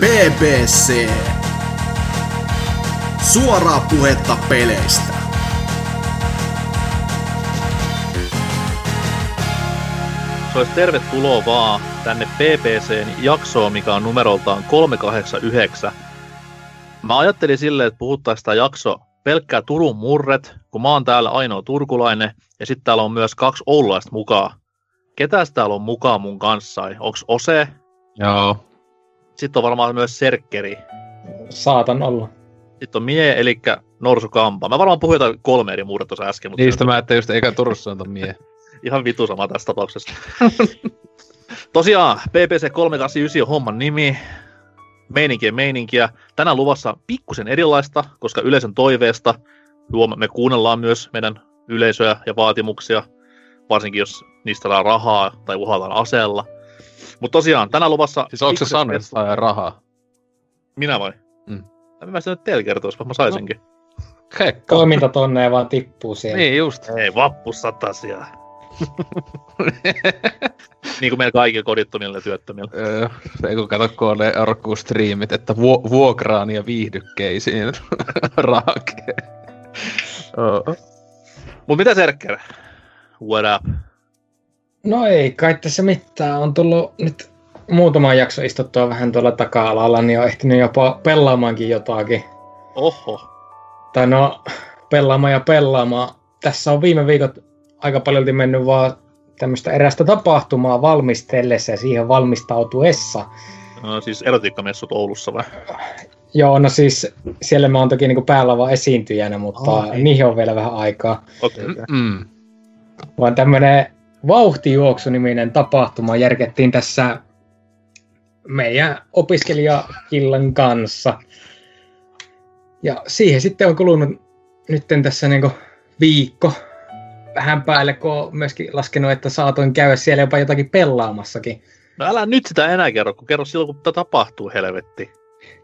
BBC. Suoraa puhetta peleistä. Se olisi tervetuloa vaan tänne BBCn jaksoon, mikä on numeroltaan 389. Mä ajattelin silleen, että puhuttaisiin sitä jakso pelkkää Turun murret, kun mä oon täällä ainoa turkulainen, ja sitten täällä on myös kaksi oululaista mukaan. Ketäs täällä on mukaan mun kanssa? Onks Ose? Joo. Sitten on varmaan myös Serkkeri. Saatan olla. Sitten on Mie, eli Norsu Kampa. Mä varmaan puhuin jotain kolme eri murretta tuossa äsken. Mutta Niistä mä ette just eikä Turussa on mie. ihan vitu sama tässä tapauksessa. Tosiaan, PPC 389 on homman nimi. Meininkiä meininkiä. Tänään luvassa pikkusen erilaista, koska yleisön toiveesta me kuunnellaan myös meidän yleisöä ja vaatimuksia, varsinkin jos niistä saadaan rahaa tai uhataan aseella. Mutta tosiaan, tänään luvassa... Siis onko se sanonut, että saa rahaa? Minä vai? Mm. Mä sitä nyt teille kertoisi, vaan mä saisinkin. Hekka. Toimintatonneja vaan tippuu siellä. Niin just. Ei, vappu siellä. niin kuin meillä kaikilla kodittomilla ja työttömillä. Öö, se kun kato, kun on ne arkkustriimit, että vu- vuokraan ja viihdykkeisiin rahakee. oh. Mut mitä Serkker? What up? No ei kai tässä mitään. On tullut nyt muutama jakso istuttua vähän tuolla taka-alalla, niin on ehtinyt jopa pelaamaankin jotakin. Oho. Tai no, pelaamaan ja pelaamaan. Tässä on viime viikot aika paljon mennyt vaan tämmöistä erästä tapahtumaa valmistellessa ja siihen valmistautuessa. No siis erotiikkamessut Oulussa vai? Joo, no siis siellä mä oon toki niinku päälava esiintyjänä, mutta oh, niihin on vielä vähän aikaa. Okei. Okay, okay. mm. Vaan tämmönen vauhtijuoksu-niminen tapahtuma järkettiin tässä meidän opiskelijakillan kanssa. Ja siihen sitten on kulunut nyt tässä niinku viikko vähän päälle, kun on myöskin laskenut, että saatoin käydä siellä jopa jotakin pelaamassakin. No älä nyt sitä enää kerro, kun kerro silloin, kun tämä tapahtuu, helvetti.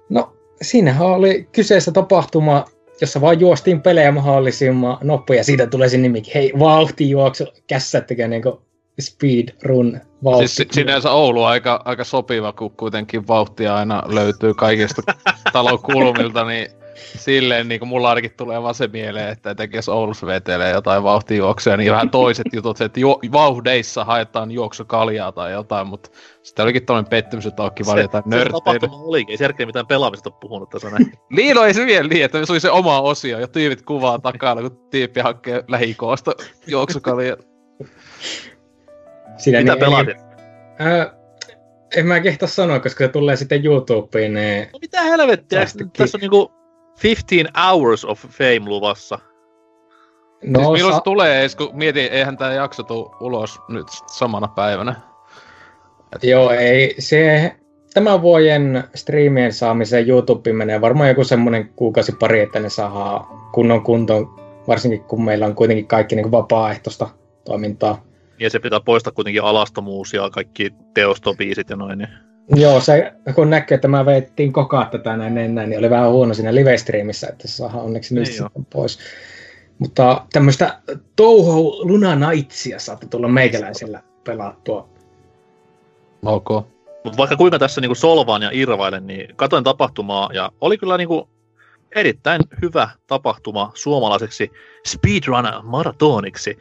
No, siinähän oli kyseessä tapahtuma, jossa vaan juostiin pelejä mahdollisimman nopeasti, ja siitä tulee se nimikin, hei, vauhtijuoksu, kässättekö niin speed run vauhti. Siis sinänsä Oulu aika, aika sopiva, kun kuitenkin vauhtia aina löytyy kaikista talon kulmilta, niin silleen niin kuin mulla ainakin tulee vaan se mieleen, että etenkin jos Oulussa vetelee jotain vauhtijuoksuja, niin vähän toiset jutut, että ju- vauhdeissa haetaan juoksukaljaa tai jotain, mutta sitten olikin toinen pettymys, että onkin vaan jotain nörttejä. Se tapahtuma olikin, ei Serkki mitään pelaamista puhunut tässä näin. niin, no ei se vielä niin, että se oli se oma osio, ja tyypit kuvaa takana, kun tyyppi hakee lähikoosta juoksukaljaa. Siinä Mitä niin, pelatit? Äh, en mä kehtaa sanoa, koska se tulee sitten YouTubeen. Niin... No mitä helvettiä, tässä on niinku 15 hours of fame luvassa. No, siis milloin sa- se tulee edes, kun mietin, eihän tämä jakso tule ulos nyt samana päivänä. Et... Joo, ei. Se, tämän vuoden striimien saamiseen YouTube menee varmaan joku semmoinen kuukausi pari, että ne saa kunnon kuntoon, varsinkin kun meillä on kuitenkin kaikki niin kuin vapaaehtoista toimintaa. Ja se pitää poistaa kuitenkin alastomuus ja kaikki teostobiisit ja noin. Niin. Joo, se, kun näkyy, että mä veittiin kokaa tätä näin ennen, niin oli vähän huono siinä live-streamissä, että se saadaan onneksi nyt niin sitten pois. Mutta tämmöistä Touhou Luna Nightsia saatte tulla meikäläisellä pelattua. Ok. Mutta vaikka kuinka tässä niinku solvaan ja irvailen, niin katoin tapahtumaa ja oli kyllä niinku erittäin hyvä tapahtuma suomalaiseksi speedrun maratoniksi.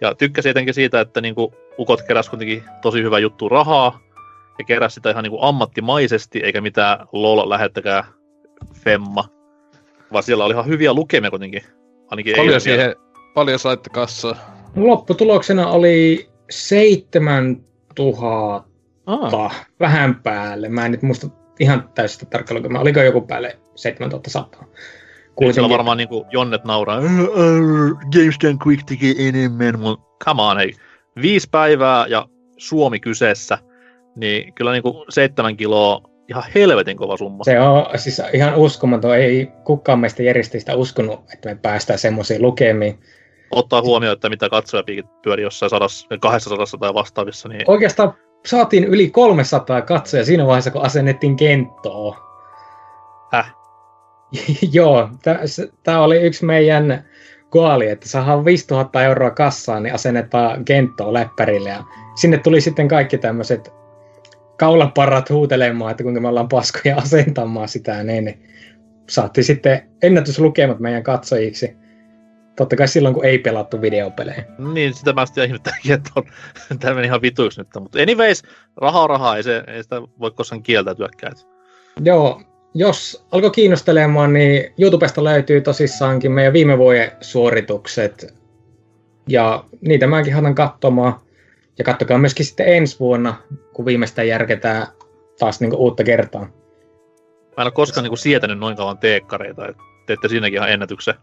Ja tykkäsin etenkin siitä, että niinku ukot keräs kuitenkin tosi hyvä juttu rahaa, ja keräsi sitä ihan niin kuin ammattimaisesti, eikä mitään lol lähettäkään femma. Vaan siellä oli ihan hyviä lukemia kuitenkin. Ainakin paljon siihen, paljon saitte kassaa? Lopputuloksena oli 7000 ah. vähän päälle. Mä en nyt muista ihan täysin tarkkaan lukemia. Oliko joku päälle 7100? Kuitenkin... Siellä varmaan niin kuin Jonnet nauraa, Games Can Quick tekee enemmän, mutta come on, hei. Viisi päivää ja Suomi kyseessä niin kyllä niin kuin seitsemän kiloa ihan helvetin kova summa. Se on siis ihan uskomaton. Ei kukaan meistä järjestäjistä uskonut, että me päästään semmoisiin lukemiin. Ottaa huomioon, että mitä katsojapiikit pyörii jossain sadas, 200 tai vastaavissa. Niin... Oikeastaan saatiin yli 300 katsoja siinä vaiheessa, kun asennettiin kenttoa. Häh? Joo, tämä oli yksi meidän koali, että saadaan 5000 euroa kassaan, niin asennetaan kenttoa läppärille. Ja sinne tuli sitten kaikki tämmöiset kaulaparrat huutelemaan, että kuinka me ollaan paskoja asentamaan sitä, niin, niin saatiin sitten ennätyslukemat meidän katsojiksi. Totta kai silloin, kun ei pelattu videopelejä. Niin, sitä mä sitten että on, tämä meni ihan vituiksi nyt. Mutta anyways, rahaa rahaa, ei, se, ei sitä voi koskaan kieltäytyäkään. Joo, jos alkoi kiinnostelemaan, niin YouTubesta löytyy tosissaankin meidän viime vuoden suoritukset. Ja niitä mäkin haluan katsomaan. Ja kattokaa myöskin sitten ensi vuonna, kun viimeistään järketään taas niin uutta kertaa. Mä en ole koskaan niin kuin sietänyt noin kauan teekkareita, että teette siinäkin ihan ennätyksen.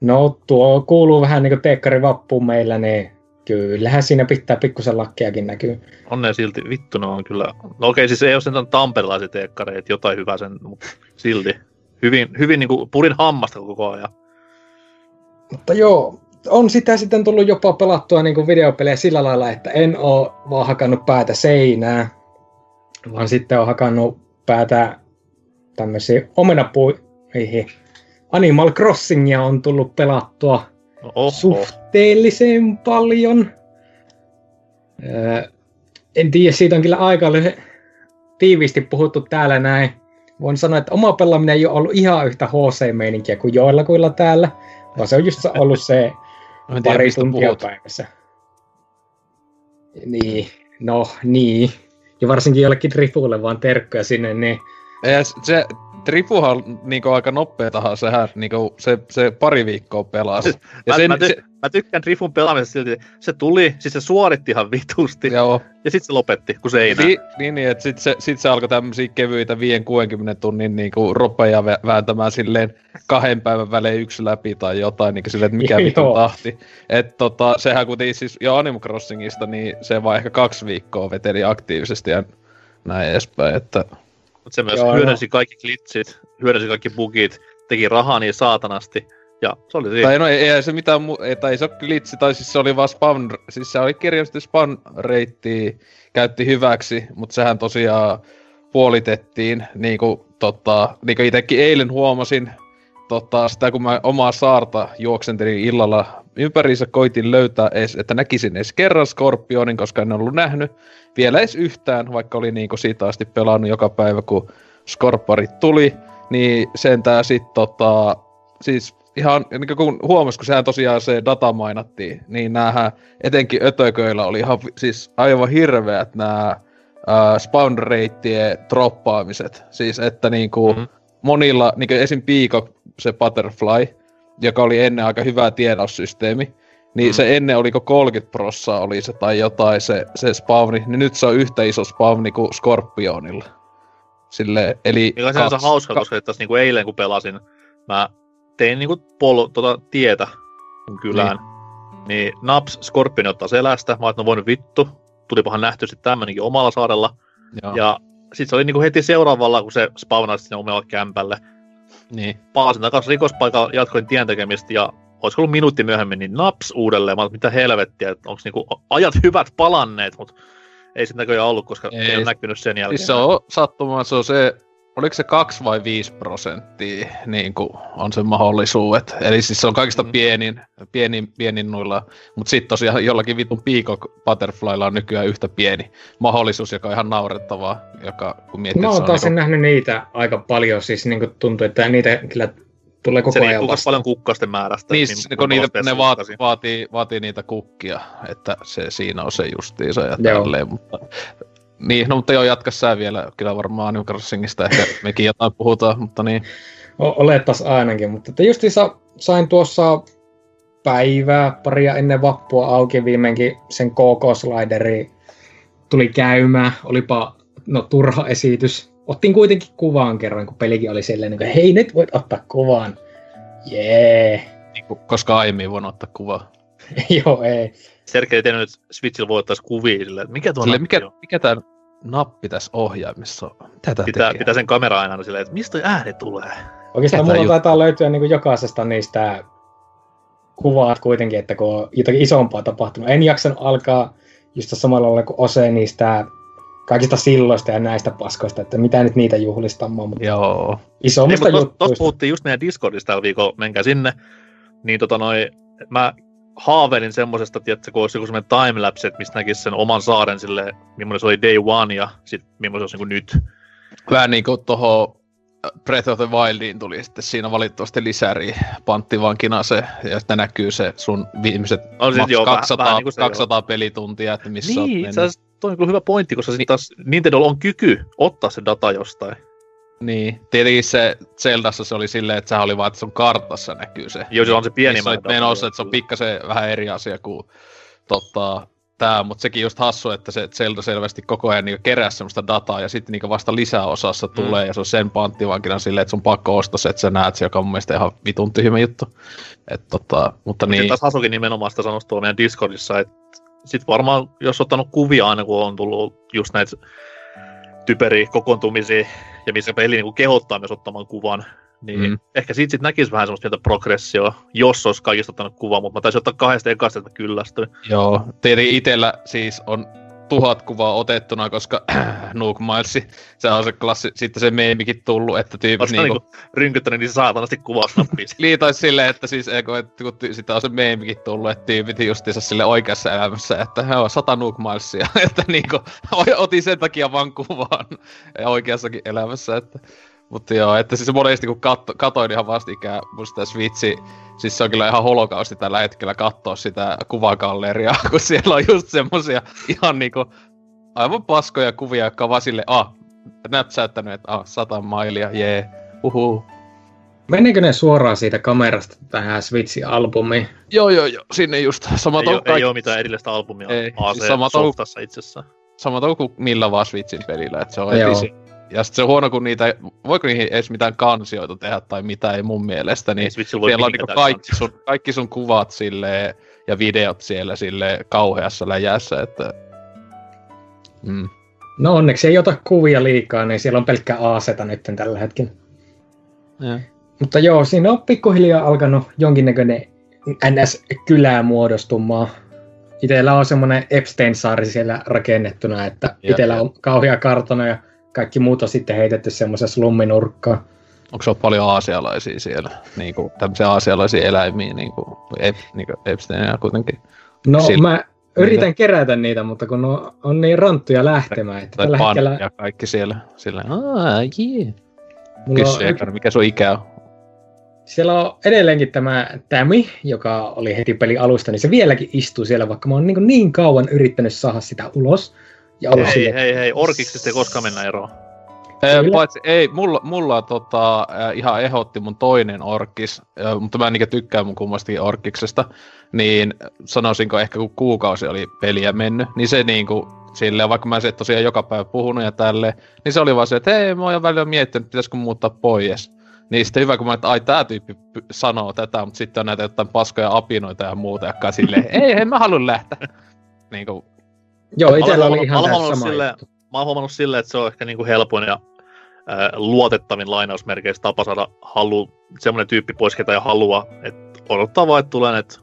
No tuo kuuluu vähän niin kuin teekkari vappuun meillä, niin kyllähän siinä pitää pikkusen lakkeakin näkyy. On ne silti, vittu ne on kyllä. No okei, siis ei ole sen tamperilaisia teekkareita, jotain hyvää sen, mutta silti. Hyvin, hyvin niin kuin purin hammasta koko ajan. Mutta joo, on sitä sitten tullut jopa pelattua niin kuin videopelejä sillä lailla, että en ole vaan hakannut päätä seinää, vaan sitten on hakannut päätä tämmöisiin omenapuihin. Animal Crossingia on tullut pelattua Oho. suhteellisen paljon. Öö, en tiedä, siitä on kyllä aika tiiviisti puhuttu täällä näin. Voin sanoa, että oma pelaaminen ei ole ollut ihan yhtä HC-meininkiä kuin joillakuilla täällä, vaan se on just ollut se tiedä, pari tuntia puhut. päivässä. Niin, no niin. Ja varsinkin jollekin Trifulle vaan terkkoja sinne, niin... Ja se, Trifuhan niinku aika nopea tahan, sehän niinku, se, se pari viikkoa pelasi. Ja mä, sen, mä, ty- se... mä, tykkään Trifun pelaamisesta silti, se tuli, siis se suoritti ihan vitusti, Joo. ja sitten se lopetti, kun se ei Ni, niin, niin, että sitten se, sit se alkoi tämmöisiä kevyitä 5-60 tunnin niinku ropeja vääntämään silleen kahden päivän välein yksi läpi tai jotain, niin silleen, että mikä vitun tahti. Että tota, sehän kuitenkin siis jo Animal Crossingista, niin se vaan ehkä kaksi viikkoa veteli aktiivisesti ja näin edespäin, että mutta se myös Joo, hyödynsi no. kaikki glitchit, hyödynsi kaikki bugit, teki rahaa niin saatanasti. Ja se oli siinä. Tai no ei, ei se mitään mu- ei, tai ei se ole glitchi, tai siis se oli vaan spawn, siis se oli kirjallisesti spawn reitti käytti hyväksi, mutta sehän tosiaan puolitettiin, niin kuin, tota, niin kuin itsekin eilen huomasin, tota, sitä kun mä omaa saarta juoksentelin illalla ympäriinsä koitin löytää edes, että näkisin edes kerran Scorpionin, koska en ollut nähnyt vielä edes yhtään, vaikka oli niinku siitä asti pelannut joka päivä, kun Scorporit tuli, niin sentään sit tota, siis ihan, niin kun huomasi, kun sehän tosiaan se data mainattiin, niin näähän etenkin ötököillä oli ihan siis aivan hirveät nämä äh, spawn reittien droppaamiset. Siis että niinku mm-hmm. monilla, niinku esim. Piiko, se Butterfly, joka oli ennen aika hyvä tiedosysteemi, niin mm. se ennen oliko 30 prossaa oli se tai jotain se, se spawni, niin nyt se on yhtä iso spawni kuin Scorpionilla. Sille, eli Mikä se on hauska, koska tässä niinku eilen kun pelasin, mä tein niinku polo, tota tietä kylään. Niin. niin naps Scorpion ottaa selästä, mä no voin vittu, tulipahan nähty sitten tämmönenkin omalla saarella. Joo. Ja sitten se oli niinku heti seuraavalla, kun se spawnasi sinne omalla kämpälle. Niin. Palasin takaisin rikospaikalla, jatkoin tien tekemistä ja olisiko ollut minuutti myöhemmin, niin naps uudelleen. Mä mitä helvettiä, että onko niinku ajat hyvät palanneet, mutta ei sitä näköjään ollut, koska ei, ei ole näkynyt sen jälkeen. Siis se on sattumaan, se on se, oliko se 2 vai 5 prosenttia niin kuin on se mahdollisuudet. Eli siis se on kaikista mm. pienin, pienin, pienin nuilla, mutta sitten tosiaan jollakin vitun Peacock Butterflylla on nykyään yhtä pieni mahdollisuus, joka on ihan naurettavaa, joka kun miettii, Mä oon taas niin kuin... nähnyt niitä aika paljon, siis niin kuin tuntuu, että niitä kyllä tulee koko se ajan vasta. paljon kukkasten määrästä. Niin, niin kun niitä, ne vaat, vaatii, vaatii niitä kukkia, että se siinä on se justiinsa ja tälleen, mutta niin, no mutta joo, jatka sä vielä. Kyllä varmaan Animal Crossingista ehkä mekin jotain puhutaan, mutta niin. O- olettas ainakin, mutta että justiinsa sain tuossa päivää, paria ennen vappua auki viimeinkin sen KK-slideri tuli käymään. Olipa no, turha esitys otin kuitenkin kuvaan kerran, kun pelikin oli silleen, että hei, nyt voit ottaa kuvan. Jee. Yeah. Niin, koska aiemmin voin ottaa kuvaa. Joo, ei. Sergei että Switchillä voi ottaa kuvia että mikä tuo silleen, mikä, on? mikä tämä nappi tässä ohjaimissa on? Mitä pitää, tekee? pitää sen kamera aina silleen, että mistä ääni tulee? Oikeastaan mulla taitaa löytyä niin kuin jokaisesta niistä kuvaat kuitenkin, että kun on jotakin isompaa tapahtunut. En jaksanut alkaa just samalla lailla kuin Ose niistä kaikista silloista ja näistä paskoista, että mitä nyt niitä juhlistamaan. Mutta Joo. Isommista niin, juttuista. Tuossa puhuttiin just meidän Discordista tällä viikolla, menkää sinne. Niin tota noi, mä haaveilin semmosesta, tiedätkö, kun olisi joku semmoinen timelapse, että mistä näkisi sen oman saaren sille, millainen se oli day one ja sitten millainen se olisi niin nyt. Vähän niinku toho Breath of the Wildiin tuli sitten siinä valitettavasti lisäri panttivankina se, ja sitten näkyy se sun viimeiset On sit maks joo, vähän- 200, vähän niinku se 200 pelituntia, että missä Niin, mennyt. itse asiassa toi on kyllä hyvä pointti, koska sitten taas Nintendolla on kyky ottaa se data jostain. Niin, tietenkin se Zeldassa se oli silleen, että sehän oli vaan, että sun kartassa näkyy se. Joo, se on se pieni Missä olit menossa, että se on pikkasen vähän eri asia kuin tota, tää, mutta sekin just hassu, että se Zelda selvästi koko ajan niinku kerää semmoista dataa ja sitten niinku vasta lisäosassa Mm. tulee ja se on sen panttivankina silleen, että sun pakko ostaa se, että sä näet se, joka on mun mielestä ihan vitun tyhmä juttu. Et, tota, mutta Niin. Taas Hasukin nimenomaan sitä sanoi tuolla meidän Discordissa, että sit varmaan, jos ottanut kuvia aina, kun on tullut just näitä typeriä kokoontumisia, ja missä peli niin kehottaa myös ottamaan kuvan, niin Mm. ehkä siitä sit näkisi vähän semmoista pientä progressioa, jos olisi kaikista ottanut kuvaa, mutta mä taisin ottaa kahdesta ekasta, että kyllästyin. Joo, tietenkin itellä siis on tuhat kuvaa otettuna, koska Nuke Milesi, se on se klassi, sitten se meemikin tullut, että tyypit Oletko niinku, niinku rynkyttänyt niin saatanasti kuvausnappia? liitois silleen, että siis eikö, että kun ty- sitä on se meemikin tullut, että tyypit justiinsa sille oikeassa elämässä, että joo, sata Nuke Milesia, että niinku, otin sen takia vaan kuvan ja oikeassakin elämässä, että mutta joo, että siis monesti kun katso, katoin ihan vastikään musta Switchi, siis se on kyllä ihan holokausti tällä hetkellä katsoa sitä kuvagalleriaa, kun siellä on just semmosia ihan niinku aivan paskoja kuvia, jotka on vaan sille, ah, näpsäyttänyt, että ah, sata mailia, jee, uhu. Meneekö ne suoraan siitä kamerasta tähän Switchin albumiin? Joo, joo, joo, sinne just. Sama ei, on ole, ei ole mitään erillistä albumia Ei, AC siis sama itsessään. sama touhu kuin millä vaan Switchin pelillä, että se on Joo. Ja sit se on huono, kun niitä, voiko niihin edes mitään kansioita tehdä tai mitä ei mun mielestä, niin siellä on niinku kaikki, sun, kaikki sun kuvat sille ja videot siellä sille kauheassa läjässä, että... Mm. No onneksi ei ota kuvia liikaa, niin siellä on pelkkä A-seta nyt tällä hetkellä. Ja. Mutta joo, siinä on pikkuhiljaa alkanut jonkinnäköinen NS-kylää muodostumaan. Itellä on semmoinen Epstein-saari siellä rakennettuna, että Jep, itellä on kauhea kartano ja kaikki muut on sitten heitetty semmoisen slumminurkkaan. Onko se ollut paljon aasialaisia siellä? Niinku, tämmöisiä aasialaisia eläimiä, niinku, ep, niinku Epsteinia kuitenkin. No Sillä- mä yritän kerätä niitä, mutta kun on, on niin ranttuja lähtemään, että Tai tällä pan hetkellä ja kaikki siellä. Sillä, aah, jee. on, Kysy mikä sun ikä on. siellä on edelleenkin tämä Tämi, joka oli heti peli alusta, niin se vieläkin istuu siellä, vaikka mä oon niin, niin kauan yrittänyt saada sitä ulos. Ja ollut Hei, silleen, hei, hei, orkiksesta ei koskaan mennä eroon. Kyllä. paitsi, ei, mulla, mulla tota, ihan ehdotti mun toinen orkis, mutta mä en niinkö tykkää mun kummastakin orkiksesta, niin sanoisinko ehkä kun kuukausi oli peliä mennyt, niin se niinku, silleen, vaikka mä en se tosiaan joka päivä puhunut ja tälleen, niin se oli vaan se, että hei, mä oon jo välillä miettinyt, pitäisikö muuttaa pois. Niin sitten hyvä, kun mä, että ai tää tyyppi sanoo tätä, mutta sitten on näitä jotain paskoja apinoita ja muuta, jotka silleen, ei, ei mä halua lähteä. Niinku, joo, Mä itsellä oli ihan mä sama juttu. Mä oon huomannut silleen, että se on ehkä niinku helpoin ja ää, luotettavin lainausmerkeissä tapa saada halu, semmoinen tyyppi pois, ketä ei halua, että odottaa vaan, että tulee näitä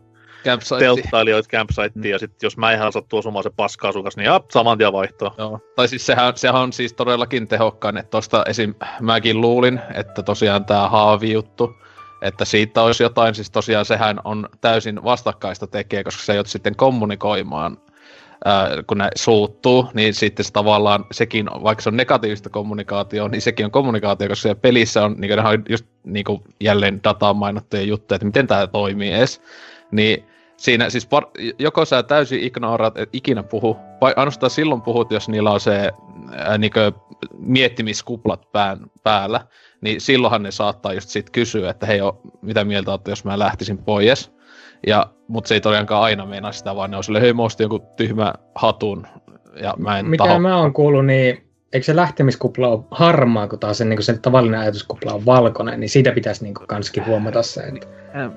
campsite. telttailijoita campsiteen, ja sitten jos mä en sattu osumaan se paska-asukas, niin jap, saman tien vaihtoa. Joo. Tai siis sehän, sehän on siis todellakin tehokkain, että tosta esim. mäkin luulin, että tosiaan tämä haavi-juttu, että siitä olisi jotain, siis tosiaan sehän on täysin vastakkaista tekee, koska se ei sitten kommunikoimaan, kun ne suuttuu, niin sitten se tavallaan sekin, vaikka se on negatiivista kommunikaatio, niin sekin on kommunikaatio, koska siellä pelissä on, niin on just niin kuin jälleen dataan mainittuja juttuja, että miten tämä toimii edes, niin siinä siis par, joko sä täysin ignoraat, et ikinä puhu, vai ainoastaan silloin puhut, jos niillä on se ää, niinkö miettimiskuplat pään, päällä, niin silloinhan ne saattaa just sit kysyä, että hei, o, mitä mieltä olette, jos mä lähtisin pois. Ja, mutta se ei tosiaankaan aina meinaa sitä, vaan ne on sille, hei, mä ostin joku tyhmä hatun, ja mä en Mitä taho. mä oon kuullut, niin eikö se lähtemiskupla ole harmaa, kun taas se, niin se tavallinen ajatuskupla on valkoinen, niin siitä pitäisi niin kanskin huomata se. Että...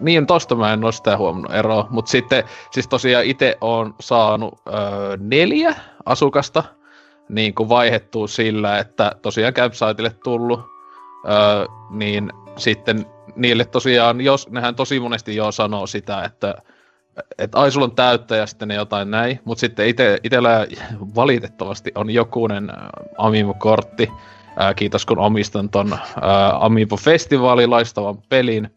Niin, tosta mä en ole sitä huomannut eroa, mutta sitten, siis tosiaan itse on saanut öö, neljä asukasta niin kuin vaihettua sillä, että tosiaan campsiteille tullut, öö, niin sitten niille tosiaan, jos nehän tosi monesti jo sanoo sitä, että että ai sulla on täyttä ja sitten ne jotain näin, mutta sitten ite, itellä valitettavasti on jokunen ä, Amiibo-kortti, ää, kiitos kun omistan ton ää, Amiibo-festivaalin laistavan pelin,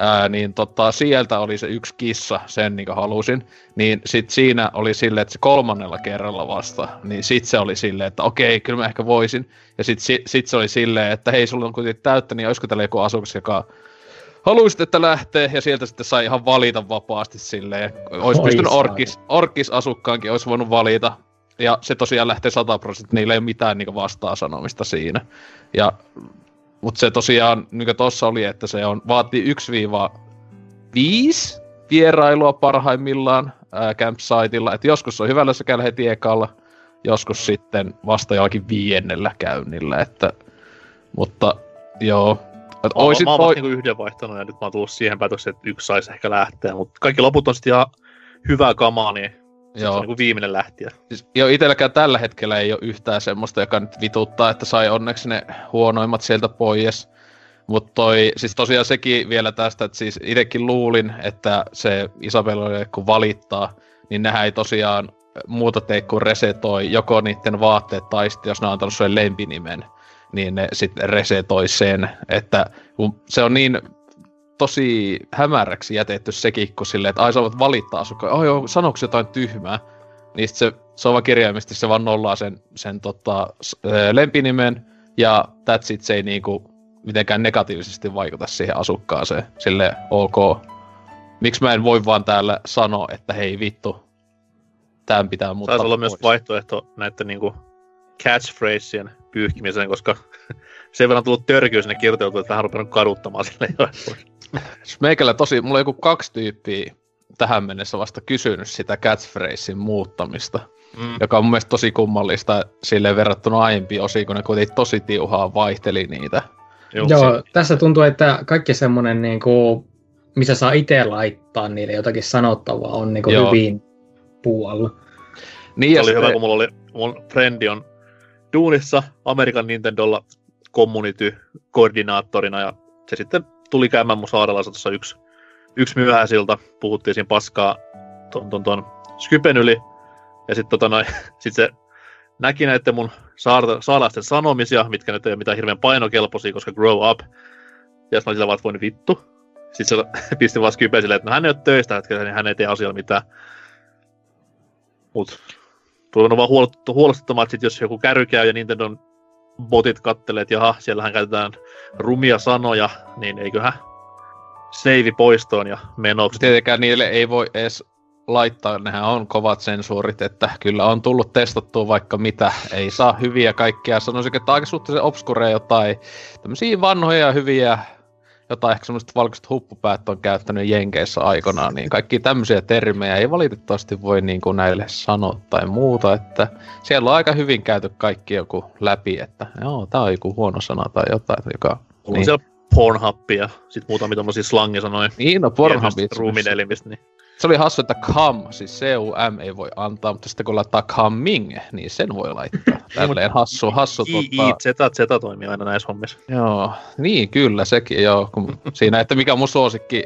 ää, niin tota, sieltä oli se yksi kissa, sen niin halusin. Niin sit siinä oli silleen, että se kolmannella kerralla vasta, niin sit se oli silleen, että okei, kyllä mä ehkä voisin. Ja sit, sit, sit se oli silleen, että hei, sulla on kuitenkin täyttä, niin olisiko tällä joku asukas, joka haluaisit, että lähtee, ja sieltä sitten sai ihan valita vapaasti silleen. Olisi pystynyt orkis, orkis-asukkaankin, olisi voinut valita. Ja se tosiaan lähtee 100 prosenttia, niillä ei ole mitään niin vastaa sanomista siinä. Ja, mutta se tosiaan, niin kuin tossa oli, että se on, vaatii 1-5 vierailua parhaimmillaan ää, campsiteilla. Et joskus on hyvällä se käy heti ekalla, joskus sitten vasta jollakin viiennellä käynnillä. Että, mutta joo, et Mä, oisit, mä oon voi, niinku yhden vaihtanut ja nyt mä oon tullut siihen päätökseen, että yksi saisi ehkä lähteä, mutta kaikki loput on sitten ihan hyvää kamaa, niin sit se Joo. on niinku viimeinen lähtiä. Siis, jo itselläkään tällä hetkellä ei ole yhtään semmoista, joka nyt vituttaa, että sai onneksi ne huonoimmat sieltä pois. Mutta toi, siis tosiaan sekin vielä tästä, että siis itsekin luulin, että se Isabelle kun valittaa, niin nehän ei tosiaan muuta tee kuin resetoi joko niiden vaatteet tai sitten jos ne on antanut sulle lempinimen, niin ne sitten resetoi sen, että kun se on niin tosi hämäräksi jätetty sekin, kun silleen, että ai sä voit valittaa asukkaan, oh joo, sanoks jotain tyhmää, niin sit se, se on vaan kirjaimisesti, se vaan nollaa sen, sen tota, lempinimen, ja that's it, se ei niinku mitenkään negatiivisesti vaikuta siihen asukkaaseen. Sille ok. Miksi mä en voi vaan täällä sanoa, että hei vittu, tämän pitää muuttaa Saisi olla myös pois. vaihtoehto näiden niinku catchphrasien pyyhkimiseen, koska sen verran tullut törkyä sinne kirjoiteltu, että vähän rupenut kaduttamaan sille Meikällä tosi, mulla on joku kaksi tyyppiä tähän mennessä vasta kysynyt sitä catchphrasein muuttamista, mm. joka on mun mielestä tosi kummallista silleen verrattuna aiempiin osiin, kun ne kuitenkin tosi tiuhaa vaihteli niitä. Joo, Joo, se- tässä tuntuu, että kaikki semmoinen, niin kuin, missä saa itse laittaa niille jotakin sanottavaa, on niin kuin Joo. hyvin puolella. Niin, Se oli hyvä, sitten- kun mulla oli, mun frendi on duunissa Amerikan Nintendolla community-koordinaattorina ja se sitten tuli käymään mun saarella tuossa yksi, yksi myöhäisiltä, puhuttiin siinä paskaa ton, ton, ton Skypen yli ja sitten tota sit se näki näiden mun saarta, saalaisten sanomisia, mitkä nyt ei ole mitään hirveän painokelpoisia, koska grow up. Ja sitten mä sillä vaan, voin vittu. Sitten se pisti vaan Skypeen silleen, että no hän ei ole töistä hetkellä, niin hän ei tee asialla mitään. Mut Tulee vaan huolestut- huolestuttamaan, että sit jos joku kärry käy ja Nintendon botit kattelee, että jaha, siellähän käytetään rumia sanoja, niin eiköhän save poistoon ja menoksi. Tietenkään niille ei voi edes laittaa, nehän on kovat sensuurit, että kyllä on tullut testattua vaikka mitä. Ei saa hyviä kaikkia, sanoisin, että aika suhteellisen obskureja jotain, tämmöisiä vanhoja hyviä, jotain ehkä semmoiset valkoiset huppupäät on käyttänyt Jenkeissä aikanaan, niin kaikki tämmöisiä termejä ei valitettavasti voi niin kuin näille sanoa tai muuta, että siellä on aika hyvin käyty kaikki joku läpi, että joo, tää on joku huono sana tai jotain, joka... On Niin, siellä Pornhub ja sit muutamia tommosia slangisanoja. niin no Pornhubissa. Ruuminelimistä, niin Se oli hassu, että come, siis C-U-M ei voi antaa, mutta sitten kun laittaa coming, niin sen voi laittaa. Tälleen hassu, hassu I, I, tota, Z, Z toimii aina näissä hommissa. Joo, niin kyllä sekin joo. Kun siinä, että mikä on mun suosikki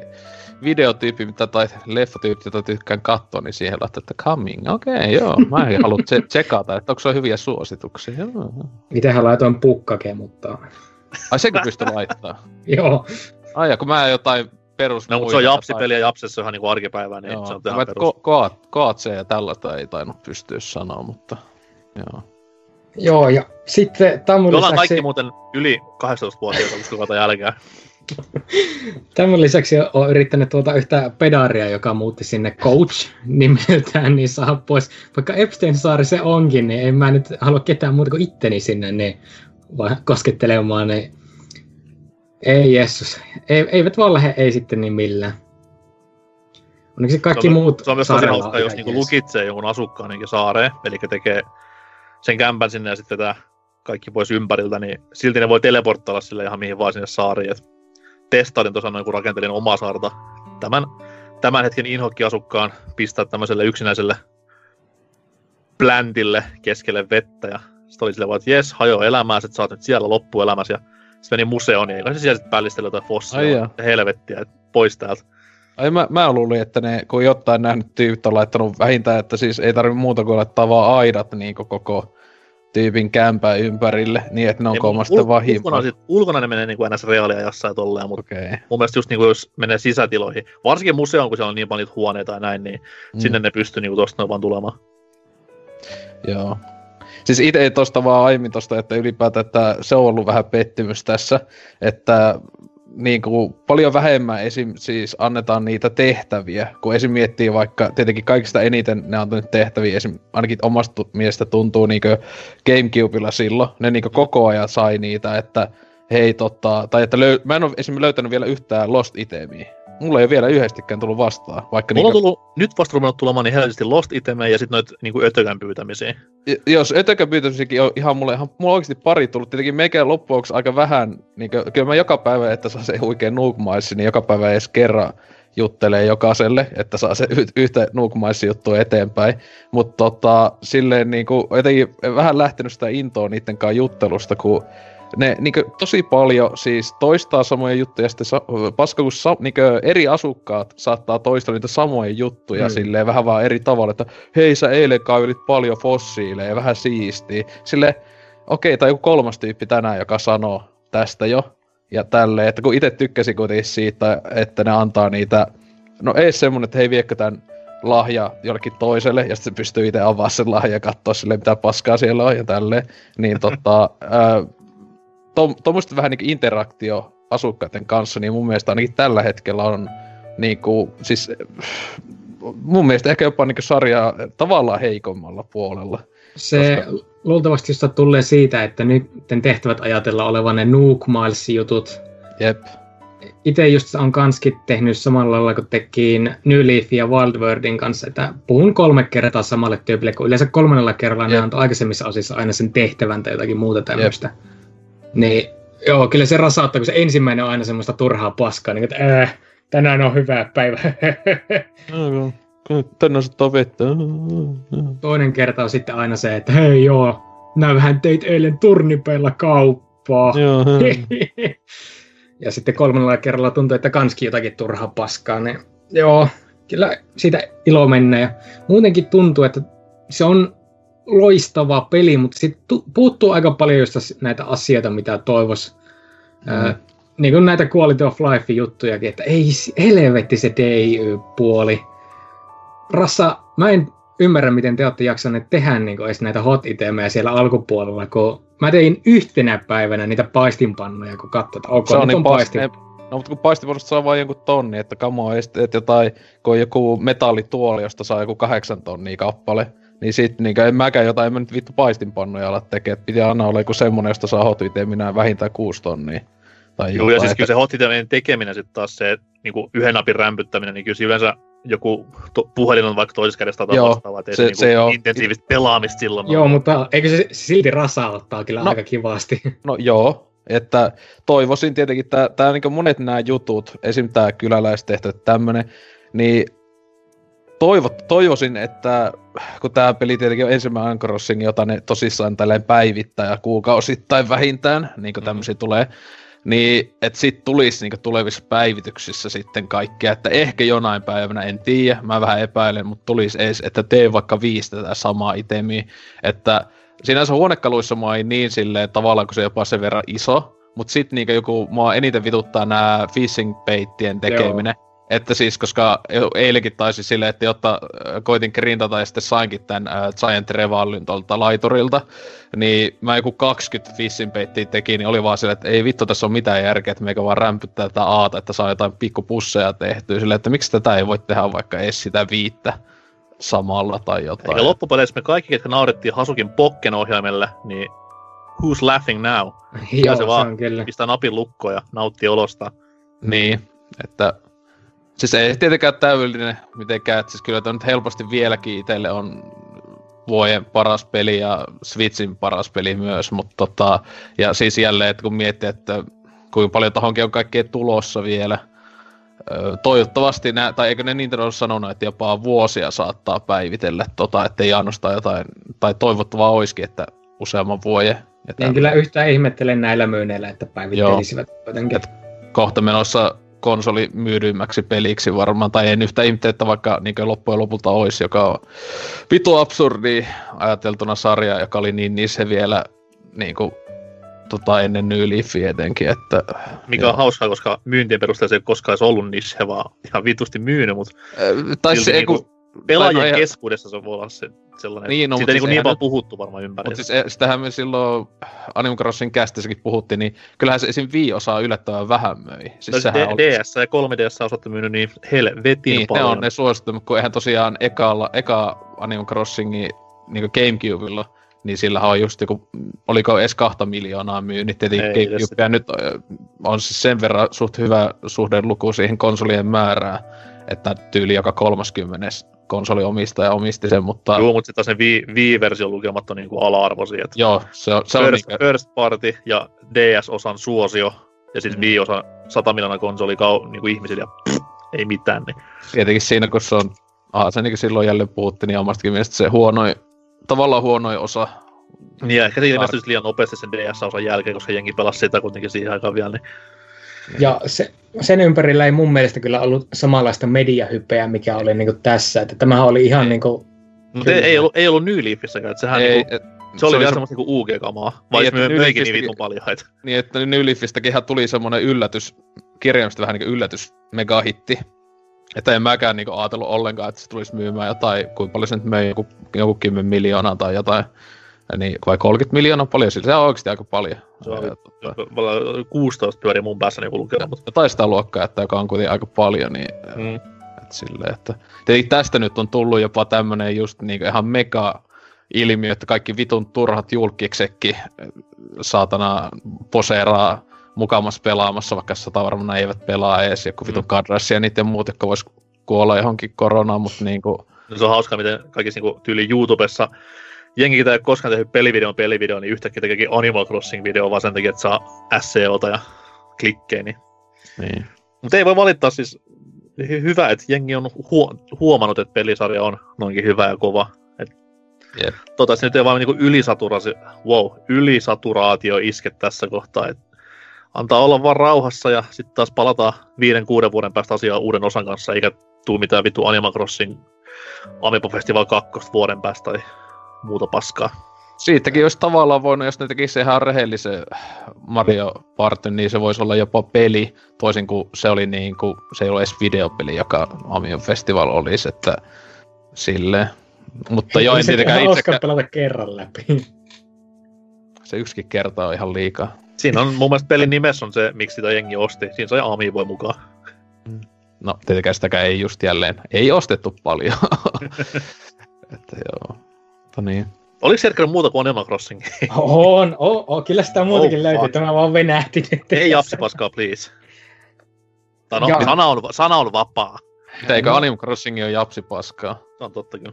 videotyyppi mitä, tai leffatyyppi, jota tykkään katsoa, niin siihen laittaa, että coming. Okei, okay, joo. Mä en halua tse- tsekata, että onko se hyviä suosituksia. Joo. Itsehän laitoin pukkake, mutta Ai sekin pystyy laittaa. joo. Ai ja kun mä jotain perus... No, mutta se on japsipeli ja japsessa on ihan niinku arkipäivää, niin Joo, se on ihan perus. ko- koat, koatse ja tällaista ei tainnut pystyä sanoa, mutta joo. Joo, ja sitten tämän lisäksi, kaikki muuten yli 18-vuotiaita, koska kautta jälkeen. tämän lisäksi olen yrittänyt tuota yhtä pedaria, joka muutti sinne coach nimeltään, niin saa pois. Vaikka Epstein-saari se onkin, niin en mä nyt halua ketään muuta kuin itteni sinne niin vaan koskettelemaan. Niin... Ei Jessus. Ei, eivät vaan lähde ei sitten niin millään. Onneksi kaikki se on, muut Se on myös tosi hauskaa, jos niinku lukitsee jonkun asukkaan niin saareen, eli tekee sen kämpän sinne ja sitten tää kaikki pois ympäriltä, niin silti ne voi teleporttailla sille ihan mihin vaan sinne saariin. Et testailin tuossa noin, kun rakentelin omaa saarta. Tämän, tämän hetken inhokki-asukkaan pistää tämmöiselle yksinäiselle pläntille keskelle vettä ja sitten oli silleen vaan, että jes, hajo elämää, että sä oot nyt siellä loppuelämässä ja sitten meni museoon, niin eikä se siellä sitten pällistellä jotain Ai fossilia, jaa. helvettiä, että pois täältä. Ai mä, mä luulin, että ne, kun jotain nähnyt tyypit on laittanut vähintään, että siis ei tarvi muuta kuin laittaa vaan aidat niin koko tyypin kämpän ympärille, niin että ne on kolma ul- vaan ulkona, sit, ulkona ne menee niin kuin ns. reaalia jossain tolleen, mutta. Okay. mun mielestä just niin kuin jos menee sisätiloihin, varsinkin museoon, kun siellä on niin paljon niitä huoneita ja näin, niin mm. sinne ne pystyy niin kuin tosta noin vaan tulemaan. Joo. Siis itse tosta vaan aiemmin tosta, että ylipäätään, että se on ollut vähän pettymys tässä, että niin kuin paljon vähemmän esim. siis annetaan niitä tehtäviä, kun esim. miettii vaikka, tietenkin kaikista eniten ne on nyt tehtäviä, esim. ainakin omasta mielestä tuntuu niin Gamecubella silloin, ne niin koko ajan sai niitä, että hei tota, tai että löy- mä en ole esim. löytänyt vielä yhtään Lost Itemia. Mulla ei ole vielä yhdestikään tullut vastaan, vaikka Mulla on niinku, tullut, nyt vasta ruvennut tulemaan niin helposti Lost Itemejä ja sitten noita niin ötökän pyytämisiä. Jos ötökäpyytöisikin on ihan mulle, ihan, mulla on oikeasti pari tullut, tietenkin meikä loppujen aika vähän, niin kuin, kyllä mä joka päivä, että saa se huikea nuukmaissi, niin joka päivä edes kerran juttelee jokaiselle, että saa se y- yhtä nuukmaissi juttua eteenpäin. Mutta tota, silleen niinku, jotenkin vähän lähtenyt sitä intoa niiden kanssa juttelusta, kun ne niinku, tosi paljon siis toistaa samoja juttuja, ja sitten sa- paska, kun sa- niinku, eri asukkaat saattaa toistaa niitä samoja juttuja Mm. silleen vähän vaan eri tavalla, että hei sä eilen kaivelit paljon fossiileja, vähän siistiä. Sille okei, okay, tai joku kolmas tyyppi tänään, joka sanoo tästä jo, ja tälleen, että kun itse tykkäsin kuitenkin siitä, että ne antaa niitä, no ei semmonen, että hei viekö tän lahja jollekin toiselle, ja sitten se pystyy itse avaamaan sen lahja ja katsoa sille, mitä paskaa siellä on ja tälleen. Niin tota, ää, to, tommoista vähän niin interaktio asukkaiden kanssa, niin mun mielestä ainakin tällä hetkellä on niinku, siis mun mielestä ehkä jopa niinku sarjaa tavallaan heikommalla puolella. Se luultavasti josta tulee siitä, että nyt tehtävät ajatellaan olevan ne Nuke Miles-jutut. Jep. Itse just on kanskin tehnyt samalla lailla kuin tekin New Leaf ja Wild Worldin kanssa, että puhun kolme kertaa samalle tyypille, kun yleensä kolmannella kerralla ne Jep. antoi aikaisemmissa osissa aina sen tehtävän tai jotakin muuta tämmöistä. Niin joo, kyllä se rasauttaa, kun se ensimmäinen on aina semmoista turhaa paskaa, niin että äh, tänään on hyvä päivä. Tänne se vettä. Toinen kerta on sitten aina se, että hei joo, näyhän teit eilen turnipeilla kauppaa. Joo, ja sitten kolmannella kerralla tuntuu, että kanski jotakin turhaa paskaa. Niin joo, kyllä siitä ilo mennä. Ja muutenkin tuntuu, että se on loistava peli, mutta sitten puuttuu aika paljon just näitä asioita, mitä toivois. Mm. Äh, niin kuin näitä quality of life juttujakin, että ei helvetti se DIY-puoli. Rassa, mä en ymmärrä, miten te olette jaksaneet tehdä niin edes näitä hot itemejä siellä alkupuolella, kun mä tein yhtenä päivänä niitä paistinpannoja, kun katsoit, että ok, se on niin on paistin... ne- No mutta kun paistipuolesta saa vain jonkun tonni, että kamo ei sit- et jotain, kun on joku metallituoli, josta saa joku kahdeksan tonnia kappale, niin sit niin en mäkään jotain, en mä nyt vittu paistinpannoja ala tekee, että piti aina olla joku semmonen, josta saa hot iteminä vähintään kuusi tonnia. Tai Joo, ja siis että- kyllä se hot tekeminen sitten taas se niin kuin yhden napin rämpyttäminen, niin kyllä se yleensä joku to- puhelin on vaikka toisessa kädessä tai Joo, vastaavaa, se- se, se, se niinku on- intensiivistä pelaamista silloin Joo, ole. mutta eikö se silti rasauttaa kyllä No. aika kivasti? No joo, että toivoisin tietenkin, että tää niinku monet nämä jutut, esim. tää kyläläistehtävät tämmönen, niin toivot, toivoisin, että kun tämä peli tietenkin on ensimmäinen Anchorosing, jota ne tosissaan tälleen päivittää ja kuukausittain vähintään, niin kuin tämmöisiä mm. tulee, niin että sit tulisi niin tulevissa päivityksissä sitten kaikkea, että ehkä jonain päivänä, en tiedä, mä vähän epäilen, mutta tulisi edes, että tee vaikka viisi tätä samaa itemiä, että sinänsä huonekaluissa mua ei niin silleen tavallaan, kun se jopa sen verran iso, mutta sitten niinku joku, mua eniten vituttaa nämä fishing baittien tekeminen. Joo. Että siis, koska eilenkin taisi silleen, että jotta äh, koitin grindata ja sitten sainkin tämän äh, Giant Revallin tuolta laiturilta, niin mä joku 20 fishing baittia teki, niin oli vaan silleen, että ei vittu tässä on mitään järkeä, että meikä vaan rämpyttää tätä aata, että saa jotain pikkupusseja tehtyä. Silleen, että miksi tätä ei voi tehdä vaikka edes sitä viittä samalla tai jotain. Ja loppupeleissä me kaikki, ketkä naurettiin Hasukin Pokken ohjaimelle, niin who's laughing now? Joo, se se vaan on kyllä. Pistää napin lukkoon ja nauttii olosta. Niin, että siis ei tietenkään täydellinen mitenkään, että siis kyllä tämä nyt helposti vieläkin itselle on vuoden paras peli ja Switchin paras peli myös, mutta tota, ja siis jälleen, että kun miettii, että kuinka paljon tohonkin on kaikkea tulossa vielä, Öö, toivottavasti, nää, tai eikö ne Nintendo ole sanonut, että jopa vuosia saattaa päivitellä tota, ettei ainoastaan jotain, tai toivottavaa olisikin, että useamman vuoden. Ja En kyllä yhtään ihmettele näillä myynneillä, että päivittelisivät jotenkin. Et kohta menossa konsoli myydymmäksi peliksi varmaan, tai en yhtä ihmettä, että vaikka niin loppujen lopulta olisi, joka on vitu absurdi ajateltuna sarja, joka oli niin niissä vielä niin kuin, tota, ennen New Leafia etenkin. Että, Mikä on hauskaa, koska myyntien perusteella se ei koskaan edes ollut niche, vaan ihan vitusti myynyt, mutta äh, tai se, niinku, kun, pelaajien no, keskuudessa se voi olla se sellainen, Niin, no, siitä ei siis niin, niin eihän paljon nyt- puhuttu varmaan ympäri. Mutta siis eh, sitähän me silloin Animal Crossin kästissäkin puhuttiin, niin kyllähän se esim. Wii-osaa yllättävän vähän möi. Siis no, D- oli- DS ja 3DS on osattu myynyt niin helvetin niin, ne paljon. on ne suosittu, kun eihän tosiaan ekalla, eka Animal Crossingi niin Gamecubella, niin sillä on just joku, oliko edes kahta miljoonaa myynyt, tietenkin Ei Gamecube, edes ja nyt on siis sen verran suht hyvä suhdeluku siihen konsolien määrään, että tyyli joka 30 konsoliomistaja omisti sen, mutta Joo, mutta sitten Wii- Wii-version lukemat on niin kuin ala-arvoisia. että joo, se on, se on First, niinkö, first Party ja DS-osan suosio, ja sitten Mm. Wii-osan 100 miljoonaa konsoli kau- niin kuin ihmisille, ja pff, ei mitään. Niin. tietenkin siinä, kun se on, aha, se niin kuin silloin jälleen puhuttiin, niin omastakin mielestä se huonoin, tavallaan huonoin osa. Niin, ehkä se ilmestyi liian nopeasti sen DS-osan jälkeen, koska jengi pelasi sitä kuitenkin siihen aikaan vielä. Niin. Ja se, sen ympärillä ei mun mielestä kyllä ollut samanlaista mediahypeä, mikä oli niin kuin tässä. Että tämähän oli ihan niin kuin, Mutta ei, ei, ollut, ei ollut New Leafissäkään, että sehän Ei, niinku, et, se, oli vielä se- semmoista niinku UG-kamaa, Niin, vai että niin, möikin niin vitun paljon. Et. Niin, että New Leafistäkin tuli semmoinen yllätys, kirjaimisesti vähän niin kuin yllätys megahitti. Että en mäkään niin ajatellut ollenkaan, että se tulisi myymään jotain, kuinka paljon se nyt möi, joku, joku 10 miljoonaa tai jotain. Niin, vai 30 miljoonaa paljon, sillä se on oikeasti aika paljon. Se on- Ja, tota, 16 pyörii mun päässä niinku lukee, mutta jotain sitä luokkaa, että joka on kuitenkin aika paljon, niin mm. Et silleen, että... Tietenkin tästä nyt on tullut jopa tämmönen just niinku ihan mega ilmiö, että kaikki vitun turhat julkiksekki saatana poseeraa mukamas pelaamassa, vaikka sata varmaan eivät pelaa edes, joku vitun Mm. Kadrassi ja niiden muut, jotka vois kuolla johonkin koronaan, mutta niinku, No se on hauskaa, miten kaikissa niinku, tyyli YouTubessa jengi, ei ole koskaan tehnyt pelivideon pelivideon, niin yhtäkkiä tekeekin Animal Crossing-video vaan sen takia, että saa SEOta ja klikkejä. Niin. niin. Mutta ei voi valittaa siis hy- hyvä, että jengi on huo- huomannut, että pelisarja on noinkin hyvä ja kova. Et Jep. Toivottavasti nyt ei vaan niinku ylisaturaatio, wow, ylisaturaatio iske tässä kohtaa. Et antaa olla vaan rauhassa ja sitten taas palataan viiden, kuuden vuoden päästä asiaan uuden osan kanssa, eikä tuu mitään vittu Animal Crossing Amiibo Festival 2 vuoden päästä tai muuta paskaa. Siitäkin olisi tavallaan voinut, jos ne tekisi ihan rehellisen Mario Party, niin se voisi olla jopa peli, toisin kuin se oli niin kuin, se ei ole edes videopeli, joka Amion Festival olisi, että silleen. Mutta joo, en se tietenkään itsekään, pelata kerran läpi. se yksikin kerta on ihan liikaa. Siinä on mun mielestä pelin nimessä on se, miksi sitä jengi osti. Siinä sai Amiiboja mukaan. No, tietenkään sitäkään ei just jälleen, ei ostettu paljon. että joo, mutta niin. Oliko siellä muuta kuin Animal Crossing? On, on, on, kyllä sitä muutakin Oh, löytyy. Tämä vaan venähti nyt. Ei japsipaskaa, please. Tai no, sana on, sana on vapaa. Mitä, eikö No. Animal Crossing ole japsipaskaa? Se on totta kyllä.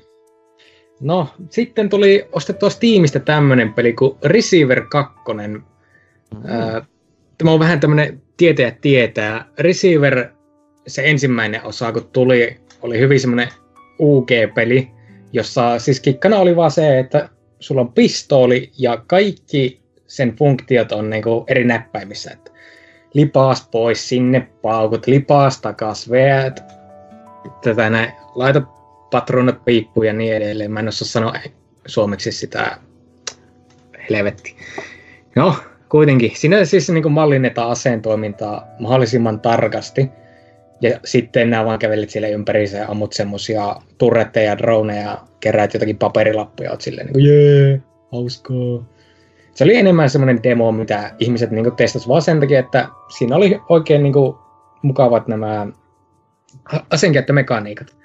No, sitten tuli ostettua Steamista tämmönen peli kuin Receiver 2. Ää, Tämä on vähän tämmönen tietää tietää. Receiver, se ensimmäinen osa kun tuli, oli hyvin semmonen UG-peli, jossa siis kikkana oli vaan se, että sulla on pistooli ja kaikki sen funktiot on niinku eri näppäimissä. Että lipaas pois sinne, paukut, lipaas takas, veät, tätä näin, laita patronat piippuun ja niin edelleen. Mä en osaa sanoa suomeksi sitä helvetti. No, kuitenkin. Siinä siis niin kuin mallinnetaan aseen toimintaa mahdollisimman tarkasti. Ja sitten nämä vaan kävelet siellä ympäriinsä ja ammut semmosia turretteja ja droneja ja keräät jotakin paperilappuja. Oot silleen niin kuin, jee, hauskaa. Se oli enemmän semmoinen demo, mitä ihmiset niin kuin testasivat vaan sen takia, että siinä oli oikein niin kuin, mukavat nämä aseenkäyttömekaniikat.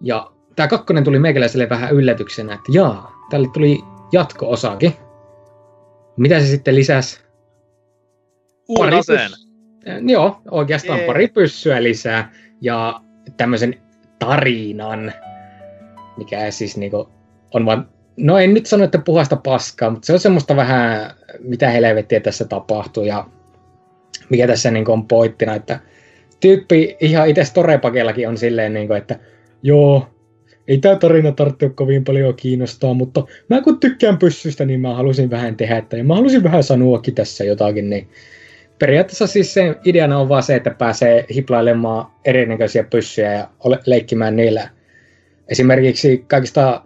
Ja tämä kakkonen tuli meikäläiselle vähän yllätyksenä, että jaa, tälle tuli jatko-osakin. Mitä se sitten lisäsi? Uuden aseen. Joo, oikeastaan Jee. pari pyssyä lisää ja tämmöisen tarinan, mikä siis niinku on vaan, no en nyt sano, että puhasta paskaa, mutta se on semmoista vähän, mitä helvettiä tässä tapahtuu ja mikä tässä niinku on pointtina, että tyyppi ihan itse Storepakellakin on silleen, niinku, että joo, ei tämä tarina tarvitse kovin paljon kiinnostaa, mutta mä kun tykkään pyssystä, niin mä halusin vähän tehdä, että ja mä halusin vähän sanoakin tässä jotakin, niin periaatteessa siis se ideana on vaan se, että pääsee hiplailemaan erinäköisiä pyssyjä ja leikkimään niillä. Esimerkiksi kaikista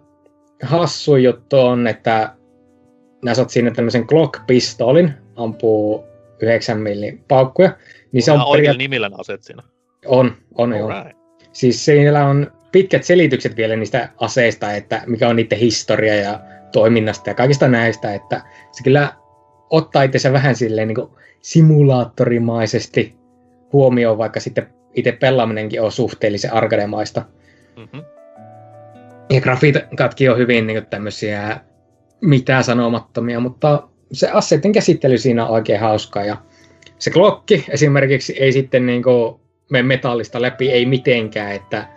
hassu juttu on, että nää saat siinä tämmöisen Glock-pistolin, ampuu 9 millin paukkuja. Niin se on oikein periaat- nimillä aseet siinä. On, on joo. Siis siellä on pitkät selitykset vielä niistä aseista, että mikä on niiden historia ja toiminnasta ja kaikista näistä, että se kyllä ottaa itse vähän silleen niin kuin simulaattorimaisesti huomioon, vaikka sitten itse pelaaminenkin on suhteellisen arcade-maista. Mm-hmm. Ja grafiikatkin on hyvin niin tämmöisiä mitään sanomattomia, mutta se asseiden käsittely siinä on oikein hauskaa. Ja se klokki esimerkiksi ei sitten niin kuin mene metallista läpi, ei mitenkään, että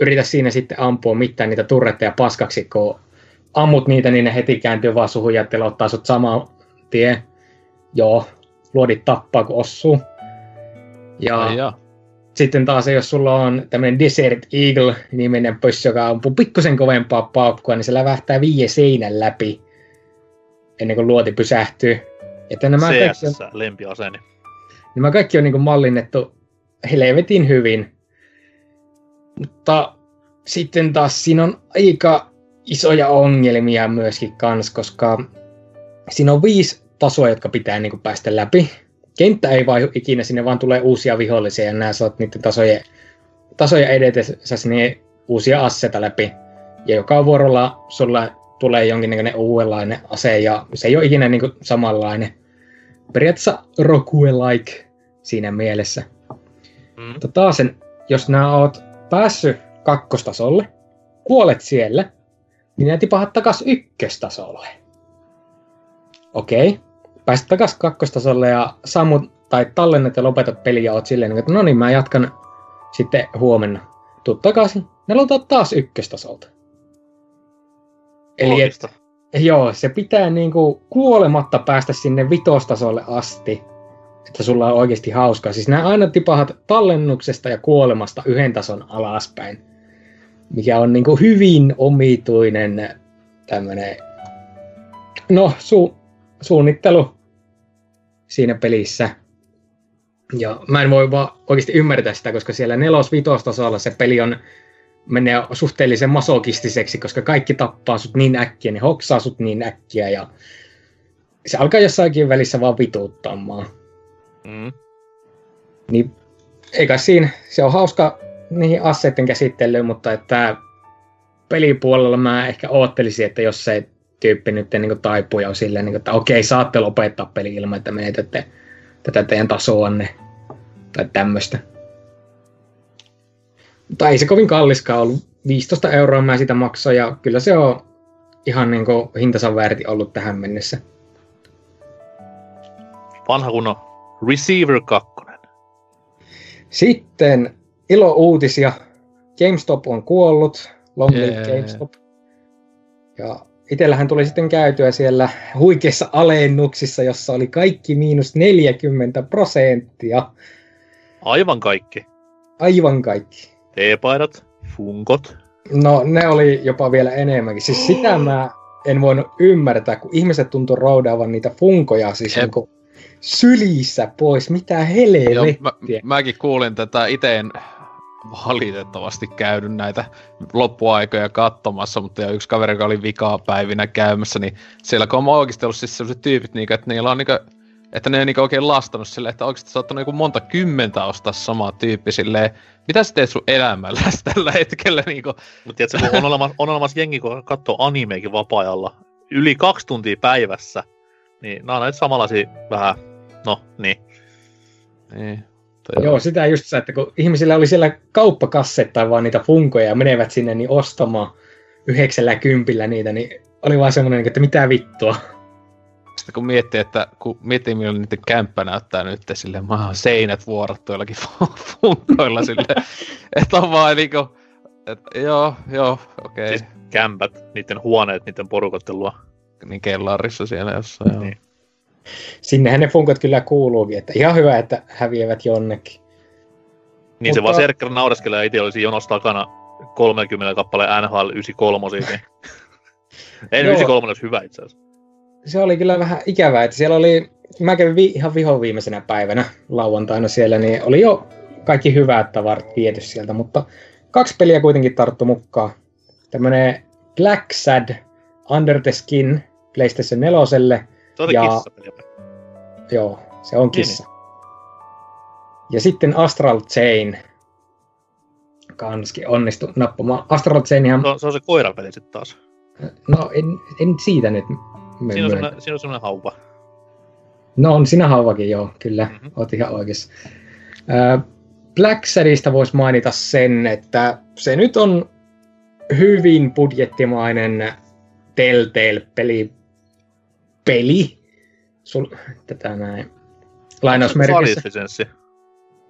yritä siinä sitten ampua mitään niitä turretteja paskaksi, kun ammut niitä, niin ne heti kääntyy vaan suhun ja ottaa sut saman tien. Joo, luodit tappaa, kun osuu. Ja, ja sitten taas, jos sulla on tämmöinen Desert Eagle-niminen pössy, joka ampuu pikkusen kovempaa paukkua, niin se lävähtää viie seinän läpi ennen kuin luoti pysähtyy. Että nämä CS, kaikki on, lempiaseeni. Nämä kaikki on niin kuin mallinnettu helvetin hyvin. Mutta sitten taas siinä on aika isoja ongelmia myöskin kans, koska siinä on viisi tasoa, jotka pitää niin kuin päästä läpi. Kenttä ei vaihdu ikinä, sinne vaan tulee uusia vihollisia ja nämä saat niiden tasojen, tasoja edetessä sinne uusia asseta läpi. Ja joka vuorolla sulla tulee jonkinnäköinen uudenlainen ase ja se ei ole ikinä niin kuin samanlainen. Periaatteessa Rokue-like siinä mielessä. Mm. Mutta taas sen, jos nämä oot päässyt kakkostasolle, kuolet siellä, niin ne tipahat takas ykköstasolle. Okei. Okay. Pääsit takas kakkostasolle ja sammut tai tallennat ja lopetat peliä ja oot silleen, että no niin, mä jatkan sitten huomenna. Tuu takaisin, ne aloitat taas ykköstasolta. Eli et, joo, se pitää niinku kuolematta päästä sinne vitostasolle asti, että sulla on oikeasti hauskaa. Siis nämä aina tipahat tallennuksesta ja kuolemasta yhden tason alaspäin, mikä on niinku hyvin omituinen tämmönen, no su, suunnittelu siinä pelissä. Ja mä en voi vaan oikeasti ymmärtää sitä, koska siellä nelos tasolla se peli on menee suhteellisen masokistiseksi, koska kaikki tappaa sut niin äkkiä, ne hoksaa sut niin äkkiä ja se alkaa jossakin välissä vaan vituuttamaan. Mm. Niin eikä siinä, se on hauska niihin asseiden käsittelyyn, mutta että pelipuolella mä ehkä oottelisin, että jos se tyyppi nyt niin taipuu ja on silleen, niin kuin, että okei, saatte lopettaa peli ilman, että menetätte tätä teidän tasoanne tai tämmöistä. Mutta ei se kovin kalliskaan ollut. 15 euroa mä sitä maksoin ja kyllä se on ihan niin kuin hintansa väärti ollut tähän mennessä. Vanha kunnon Receiver 2. Sitten ilo uutisia. GameStop on kuollut. Long live GameStop. Ja itsellähän tuli sitten käytyä siellä huikeissa alennuksissa, jossa oli kaikki miinus 40 prosenttia. Aivan kaikki. Aivan kaikki. T-paidat, funkot. No ne oli jopa vielä enemmänkin. Siis sitä mä en voinut ymmärtää, kun ihmiset tuntui roudaavan niitä funkoja siis niin kuin sylissä pois. Mitä helvettiä. Joo, mä, mäkin kuulin tätä iteen valitettavasti käynyt näitä loppuaikoja katsomassa, mutta yksi kaveri, joka oli vikaa päivinä käymässä, niin siellä kun on oikeasti ollut siis sellaiset tyypit, niin, että niillä on niin kuin, että ne on niin oikein lastannut silleen, että oikeasti saattanut niin monta kymmentä ostaa samaa tyyppi silleen, mitä sä teet sun elämällä tällä hetkellä? Niin kuin... Mutta tiedätkö, kun on olemassa, on olemassa jengi, kun katsoo animeekin vapaa-ajalla yli kaksi tuntia päivässä, niin nämä on näitä samanlaisia vähän, no niin. Niin. Tai Joo, sitä just se, että kun ihmisillä oli siellä kauppakassettain vaan niitä funkoja ja menevät sinne niin ostamaan yhdeksällä kympillä niitä, niin oli vaan semmoinen, että mitä vittua. Sitten kun miettii, että kun miettii, milloin niiden kämppä näyttää nyt silleen, mä oon seinät vuorattu jollakin funkoilla silleen, että on vaan niinku, että joo, joo, okei. Okay. Siis kämpät, niiden huoneet, niiden porukottelua. Niin kellarissa siellä jossain, joo. Niin. Sinnehän ne funkot kyllä kuuluukin, että ihan hyvä, että häviävät jonnekin. Niin Mutta... se vaan Serkker naureskelee ja itse olisi jonossa takana 30 kappaleen NHL 93 niin. Ei 93 olisi hyvä itse asiassa. se oli kyllä vähän ikävää, että siellä oli, mä kävin vi, ihan vihon viimeisenä päivänä lauantaina siellä, niin oli jo kaikki hyvät tavarat viety sieltä, mutta kaksi peliä kuitenkin tarttu mukaan. Tämmönen Black Sad Under the Skin PlayStation 4. Se oli Ja- kissapeli. Joo, se on kissa. Ja sitten Astral Chain kanskin onnistu nappamaan. Astral Chainihan, Se on, se on se koirapeli sitten taas. no en, en siitä nyt me- Siinä on, semmoinen, siinä on semmoinen hauva. No on sinä hauvakin, joo, kyllä. Mhm. Mm-hmm. Oot ihan oikeassa. Black Sadista voisi mainita sen, että se nyt on hyvin budjettimainen Telltale-peli. Peli. Sul, tätä näin. Lainausmerkissä.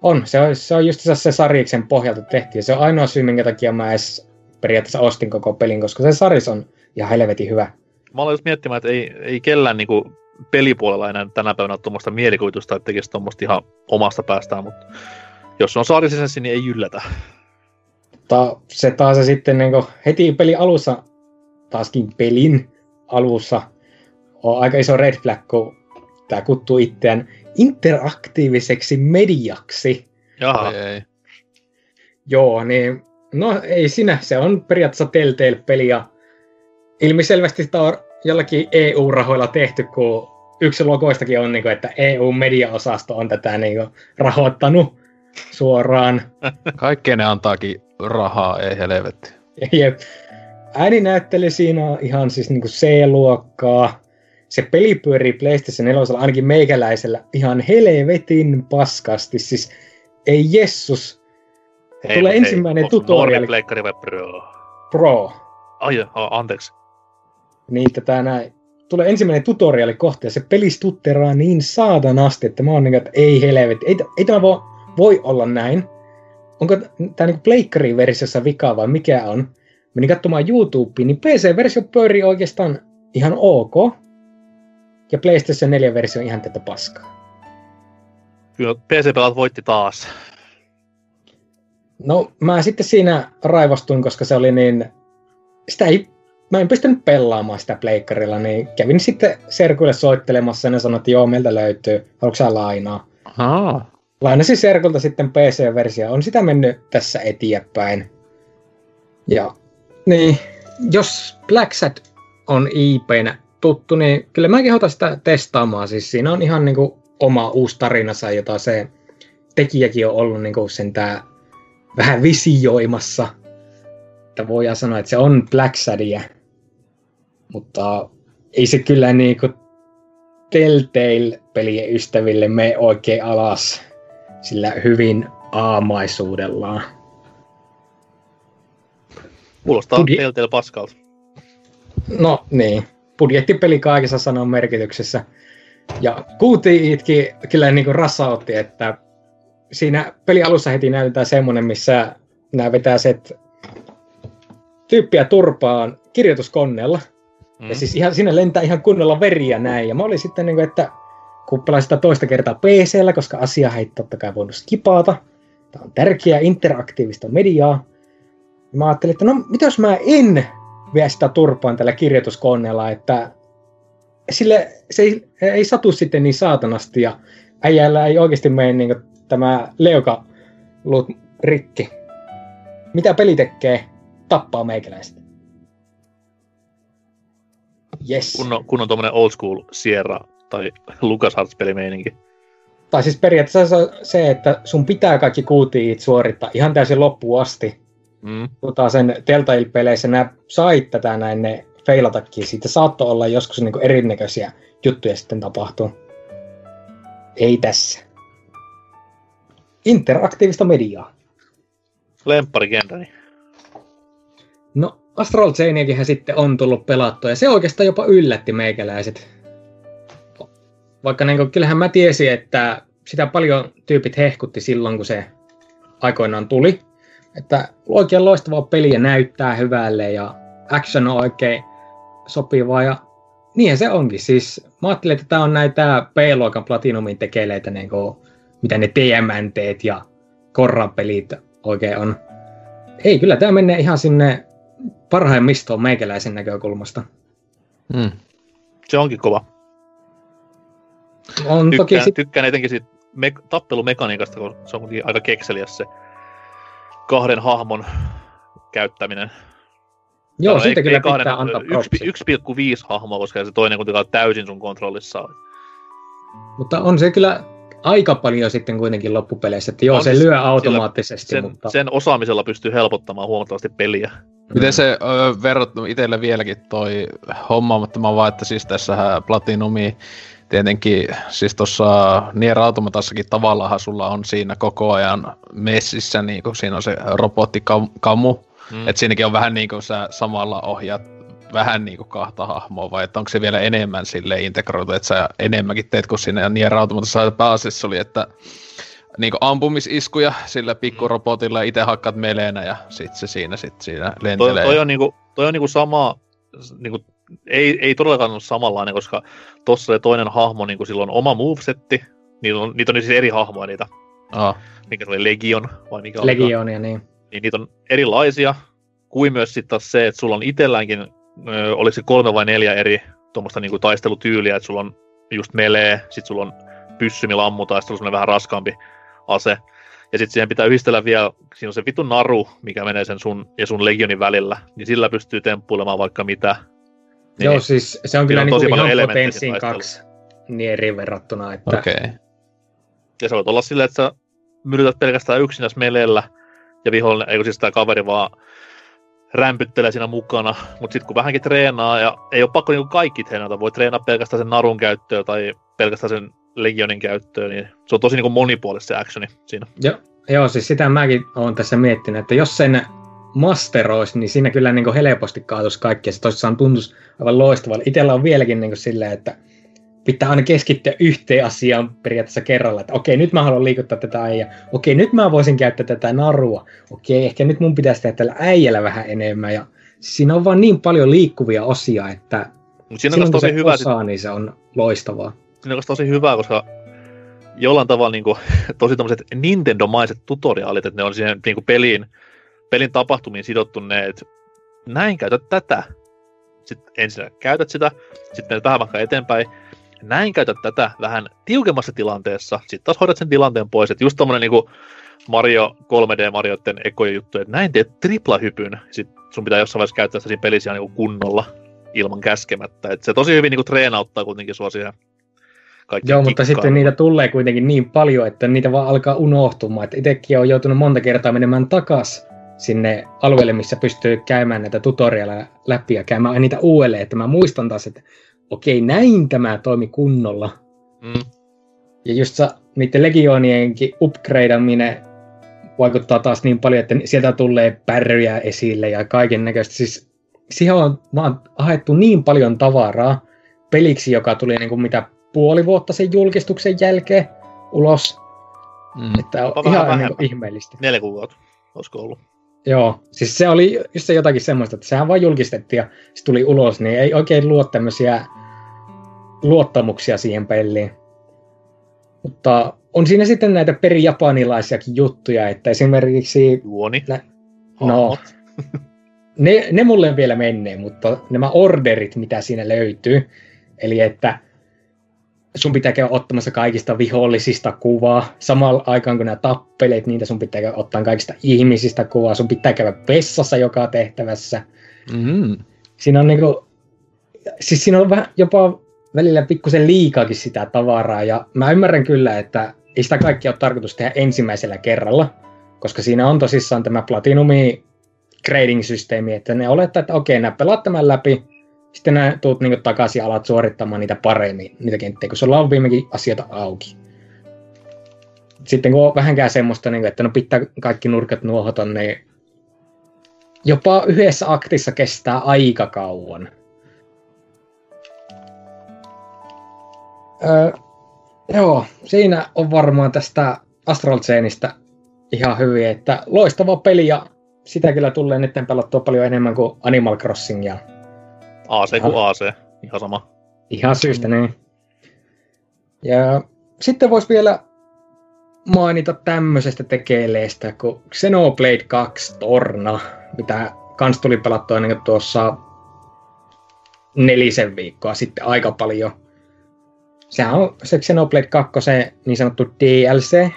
On, se on, se on just se sarjiksen pohjalta tehty. Ja se on ainoa syy, minkä takia mä edes periaatteessa ostin koko pelin, koska se saris on ihan helvetin hyvä. Mä aloin just miettimään, että ei, ei kellään niinku pelipuolella enää tänä päivänä ole tuommoista mielikuvitusta, että tekisi tuommoista ihan omasta päästään, mutta jos on sarjislisenssi, niin ei yllätä. Mutta se taas se sitten niin heti peli alussa, taaskin pelin alussa, on aika iso red flag, kun tämä kuttuu itseään interaktiiviseksi mediaksi. Jaha, Ei, ei. Joo, niin no ei sinä, se on periaatteessa Telltale-peli ja ilmiselvästi sitä on jollakin EU-rahoilla tehty, kun yksi logoistakin on, niin kuin, että EU-mediaosasto on tätä niin kuin, rahoittanut suoraan. Kaikkeen ne antaakin rahaa, ei helvetti. Jep. Ääninäyttely siinä on ihan siis niinku C-luokkaa. Se peli pyörii PlayStation 4 ainakin meikäläisellä ihan helvetin paskasti. Siis ei jessus. Hei, Tulee hei, ensimmäinen. Normi Pleikkari vai Pro? Pro. Ai, anteeksi. Niin tätä näin. Tulee ensimmäinen tutoriali kohta ja se peli stutteraa niin saatanasti, että mä oon niin, että ei helvetti. Ei, ei tämä voi, voi olla näin. Onko tämä niin pleikkarin versiossa vika vai mikä on? Menin katsomaan YouTubeen, niin PC-versio pyörii oikeastaan ihan ok. Ja PlayStation 4-versio on ihan tätä paskaa. Kyllä PC-pelat voitti taas. No mä sitten siinä raivostuin, koska se oli niin... Sitä ei, mä en pystynyt pelaamaan sitä pleikkarilla, niin kävin sitten Serkuille soittelemassa ja ne sanoi, että joo, meiltä löytyy, haluatko sä lainaa? Ahaa. Lainasin Serkulta sitten PC-versio, on sitä mennyt tässä eteenpäin. Ja niin, jos Black Sat on IPnä tuttu, niin kyllä mä kehotan sitä testaamaan. Siis siinä on ihan niinku oma uusi tarinansa, jota se tekijäkin on ollut niinku sen tää vähän visioimassa. Että voidaan sanoa, että se on Black Sadia. Mutta ei se kyllä niinku Telltale-pelien ystäville me oikein alas sillä hyvin aamaisuudellaan. Kuulostaa Budje- Telltale paskalta. No niin, budjettipeli kaikessa sanan merkityksessä. Ja QTItkin kyllä niin kuin rassautti, että siinä peli alussa heti näytetään semmonen, missä nämä vetää set tyyppiä turpaan kirjoituskoneella. Mm. Ja siis ihan, siinä lentää ihan kunnolla veriä näin. Ja mä olin sitten niin kuin, että kun sitä toista kertaa PCllä, koska asia ei totta kai voinut skipata. Tämä on tärkeää interaktiivista mediaa. Mä ajattelin, että no mitä jos mä en vie sitä turpaan tällä kirjoituskoneella, että sille se ei, ei satu sitten niin saatanasti ja äijällä ei oikeasti mene niin tämä leuka luut rikki. Mitä peli tekee? Tappaa meikäläistä. Yes. Kun on, kun on tommonen old school Sierra tai LucasArts pelimeininki. Tai siis periaatteessa se että sun pitää kaikki QTIt suorittaa ihan täysin loppuun asti. Mm. Tota sen Telltale-peleissä nämä sait tätä näin ne feilatakin. Siitä saattoi olla joskus niinku erinäköisiä juttuja sitten tapahtuu. Ei tässä. Interaktiivista mediaa. Lempparigenreni. No, Astral Chainiakinhän sitten on tullut pelattua, ja se oikeastaan jopa yllätti meikäläiset. Vaikka niin kyllähän mä tiesin, että sitä paljon tyypit hehkutti silloin, kun se aikoinaan tuli. Että oikein loistavaa peliä näyttää hyvälle ja action on oikein sopivaa ja niinhän se onkin. Siis mä ajattelin, että tämä on näitä P-luokan Platinumin tekeleitä, niin kuin, mitä ne TMNT ja Korran pelit oikein on. Ei, kyllä tämä menee ihan sinne parhaimmistoon meikäläisen näkökulmasta. Mm. Se onkin kova. On toki Tykkään, sit, tykkään etenkin siitä me- tappelumekaniikasta, kun se on kuitenkin aika kekseliäs se kahden hahmon käyttäminen. joo, No, siitä ei- kyllä ei kahden, pitää antaa yksi- propsit. 1,5 hahmoa, koska se toinen kuitenkaan täysin sun kontrollissa on. Mutta on se kyllä aika paljon sitten kuitenkin loppupeleissä, että joo, On se siis lyö automaattisesti, Sen, mutta sen osaamisella pystyy helpottamaan huomattavasti peliä. Miten se öö, verrattuna itselle vieläkin toi homma, mutta mä vaan, että siis tässähän Platinumi tietenkin, siis tuossa Nier Automatassakin tavallaan sulla on siinä koko ajan messissä, niin kun siinä on se robottikamu, Mm. että siinäkin on vähän niin kuin sä samalla ohjaat vähän niin kuin kahta hahmoa, vai että onko se vielä enemmän sille integroitu, että sä enemmänkin teet kuin siinä Nier Automatassa pääasiassa oli, että niin ampumisiskuja sillä pikkurobotilla ja itse hakkaat meleenä ja sit se siinä sit siinä Toi, lentelee. toi, on niinku, toi on niinku sama, niinku, ei, ei todellakaan ole samanlainen, koska tossa se toinen hahmo, niinku sillä on oma movesetti, niitä on, niitä on siis eri hahmoja niitä, Oh. mikä se oli Legion, vai mikä oli? Legionia, niin. Niin niitä on erilaisia, kuin myös sitten taas se, että sulla on itselläänkin, ö, oliko se kolme vai neljä eri tuommoista niinku taistelutyyliä, että sulla on just melee, sit sulla on pyssy, millä ammutaan, ja sitten sulla on vähän raskaampi ase. Ja sitten siihen pitää yhdistellä vielä, siinä on se vitun naru, mikä menee sen sun ja sun legionin välillä, niin sillä pystyy temppuilemaan vaikka mitä. Niin, Joo, siis se on kyllä on niinku tosi paljon ihan potenssiin kaksi nieriin verrattuna, että Okei. Okay. Ja se voi olla silleen, että sä myrkytät pelkästään yksinäs meleellä, ja vihollinen, ei kun siis tämä kaveri vaan rämpyttelee siinä mukana, mutta sitten kun vähänkin treenaa, ja ei ole pakko niinku kaikki treenata, voi treenaa pelkästään sen narun käyttöön tai pelkästään sen legionin käyttöön, niin se on tosi niinku monipuolista se actioni siinä. Joo, joo, siis sitä mäkin olen tässä miettinyt, että jos sen masteroisi, niin siinä kyllä niin helposti kaatuisi kaikki, ja se tosissaan tuntuisi aivan loistavalta. Itellä on vieläkin niin silleen, että pitää aina keskittyä yhteen asiaan periaatteessa kerralla, että okei, nyt mä haluan liikuttaa tätä äijää, okei, nyt mä voisin käyttää tätä narua, okei, ehkä nyt mun pitäisi tehdä tällä äijällä vähän enemmän, ja siinä on vaan niin paljon liikkuvia osia, että Mutta siinä on silloin myös kun tosi se hyvä, sit, osaa, niin se on loistavaa. siinä on tosi hyvä, koska jollain tavalla niinku, tosi tämmöiset Nintendo-maiset tutoriaalit, että ne on siihen niinku peliin, pelin tapahtumiin sidottu ne, että näin käytät tätä. Sitten ensin käytät sitä, sitten menet vähän vaikka eteenpäin, näin käytät tätä vähän tiukemmassa tilanteessa, sitten taas hoidat sen tilanteen pois, että just tommonen niinku Mario 3D-Marioiden ekojen juttu, että näin teet triplahypyn, sitten sun pitää jossain vaiheessa käyttää sitä siinä pelissä niinku kunnolla ilman käskemättä, että se tosi hyvin niinku treenauttaa kuitenkin sua siihen kaikki Joo, mutta sitten niitä tulee kuitenkin niin paljon, että niitä vaan alkaa unohtumaan. Että itsekin on joutunut monta kertaa menemään takas sinne alueelle, missä pystyy käymään näitä tutorialeja läpi ja käymään niitä uudelleen, että mä muistan taas, että okei, näin tämä toimi kunnolla. Mm. Ja just sa, niiden legioonienkin upgradeaminen vaikuttaa taas niin paljon, että sieltä tulee pärryjä esille ja kaiken näköistä. Siis siihen on vaan haettu niin paljon tavaraa peliksi, joka tuli niin kuin mitä puoli vuotta sen julkistuksen jälkeen ulos, Mm. että on vähän ihan niin kuin ihmeellistä. Neljä kuukautta, olisiko ollut. Joo, siis se oli just se jotakin semmoista, että sehän vaan julkistettiin ja se tuli ulos, niin ei oikein luo tämmöisiä luottamuksia siihen peliin. Mutta on siinä sitten näitä perijapanilaisiakin juttuja, että esimerkiksi Juoni. Nä- no, ne, ne mulle vielä menee, mutta nämä orderit, mitä siinä löytyy, eli että sun pitää käydä ottamassa kaikista vihollisista kuvaa, samalla aikaan kun nämä tappelet, niitä sun pitää käydä ottaa kaikista ihmisistä kuvaa, sun pitää käydä vessassa joka tehtävässä. Mm. Siinä on niinku, siis siinä on vähän jopa välillä pikkusen liikaakin sitä tavaraa, ja mä ymmärrän kyllä, että ei sitä kaikkia ole tarkoitus tehdä ensimmäisellä kerralla, koska siinä on tosissaan tämä Platinumi grading-systeemi, että ne olettaa, että okei, nää pelaat tämän läpi, sitten nää tuut niinku takaisin ja alat suorittamaan niitä paremmin, niitä kenttejä, kun sulla on viimekin asioita auki. Sitten kun on vähänkään semmoista, niinku, että no pitää kaikki nurkat nuohota, niin jopa yhdessä aktissa kestää aika kauan. Öö, joo, siinä on varmaan tästä Astral Chainista ihan hyvin, että loistava peli ja sitä kyllä tulee nyt pelattua paljon enemmän kuin Animal Crossingia. AC kuin AC, ihan sama. Ihan syystä niin. Ja sitten voisi vielä mainita tämmöisestä tekeleestä kuin Xenoblade 2 Torna, mitä kans tuli pelattua ennen kuin tuossa nelisen viikkoa sitten aika paljon. Sehän on se Xenoblade 2 niin sanottu DLC,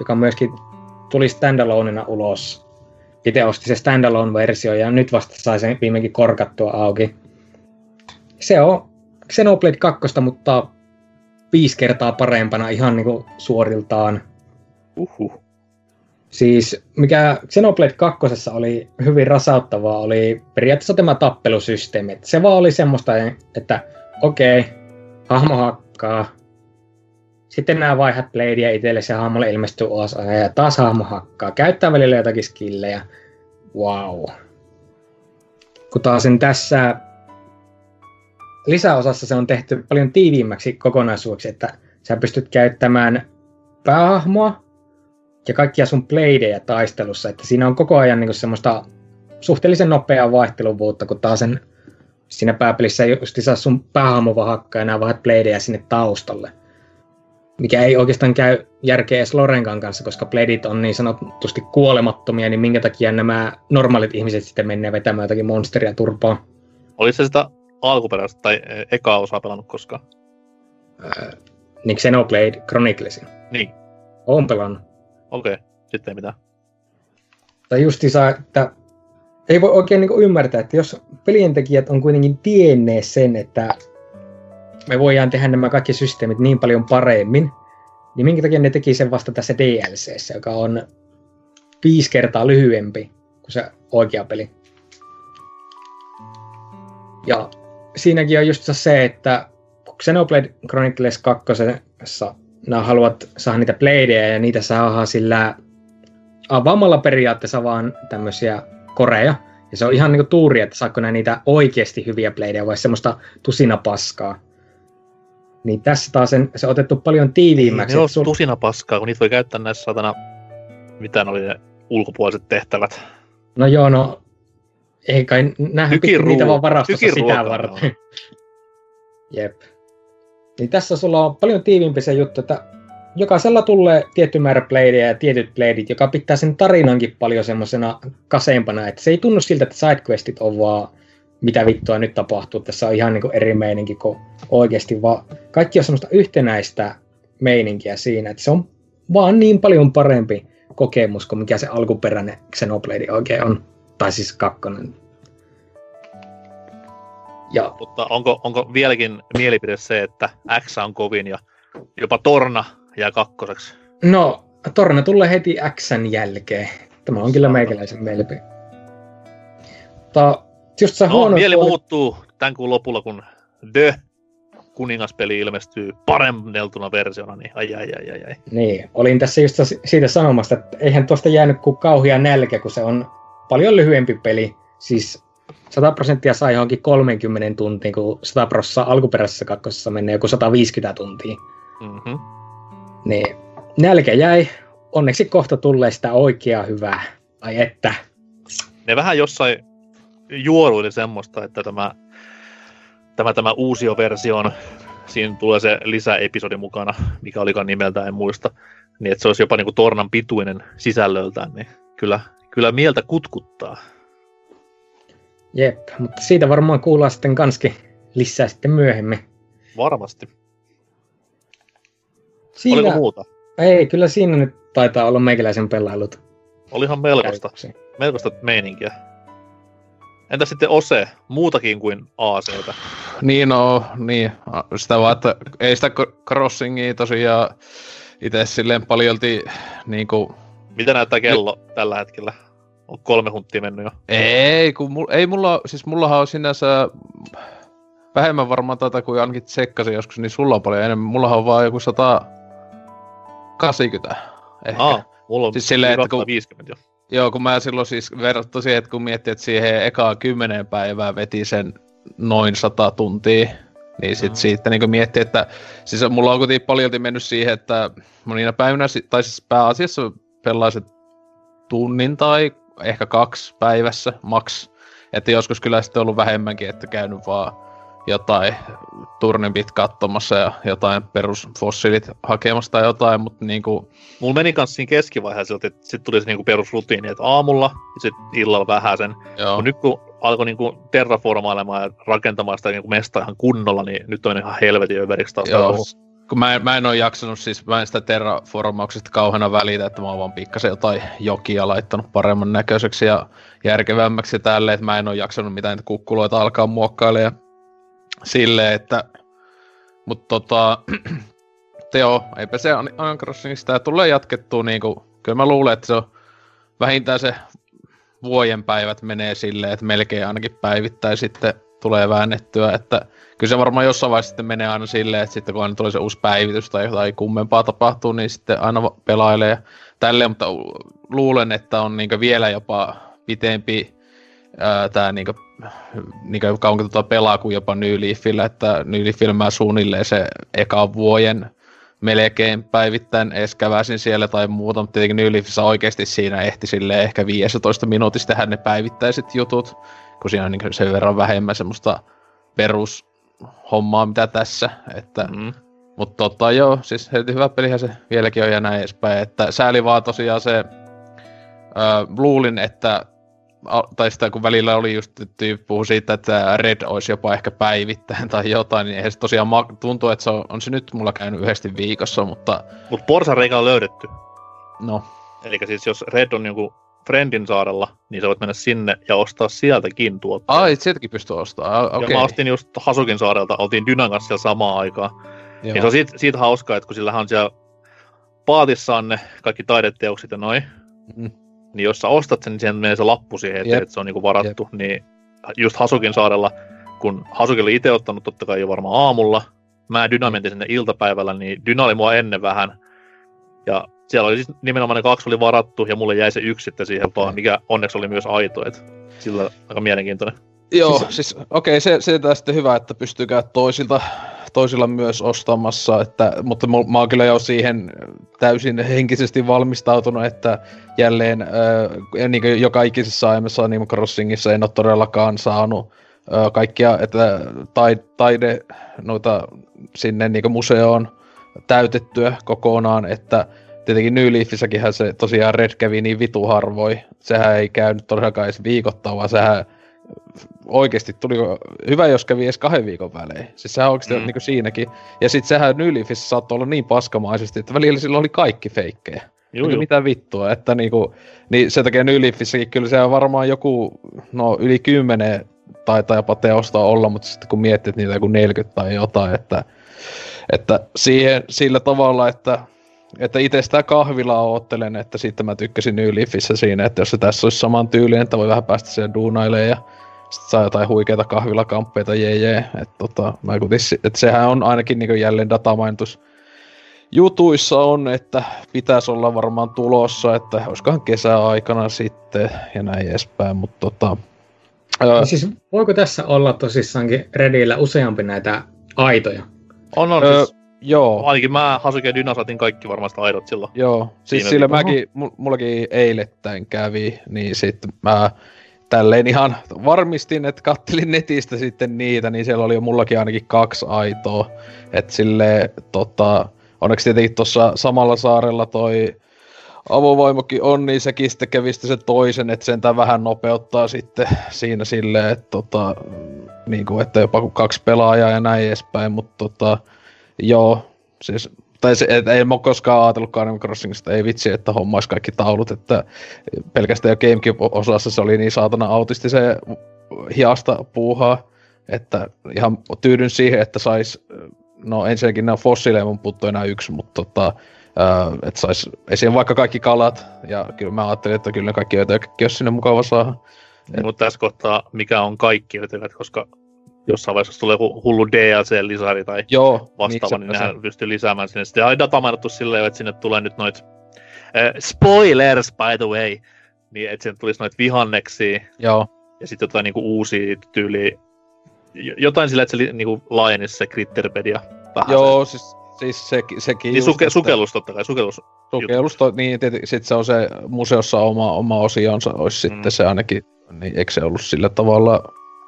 joka myöskin tuli standaloneina ulos. Itse ostin se standalone-versio ja nyt vasta sai sen viimeinkin korkattua auki. Se on Xenoblade 2, mutta viisi kertaa parempana ihan niinku suoriltaan. Uhuh. Siis mikä Xenoblade 2 oli hyvin rasauttavaa, oli periaatteessa tämä tappelusysteemi. Se vaan oli semmoista, että okei, okay, hahmo hakkaa, sitten nämä vaihat bladea itselle, se hahmolle ilmestyy osa ja taas hahmo hakkaa. Käyttää välillä jotakin skillejä. Wow. Kun taas sen tässä lisäosassa se on tehty paljon tiiviimmäksi kokonaisuudeksi, että sä pystyt käyttämään päähahmoa ja kaikkia sun bladeja taistelussa, että siinä on koko ajan niin semmoista suhteellisen nopeaa vaihteluvuutta, kun taas sen siinä pääpelissä just saa sun päähahmo vaan hakkaa ja nämä vaihdat bladeja sinne taustalle mikä ei oikeastaan käy järkeä edes Lorenkan kanssa, koska Bladeit on niin sanotusti kuolemattomia, niin minkä takia nämä normaalit ihmiset sitten menee vetämään jotakin monsteria turpaa. Olisi se sitä alkuperäistä tai e, eka osaa pelannut koskaan? Äh, niin Xenoblade Chroniclesin. Niin. Oon pelannut. Okei, okay. sitten ei mitään. Tai justiinsa, että ei voi oikein niin ymmärtää, että jos pelientekijät on kuitenkin tienneet sen, että me voidaan tehdä nämä kaikki systeemit niin paljon paremmin, niin minkä takia ne teki sen vasta tässä DLCssä, joka on viisi kertaa lyhyempi kuin se oikea peli. Ja siinäkin on just se, että Xenoblade Chronicles 2 nämä haluat saada niitä bladeja ja niitä saa sillä avaamalla periaatteessa vaan tämmöisiä koreja. Ja se on ihan niinku tuuri, että saako niitä oikeasti hyviä bladeja vai semmoista tusina paskaa. Niin tässä taas sen, se on otettu paljon tiiviimmäksi. Ne on sul... tusina paskaa, kun niitä voi käyttää näissä satana, mitä ne oli ne ulkopuoliset tehtävät. No joo, no ei kai nähdä niitä vaan varastossa sitä varten. Jep. Niin tässä sulla on paljon tiiviimpi se juttu, että jokaisella tulee tietty määrä bladeja ja tietyt bladeit, joka pitää sen tarinankin paljon semmoisena kaseempana, että se ei tunnu siltä, että sidequestit on vaan mitä vittua nyt tapahtuu. Tässä on ihan niin kuin eri meininki kuin oikeasti vaan kaikki on semmoista yhtenäistä meininkiä siinä, että se on vaan niin paljon parempi kokemus kuin mikä se alkuperäinen Xenoblade oikein on. Tai siis kakkonen. Ja. Mutta onko, onko vieläkin mielipide se, että X on kovin ja jopa Torna jää kakkoseksi? No, Torna tulee heti Xn jälkeen. Tämä on kyllä meikäläisen mielipide. Mutta just se no, huono mieli puoli... muuttuu tämän kuun lopulla, kun The kuningaspeli ilmestyy paremmeltuna versiona, niin ai ai ai ai. ai. Niin, olin tässä just siitä sanomasta, että eihän tuosta jäänyt kuin kauhia nälkä, kun se on paljon lyhyempi peli. Siis 100 prosenttia sai johonkin 30 tuntiin, kun 100 prosenttia alkuperäisessä kakkosessa menee joku 150 tuntia. Mm-hmm. Niin, nälkä jäi. Onneksi kohta tulee sitä oikeaa hyvää. Ai että. Ne vähän jossain juoruili semmoista, että tämä, tämä, tämä uusio versio on, siinä tulee se lisäepisodi mukana, mikä olikaan nimeltä, en muista, niin että se olisi jopa niin kuin tornan pituinen sisällöltään, niin kyllä, kyllä mieltä kutkuttaa. Jep, mutta siitä varmaan kuullaan sitten kanski lisää sitten myöhemmin. Varmasti. Siinä... Oliko muuta? Ei, kyllä siinä nyt taitaa olla meikäläisen pelailut. Olihan melkoista, melkoista meininkiä. Entä sitten Ose, muutakin kuin ACtä? Niin, no, niin. Sitä vaan, että ei sitä crossingia tosiaan itse silleen paljolti niin kuin... Mitä näyttää kello Nyt... tällä hetkellä? On kolme hunttia mennyt jo. Ei, kun mul, ei mulla, siis mullahan on sinänsä vähemmän varmaan tätä kuin ainakin tsekkasin joskus, niin sulla on paljon enemmän. Mullahan on vaan joku 180 ehkä. Aa, mulla on siis silleen, että kun, 50 jo. Joo, kun mä silloin siis verrattu siihen, että kun miettii, että siihen ekaa kymmenen päivää veti sen noin sata tuntia, niin sit mm. siitä niin miettii, että siis mulla on kuitenkin paljon mennyt siihen, että mä niinä päivinä, tai siis pääasiassa pelaisin tunnin tai ehkä kaksi päivässä maks. Että joskus kyllä sitten ollut vähemmänkin, että käynyt vaan jotain turnipit katsomassa ja jotain perusfossiilit hakemassa tai jotain, mutta niinku... Mulla meni kans siinä keskivaiheessa, että sit tuli se niinku perusrutiini, että aamulla ja sit illalla vähän sen. Nyt kun alkoi niinku terraformailemaan ja rakentamaan sitä niinku mestaa ihan kunnolla, niin nyt on ihan helvetin överiksi taas. Joo. takaisin. Kun mä, mä en oo jaksanut siis, mä en sitä terraformauksesta kauheena välitä, että mä oon vaan pikkasen jotain jokia laittanut paremman näköiseksi ja järkevämmäksi ja tälleen, että mä en oo jaksanut mitään kukkuloita alkaa muokkailla ja silleen, että mut tota, Teo, eipä se Animal Crossingista tää tulee jatkettua niinku, kyllä mä luulen, että se on vähintään se vuoden päivät menee silleen, että melkein ainakin päivittäin sitten tulee väännettyä, että kyllä se varmaan jossain vaiheessa sitten menee aina silleen, että sitten kun aina tulee se uusi päivitys tai jotain kummempaa tapahtuu, niin sitten aina pelailee ja tälleen, mutta luulen, että on niinku vielä jopa pitempi tää niinku, niinku kauan tota pelaa kuin jopa New Leafillä, että New Leafillä mä suunnilleen se eka vuoden melkein päivittäin edes käväsin siellä tai muuta, mutta tietenkin New oikeasti siinä ehti silleen ehkä 15 minuutista tehdä ne päivittäiset jutut, kun siinä on niin sen verran vähemmän semmoista perushommaa, mitä tässä, että Mm. mutta tota joo, siis heti hyvä pelihän se vieläkin on ja näin edespäin. Että sääli vaan tosiaan se, öö, luulin, että, tai sitä kun välillä oli just puhu siitä, että Red olisi jopa ehkä päivittäin tai jotain, niin eihän se tosiaan ma- tuntuu, että se on, on se nyt mulla käynyt yhdesti viikossa, mutta Mut porsareikä on löydetty. no, Eli siis jos Red on joku Friendin saarella, niin sä voit mennä sinne ja ostaa sieltäkin tuotteita. ai, sieltäkin pystyy ostamaan, Ja okei. mä ostin just Hasukin saarelta, oltiin Dynan kanssa siellä samaan aikaan. Ja se on siitä, siitä hauskaa, että kun sillähän on siellä paatissaan ne kaikki taideteokset ja noin, Mm. Niin jos sä ostat sen, niin siihen menee se lappu siihen eteen, Jep. että se on niinku varattu. Niin just Hasukin saarella, kun Hasukin oli itse ottanut totta kai jo varmaan aamulla, mä ja Dyna mentiin sinne iltapäivällä, niin Dyna oli mua ennen vähän. Ja siellä oli siis nimenomaan ne kaksi oli varattu ja mulle jäi se yksi sitten siihen vaan, mikä onneksi oli myös aito, että sillä aika mielenkiintoinen. Joo, siis okei, se, se on sitten hyvä, että pystyy käydä toisilta, toisilla myös ostamassa, että, mutta mä oon kyllä jo siihen täysin henkisesti valmistautunut, että jälleen äh, niin kuin joka ikisessä aiemmassa Animal Crossingissa en ole todellakaan saanut äh, kaikkia, että tai, taide noita sinne niin museoon täytettyä kokonaan, että tietenkin New Leafissäkinhän se tosiaan Red kävi niin vitu harvoin. Sehän ei käynyt todellakaan edes viikoittain, vaan sehän oikeasti tuli hyvä, jos kävi edes kahden viikon välein. Siis sehän oikeasti Mm. mm. niin siinä Ja sitten sehän New Leafissä saattoi olla niin paskamaisesti, että välillä sillä oli kaikki feikkejä. Juu, juu. mitä vittua, että niinku, niin sen takia New Leafissäkin kyllä se on varmaan joku, no yli kymmenen taitaa jopa teosta olla, mutta sitten kun miettii, että niitä joku 40 tai jotain, että, että siihen, sillä tavalla, että että itse sitä kahvilaa oottelen, että sitten mä tykkäsin New Leafissä siinä, että jos se tässä olisi saman tyylinen, että voi vähän päästä siihen duunailemaan ja sitten saa jotain huikeita kahvilakamppeita, jee jee. Että tota, mä kutis, että sehän on ainakin niin jälleen datamainitus jutuissa on, että pitäisi olla varmaan tulossa, että olisikohan kesäaikana sitten ja näin edespäin, mutta tota, öö, No siis voiko tässä olla tosissaankin Redillä useampi näitä aitoja? On, on. Öö, siis, joo, ainakin mä, Hasuki ja Dyna saatiin kaikki varmaan sitä aidot silloin. Joo, siis Siinä sillä mäkin, mu- mullakin eilettäin kävi, niin sitten mä tälleen ihan varmistin, että kattelin netistä sitten niitä, niin siellä oli jo mullakin ainakin kaksi aitoa. Että sille tota, onneksi tietenkin tuossa samalla saarella toi avovaimokin on, niin sekin sitten kävi sitten sen toisen, että sentään vähän nopeuttaa sitten siinä silleen, että tota, niin kuin, että jopa kaksi pelaajaa ja näin edespäin, mutta tota, joo, siis tai se, et, ei mä oo koskaan ajatellutkaan Animal Crossingista, ei vitsi, että hommais kaikki taulut, että pelkästään jo Gamecube-osassa se oli niin saatana autisti se hiasta puuhaa, että ihan tyydyn siihen, että sais, no ensinnäkin nämä fossiileja mun puuttuu enää yksi, mutta tota, ää, että sais esiin vaikka kaikki kalat, ja kyllä mä ajattelin, että kyllä kaikki ötökäkin olisi sinne mukava saada. Mutta tässä kohtaa, mikä on kaikki ötykät, koska jossain vaiheessa tulee joku hullu DLC-lisari tai Joo, vastaava, niin se- nehän pystyy lisäämään sinne. Sitten oli datamainattu silleen, että sinne tulee nyt noit äh, spoilers by the way, niin että sinne tulisi noit vihanneksia Joo, ja sitten jotain niinku uusia tyyliä, j- jotain sillä, että se niinku laajenisi se Critterpedia vähän. joo, siis, siis se, sekin Niin just, suke, että- sukellus totta kai, sukellus. Sukellus, to, niin tietenkin sit se on se museossa oma, oma osionsa, olisi Mm. sitten se ainakin, niin eikö se ollut sillä tavalla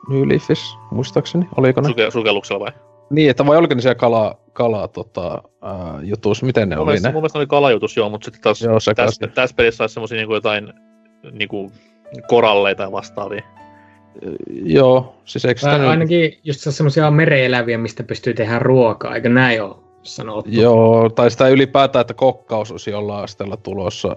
New Leafis, muistaakseni, oliko ne? Suke, sukelluksella vai? Niin, että vai oliko ne siellä kala, kala tota, ää, jutus, miten ne Mun oli mielestä, ne? mun mielestä ne oli kalajutus, joo, mutta sitten taas Joo, tässä, tässä pelissä olisi semmosia niinku jotain niinku koralleita ja vastaavia. Joo, siis eikö sitä nyt- ainakin just semmoisia mereeläviä, mistä pystyy tehdä ruokaa, eikö näin ole sanottu? Joo, tai sitä ylipäätään, että kokkaus olisi jollain asteella tulossa.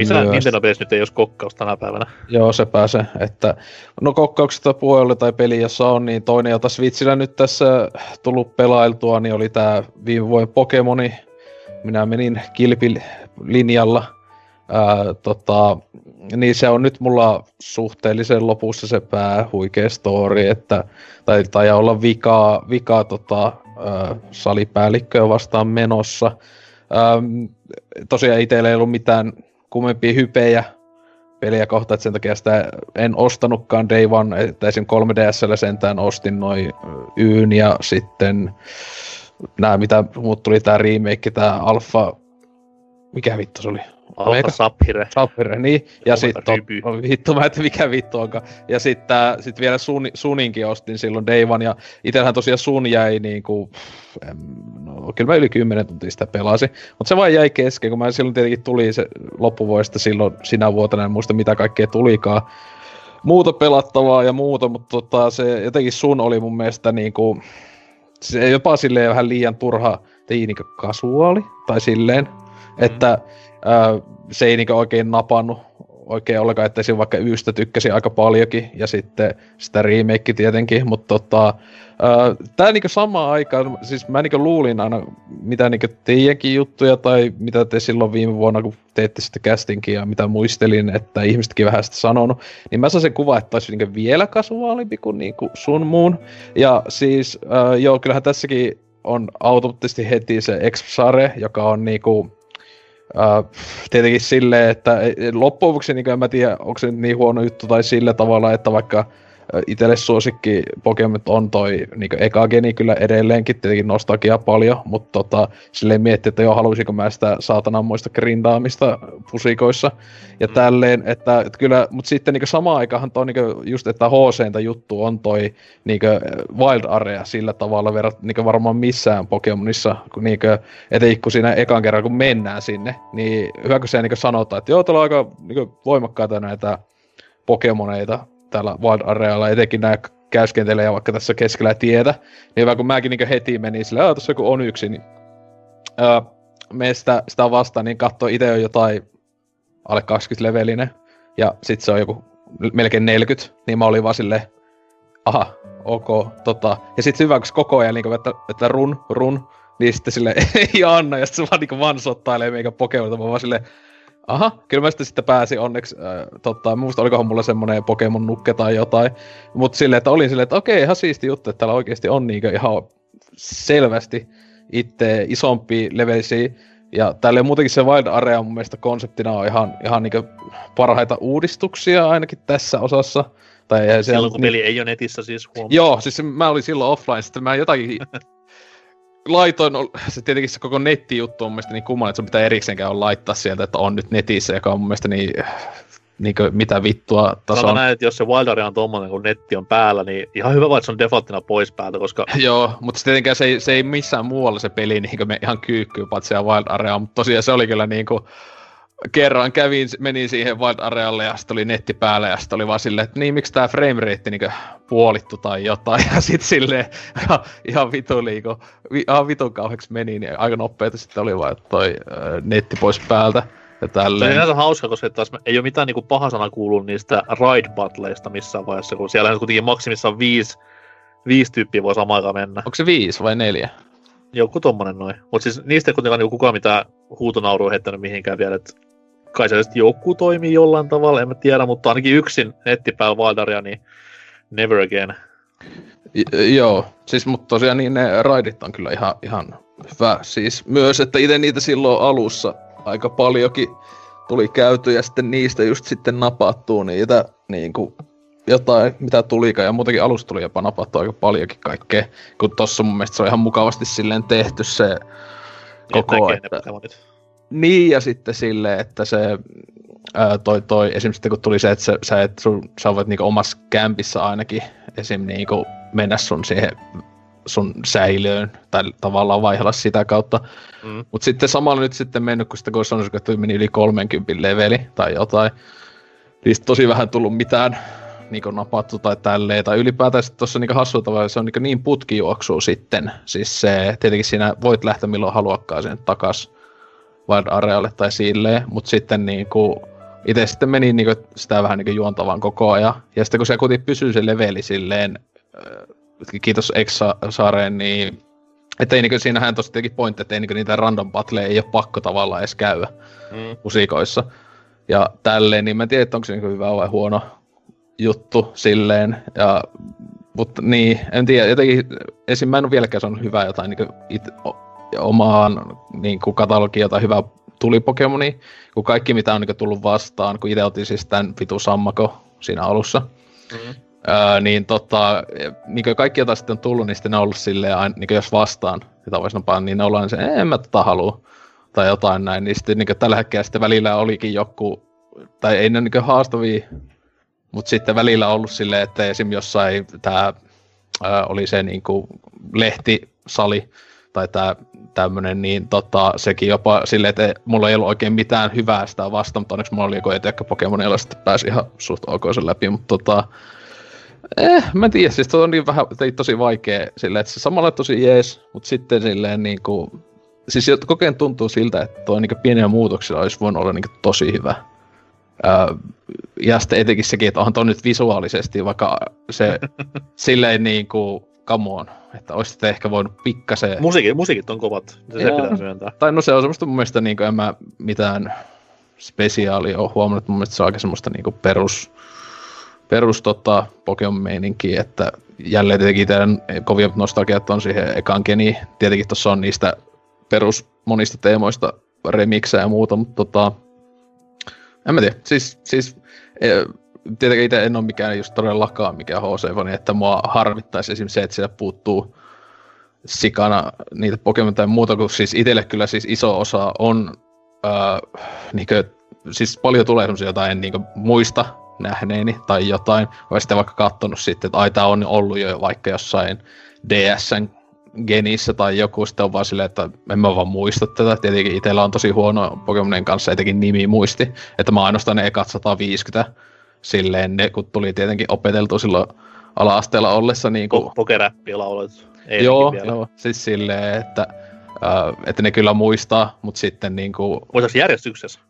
Missä myös. Nintendo-pelissä nyt ei olisi kokkaus tänä päivänä? Joo, se pääsee. Että, no kokkauksesta puolella tai peli, jossa on, niin toinen, jota Switchillä nyt tässä tullut pelailtua, niin oli tämä viime vuoden Pokemoni. Minä menin kilpilinjalla. Ää, tota, niin se on nyt mulla suhteellisen lopussa se pää huikea story, että tai, tai olla vikaa, vikaa tota, ää, salipäällikköä vastaan menossa. Ähm, tosiaan itsellä ei ollut mitään kummempia hypejä peliä kohta, että sen takia sitä en ostanutkaan Day One, että esim. 3DSllä sentään ostin noin Yn ja sitten nämä mitä muut tuli tää remake, tää Alpha, mikä vittu se oli? Alpha? Sapphire. Sapphire, niin. Ja sitten vittu, mä tiedä mikä vittu onkaan. Ja sitten sit vielä Sun, Suninkin ostin silloin Day One, ja itellähän tosiaan Sun jäi niinku, no kyllä mä yli 10 tuntia sitä pelasin. Mutta se vaan jäi kesken, kun mä silloin tietenkin tuli se loppuvuodesta silloin sinä vuotena, en muista mitä kaikkea tulikaan. Muuta pelattavaa ja muuta, mutta tota, se jotenkin Sun oli mun mielestä niinku, se jopa silleen vähän liian turha, niinku kasuaali, tai silleen, että ää, se ei niinku oikein napannut oikein ollenkaan, että siinä vaikka Ystä tykkäsin aika paljonkin, ja sitten sitä remake tietenkin, mutta tota, tää niinku samaan aikaan, siis mä niinku luulin aina, mitä niinku teidänkin juttuja, tai mitä te silloin viime vuonna, kun teette sitä castingin ja mitä muistelin, että ihmisetkin vähän sitä sanonut, niin mä saan sen kuva, että olisi niinku vielä kasuaalimpi kuin niinku sun muun. Ja siis, ää, joo, kyllähän tässäkin on automaattisesti heti se X-Sare, joka on niinku, Uh, tietenkin silleen, että loppujen lopuksi niin en mä tiedä, onko se niin huono juttu tai sillä tavalla, että vaikka itselle suosikki Pokemon on toi niin eka geni kyllä edelleenkin, tietenkin nostalgia paljon, mutta tota, silleen miettii, että joo, haluaisinko mä sitä saatananmoista grindaamista pusikoissa ja Mm. tälleen, että, että kyllä, mutta sitten niin samaan aikaan toi niin just, että hc juttu on toi niin Wild Area sillä tavalla verrat niin varmaan missään Pokemonissa, kun niin etenkin kun siinä ekan kerran kun mennään sinne, niin hyvä kun se niin sanotaan, että joo, täällä on aika niin voimakkaita näitä Pokemoneita täällä Wild Arealla, etenkin nämä käyskentelee vaikka tässä keskellä tietä, niin hyvä kun mäkin niin heti menin silleen, että tuossa joku on yksi, niin öö, me sitä, vastaan, niin katso itse on jotain alle 20 levelinen, ja sit se on joku melkein 40, niin mä olin vaan silleen, aha, ok, tota. Ja sit hyvä, kun koko ajan, niin että, että run, run, niin sitten sille ei anna, ja sitten se vaan niin vansottailee meikä Pokemonita, mä vaan silleen, aha, kyllä mä sitten, sitten pääsin onneksi, äh, tota, muista olikohan mulla semmonen Pokemon nukke tai jotain, mutta silleen, että olin silleen, että okei, ihan siisti juttu, että täällä oikeasti on niin ihan selvästi itse isompi levelisiä, ja täällä muutenkin se Wild Area mun mielestä konseptina on ihan, ihan niin parhaita uudistuksia ainakin tässä osassa. Tai se Silloin kun niin- peli ei ole netissä siis huom... Joo, siis mä olin silloin offline, sitten mä jotakin laitoin, se tietenkin se koko nettijuttu on mun mielestä niin kummallinen, että sun pitää erikseen käydä laittaa sieltä, että on nyt netissä, joka on mun mielestä niin, niin kuin, mitä vittua tasoa. Sanotaan näin, että jos se Wild Area on tommonen, kun netti on päällä, niin ihan hyvä vaan, että se on defaulttina pois päältä, koska Joo, mutta se tietenkään se ei, se ei missään muualla se peli niin me ihan kyykkyy, paitsi siellä Wild Area, mutta tosiaan se oli kyllä niin kuin, kerran kävin, menin siihen Wild Arealle ja sitten oli netti päällä ja sitten oli vaan silleen, että niin miksi tää frame rate niin puolittu tai jotain ja sitten silleen ihan, ihan vitu liiko, vi, ihan vitun kauheaksi meni, niin aika nopeeta sitten oli vaan että toi äh, netti pois päältä ja Se on tälleen. hauska, koska taas ei ole mitään niinku paha sana kuullut niistä ride battleista missään vaiheessa, kun siellä kuitenkin maksimissaan viisi, viisi tyyppiä voi samaan aikaan mennä. Onko se viisi vai neljä? Joku tommonen noin. Mutta siis niistä ei kuitenkaan niinku kukaan mitään huutonaurua heittänyt mihinkään vielä, että kai se joku toimii jollain tavalla, en mä tiedä, mutta ainakin yksin nettipäällä Wildaria, niin never again. J- joo, siis mutta tosiaan niin ne raidit on kyllä ihan, ihan hyvä. Siis myös, että itse niitä silloin alussa aika paljonkin tuli käyty ja sitten niistä just sitten napattuu niitä niin kuin jotain, mitä tulikaan. Ja muutenkin alussa tuli jopa napattua aika paljonkin kaikkea. Kun tossa mun mielestä se on ihan mukavasti silleen tehty se koko näkee ajan. Niin, ja sitten silleen, että se ää, toi, toi, esimerkiksi sitten kun tuli se, että sä, sä, et, sun, sä voit niinku omassa kämpissä ainakin esim. Niinku mennä sun siihen sun säilöön, tai tavallaan vaihella sitä kautta. Mm. Mutta sitten samalla nyt sitten mennyt, kun sitten kun sanoisin, että meni yli 30 leveli tai jotain, niin sit tosi vähän tullut mitään niinku napattu tai tälleen, tai ylipäätään tuossa niinku hassulla tavalla se on niinku niin putkijuoksu sitten. Siis se, tietenkin siinä voit lähteä milloin haluakkaan sen takas Wild Arealle tai silleen, mutta sitten niinku itse sitten meni niinku sitä vähän niinku juontavan koko ajan. Ja sitten kun se kuitenkin pysyy se leveli silleen, äh, kiitos Exa-sareen, niin että ei niinku, siinähän tosi tietenkin pointti, että ei niinku niitä random battleja ei ole pakko tavallaan edes käydä Mm. musikoissa. Ja tälleen, niin mä en tiedä, että onko se niinku hyvä vai huono juttu silleen. Ja, mutta niin, en tiedä, jotenkin esim. mä en ole vieläkään saanut hyvää jotain niinku it, omaan niinku katalogiin jotain hyvää tuli Pokemoni, kun kaikki mitä on niinku tullut vastaan, kun itse otin siis tämän vitu sammako siinä alussa, Mm. Öö, niin tota, niin kuin kaikki jotain sitten on tullut, niin sitten ne on ollut silleen, aina, niin jos vastaan sitä voisi napaa, niin ne ollaan se, en mä tota halua, tai jotain näin, niin sitten niin tällä hetkellä sitten välillä olikin joku, tai ei ne niin haastavia, mutta sitten välillä on ollut silleen, että esim. jossain tämä oli se niin kuin lehtisali, tai tämä tämmönen, niin tota, sekin jopa silleen, että mulla ei ollut oikein mitään hyvää sitä vastaan, mutta onneksi mulla oli joku etekkä Pokemonilla, sitten pääsi ihan suht ok sen läpi, mutta tota, Eh, mä en tiedä, siis on niin vähän, tosi vaikea silleen, että se samalla tosi jees, mutta sitten silleen niinku, siis jo- kokeen tuntuu siltä, että toi niinku pieniä muutoksia olisi voinut olla niinku tosi hyvä. Öö, ja sitten etenkin sekin, että onhan toi nyt visuaalisesti, vaikka se silleen niinku, come on, että olisitte ehkä voinut pikkasen... Musiikit, musiikit on kovat, se, se pitää myöntää. Tai no se on semmoista mun mielestä niinku, en mä mitään spesiaalia ole huomannut, mun mielestä se on aika semmoista niinku perus, perus tota, Pokemon-meininkiä, että jälleen tietenkin teidän kovia nostalgiat on siihen ekaan geniin. Tietenkin tuossa on niistä perus monista teemoista remiksejä ja muuta, mutta tota, en mä tiedä, siis, siis eh, tietenkin itse en ole mikään just todellakaan mikään HC-fani, että mua harmittaisi esimerkiksi se, että siellä puuttuu sikana niitä Pokemon tai muuta, kun siis itselle kyllä siis iso osa on, öö, niinkö, siis paljon tulee semmoisia jotain niinkö muista nähneeni tai jotain, vai sitten vaikka kattonut sitten, että ai tää on ollut jo vaikka jossain DSn genissä tai joku, sitten on vaan silleen, että en mä vaan muista tätä. Tietenkin itsellä on tosi huono Pokemonin kanssa etenkin nimi muisti, että mä ainoastaan ne ekat 150 silleen, ne kun tuli tietenkin opeteltu silloin ala-asteella ollessa niin kuin, Po- Pokeräppiä laulet. Ei joo, vielä. joo, siis silleen, että, äh, että ne kyllä muistaa, mutta sitten niinku, Muistaaks järjestyksessä?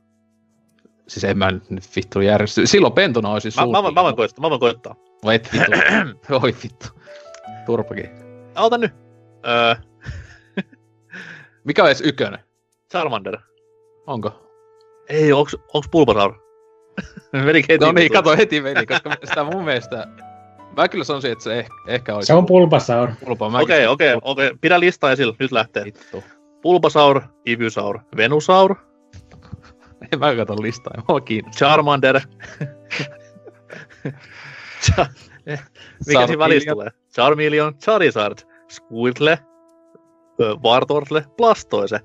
siis en mä nyt vittu järjesty. Silloin pentuna olisi Mä, mä, voin- mä, voin koittaa, mä voin koittaa. Vai et vittu. Oi vittu. Turpakin. Ota nyt. Öö, Mikä on edes ykönen? Charmander. Onko? Ei, onks, onks Bulbasaur? Meni heti. No niin, kato heti meni, koska sitä mun mielestä... Mä kyllä sanoisin, että se ehkä, ehkä olisi... Se on Bulbasaur. pulpa. Okei, okei, okei. Pidä lista esillä, nyt lähtee. Vittu. Bulbasaur, Ivysaur, Venusaur, En mä kato listaa, ei mua kiinnostaa. Charmander. Cha- eh, Mikä siinä välissä tulee? Charmeleon, Charizard, Squirtle, ö, Wartortle, Blastoise,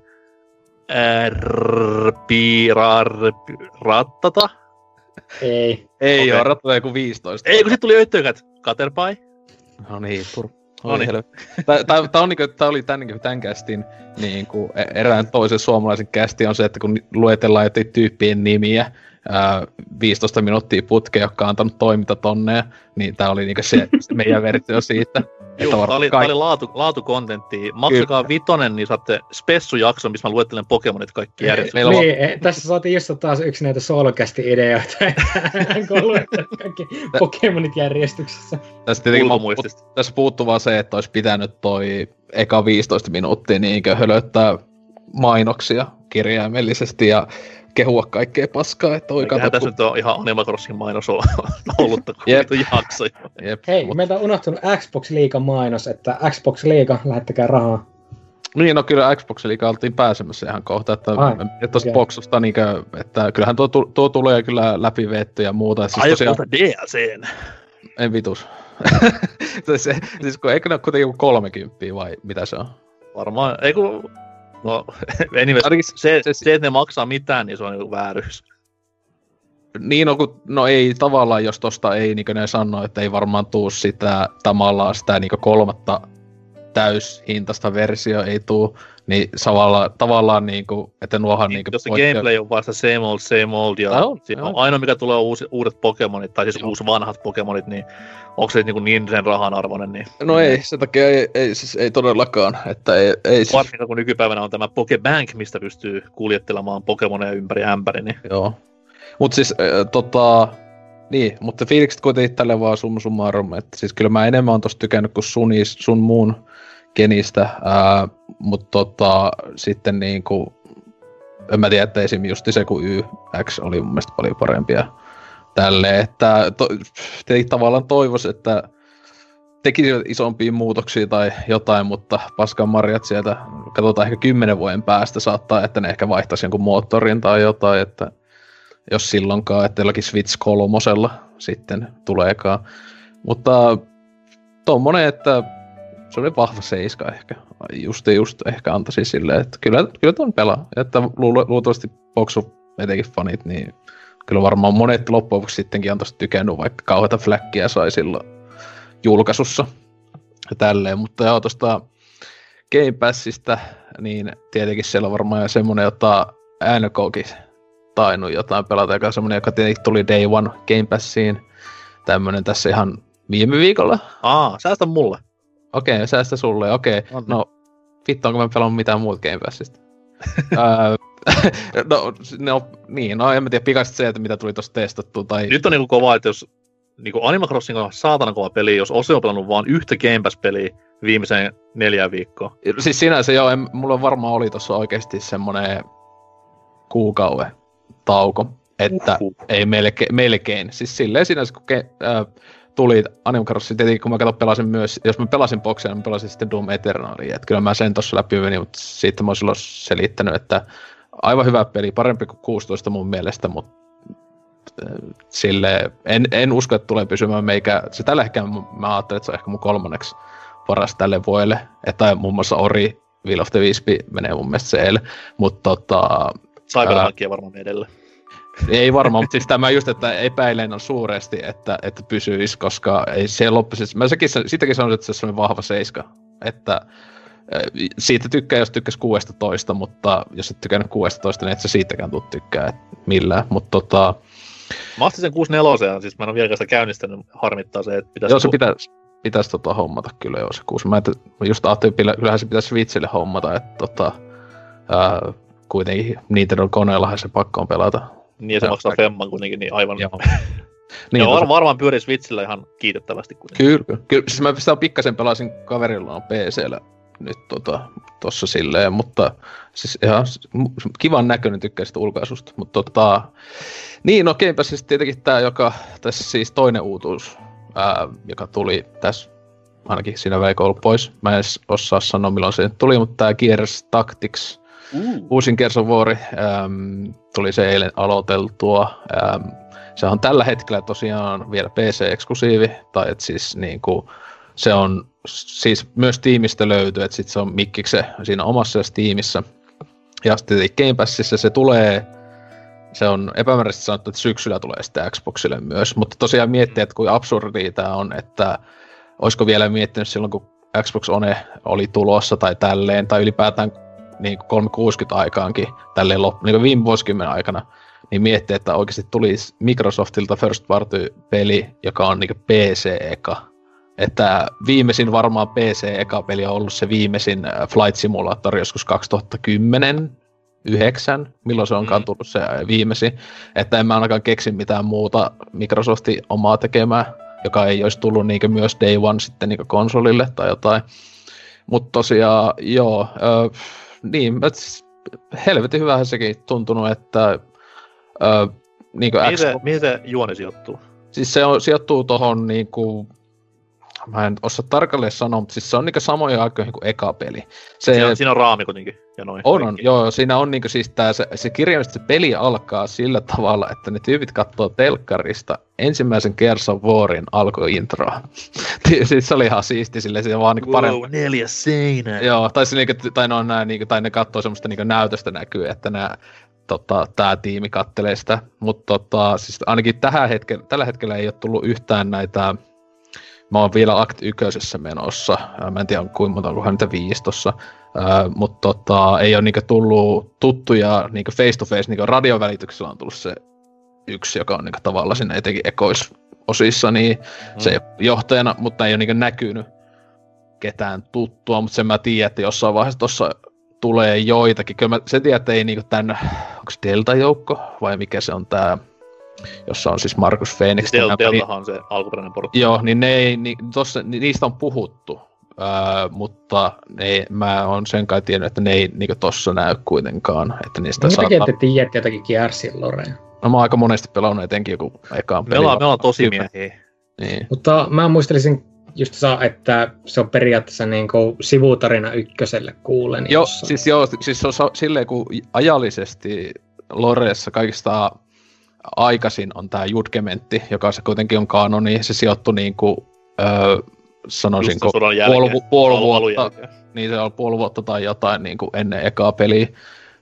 Pirar, Rattata. Ei. Ei okay. oo, rattaa joku 15. Ei, kun sit tuli öttökät. Caterpie. No niin, tur... No niin. Tää, on niinku, tää oli tän, niinku, tän kästin niinku, e- erään toisen suomalaisen kästi on se, että kun luetellaan jotain tyyppien nimiä, ää, 15 minuuttia putkeen, jotka on antanut toimintatonneja, niin tää oli niinku se, se meidän versio siitä. Joo, varmaan oli, kaikki- oli laatu, laatukontenttia. Maksakaa vitonen, niin saatte spessujakson, missä mä luettelen Pokemonit kaikki. Meillä on, Niin, eh, tässä saatiin just taas yksi näitä solkästi ideoita, että kun kaikki Pokemonit järjestyksessä. tässä, tietenkin, ulkomuistista. tässä puuttuu vaan se, että olisi pitänyt toi eka 15 minuuttia niinkö hölöttää mainoksia kirjaimellisesti ja kehua kaikkea paskaa, että oi Eiköhän kato, tässä kun... nyt on ihan Animal Crossing mainos ollut, ollut vittu jakso. Jep, Hei, mut- meiltä on unohtunut Xbox Liigan mainos, että Xbox Liiga, lähettäkää rahaa. Niin, no kyllä Xbox liikaa oltiin pääsemässä ihan kohta, että Ai, tuosta boksusta niinkö, että kyllähän tuo, tu- tuo tulee kyllä läpi vetty ja muuta. Siis Ai tosiaan, DLCn. en vitus. se, siis kun, eikö ne ole kuitenkin joku 30 vai mitä se on? Varmaan, ei kun... No, anyways, Ainakin se, se- se, että ne maksaa mitään, niin se on joku vääryys. Niin, no, kun, no ei tavallaan, jos tosta ei, niin kuin ne sanoo, että ei varmaan tuu sitä tamallaan sitä niin kolmatta täyshintaista versio ei tuu, Niin samalla, tavallaan niinku, että nuohan niinku... Jos se gameplay on vasta same old, same old, ja on, siinä on ainoa mikä tulee uusi, uudet Pokemonit, tai siis uusi vanhat Pokemonit, niin onko se niin, niin sen rahan arvoinen, niin No ei, sen takia ei, ei, siis ei todellakaan, että ei, ei siis, varsinkin kun nykypäivänä on tämä Pokebank, mistä pystyy kuljettelemaan Pokemoneja ympäri ämpäri, niin joo. Mut siis äh, tota, niin, mutta fiilikset kuitenkin tälle vaan summa summarum, että siis kyllä mä enemmän on tosta tykännyt kuin sunis, sun muun genistä, ää, mutta tota, sitten niinku, en mä tiedä, että esim. just se kun YX oli mun mielestä paljon parempia tälle, että to, tavallaan toivois, että tekisivät isompia muutoksia tai jotain, mutta paskan marjat sieltä, katsotaan ehkä kymmenen vuoden päästä saattaa, että ne ehkä vaihtaisi jonkun moottorin tai jotain, että jos silloinkaan, että jollakin Switch kolmosella sitten tuleekaan. Mutta tommonen, että se oli vahva seiska ehkä. Just just ehkä antaisin silleen, että kyllä, kyllä ton pelaa. Että lu- luultavasti Boxu etenkin fanit, niin kyllä varmaan monet loppujen sittenkin on tosta tykännyt, vaikka kauheita fläkkiä sai silloin julkaisussa ja tälleen. Mutta joo, tosta Game Passista, niin tietenkin siellä on varmaan jo semmonen, jota NKkin tainnut jotain pelata, joka on semmonen, joka tietenkin tuli Day One Game Passiin. Tämmönen tässä ihan viime viikolla. aa, säästä mulle. Okei, okay, säästä sulle, okei. Okay. On. No, vittu, onko mä pelannut mitään muuta Game Passista? No, no, niin, no en mä tiedä pikaisesti se, että mitä tuli tosta testattua. Tai... Nyt on niinku kova, että jos niinku Animal Crossing on saatana kova peli, jos Ose on pelannut vaan yhtä Game Pass-peliä viimeiseen neljään viikkoon. Siis sinänsä joo, en, mulla varmaan oli tossa oikeasti semmonen kuukauden tauko, että Uhuh. ei melkein, melkein. Siis silleen sinänsä, kun ke, äh, tuli Animal Crossing, tietenkin kun mä kato pelasin myös, jos mä pelasin Boxia, niin mä pelasin sitten Doom Eternalia, että kyllä mä sen tossa läpi menin, mutta siitä mä oon silloin selittänyt, että aivan hyvä peli, parempi kuin 16 mun mielestä, mutta äh, sille en, en usko, että tulee pysymään meikä, se tällä hetkellä mä- ajattelen, että se on ehkä mun kolmanneksi paras tälle vuodelle, että muun muassa Ori, Will of the Wisp menee mun mielestä siellä, mutta tota, Cyberpunkia varmaan edellä. Ei varmaan, mutta siis tämä just, että epäilen on suuresti, että, että pysyisi, koska ei se loppuisi. Mä sekin, sitäkin sanoisin, että se on vahva seiska. Että siitä tykkää, jos tykkäisi 16, mutta jos et tykännyt 16, niin et sä siitäkään tuu tykkää millään. Mutta tota, Mä ostin sen 64, siis mä en ole vieläkään sitä käynnistänyt, harmittaa se, että pitäisi... joo, se pitäisi pitäis tota hommata kyllä joo se 6. Mä, et, just ajattelin, että kyllähän se pitäisi Switchille hommata, että tota, ää, kuitenkin Nintendo koneellahan se pakko on pelata. Niin, se maksaa femman kuitenkin, niin aivan... Joo. Niin, Joo, tota- var, varmaan pyörii Switchillä ihan kiitettävästi kuitenkin. Kyllä, kyllä. kyllä. Siis mä sitä pikkasen pelasin kaverilla on PCllä nyt tota, tossa silleen, mutta siis ihan kivan näköinen tykkää sitä ulkaisusta, mutta tota, niin no Game Passissa tietenkin tää, joka tässä siis toinen uutuus, ää, joka tuli tässä ainakin siinä ollut pois. Mä en edes osaa sanoa milloin se tuli, mutta tää Gears Tactics, Uh. uusin War, äm, tuli se eilen aloiteltua. Äm, se on tällä hetkellä tosiaan vielä PC-eksklusiivi, tai et siis niinku, se on siis myös tiimistä löytyy, että sit se on mikkikse siinä omassa tiimissä. Ja sitten Game Passissa se tulee, se on epämääräisesti sanottu, että syksyllä tulee sitten Xboxille myös, mutta tosiaan miettiä, että kuin absurdia tämä on, että olisiko vielä miettinyt silloin, kun Xbox One oli tulossa tai tälleen, tai ylipäätään niin 360 aikaankin, tälleen lop, niin viime vuosikymmenen aikana, niin miettiä, että oikeasti tulisi Microsoftilta first party peli, joka on niin PC-eka. Että viimeisin varmaan PC-eka peli on ollut se viimeisin äh, Flight Simulator joskus 2010, 9, milloin se onkaan Mm. tullut se äh, viimeisin. Että en mä ainakaan keksi mitään muuta Microsoftin omaa tekemää, joka ei olisi tullut niin myös Day One sitten niin konsolille tai jotain. Mutta tosiaan, joo, ö, niin, s- helvetin hyvähän sekin tuntunut, että ö, niin kuin se, se juoni sijoittuu? siis se on, sijoittuu tohon niin kuin, mä en osaa tarkalleen sanoa, mutta siis se on niin samoja aikoihin kuin eka peli. Se, Siinä on, siinä on raami kuitenkin. Ja noin. on, on, joo, siinä on niinku siis tää, se, se kirjaimellisesti se peli alkaa sillä tavalla, että ne tyypit katsoo telkkarista ensimmäisen of Warin alkuintroa. siis se oli ihan siisti silleen, se vaan niinku parempi. Wow, neljä seinää. Joo, tai, se, niinku, tai, ne on nää, niinku, tai ne katsoo semmoista niinku, näytöstä näkyy, että nää, tota, tää tiimi kattelee sitä. Mutta tota, siis ainakin tähän hetken, tällä hetkellä ei ole tullut yhtään näitä Mä oon vielä Act 1 menossa. Mä en tiedä kuinka monta, onkohan niitä viisi tossa. mutta tota, ei ole niinku tullut tuttuja niinku face to face, niinku radiovälityksellä on tullut se yksi, joka on niinku tavallaan sinne etenkin ekoisosissa, niin mm. se johtajana, mutta ei ole niinku näkynyt ketään tuttua, mutta sen mä tiedän, että jossain vaiheessa tuossa tulee joitakin. Kyllä mä se tiedän, että ei niinku tän, onko Delta-joukko vai mikä se on tää, jossa on siis Markus Phoenix. Del, Deltahan on se alkuperäinen porukka. Joo, niin, ne ei, ni, tossa, ni, niistä on puhuttu, öö, mutta ne, mä oon sen kai tiennyt, että ne ei niinku tossa näy kuitenkaan. Että niistä no, saattaa... te tiedätte jotakin Gearsin Lorea? No mä oon aika monesti pelannut etenkin joku ekaan peli. Me ollaan, me ollaan tosi miehiä. Niin. Mutta mä muistelisin just saa, että se on periaatteessa niin kuin sivutarina ykköselle kuulen. Joo, jossa. siis, joo, siis se on silleen, kun ajallisesti Loreessa kaikista aikaisin on tämä Judgementti, joka se kuitenkin on kanoni, se sijoittui niin kuin, öö, sanoisinko, puoli, puoli vuotta, niin se on puoli vuotta tai jotain niin kuin ennen ekaa peliä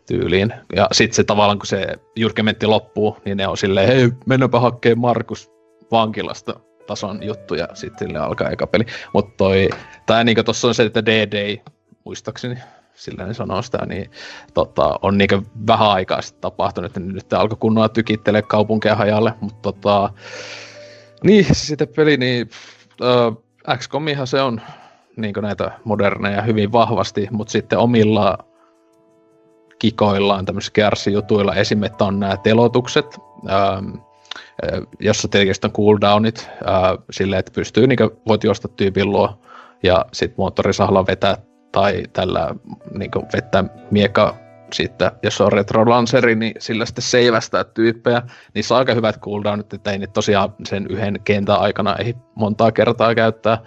tyyliin. Ja sitten se tavallaan, kun se Judgementti loppuu, niin ne on silleen, hei, mennäpä hakkeen Markus vankilasta tason juttu ja sitten sille alkaa eka peli. Mutta toi, tää niinku tossa on se, että DD, muistaakseni, sillä ne sanoo sitä, niin tota, on niinku vähän aikaa sitten tapahtunut, että nyt alkoi kunnolla tykittelee kaupunkeja hajalle, mutta tota, niin, sitten peli, niin äh, XCOMihan se on niin näitä moderneja hyvin vahvasti, mutta sitten omilla kikoillaan, tämmöisissä jutuilla esimerkiksi on nämä telotukset, ähm, jossa tietysti on cooldownit ää, silleen, että pystyy, niin voit juosta tyypin luo ja sitten moottorisahalla vetää tai tällä niin vetää mieka sitten, jos on retro lanseri, niin sillä sitten seivästää tyyppejä. Niissä on aika hyvät cooldownit, että ei niitä tosiaan sen yhden kentän aikana ei montaa kertaa käyttää.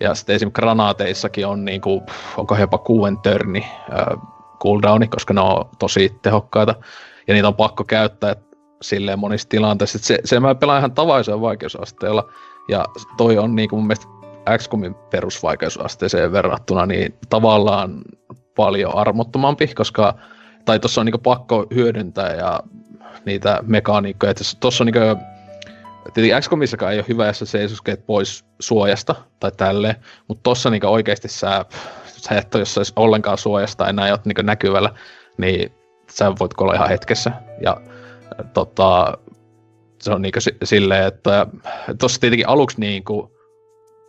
Ja sitten esimerkiksi granaateissakin on niin kuin, onko jopa kuuden törni äh, cooldowni, koska ne on tosi tehokkaita. Ja niitä on pakko käyttää, silleen monissa tilanteissa. Se, se mä pelaan ihan tavaisella vaikeusasteella, ja toi on niin kuin mun mielestä XCOMin perusvaikeusasteeseen verrattuna niin tavallaan paljon armottomampi, koska tai tuossa on niin pakko hyödyntää ja niitä mekaniikkoja. Tuossa on niin tietenkin XCOMissakaan ei ole hyvä, jos sä seisoskeet pois suojasta tai tälleen, mutta tuossa niin oikeasti sä, sä et ole, jos ollenkaan suojasta enää ole niin näkyvällä, niin sä voit olla ihan hetkessä. Ja tota, se on niinku silleen, että tuossa tietenkin aluksi niinku,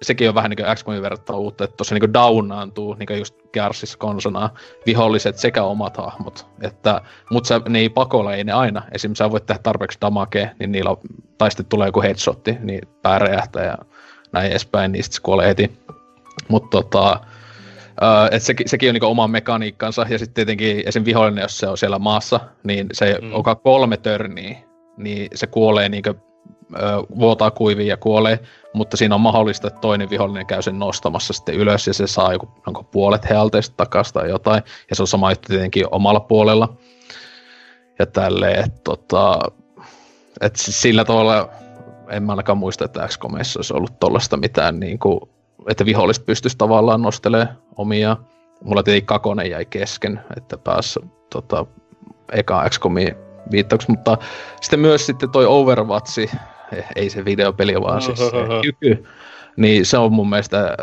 sekin on vähän niin kuin XCOMin verrattuna uutta, että tuossa niin downaantuu, niin kuin just Gearsissa konsonaa, viholliset sekä omat hahmot. Että, mutta sä, ne ei pakolla, ei ne aina. Esimerkiksi sä voit tehdä tarpeeksi damakea, niin niillä on, tai sitten tulee joku headshotti, niin pää räjähtää ja näin edespäin, niin sitten se kuolee heti. Mutta tota, Uh, et sekin, sekin on niinku oma mekaniikkansa, ja sitten tietenkin esim. vihollinen, jos se on siellä maassa, niin se mm. onka kolme törniä, niin se kuolee niinku, uh, vuotaa kuiviin ja kuolee, mutta siinä on mahdollista, että toinen vihollinen käy sen nostamassa sitten ylös, ja se saa joku onko puolet healteista takaisin tai jotain, ja se on sama juttu tietenkin omalla puolella. Ja tälleen, että tota, et sillä tavalla en mä ainakaan muista, että XCOMissa olisi ollut tollaista mitään niin kuin, että viholliset pystyisi tavallaan nostelemaan omia. Mulla tietenkin Kakonen jäi kesken, että pääsi tota, eka XCOMiin viittauksia, mutta sitten myös sitten toi Overwatch, ei se videopeli, vaan siis se kyky, niin se on mun mielestä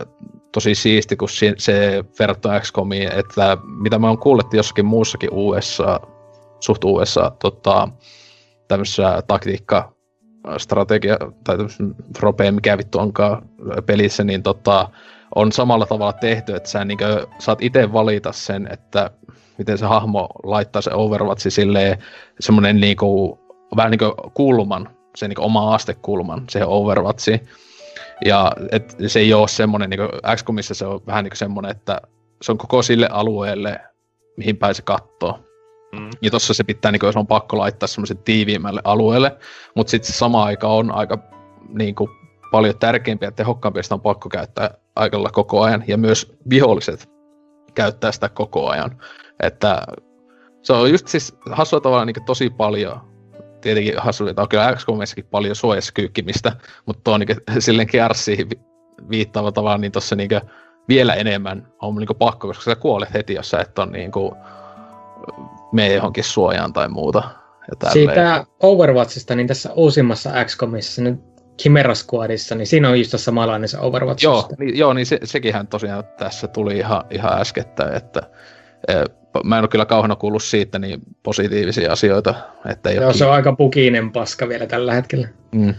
tosi siisti, kun se, verrattuna XCOMiin, että mitä mä oon kuullut jossakin muussakin USA, suht USA, tota, tämmöisessä taktiikka strategia tai ropea, mikä vittu onkaan pelissä, niin tota, on samalla tavalla tehty, että sä niin kuin, saat itse valita sen, että miten se hahmo laittaa se Overwatchi silleen semmoinen niin kuin, vähän niin kuin kulman, se niin oma astekulman siihen Overwatchiin. Ja et se ei ole semmoinen, niin XCOMissa se on vähän niin semmoinen, että se on koko sille alueelle, mihin pääsee kattoo. Mm. Ja tossa se pitää, niin kuin, jos on pakko laittaa semmoisen tiiviimmälle alueelle, mutta sitten se sama aika on aika niin kuin, paljon tärkeämpiä ja tehokkaampia, sitä on pakko käyttää aikalla koko ajan, ja myös viholliset käyttää sitä koko ajan. Että se on just siis hassua tavalla niin tosi paljon, tietenkin hassua, että on kyllä XCOMissakin paljon suojassa mutta tuo niin silleen kärsiin viittaava tavalla, niin tuossa niin vielä enemmän on niin pakko, koska sä kuolet heti, jos sä et on niin kuin, mene johonkin suojaan tai muuta. Ja Siitä Overwatchista, niin tässä uusimmassa XCOMissa nyt Chimera Squadissa, niin siinä on just samanlainen se Overwatch. Joo, niin, joo, niin se, sekinhän tosiaan tässä tuli ihan, ihan äskettäin, että e, mä en ole kyllä kauheena kuullut siitä niin positiivisia asioita. Että ei joo, se on aika pukinen paska vielä tällä hetkellä. Mm.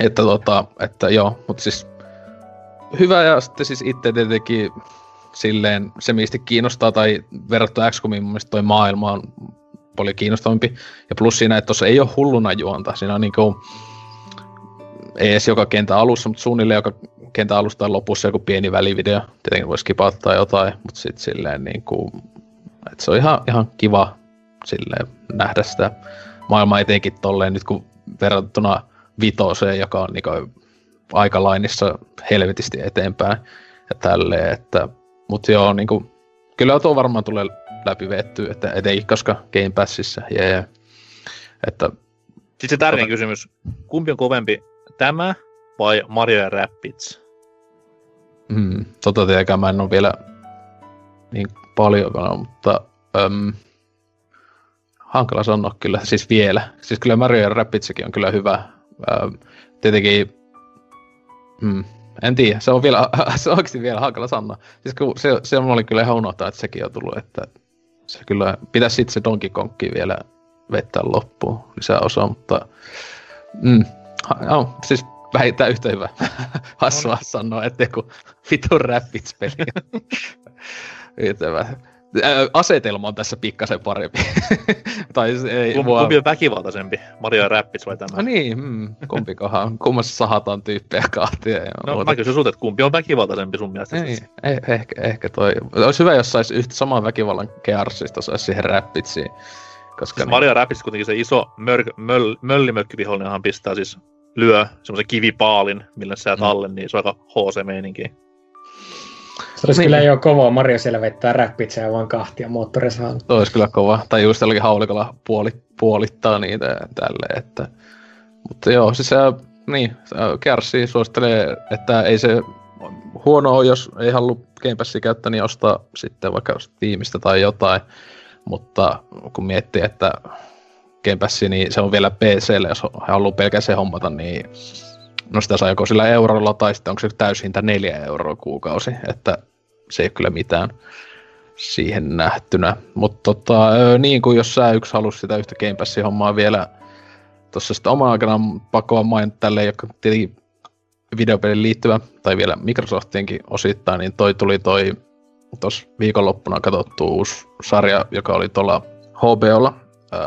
Että, tota, että joo, mutta siis hyvä ja sitten siis itse tietenkin silleen se mistä kiinnostaa tai verrattuna XCOMiin mun mielestä toi maailma on paljon kiinnostavampi. Ja plus siinä, että tuossa ei ole hulluna juonta. Siinä on niinku, ei edes joka kentän alussa, mutta suunnilleen joka kentän alussa tai lopussa joku pieni välivideo. Tietenkin voisi kipata jotain, mutta sitten silleen niinku, että se on ihan, ihan kiva silleen nähdä sitä maailmaa etenkin tolleen nyt kun verrattuna vitoseen, joka on niinku aikalainissa helvetisti eteenpäin ja tälleen, että mutta joo, niinku, kyllä tuo varmaan tulee läpi vetty, että etenkin koska Game Passissa, jee. Yeah. Että, Sitten se tärkein tota... kysymys, kumpi on kovempi, tämä vai Mario ja Rabbids? Mm, tota tietenkään mä en ole vielä niin paljon, mutta öm, hankala sanoa kyllä, siis vielä. Siis kyllä Mario ja Rabbidskin on kyllä hyvä. Öm, tietenkin, mm, en tiedä, se on, vielä, se on oikeasti vielä hankala sanoa. Siis kun se, se oli kyllä ihan unohtaa, että sekin on tullut, että se kyllä pitäisi sitten se Donkey Kongki vielä vettää loppuun lisää osa, mutta mm, no, siis vähintään yhtä hyvä. Hassua no. sanoa, että kun vitun Rabbids-peli. asetelma on tässä pikkasen parempi. tai ei, Kum, mua... Kumpi on väkivaltaisempi, Mario ja Rabbids vai tämä? No niin, mm, kumpikohan. Kummassa sahataan tyyppejä kahtia. Ja no muuta. mä kysyn sulta, että kumpi on väkivaltaisempi sun mielestä? Ei, eh, ehkä, ehkä toi. Olisi hyvä, jos saisi yhtä samaa väkivallan kearsista, saisi siihen Rabbitsiin. Koska siis niin... Mario Rabbids kuitenkin se iso mör, möl, möllimökkivihollinen pistää siis lyö semmoisen kivipaalin, millä sä mm. alle, niin se on aika HC-meininki. Se olisi niin. kyllä jo kova Mario siellä vettää räppitseä vaan kahtia moottorisaalla. Se olisi kyllä kova. Tai just tälläkin haulikolla puoli, puolittaa niitä ja tälleen. Että... Mutta joo, siis se, niin, Kärssi suosittelee, että ei se huono ole, jos ei halua Game Passia käyttää, niin ostaa sitten vaikka tiimistä tai jotain. Mutta kun miettii, että Game Pass, niin se on vielä PClle, jos haluaa pelkästään hommata, niin no sitä saa joko sillä eurolla tai sitten onko se täyshinta neljä euroa kuukausi, että se ei ole kyllä mitään siihen nähtynä. Mutta tota, niin kuin jos sä yksi halusi sitä yhtä Game Passin hommaa vielä tuossa sitten oma aikana pakko mainita tälle, joka tietenkin videopelin liittyvä, tai vielä Microsoftienkin osittain, niin toi tuli toi tuossa viikonloppuna katsottu uusi sarja, joka oli tuolla HBOlla, äh,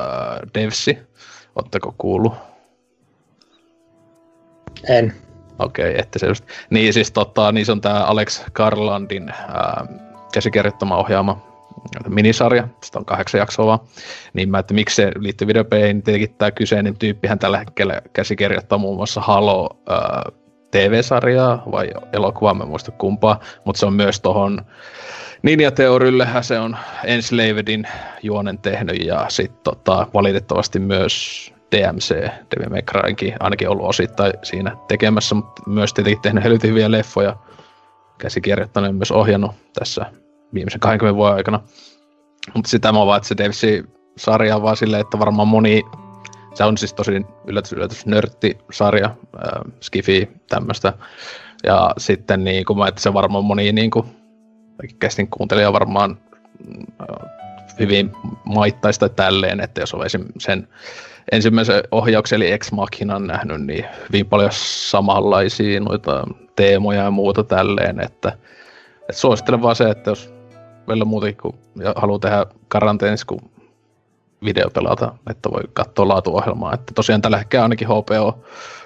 Devsi. Oletteko kuullut? En. Okei, okay, että se just. Niin siis tota, niin se on tää Alex Garlandin ää, käsikirjoittama ohjaama minisarja, sitä on kahdeksan jaksoa vaan. Niin mä, että miksi se liittyy videopeihin, niin tietenkin tämä kyseinen tyyppihän tällä hetkellä käsikirjoittaa muun muassa Halo ää, TV-sarjaa vai elokuvaa, mä en muista kumpaa, mutta se on myös tohon Ninja Theoryllehän se on Enslavedin juonen tehnyt ja sitten tota, valitettavasti myös DMC, Devil May Cryinkin ainakin ollut osittain siinä tekemässä, mutta myös tietenkin tehnyt helvetin hyviä leffoja, käsikirjoittanut ja myös ohjannut tässä viimeisen 20 vuoden aikana. Mutta sitä mä vaan, että se Devsi-sarja on vaan silleen, että varmaan moni, se on siis tosi yllätys, yllätys nörtti-sarja, äh, skifi, tämmöistä. Ja sitten niin kuin mä, että se varmaan moni niin kuin, kästin kuuntelija varmaan äh, hyvin maittaista tälleen, että jos on sen ensimmäisen ohjauksen eli Ex Machinan nähnyt, niin hyvin paljon samanlaisia noita teemoja ja muuta tälleen, että, että suosittelen vaan se, että jos vielä muutenkin kun haluaa tehdä karanteenissa, kun video pelata, että voi katsoa laatuohjelmaa. Että tosiaan tällä hetkellä ainakin HBO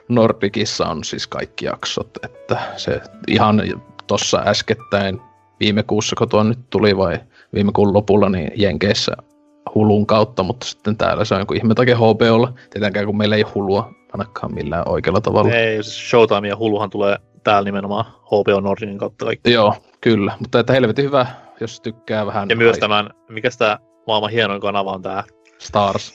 Nordicissa on siis kaikki jaksot, että se ihan tuossa äskettäin viime kuussa, kun tuo nyt tuli vai viime kuun lopulla, niin Jenkeissä hulun kautta, mutta sitten täällä se on joku ihme takia HBOlla. Tietenkään kun meillä ei hulua ainakaan millään oikealla tavalla. Ei, siis Showtime ja huluhan tulee täällä nimenomaan HBO Nordin kautta kaikki. Joo, kyllä. Mutta että helvetin hyvä, jos tykkää vähän. Ja myös tämän, mikä tämä maailman hienoin kanava on tämä? Stars.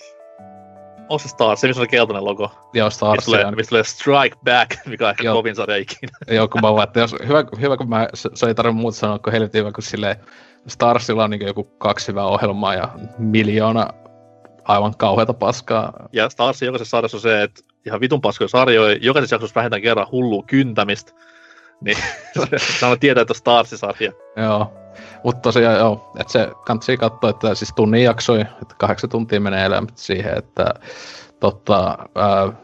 On se Stars, se missä oli keltainen logo. Joo, Stars. Mistä tulee, mistä tulee Strike Back, mikä on ehkä Joo. kovin sarja ikinä. Joo, kun mä vaan, että jos, hyvä, hyvä, kun mä, se ei tarvitse muuta sanoa, kun helvetin hyvä, kun silleen Starsilla on niin joku kaksi hyvää ohjelmaa ja miljoona aivan kauheata paskaa. Ja Starsin jokaisessa sarjassa on se, että ihan vitun paskoja sarjoja. Jokaisessa jaksossa vähintään kerran hullua kyntämistä. Niin sano tietää, että on Starsi-sarja. Joo. Mutta tosiaan joo, että se kannattaa katsoa, että siis tunnin jaksoi, että kahdeksan tuntia menee elämät siihen, että totta, äh,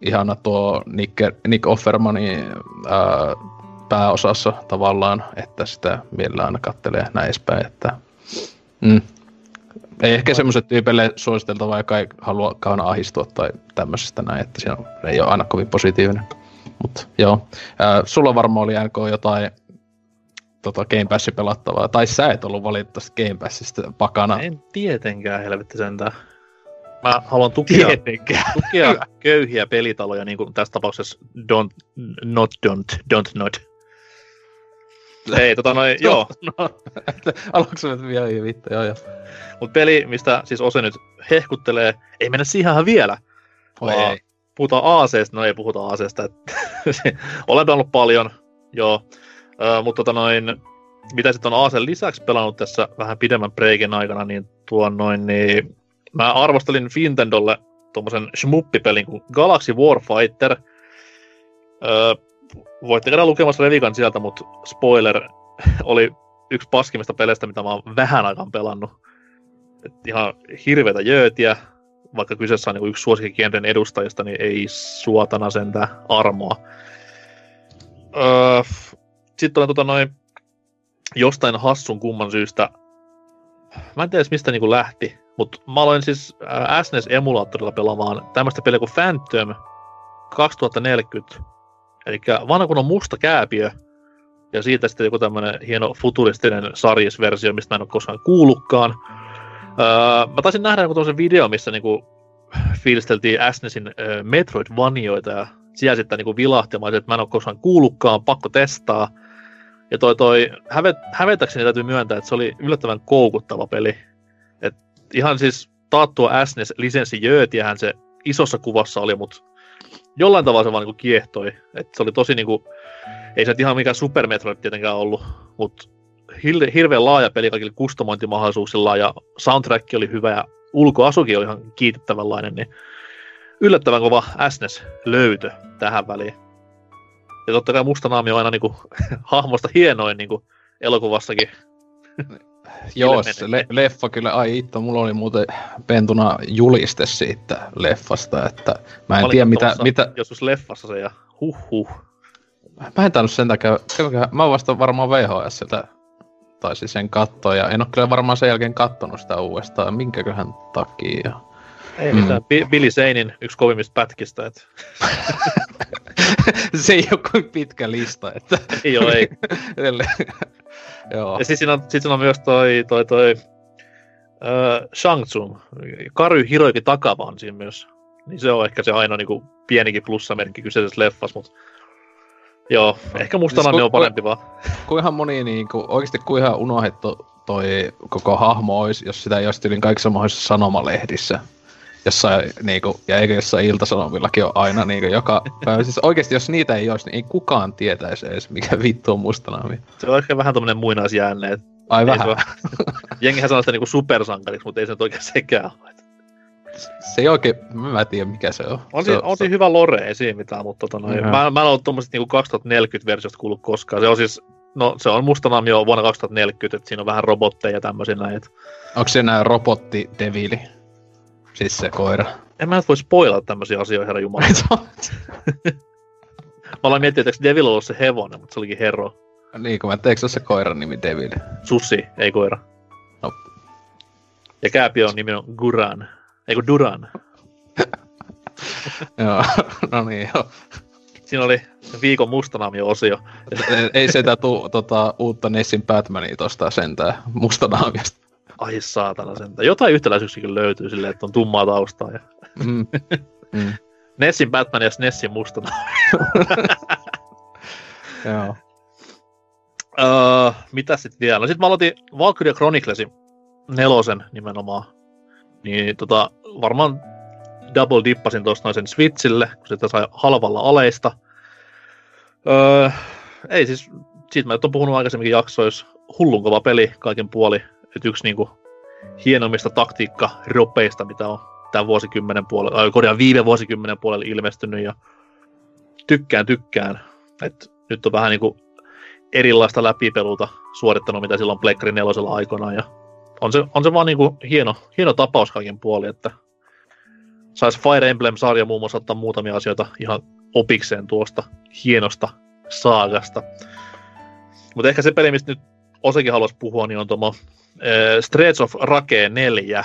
ihana tuo Nick, Nick Offermanin äh, pääosassa tavallaan, että sitä mielellään aina kattelee näin edespäin, että mm. Ei ehkä semmoiset tyypeille suositeltavaa, joka ei halua kauna ahistua tai tämmöisestä näin, että se ei ole aina kovin positiivinen. Mutta joo, äh, sulla varmaan oli NK jotain tota, Game Passin pelattavaa, tai sä et ollut valitettavasti Game Passista pakana. En tietenkään, helvetti sentään. Mä haluan tukea, tukea köyhiä pelitaloja, niin kuin tässä tapauksessa don't, not don't, don't not. Ei, tota noin, joo. No, Aluksi nyt vielä vittu, joo joo. Mut peli, mistä siis Ose nyt hehkuttelee, ei mennä siihen vielä. Oi ei. Puhutaan aaseesta, no ei puhuta aaseesta. Olen pelannut paljon, joo. Ö, mutta tota noin, mitä sitten on Aaseen lisäksi pelannut tässä vähän pidemmän breikin aikana, niin tuon noin, niin mä arvostelin Fintendolle tuommoisen shmuppipelin kuin Galaxy Warfighter. Öö, voitte käydä lukemassa Revikan sieltä, mutta spoiler oli yksi paskimmista peleistä, mitä mä oon vähän aikaan pelannut. Et ihan hirveitä jöötiä, vaikka kyseessä on niin yksi suosikkikielen edustajista, niin ei suotana sentään armoa. Öö, Sitten on tota noin, jostain hassun kumman syystä, mä en tiedä mistä niinku lähti, mutta mä aloin siis SNES-emulaattorilla pelaamaan tämmöistä peliä kuin Phantom 2040. Eli vanha kun on musta kääpiö, ja siitä sitten joku tämmöinen hieno futuristinen sarjisversio, mistä mä en ole koskaan kuullutkaan. Öö, mä taisin nähdä joku tämmöisen video, missä niinku fiilisteltiin SNESin öö, Metroidvanioita, ja siellä sitten niinku vilahti, että mä en ole koskaan kuullutkaan, pakko testaa. Ja toi, toi hävet, hävetäkseni täytyy myöntää, että se oli yllättävän koukuttava peli. Et ihan siis taattua SNES-lisenssijöötiähän se isossa kuvassa oli, mutta jollain tavalla se vaan niinku kiehtoi. Et se oli tosi niinku, ei se ihan mikään Super Metroid tietenkään ollut, mutta hirveän laaja peli kaikille kustomointimahdollisuuksilla ja soundtrack oli hyvä ja ulkoasukin oli ihan kiitettävänlainen, niin yllättävän kova SNES löytö tähän väliin. Ja totta kai musta naami on aina niinku, hahmosta hienoin niinku, elokuvassakin. Joo, se le- leffa kyllä, ai itto, mulla oli muuten pentuna juliste siitä leffasta, että mä en tiedä mitä, mitä... Joskus leffassa se ja huh huh. Mä en tainnut sen takia, mä vasta varmaan VHSltä taisin sen katsoa ja en ole kyllä varmaan sen jälkeen kattonut sitä uudestaan, minkäköhän takia. Ei mitään, mm. Billy Zanein yksi kovimmista pätkistä. Että... se ei ole kuin pitkä lista. Että... ei ole, ei. Joo. Ja sitten siinä, on, sit siinä on myös toi, toi, toi uh, Shang Tsung, Kary Hiroiki Takava on siinä myös. Niin se on ehkä se ainoa niin kuin, pienikin plussamerkki kyseisessä leffassa, mutta joo, ehkä mustana siis, on parempi ku, vaan. Kuinhan moni, niin kuin, oikeasti kuinhan unohdettu toi koko hahmo olisi, jos sitä ei olisi kaikissa mahdollisissa sanomalehdissä jossain, niinku, ja eikö jossain iltasanomillakin ole aina niinku, joka päivä. Siis oikeesti, jos niitä ei olisi, niin ei kukaan tietäisi edes, mikä vittu on mustanami. Se on ehkä vähän tommonen muinaisjäänne. Ai vähän. Se jengihän sanoo sitä niinku supersankariksi, mutta ei se nyt oikein sekään ole. Se ei oikein, mä en tiedä mikä se on. On, se, on, on se... hyvä lore, ei siinä mitään, mutta tota, noin, mä, mä en ole tuommoisesta niinku 2040-versiosta kuullut koskaan. Se on siis, no se on mustanami jo vuonna 2040, että siinä on vähän robotteja ja tämmöisiä näin. Onko se nää robotti devili? Siis se koira. En mä nyt voi spoilata tämmöisiä asioita, herra Jumala. mä aloin miettiä, että Devil ollut se hevonen, mutta se olikin Hero. Niin, kun mä teekö se koiran nimi Devil? Sussi, ei koira. No. Ja kääpiön nimi on Guran. Eikö Duran? joo, no niin joo. Siinä oli viikon mustanaamio-osio. ei sitä tuu tota, uutta Nessin Batmania tosta sentään mustanaamiosta. Ai saatana sentään. Jotain yhtäläisyyksiä löytyy silleen, että on tummaa taustaa. Ja... Mm. Mm. Nessin Batman ja Nessin mustana. Joo. Uh, mitä sitten vielä? No sit mä aloitin Valkyria Chroniclesin nelosen nimenomaan. Niin tota, varmaan double dippasin tuosta noisen Switchille, kun sitä sai halvalla aleista. Öö, ei siis, siitä mä oon puhunut aikaisemminkin jaksoissa, hullun kova peli kaiken puoli että yksi niinku hienoimmista taktiikka ropeista, mitä on tämän vuosikymmenen puolella, äh, korjaan viime vuosikymmenen puolella ilmestynyt ja tykkään, tykkään. Et nyt on vähän niin kuin erilaista läpipeluta suorittanut, mitä silloin Plekkari nelosella aikoinaan ja on se, on se vaan niin kuin hieno, hieno tapaus kaiken puoli, että saisi Fire Emblem-sarja muun muassa ottaa muutamia asioita ihan opikseen tuosta hienosta saagasta. Mutta ehkä se peli, mistä nyt osakin haluaisi puhua, niin on tuo äh, Streets of Rake 4.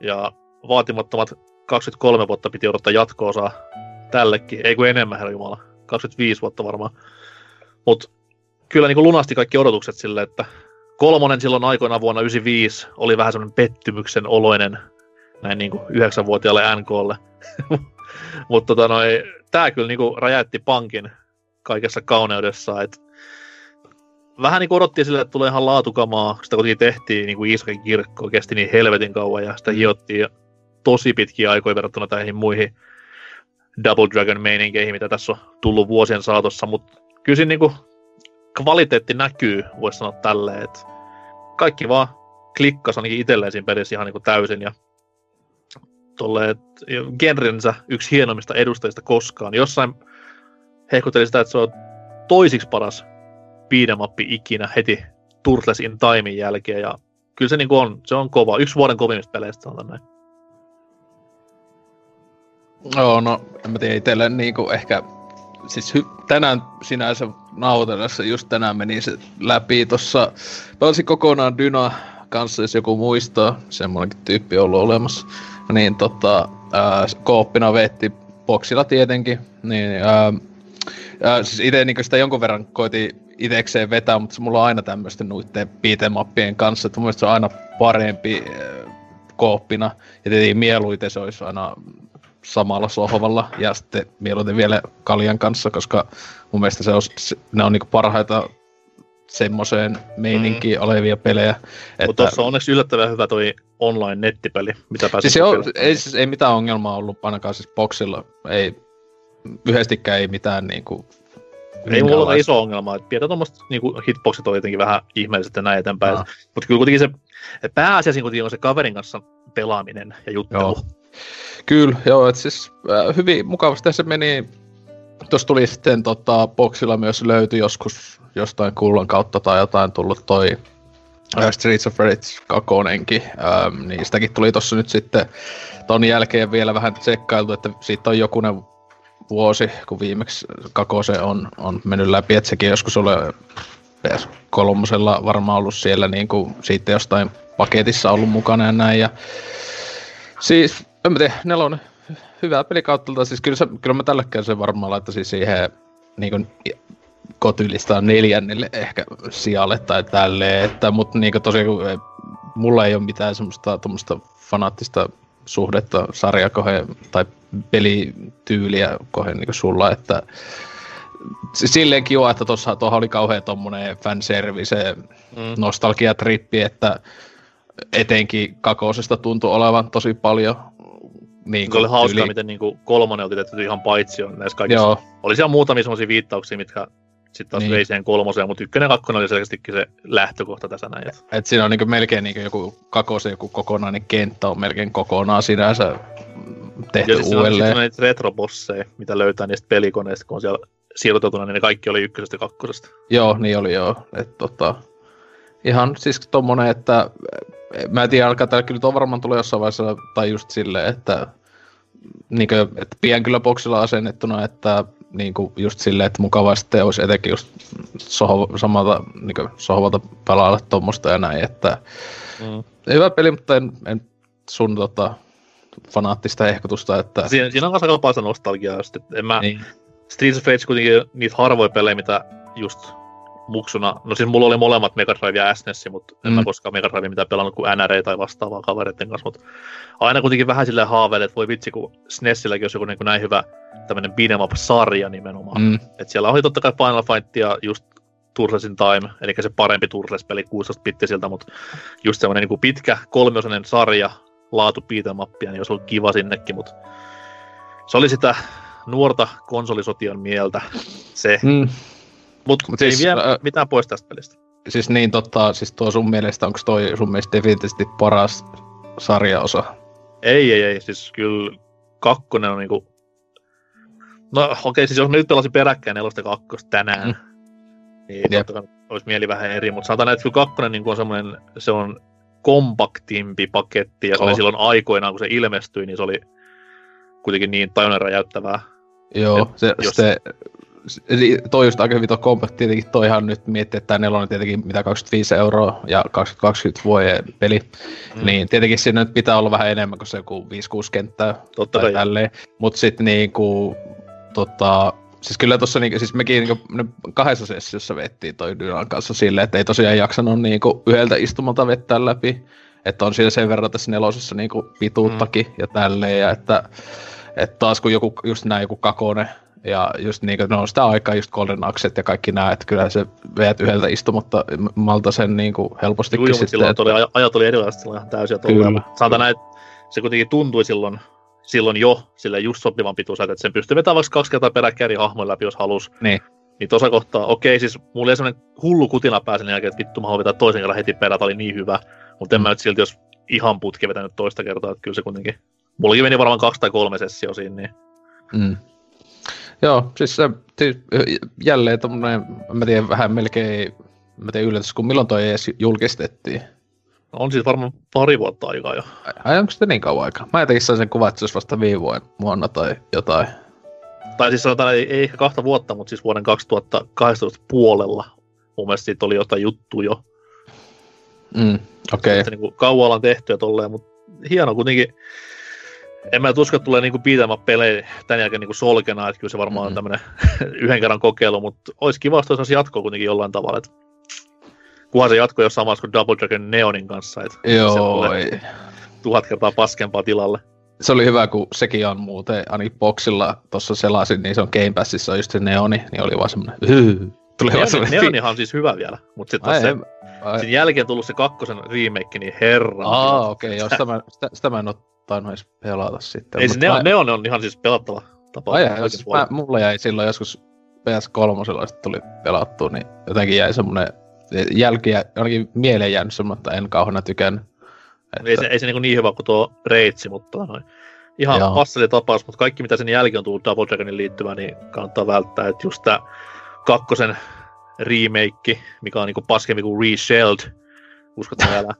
Ja vaatimattomat 23 vuotta piti odottaa jatko-osaa tällekin. Ei kun enemmän, herra Jumala. 25 vuotta varmaan. Mutta kyllä niin lunasti kaikki odotukset sille, että kolmonen silloin aikoina vuonna 95 oli vähän semmoinen pettymyksen oloinen näin niin kuin 9-vuotiaalle NKlle. Mutta tota tämä kyllä niin kuin räjäytti pankin kaikessa kauneudessa, että vähän niin kuin odottiin sille, että tulee ihan laatukamaa, sitä kuitenkin tehtiin niin kuin Iisakin kirkko, kesti niin helvetin kauan ja sitä hiottiin tosi pitkiä aikoja verrattuna näihin muihin Double Dragon meininkeihin, mitä tässä on tullut vuosien saatossa, mutta kyllä siinä niin kuin kvaliteetti näkyy, voisi sanoa tälleen, että kaikki vaan klikkas ainakin itselleen siinä pelissä ihan niin kuin täysin ja tolleen, genrensä yksi hienommista edustajista koskaan. Jossain hehkutteli sitä, että se on toisiksi paras beat'em ikinä heti Turtles in Timein jälkeen ja kyllä se niin kuin on, se on kova. Yksi vuoden kovimmista peleistä on näin. Joo, no en mä tiedä itselle niinku ehkä, siis hy- tänään sinänsä nauhoitellessa just tänään meni se läpi tossa, pelasin kokonaan Dyna kanssa, jos joku muistaa, semmoinenkin tyyppi ollut olemassa, niin tota, ää, kooppina veetti boksilla tietenkin, niin ää, ää, siis itse niin sitä jonkun verran koitin itekseen vetää, mutta mulla on aina tämmöisten nuitteen beatemappien kanssa, että mun se on aina parempi ää, kooppina, ja tietenkin mieluiten se olisi aina samalla sohvalla ja sitten mieluiten vielä kaljan kanssa, koska mun mielestä se on, ne on niinku parhaita semmoiseen meininkiin mm. olevia pelejä. Että... Mutta tuossa on onneksi yllättävän hyvä toi online-nettipeli, mitä pääsee siis on, ei, siis ei mitään ongelmaa ollut ainakaan siis boxilla. Ei, yhdestikään ei mitään niinku ei mulla ole iso ongelma, että pidetään tuommoista niinku hitboxit on jotenkin vähän ihmeelliset ja näin eteenpäin. Ah. Mutta kyllä kuitenkin se pääasiassa kuitenkin on se kaverin kanssa pelaaminen ja juttelu. Joo. Kyllä, joo, että siis äh, hyvin mukavasti se meni. Tuossa tuli sitten tota, boxilla myös löytyi joskus jostain kullan kautta tai jotain tullut toi äh, Streets of Rage 2, ähm, niin sitäkin tuli tossa nyt sitten ton jälkeen vielä vähän tsekkailtu, että siitä on jokunen vuosi, kun viimeksi kakose on, on mennyt läpi, että sekin joskus oli ps kolmosella varmaan ollut siellä niin kuin siitä jostain paketissa ollut mukana ja näin. Ja siis en mä tiedä, nelonen hyvää pelikautta, siis kyllä, se, kyllä mä tällä sen varmaan laittaisin siihen niin kuin, kotylistaan neljännelle ehkä sijalle tai tälleen, että, mutta niin kuin tosiaan mulla ei ole mitään semmoista fanaattista suhdetta sarjakohe tai pelityyliä kohen niin sulla, että silleen kiva, että tuossa tuohon oli kauhean tommonen fanservice mm. nostalgiatrippi, että etenkin kakosesta tuntui olevan tosi paljon niin kuin, oli hauskaa, yli... miten niin kuin kolmonen oli tehty ihan paitsi on näissä kaikissa. Joo. Oli siellä muutamia sellaisia viittauksia, mitkä sitten taas niin. vei siihen kolmoseen, mutta ykkönen ja kakkonen oli selkeästikin se lähtökohta tässä näin. Et, et siinä on niin melkein niin joku kakosen joku kokonainen kenttä on melkein kokonaan sinänsä tehty ja siis uudelleen. Ja sitten retrobosseja, mitä löytää niistä pelikoneista, kun on siellä siirrotetuna, niin ne kaikki oli ykkösestä ja kakkosesta. Joo, niin oli joo. Et, tota, ihan siis tommonen, että mä en tiedä, alkaa täällä kyllä varmaan tulee jossain vaiheessa, tai just silleen, että, niin kuin, että pien kyllä boksilla asennettuna, että niin kuin just silleen, että mukavaa sitten olisi etenkin just soho, samalta niin kuin sohvalta pelailla tuommoista ja näin, että mm. hyvä peli, mutta en, en sun tota, fanaattista ehkotusta, että... Siinä, siinä on aika paljon nostalgiaa, just, että en mä... Niin. Streets of Rage kuitenkin niitä harvoja pelejä, mitä just muksuna, no siis mulla oli molemmat Mega Drive ja SNES, mutta mm. en mä mm. koskaan Mega Drive mitä pelannut kuin NR tai vastaavaa kavereiden kanssa, mutta aina kuitenkin vähän silleen haaveille, että voi vitsi, kun SNESilläkin olisi joku niin kuin näin hyvä tämmöinen beat'em up-sarja nimenomaan. Mm. Et siellä oli totta kai Final Fight ja just Turtlesin Time, eli se parempi Turtles-peli 16 bittisiltä, mutta just semmoinen niin kuin pitkä kolmiosainen sarja, laatu upia, niin olisi ollut kiva sinnekin, mutta se oli sitä nuorta konsolisotion mieltä se. Mm. Mutta Mut siis, ei vie äh, mitään pois tästä pelistä. Siis niin totta, siis tuo sun mielestä, onko toi sun mielestä definitivisesti paras sarjaosa Ei, ei, ei. Siis kyllä kakkonen on niinku... No okei, okay, siis jos nyt pelasin peräkkäin nelosta kakkosta tänään, mm. niin Jep. totta kai olisi mieli vähän eri, mutta sanotaan, että kyllä kakkonen niinku on semmoinen, se on kompaktimpi paketti, ja se oli Oh. silloin aikoinaan, kun se ilmestyi, niin se oli kuitenkin niin tajunnan räjäyttävää. Joo, Et se, jos- se, toi just aika vito kompakti, tietenkin toihan nyt miettii, että tämä nelonen tietenkin mitä 25 euroa ja 2020 vuoden peli, Mm. niin tietenkin siinä nyt pitää olla vähän enemmän kuin se joku 5-6 kenttää Totta tai tälleen, mutta sitten niinku, tota, siis kyllä tuossa niinku, siis mekin niinku, ne kahdessa sessiossa vettiin toi Dylan kanssa silleen, että ei tosiaan jaksanut niinku yhdeltä istumalta vettää läpi, että on siinä sen verran tässä nelosessa niinku pituuttakin mm. ja tälleen, ja että, että taas kun joku, just näin joku kakone, ja just niinku, no sitä aikaa just Golden Axet ja kaikki nää, että kyllä se veet yhdeltä istumatta malta sen niinku helpostikin Juu, sitten. silloin että- oli, ajat oli erilaiset silloin ihan täysin. Kyllä. Sanotaan näin, että se kuitenkin tuntui silloin, silloin jo sille just sopivan pituiselta, että sen pystyy vetämään vaikka kaksi kertaa peräkkäin eri hahmojen läpi, jos halus. Niin. Niin tuossa kohtaa, okei, siis mulla oli semmoinen hullu kutina pääsen jälkeen, että vittu mä haluan vetää toisen kerran heti perä, oli niin hyvä. Mutta en Mm. mä nyt silti, jos ihan putki vetänyt toista kertaa, että kyllä se kuitenkin... Mullakin meni varmaan kaksi tai kolme sessioa siinä, niin Mm. Joo, siis se, jälleen tommonen, mä tiedän vähän melkein, mä tiedän yllätys, kun milloin toi edes julkistettiin. On siis varmaan pari vuotta aikaa jo. Ai onko se niin kauan aikaa? Mä jotenkin sain sen kuvan, että se olisi vasta viime vuonna- vuonna tai jotain. Tai siis sanotaan, ei, ei ehkä kahta vuotta, mutta siis vuoden 2018 puolella. Mun mielestä siitä oli jotain juttu jo. Mm, okei. Että niinku kauan ollaan tehty ja tolleen, mutta hieno kuitenkin. En mä että tulee niinku up pelejä tämän jälkeen niinku solkena, että kyllä se varmaan on Mhm. tämmönen yhden kerran kokeilu, mutta olisi kiva, jos jatkoa kuitenkin jollain tavalla. Et kunhan se jatko jos samassa kuin Double Dragon Neonin kanssa, että se Joo, ei. tuhat kertaa paskempaa tilalle. se oli hyvä, kun sekin on muuten, ainakin boksilla tuossa selasin, niin se on Game Passissa just se Neoni, niin oli vaan semmonen, hyy, tuli Neoni, semmonen, Neonihan on siis hyvä vielä, mutta sitten se, ai, sen jälkeen tullut se kakkosen remake, niin herra. Aa, okei, okay, joo, sitä mä, sitä, sitä mä en tainnut edes pelata sitten. Ei se Neon, mä- Neon on ihan siis pelattava tapa. Ai, kaikin siis mä, mulla jäi silloin joskus PS3 sitten tuli pelattua, niin jotenkin jäi semmonen jälkiä, ainakin mieleen jäänyt semmonen, että en kauheena tykännyt. Ei se, ei se niin, niin hyvä kuin tuo Reitsi, mutta noin. ihan Joo. passeli tapaus, mutta kaikki mitä sen jälkeen on tullut Double Dragonin liittyvää, niin kannattaa välttää. Että just tää kakkosen remake, mikä on niinku paskempi kuin Reshelled, uskot vielä.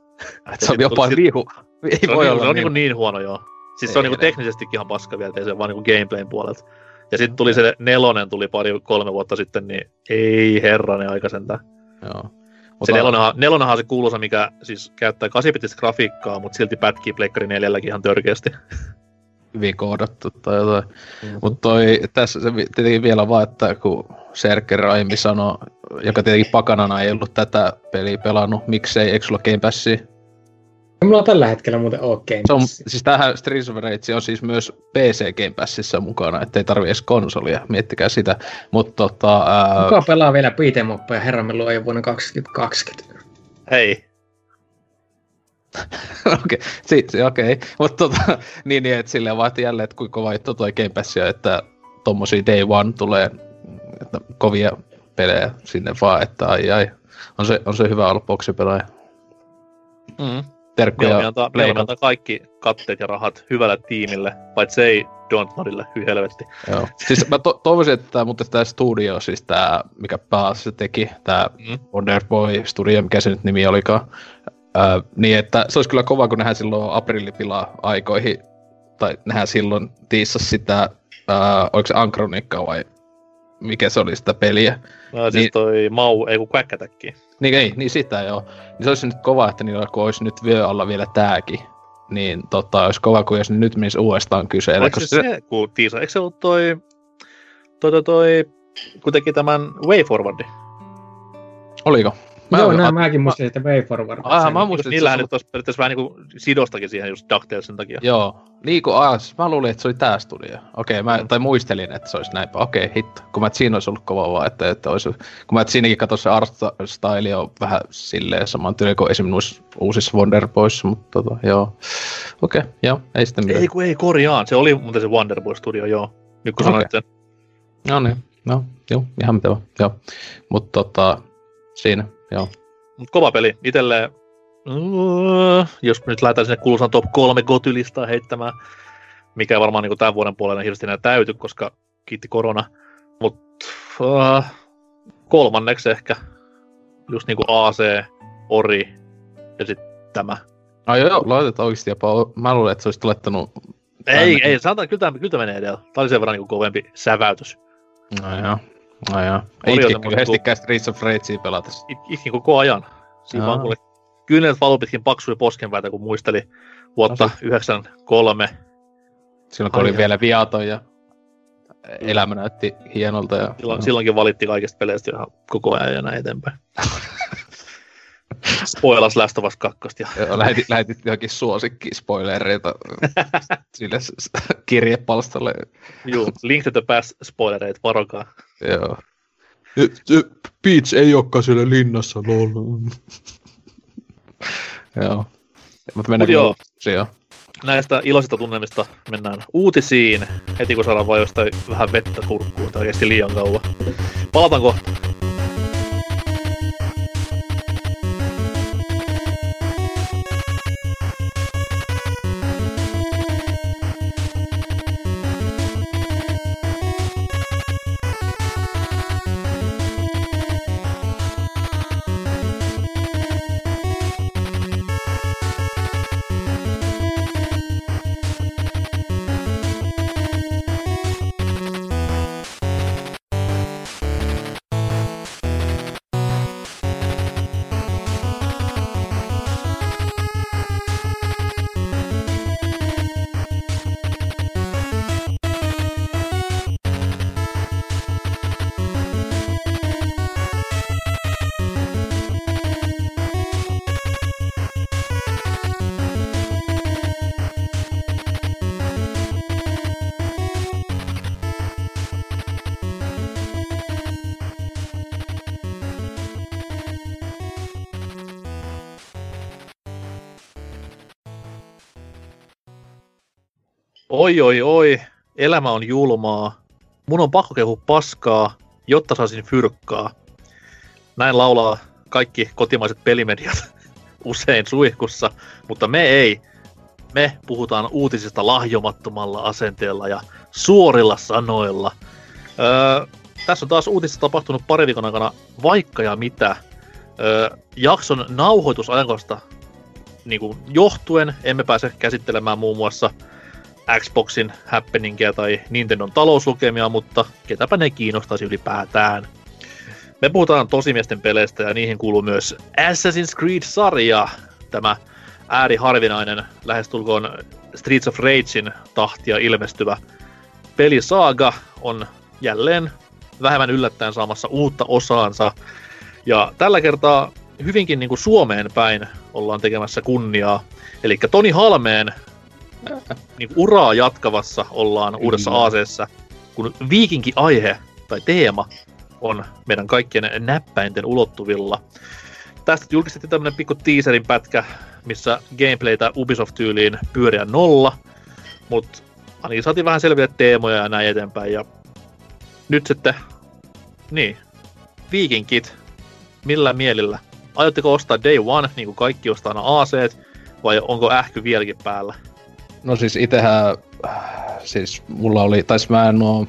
Et se on jopa sit- liihu. Ei Se on, voi niin, olla se on niin. niin, niin huono, joo. Siis se on Ei niinku ne. teknisestikin ihan paska vielä, ei se vaan niinku gameplayn puolelta. Ja sitten tuli se nelonen, tuli pari, kolme vuotta sitten, niin ei herranen aika sentään. Joo. Se Mutta- nelonenhan, nelonenhan on se kuuluisa, mikä siis käyttää 8 grafiikkaa, mutta silti pätkii Pleikkari 4 ihan törkeästi. hyvin koodattu tai jotain. Mm-hmm. Mutta toi, tässä se tietenkin vielä vaan, että kun Serker aiemmin sanoi, joka tietenkin pakanana ei ollut tätä peliä pelannut, miksei, sulla Game Passia? Mulla on tällä hetkellä muuten oikein. Se on, siis tämähän Streets of Rage on siis myös PC Game Passissa mukana, ettei tarvi edes konsolia, miettikää sitä. Mutta tota, ää, Kuka pelaa vielä beat'em upia herramme luoja vuonna 2020? Hei, okei, si, si, okei. Mutta tota, niin, niin, että silleen vaan, että jälleen, että kuinka kova juttu toi Game Pass on, että tommosia Day One tulee että kovia pelejä sinne vaan, että ai ai. On se, on se hyvä olla boksipelaaja. mm. Terkkuja Mieluummin antaa, mieluummin antaa kaikki katteet ja rahat hyvälle tiimille, paitsi ei Dontnodille, hyi helvetti. Joo. Siis mä to- toivoisin, että mutta tämä studio, siis tää, mikä pääasiassa teki, tää Mm. Wonder Boy Studio, mikä se nyt nimi olikaan, ää, niin että se olisi kyllä kova, kun nähdään silloin aprillipila aikoihin, tai nähdään silloin tiissas sitä, ää, oliko se Ankronikka vai mikä se oli sitä peliä. No, siis Niin- toi Mau, ei kun Quackatäkki. Niin ei, niin sitä joo. Niin se olisi nyt kova, että niillä kun olisi nyt vyö alla vielä tääkin. Niin tota, olisi kova, kun jos ne nyt menisi uudestaan kyseellä. Oliko se se, kun tiisa, eikö se ollut toi, toi, toi, toi kun teki tämän Way Forwardin? Oliko? Mä Joo, näin mäkin muistin, että Way Forward. Ah, sen. mä muistin, että Niillähän se nyt olisi periaatteessa vähän niinku sidostakin siihen just DuckTalesin takia. Joo. Niin kuin, ah, siis mä luulin, että se oli tää studio. Okei, mä, Mm. tai muistelin, että se olisi näinpä. Okei, hitto. Kun mä, että siinä olisi ollut kova vaan, että, että olisi, kun mä, että siinäkin katsoin se art style on vähän silleen saman tyyli kuin esimerkiksi uusissa Wonder Boys, mutta tota, joo. Okei, joo, ei sitten mitään. Ei kun ei korjaan, se oli muuten se Wonderboy Studio, joo. Nyt kun Okei. sanoit sen. No niin, no, joo, ihan mitä vaan, joo. Mutta tota, siinä, joo. Mut kova peli. Itelle Mm, jos nyt lähdetään sinne kuuluisaan top 3 gotylistaa heittämään, mikä varmaan niin tämän vuoden puolella hirveästi enää täyty, koska kiitti korona. Mutta uh, kolmanneksi ehkä just niin kuin AC, Ori ja sitten tämä. Ai joo, laitetaan oikeasti jopa. Mä luulen, että se olisi laittanut... Ei, ei, sanotaan, kyllä tämä, kyllä tämä menee edellä. Tämä oli sen verran niin kovempi säväytys. No joo. No joo. Semmoinen yhdestikään Streets of Ragea pelatessa. It, itkin koko ajan. Siinä vaan kuule kynnet valu pitkin paksuja poskenpäitä, kun muisteli vuotta No 93. Silloin kun oli joo. vielä viaton ja elämä näytti hienolta. Ja... Silloin, silloinkin valitti kaikista peleistä ihan koko ajan ja näin eteenpäin. Spoilas Last of Us 2. Ja Joo, lähetit, lähetit johonkin suosikki-spoilereita sille kirjepalstalle. juu, Link to the Past spoilereit, varokaa. Joo. Peach ei olekaan siellä linnassa, lol. joo. Mutta mennään Mut joo. joo. Näistä iloisista tunnelmista mennään uutisiin heti kun saadaan vaan jostain vähän vettä turkkuun, tai oikeasti liian kauan. Palataan kohta. Oi oi oi, elämä on julmaa. Mun on pakko kehua paskaa, jotta saisin fyrkkaa. Näin laulaa kaikki kotimaiset pelimediat usein suihkussa, mutta me ei. Me puhutaan uutisista lahjomattomalla asenteella ja suorilla sanoilla. Öö, tässä on taas uutisissa tapahtunut pari viikon aikana vaikka ja mitä. Öö, jakson nauhoitusajankosta niin kuin johtuen emme pääse käsittelemään muun muassa Xboxin happeningia tai Nintendon talouslukemia, mutta ketäpä ne kiinnostaisi ylipäätään. Me puhutaan tosimiesten peleistä ja niihin kuuluu myös Assassin's Creed-sarja, tämä ääriharvinainen, lähestulkoon Streets of Ragein tahtia ilmestyvä pelisaaga on jälleen vähemmän yllättäen saamassa uutta osaansa. Ja tällä kertaa hyvinkin niin kuin Suomeen päin ollaan tekemässä kunniaa. Eli Toni Halmeen niin uraa jatkavassa ollaan uudessa Kyllä. ACssä, kun viikinki aihe tai teema on meidän kaikkien näppäinten ulottuvilla. Tästä julkistettiin tämmönen pikku teaserin pätkä, missä gameplaytä Ubisoft-tyyliin pyöriä nolla, mutta ainakin saatiin vähän selviä teemoja ja näin eteenpäin. Ja nyt sitten, niin, viikinkit, millä mielillä? Aiotteko ostaa Day One, niin kuin kaikki ostaa aina ACt, vai onko ähky vieläkin päällä? No siis itehän, äh, siis mulla oli, tai mä en oo,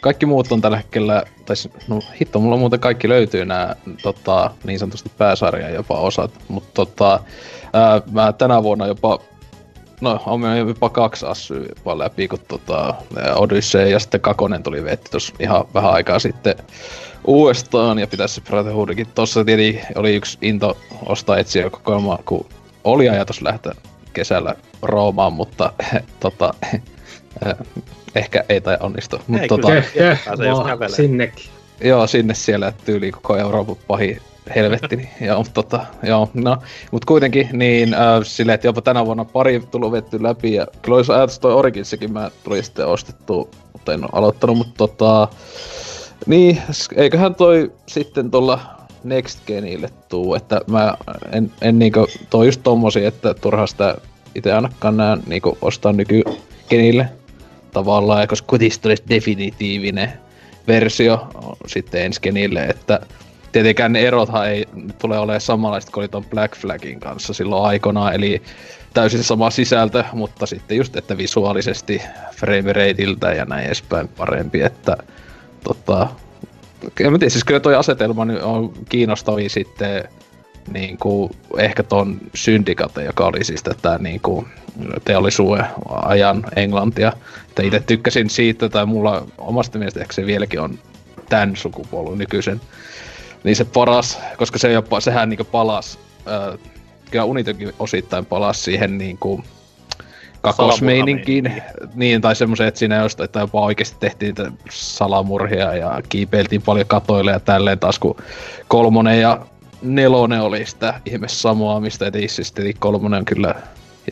kaikki muut on tällä hetkellä, tai no hitto, mulla muuten kaikki löytyy nämä tota, niin sanotusti pääsarjan jopa osat, mutta tota, ää, mä tänä vuonna jopa, no on jopa kaksi assyä jopa läpi, kun tota, Odyssey ja sitten Kakonen tuli vetti tuossa ihan vähän aikaa sitten uudestaan, ja pitäisi Brotherhoodikin. Tossa tietenkin oli yksi into ostaa etsiä kokoelma, kun oli ajatus lähteä kesällä Roomaan, mutta tota, eh, ehkä ei tai onnistu. Mut Ei, tota, kyllä. Ehkä Pääsee jos vaan kävelee. sinnekin. joo, sinne siellä tyyli koko Euroopan pahin helvetti. Niin, joo, mutta tota, joo, no, mut kuitenkin niin äh, silleen, että jopa tänä vuonna pari tullut vetty läpi ja kyllä olisi ajatus toi Originsikin mä tulin sitten ostettu, mutta en ole aloittanut, mutta tota, niin, eiköhän toi sitten tuolla Next Genille tuu, että mä en, en niinku, toi just tommosia, että turha sitä itse ainakaan nää niinku ostaa nykygenille tavallaan, ja koska kuitenkin tulisi definitiivinen versio sitten ensi genille, että tietenkään ne erothan ei tule olemaan samanlaiset kuin ton Black Flagin kanssa silloin aikanaan, eli täysin sama sisältö, mutta sitten just, että visuaalisesti frame rateiltä ja näin edespäin parempi, että tota, en tiedä, siis kyllä toi asetelma on kiinnostavia sitten niin kuin, ehkä ton Syndicate, joka oli siis tätä niin kuin, teollisuuden ajan Englantia. Että itse tykkäsin siitä, tai mulla omasta mielestä ehkä se vieläkin on tämän sukupolven nykyisen. Niin se paras, koska se jopa, sehän niin palas, äh, kyllä Unitokin osittain palasi siihen niin kuin, kakosmeininkiin. Niin, tai semmoisen, että siinä jostain, että jopa oikeasti tehtiin salamurhia ja kiipeiltiin paljon katoille ja tälleen taas kun kolmonen ja nelonen oli sitä ihme samoa, mistä siis kolmonen on kyllä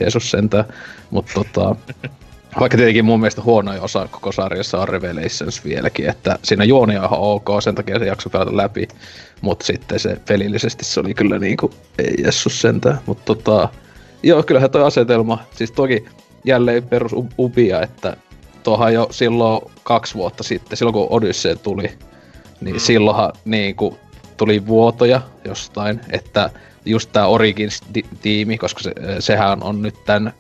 Jeesus sentään. Mutta tota, vaikka tietenkin mun mielestä huonoin osa koko sarjassa on Revelations vieläkin, että siinä juoni on ihan ok, sen takia se jakso pelata läpi. Mutta sitten se pelillisesti se oli kyllä niinku, ei Jeesus sentään. Mutta tota, joo, kyllähän toi asetelma, siis toki jälleen perus upia, että tuohan jo silloin kaksi vuotta sitten, silloin kun Odyssey tuli, niin mm. silloinhan niin kuin, tuli vuotoja jostain, että just tämä Origins-tiimi, koska se, sehän on nyt tämän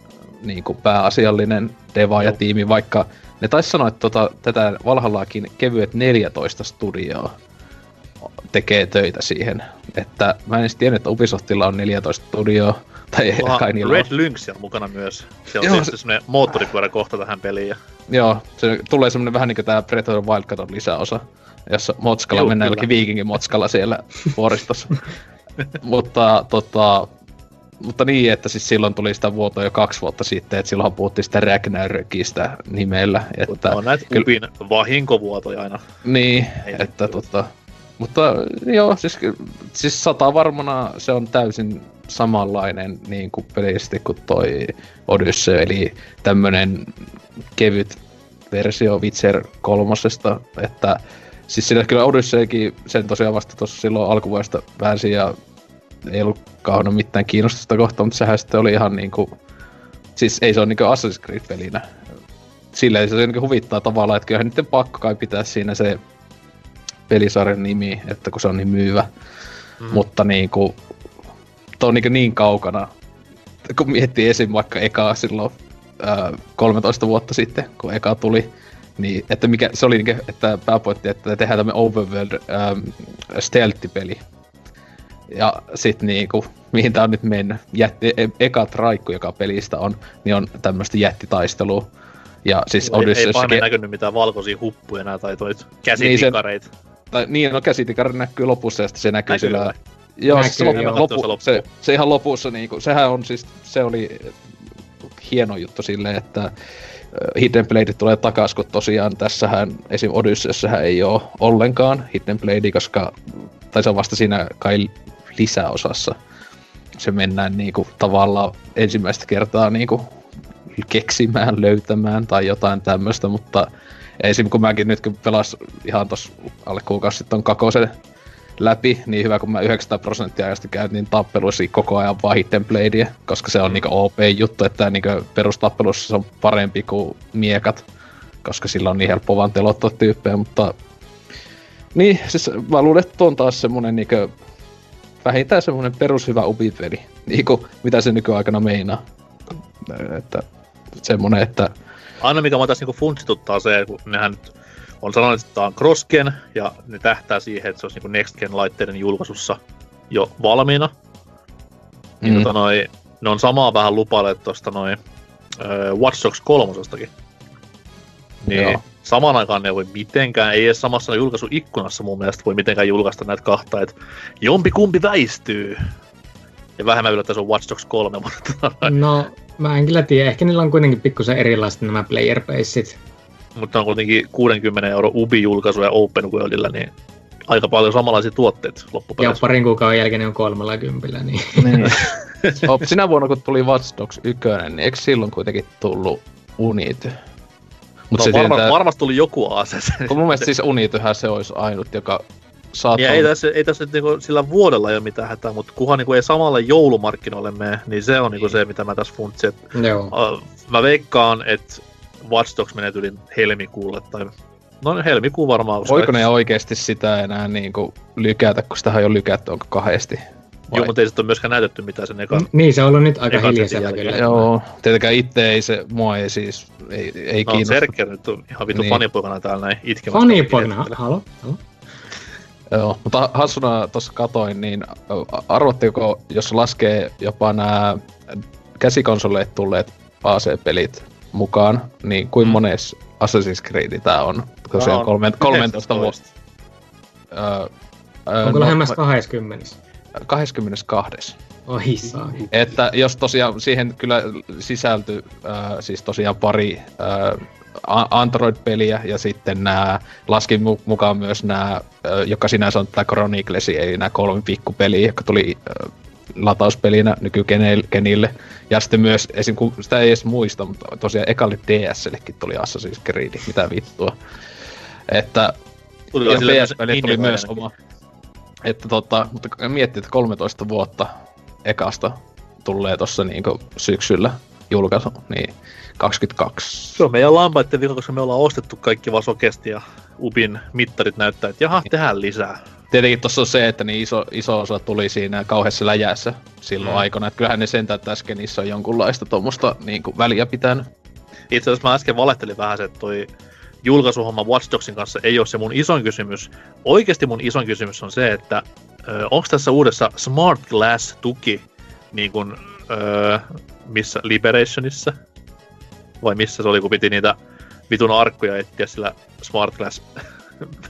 niin kuin pääasiallinen deva ja tiimi, vaikka ne taisi sanoa, että tota, tätä Valhallaakin kevyet 14 studioa tekee töitä siihen. Että mä en edes tiedä, että Ubisoftilla on 14 studioa. Tai Oha, kai niillä Red on. Lynx on mukana myös. Se on Joo, se... semmonen moottoripyörä kohta tähän peliin. Ja... Joo, se tulee semmonen vähän niinku tää Predator Wildcaton lisäosa, jossa Motskalla Joo, mennään jollekin viikingin Motskalla siellä vuoristossa. mutta tota, mutta niin, että siis silloin tuli sitä vuotoa jo kaksi vuotta sitten, että silloin puhuttiin sitä Ragnarökistä nimellä. Että on näitä kyllä... Upin vahinkovuotoja aina. Niin, Ei että tota, mutta joo, siis, siis sata varmana se on täysin samanlainen niin kuin pelisesti kuin toi Odyssey, eli tämmönen kevyt versio Witcher kolmosesta, että siis sillä kyllä Odysseykin sen tosiaan vasta tuossa silloin alkuvuodesta väänsi ja ei ollut kauhean mitään kiinnostusta kohtaan, mutta sehän sitten oli ihan niinku, siis ei se ole niinku Assassin's Creed-pelinä. Silleen se niinku huvittaa tavallaan, että kyllähän niiden pakko kai pitää siinä se pelisarjan nimi, että kun se on niin myyvä. Mm. Mutta niinku, to on niinku niin kaukana, kun miettii esim. vaikka Eka silloin ää, 13 vuotta sitten, kun Eka tuli, niin, että mikä, se oli niinku, että pääpointti, että tehdään tämmönen overworld ähm, stealth-peli. Ja sit niinku, mihin tää on nyt mennyt, jätti, e, eka traikku, joka pelistä on, niin on tämmöstä jättitaistelua. Ja siis ei, Ei vaan näkynyt mitään valkoisia huppuja nää tai toit käsitikareita. Niin tai niin, no käsitikari näkyy lopussa ja sitten se näkyy, näkyy sillä... Joo, näkyy, se, lopu, lopu, loppu. se, se, ihan lopussa niinku, sehän on siis, se oli hieno juttu silleen, että Hidden Blade tulee takas, kun tosiaan tässähän esim. Odysseussähän ei ole ollenkaan Hidden Blade, koska tai se on vasta siinä kai lisäosassa. Se mennään niinku tavallaan ensimmäistä kertaa niinku keksimään, löytämään tai jotain tämmöistä, mutta esim. kun mäkin nyt kun pelas ihan tos alle kuukausi sitten on kakosen läpi, niin hyvä kun mä 900 prosenttia ajasta käytin tappeluissa koko ajan vaan Hidden Bladea, koska se on mm. niinku OP-juttu, että niinku perustappelussa se on parempi kuin miekat, koska sillä on niin helppo vaan telottaa tyyppejä, mutta niin, siis mä luulen, että on taas semmonen niinku vähintään semmonen perushyvä upipeli, niinku mitä se nykyaikana meinaa. Että semmonen, että aina mikä mä tässä niinku funtsituttaa se, kun nehän nyt on sanonut, että tämä on crossgen, ja ne tähtää siihen, että se olisi niinku next gen laitteiden julkaisussa jo valmiina. Niin mm. tota noi, ne on samaa vähän lupailleet tuosta noin uh, Watch Dogs 3 Niin Joo. samaan aikaan ne ei voi mitenkään, ei edes samassa julkaisuikkunassa mun mielestä voi mitenkään julkaista näitä kahta, että jompi kumpi väistyy. Ja vähemmän yllättäen se on Watch Dogs 3, mutta... No, Mä en kyllä tiedä, ehkä niillä on kuitenkin pikkusen erilaiset nämä player. Mutta on kuitenkin 60 euro Ubi-julkaisu ja Open Worldilla, niin aika paljon samanlaisia tuotteita loppupeleissä. Ja parin kuukauden jälkeen ne on kolmella kympillä, niin... niin. Sinä vuonna, kun tuli Watch Dogs 1, niin eikö silloin kuitenkin tullut Unity? Mut no, se varma, tietää... varmasti tuli joku ases. Mun mielestä siis Unityhän se olisi ainut, joka saattaa... Ja ei tässä, ei tässä niinku sillä vuodella ei ole mitään hätää, mutta kunhan niinku ei samalle joulumarkkinoille mene, niin se on niinku se, mitä mä tässä funtsin. Uh, mä veikkaan, että Watch Dogs menee yli helmikuulle tai No helmikuu varmaan. koska- Voiko ne oikeesti sitä enää niinku lykätä, kun sitä on jo lykätty, onko kahdesti? Vai- Joo, mutta ei sitten ole myöskään näytetty mitään sen ekan. Niin, se on ollut nyt aika hiljaisella kyllä. Joo, tietenkään itse ei se, mua ei siis, ei, ei No, kiinnosta. Serker nyt on ihan vittu Niin. fanipoikana täällä näin itkemässä. Fanipoikana, halo, halo. Joo, mutta hassuna tuossa katoin, niin ä, arvatteko, jos laskee jopa nämä käsikonsoleet tulleet AC-pelit mukaan, niin kuin Mm. mones Assassin's Creed tää on? Tosiaan kolme, 13 vuotta. Ö, ö, Onko no, lähemmäs 20? 22. Oi saa. Että jos tosiaan siihen kyllä sisältyi äh, siis tosiaan pari äh, Android-peliä ja sitten nämä, laskin mu- mukaan myös nämä, äh, joka sinänsä on tämä Chronicles, eli nämä kolme pikkupeliä, jotka tuli äh, latauspelinä nykykenille. Ja sitten myös, esim. kun sitä ei edes muista, mutta tosiaan ekalle DSLlekin tuli Assassin's Creed, mitä vittua. Että Tuli ja silleen PS-peli tuli myös Gaiden. oma. Että tota, mutta miettii, että 13 vuotta ekasta tulee tossa niinku syksyllä julkaisu, niin 22. Se on meidän lampaiden vika, koska me ollaan ostettu kaikki vaan sokesti ja Upin mittarit näyttää, että jaha, tehdään lisää. Tietenkin tossa on se, että niin iso, iso osa tuli siinä kauheassa läjässä silloin Mm. aikana, että kyllähän ne sentään tässä niissä on jonkunlaista tuommoista niinku väliä pitänyt. Itse asiassa mä äsken valehtelin vähän se, että toi julkaisuhomma Watch Dogsin kanssa ei ole se mun isoin kysymys. Oikeasti mun isoin kysymys on se, että onko tässä uudessa Smart Glass-tuki niin kun, ö, missä Liberationissa? Vai missä se oli, kun piti niitä vitun arkkuja etsiä sillä Smart Glass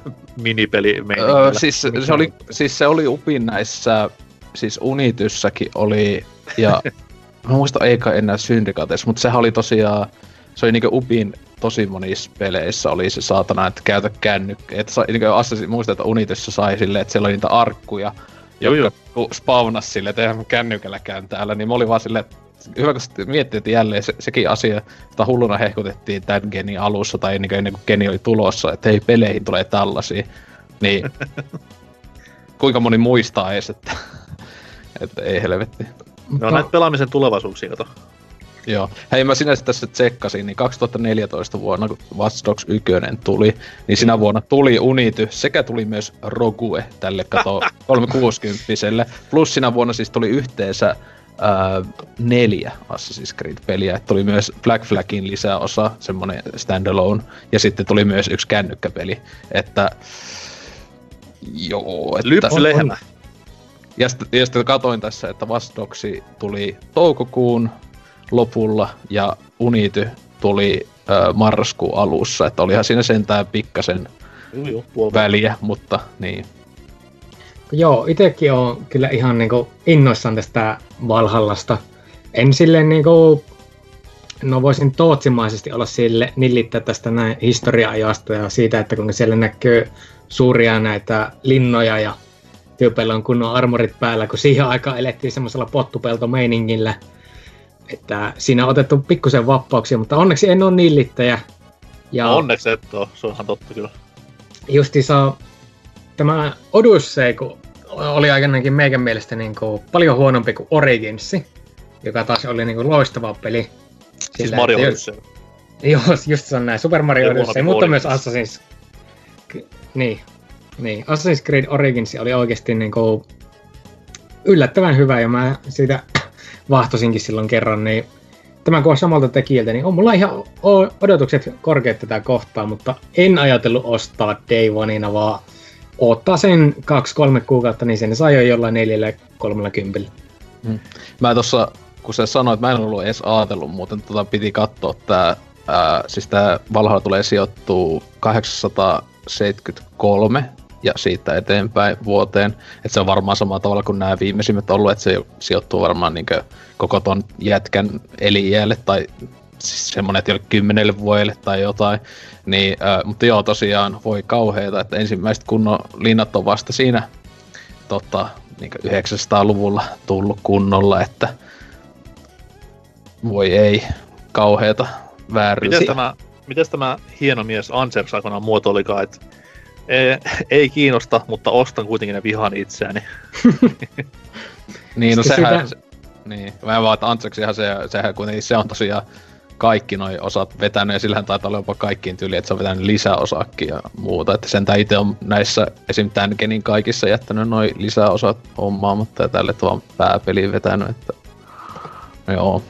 minipeli Öö, siis, se oli, siis se oli Upin näissä, siis Unityssäkin oli, ja mä muistan eikä enää Syndikateissa, mutta sehän oli tosiaan, se oli niinku Upin tosi monissa peleissä oli se saatana, että käytä kännykkä. Että sa, niinku Assassin, muistan, että Unityssä sai silleen, että siellä oli niitä arkkuja, Joo, jotka kun spawnas silleen, että eihän mä kännykälläkään täällä, niin mä olin vaan silleen, että hyvä kun miettii, että jälleen se, sekin asia, jota hulluna hehkutettiin tämän genin alussa tai niin ennen kuin geni oli tulossa, että hei peleihin tulee tällaisia, niin kuinka moni muistaa edes, että, että ei helvetti. Ne on näitä pelaamisen tulevaisuuksia, kato. Joo. Hei, mä sinänsä tässä tsekkasin, niin 2014 vuonna, kun Watch Dogs 1 tuli, niin sinä vuonna tuli Unity, sekä tuli myös Rogue tälle kato 360 Plus sinä vuonna siis tuli yhteensä ää, neljä Assassin's Creed-peliä. Et Tuli myös Black Flagin lisäosa, semmonen standalone, ja sitten tuli myös yksi kännykkäpeli. Että Joo, että... Lypsylehmä. Ja sitten, ja sitten katoin tässä, että Dogs tuli toukokuun lopulla ja Unity tuli ö, marraskuun alussa, että olihan siinä sentään pikkasen juu, puoli väliä, mutta niin. Joo, itekin on kyllä ihan niinku innoissaan tästä Valhallasta. En silleen niinku, no voisin tootsimaisesti olla sille nillittää tästä näin historia-ajasta ja siitä, että kun siellä näkyy suuria näitä linnoja ja tyypeillä on kunnon armorit päällä, kun siihen aikaan elettiin semmoisella pottupeltomeiningillä, että siinä on otettu pikkusen vappauksia, mutta onneksi en ole nillittäjä. Ja No onneksi et oo, se on ihan totta kyllä. justiinsa tämä Odyssey kun oli aikanaankin meikän mielestä niin kuin paljon huonompi kuin Originsi, joka taas oli niin kuin loistava peli. Siis Sillä, Mario Odyssey. Joo, just se on näin. Super Mario Odyssey, mutta myös. Assassin's... Niin, niin. Assassin's Creed Origins oli oikeasti niin kuin yllättävän hyvä ja mä siitä vahtosinkin silloin kerran, niin tämän on samalta tekijältä, niin on mulla ihan odotukset korkeat tätä kohtaa, mutta en ajatellut ostaa Day Oneina, vaan ottaa sen 2-3 kuukautta, niin sen saa jo jollain 4-30. Mä tossa, kun sä sanoit, mä en ollut edes ajatellut muuten, tota piti katsoa tää, ää, siis tää Valhalla tulee sijoittuu 873 ja siitä eteenpäin vuoteen. Et se on varmaan samalla tavalla kuin nämä viimeisimmät ollut, että se sijoittuu varmaan niinkö koko ton jätkän elijälle tai siis semmonen, että jolle kymmenelle vuodelle tai jotain. Niin, ää, mutta joo, tosiaan voi kauheeta, että ensimmäiset kunnon linnat on vasta siinä tota, niin 900-luvulla tullut kunnolla, että voi ei, kauheeta vääryyttä. Miten tämä, mites tämä hieno mies Ansers aikoinaan muotoilikaan, että ei, ei kiinnosta, mutta ostan kuitenkin ne vihan itseäni. Niin, no Sitten sehän, se, niin, mä vaan, että Antseksihan se, sehän kuitenkin se on tosiaan kaikki noi osat vetänyt, ja sillähän taitaa olla jopa kaikkiin tyyli, että se on vetänyt lisäosakki ja muuta. Että sen itse on näissä esim. tämän genin kaikissa jättänyt noin lisäosat hommaamatta ja tälle vaan pääpeliin vetänyt, että joo.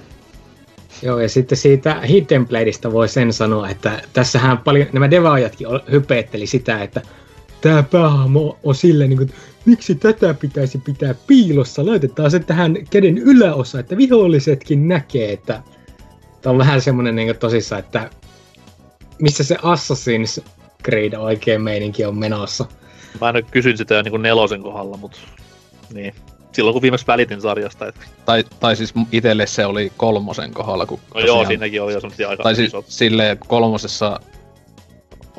Joo, ja sitten siitä Hidden Bladeista voi sen sanoa, että tässähän paljon, nämä devaajatkin hypeetteli sitä, että tämä päähahmo on silleen, niin kuin, miksi tätä pitäisi pitää piilossa, laitetaan se tähän käden yläosa, että vihollisetkin näkee, että tämä on vähän semmoinen niin tosissaan, että missä se Assassin's Creed oikein meininki on menossa. Mä nyt kysyn sitä jo niin kuin nelosen kohdalla, mutta niin. Silloin kun viimeksi välitin sarjasta. Että... Tai, tai siis itselle se oli kolmosen kohdalla. Kun no tosiaan... joo, siinäkin oli jo semmoisia aika Tai siis silleen kolmosessa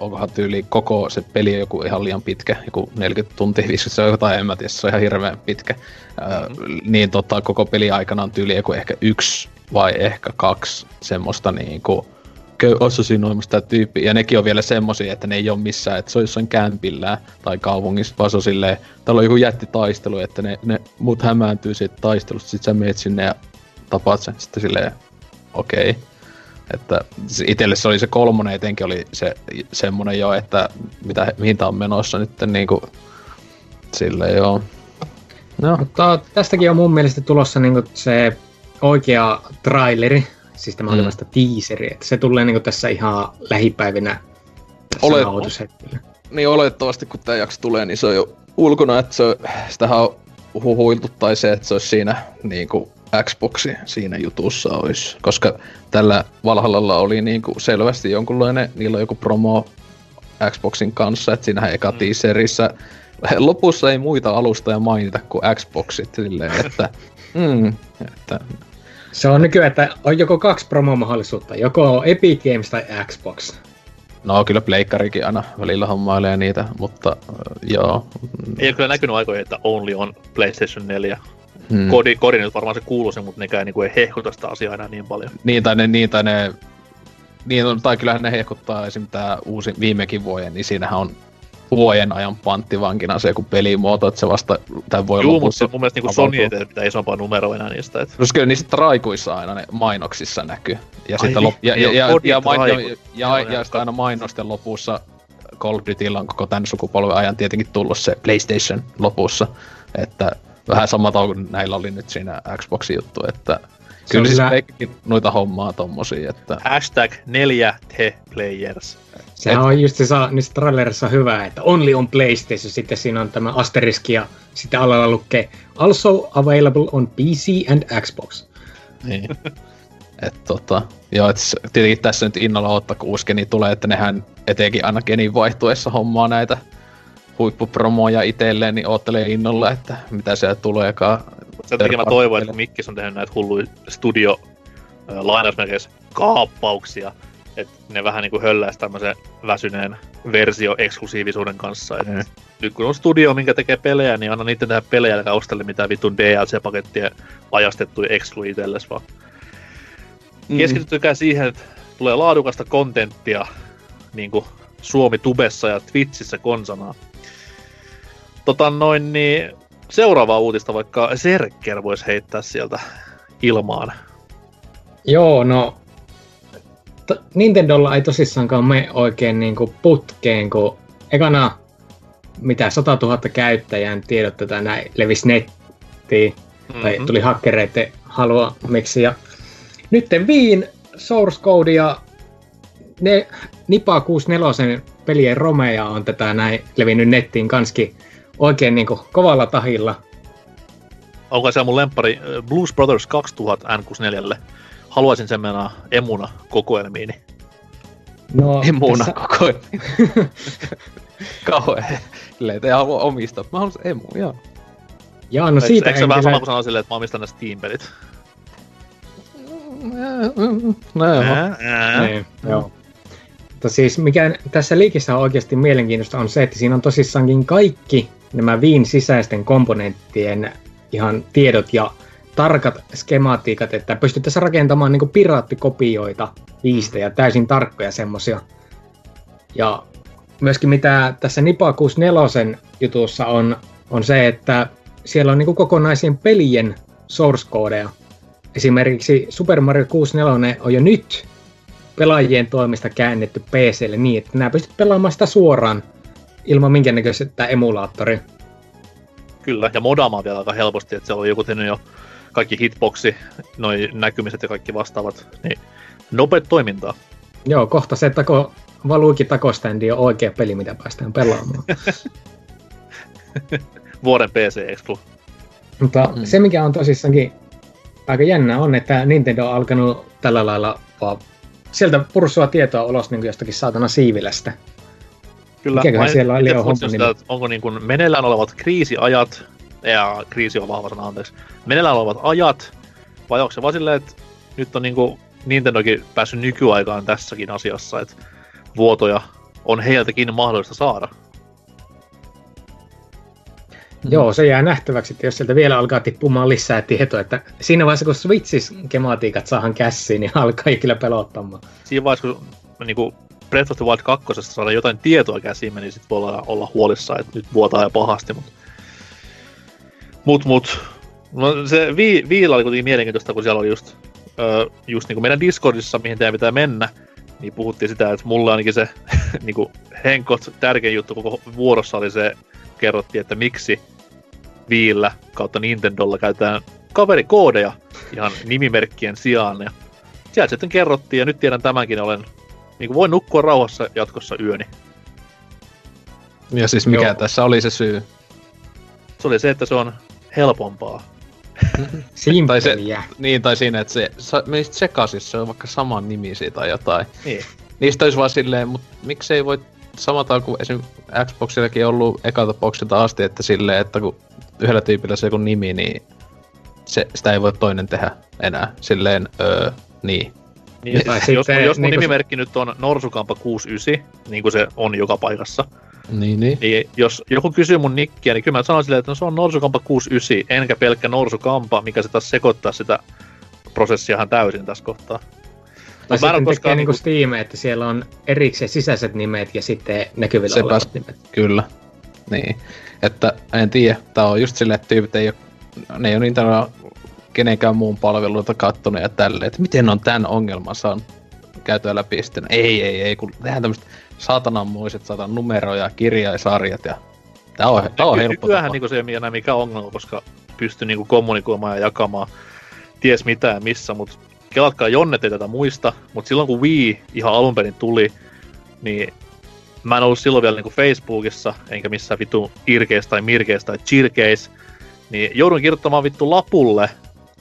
onkohan tyyli koko se peli joku ihan liian pitkä, joku 40 tuntia, 50 se on jotain, en mä tiedä, se on ihan hirveän pitkä. Mm-hmm. niin tota, koko peli aikana on tyyli joku ehkä yksi vai ehkä kaksi semmoista niinku assassinoimasta tyyppiä. Ja nekin on vielä semmosia, että ne ei ole missään, että se on jossain kämpillä tai kaupungissa, vaan se on silleen, täällä on joku jättitaistelu, että ne, ne muut hämääntyy siitä taistelusta, sit sä meet sinne ja tapaat sen, sitten silleen, okei. Okay. Että itselle se oli se kolmonen etenkin oli se semmonen jo, että mitä, mihin tää on menossa nyt niin kuin, sille joo. No. Mutta tästäkin on mun mielestä tulossa niin se oikea traileri, siis tämä mm. vasta teaseri, että se tulee niin tässä ihan lähipäivinä tässä Olet... Niin oletettavasti kun tämä jakso tulee, niin se on jo ulkona, että se, sitähän on huhuiltu tai se, että se olisi siinä niin kuin Xboxi siinä jutussa olisi, koska tällä Valhallalla oli niin kuin selvästi jonkunlainen, niillä on joku promo Xboxin kanssa, että siinähän eka mm. teaserissä lopussa ei muita alustoja mainita kuin Xboxit, silleen, että, mm, että se on nykyään, että on joko kaksi promomahdollisuutta, joko Epic Games tai Xbox. No kyllä pleikkarikin aina välillä hommailee niitä, mutta äh, joo. Ei ole kyllä näkynyt aikoihin, että only on PlayStation 4. Hmm. Kodi, kodi nyt varmaan se kuuluu sen, mutta nekään niinku ei hehkuta sitä asiaa enää niin paljon. Niin tai ne, niin, tai ne niin, tai kyllähän ne hehkuttaa esim. tää uusi viimekin vuoden, niin siinähän on vuoden ajan panttivankina se joku pelimuoto, että se vasta, tai voi Juu, mutta mun mielestä niin Sony ei tee mitään isompaa numeroa enää niistä. Että... Koska kyllä niissä traikuissa aina ne mainoksissa näkyy. Ja, Ai, sitten lop- ja, ja, ja, ja, main- ja, ja, ja, ja, sitten aina mainosten lopussa Call of Dutylla on koko tämän sukupolven ajan tietenkin tullut se PlayStation lopussa. Että vähän sama kuin näillä oli nyt siinä Xboxin juttu, että Kyllä siis kyllä... noita hommaa tommosia, että... Hashtag 4T Players. Sehän Et... on just se, niissä trailerissa hyvä, että only on PlayStation, sitten siinä on tämä asteriski ja sitten alalla lukee also available on PC and Xbox. Niin. et tota, joo, et tietenkin tässä nyt innolla ottaa, kun uusi geni tulee, että nehän etenkin aina genin vaihtuessa hommaa näitä huippupromoja itselleen, niin oottelee innolla, että mitä siellä tuleekaan. Sen takia mä toivon, että Mikkis on tehnyt näitä hulluja studio lainausmerkeissä kaappauksia, että ne vähän niinku hölläisi tämmöisen väsyneen versio-eksklusiivisuuden kanssa. Et mm. Nyt kun on studio, minkä tekee pelejä, niin anna niiden tehdä pelejä, ja ostele mitään vitun DLC-pakettia ajastettuja eksklu itsellesi, vaan mm. keskitytykää siihen, että tulee laadukasta kontenttia niin kuin Suomi Tubessa ja Twitchissä konsanaa. Tota noin, niin seuraava uutista vaikka Serker voisi heittää sieltä ilmaan. Joo, no to, Nintendolla ei tosissaankaan me oikein niin kuin putkeen, kun ekana mitä 100 000 käyttäjän tiedot tätä näin levisi nettiin, mm-hmm. tai tuli hakkereiden halua miksi. Ja nyt Viin source code ja ne Nipa 64 pelien romeja on tätä näin levinnyt nettiin kanski oikein niin kuin kovalla tahilla. Onko se mun lempari Blues Brothers 2000 N64? Haluaisin sen mennä emuna kokoelmiini. No, emuna tässä... kokoelmiini. Kauhean. Silleen, ei halua omistaa. Mä haluaisin emu, joo. Jaa, no siitä Eikö se vähän sama kuin sanoa silleen, että mä omistan ne Steam-pelit? No joo. Niin, joo. Mutta siis mikä tässä liikissä on oikeasti mielenkiintoista on se, että siinä on tosissaankin kaikki nämä Viin sisäisten komponenttien ihan tiedot ja tarkat skematiikat, että pystyttäisiin rakentamaan niin piraattikopioita viistä ja täysin tarkkoja semmosia. Ja myöskin mitä tässä Nipa 64 jutussa on, on se, että siellä on niin kokonaisien pelien source codeja. Esimerkiksi Super Mario 64 on jo nyt pelaajien toimesta käännetty PClle niin, että nämä pystyt pelaamaan sitä suoraan ilman minkäännäköistä emulaattoria. Kyllä, ja modaamaan vielä aika helposti, että siellä on joku tehnyt jo kaikki hitboxi, noin näkymiset ja kaikki vastaavat, niin nopeat toimintaa. Joo, kohta se tako, valuikin takoständi on oikea peli, mitä päästään pelaamaan. Vuoden PC Exclu. Mutta mm. se, mikä on tosissaankin aika jännä, on, että Nintendo on alkanut tällä lailla vaan sieltä purssua tietoa ulos niin jostakin saatana siivilästä. Kyllä, Mikäköhän siellä oli jo homma sitä, että onko niin kuin meneillään olevat kriisiajat, ja kriisi on vahva sana, anteeksi, meneillään olevat ajat, vai onko se vaan silleen, että nyt on niin kuin Nintendokin päässyt nykyaikaan tässäkin asiassa, että vuotoja on heiltäkin mahdollista saada. Joo, se jää nähtäväksi, että jos sieltä vielä alkaa tippumaan lisää tietoa, että siinä vaiheessa kun Switchis kematiikat saahan kässiin, niin alkaa kyllä pelottamaan. Siinä vaiheessa kun niin kuin Breath of the Wild 2 saada jotain tietoa käsiin, niin sitten voi olla, olla huolissaan, että nyt vuotaa ja pahasti, mutta mut, mut. No se vi, Viilla oli kuitenkin mielenkiintoista, kun siellä oli just, ö, just niin kuin meidän Discordissa, mihin teidän pitää mennä, niin puhuttiin sitä, että mulle ainakin se niin kuin henkot tärkein juttu koko vuorossa oli se, kerrottiin, että miksi Viillä kautta Nintendolla käytetään kaverikoodeja ihan nimimerkkien sijaan. Ja sieltä sitten kerrottiin, ja nyt tiedän tämänkin, olen niin kuin voin nukkua rauhassa jatkossa yöni. Ja siis mikä Joo. tässä oli se syy? Se oli se, että se on helpompaa. tai se, niin, tai siinä, että se menisit sekaisin, se on vaikka saman nimisi tai jotain. Niin. Niistä olisi vaan silleen, mutta miksei voi samata kuin esim. Xboxillakin ollut ekalta boxilta asti, että silleen, että kun yhdellä tyypillä se joku nimi, niin se, sitä ei voi toinen tehdä enää. Silleen, öö, niin. Niin, tai jos, sitten, jos mun niin nimimerkki nyt on Norsukampa 69, niin kuin se on joka paikassa, niin, niin. niin jos joku kysyy mun nikkiä, niin kyllä mä sanon silleen, että no, se on Norsukampa 69, enkä pelkkä Norsukampa, mikä se taas sekoittaa sitä prosessiahan täysin tässä kohtaa. Tai no, sitten tekee niinku Steam, että siellä on erikseen sisäiset nimet ja sitten näkyvillä Sepä, olevat nimet. Kyllä. Niin. Että en tiedä, tää on just silleen, että tyypit ei ole, ne ei ole niitä kenenkään muun palveluita kattonut ja tälleen, että miten on tämän ongelman saanut käytyä läpi sitten. Ei, ei, ei, kun tehdään tämmöistä saatananmoiset saatan numeroja, kirjaisarjat ja tää on, tää on helppo Nykyään niinku se ei enää mikä ongelma, koska pystyy niinku kommunikoimaan ja jakamaan ties mitä ja missä, mutta kelatkaa Jonnet ei tätä muista, mutta silloin kun Wii ihan alun perin tuli, niin mä en ollut silloin vielä niinku Facebookissa, enkä missään vittu irkeis tai mirkeis tai chirkeis, niin joudun kirjoittamaan vittu lapulle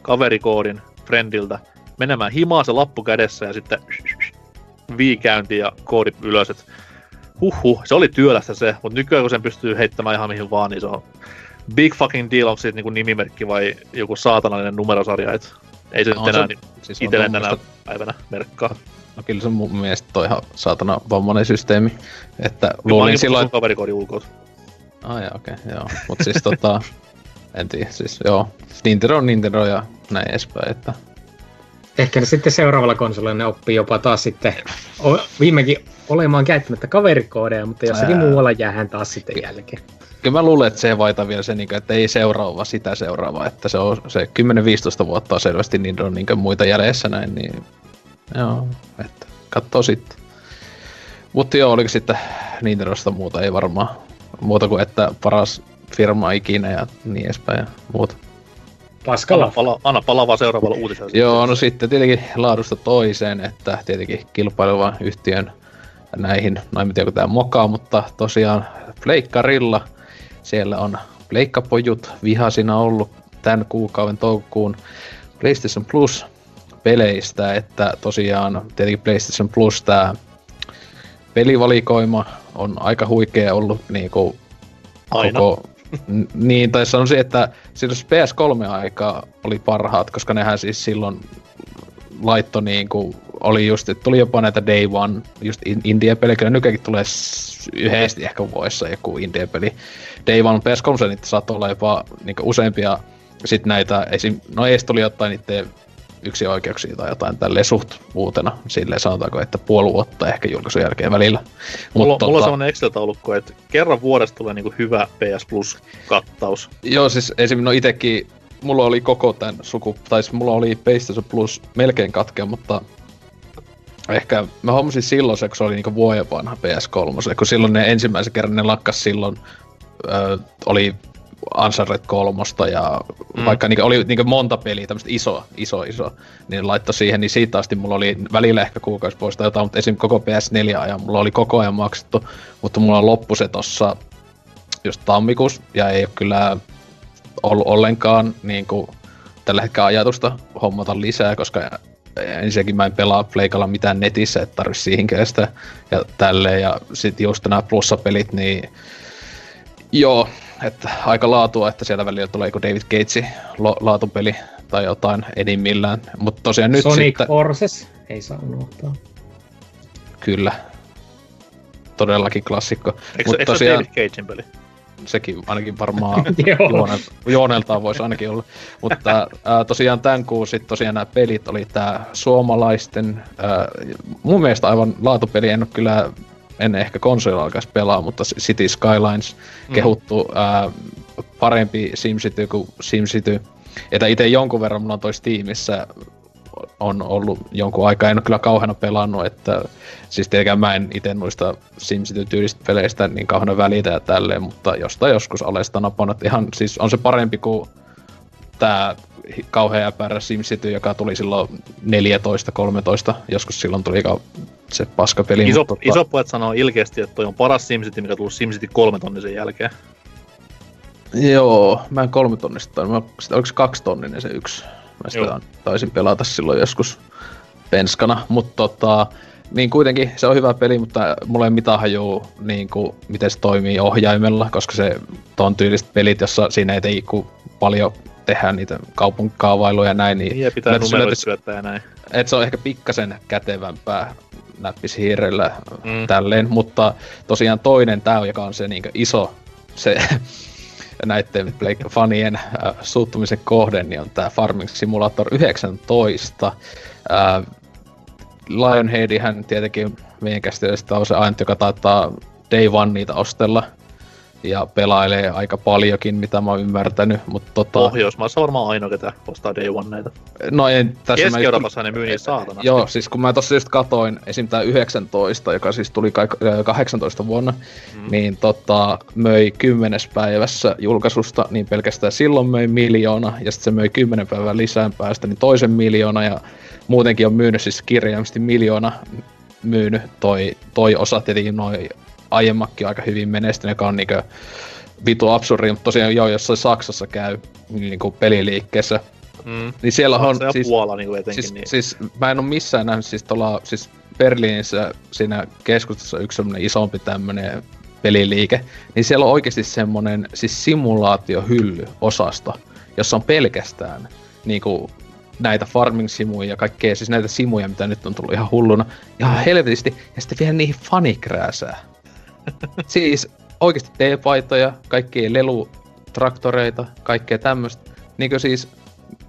kaverikoodin friendiltä, menemään himaa se lappu kädessä ja sitten viikäynti ja koodit ylös, että huhhuh, se oli työlästä se, mutta nykyään kun sen pystyy heittämään ihan mihin vaan, niin se on big fucking deal, onko siitä niinku nimimerkki vai joku saatanallinen numerosarja, et ei se no, nyt enää se, siis itselle tänä päivänä merkkaa. No kyllä se mun mielestä toi ihan saatana vammainen systeemi. Että luulin silloin... Että... kaverikoodin ulkoa. Ah okei, okay, joo. Mut siis tota... En tiedä, siis joo. Nintendo on Nintendo ja näin edespäin, että... Ehkä ne sitten seuraavalla konsolilla ne oppii jopa taas sitten o, viimekin olemaan käyttämättä kaverikoodeja, mutta jossakin Ää... muualla jäähän taas sitten jälkeen. Kyllä mä luulen, että se vaita vielä se, niinku, että ei seuraava sitä seuraava, että se on se 10-15 vuotta on selvästi niin on niin muita jäljessä näin, niin joo, että katsoo sitten. Mutta joo, oliko sitten Nintendosta muuta, ei varmaan muuta kuin että paras firma ikinä ja niin edespäin ja muuta. Paskalla. Anna, pala, anna palaa vaan seuraavalla uutisella. Joo, no sitten tietenkin laadusta toiseen, että tietenkin kilpailevan yhtiön näihin, no en tiedä, tämä mokaa, mutta tosiaan Pleikkarilla siellä on Pleikkapojut vihasina ollut tämän kuukauden toukokuun PlayStation Plus peleistä, että tosiaan tietenkin PlayStation Plus tämä pelivalikoima on aika huikea ollut niinku Aina. koko niin, tai sanoisin, että silloin PS3-aika oli parhaat, koska nehän siis silloin laitto niin kuin, oli just, että tuli jopa näitä Day One, just indie-pelejä, kyllä nykyäänkin tulee yhdesti ehkä vuodessa joku indie-peli. Day One PS3 niitä saattoi olla jopa niin useampia, sitten näitä, esim, no ees tuli jotain niiden yksi oikeuksia tai jotain tälleen suht uutena. Silleen sanotaanko, että puoli vuotta ehkä julkaisun jälkeen välillä. Mulla, Mut, mulla tota... on sellainen Excel-taulukko, että kerran vuodesta tulee niinku hyvä PS Plus-kattaus. Joo, siis esim. no itekin, mulla oli koko tämän suku, tai mulla oli PlayStation Plus melkein katkea, mutta Ehkä mä huomasin silloin se, kun se oli niinku vuoden vanha PS3, kun silloin ne ensimmäisen kerran ne lakkas silloin, ö, oli Uncharted kolmosta ja mm. vaikka niinku oli niinku monta peliä, tämmöistä iso, iso, iso, niin laittoi siihen, niin siitä asti mulla oli välillä ehkä kuukausi pois tai jotain, mutta esim. koko PS4 ajan mulla oli koko ajan maksettu, mutta mulla loppu se tossa just tammikuussa ja ei ole kyllä ollut ollenkaan niin kuin, tällä hetkellä ajatusta hommata lisää, koska ensinnäkin mä en pelaa Pleikalla mitään netissä, että tarvitsisi siihen kestä ja tälleen. Ja sitten just nämä plussapelit, niin joo, että aika laatua, että siellä välillä tulee joku David Gates lo- laatupeli tai jotain enimmillään. Mutta tosiaan nyt Sonic sitten... Forces, ei saa unohtaa. Kyllä. Todellakin klassikko. Eikö, Mut eikö tosiaan- se David Cagein peli? sekin ainakin varmaan Joo. juonelta, juoneltaan voisi ainakin olla. Mutta ää, tosiaan tämän kuun sit tosiaan nämä pelit oli tää suomalaisten, ää, mun mielestä aivan laatupeli, en ole kyllä, en ehkä konsolilla alkaisi pelaa, mutta City Skylines Mm. kehuttu ää, parempi SimCity kuin SimCity. Että itse jonkun verran mulla on toi Steamissa on ollut jonkun aikaa, en ole kyllä kauheana pelannut, että siis tietenkään mä en itse noista SimCity-tyylistä peleistä niin kauheana välitä ja tälleen, mutta jostain joskus alesta napannut. Ihan siis on se parempi kuin tää hi- kauhea äpärä SimCity, joka tuli silloin 14-13, joskus silloin tuli se paskapeli. Iso, mutta tota- iso pojat sanoo ilkeästi, että toi on paras SimCity, mikä tuli SimCity 3 tonnisen jälkeen. Joo, mä en kolme tonnista, mä, sitä, oliko se kaksi tonninen se yksi? Mä sitä Joo. taisin pelata silloin joskus penskana, mutta tota, niin kuitenkin se on hyvä peli, mutta mulla ei mitään hajua, niin kuin, miten se toimii ohjaimella, koska se ton tyyliset pelit, jossa siinä ei tei ku paljon tehdä niitä kaupunkikaavailuja ja näin, niin Niin, ja pitää näyttäisi- syöttää ja näin. et se on ehkä pikkasen kätevämpää näppishiirellä Mm. tälleen, mutta tosiaan toinen tää, joka on se niinku iso, se näiden Blake fanien äh, suuttumisen kohde, niin on tää Farming Simulator 19. Äh, Lionheadihän tietenkin meidän käsittelystä on se ainut, joka taitaa Day One niitä ostella ja pelailee aika paljonkin, mitä mä oon ymmärtänyt, mutta tota, Pohjoismaissa on varmaan ainoa, ketä ostaa Day One näitä. no en, tässä mä Keski-Euroopassa ne myy niin saatana. Joo, siis kun mä tossa just katoin esim. tää 19, joka siis tuli kai- ö, 18 vuonna, Mm. mm. niin tota, möi 10 päivässä julkaisusta, niin pelkästään silloin möi miljoona, ja sitten se möi 10 päivää lisään päästä, niin toisen miljoona, ja muutenkin on myynyt siis kirjaimisesti miljoona myynyt toi, toi osa, tietenkin noin aiemmakin aika hyvin menestynyt, joka on niinkö vitu absurdi, mutta tosiaan joo, jossain Saksassa käy niinku peliliikkeessä, Mm. niin siellä on Saksa siis... Puola niin etenkin. Siis, niin. siis mä en ole missään nähnyt siis tuolla, siis Berliinissä siinä keskustassa yksi semmonen isompi tämmönen peliliike, niin siellä on oikeasti semmonen siis simulaatiohylly-osasto, jossa on pelkästään niinku näitä farming-simuja ja kaikkea, siis näitä simuja, mitä nyt on tullut ihan hulluna, ihan helvetisti, ja sitten vielä niihin fanikrääsää. Siis oikeasti T-paitoja, kaikkia lelutraktoreita, kaikkea tämmöistä. Niinkö siis,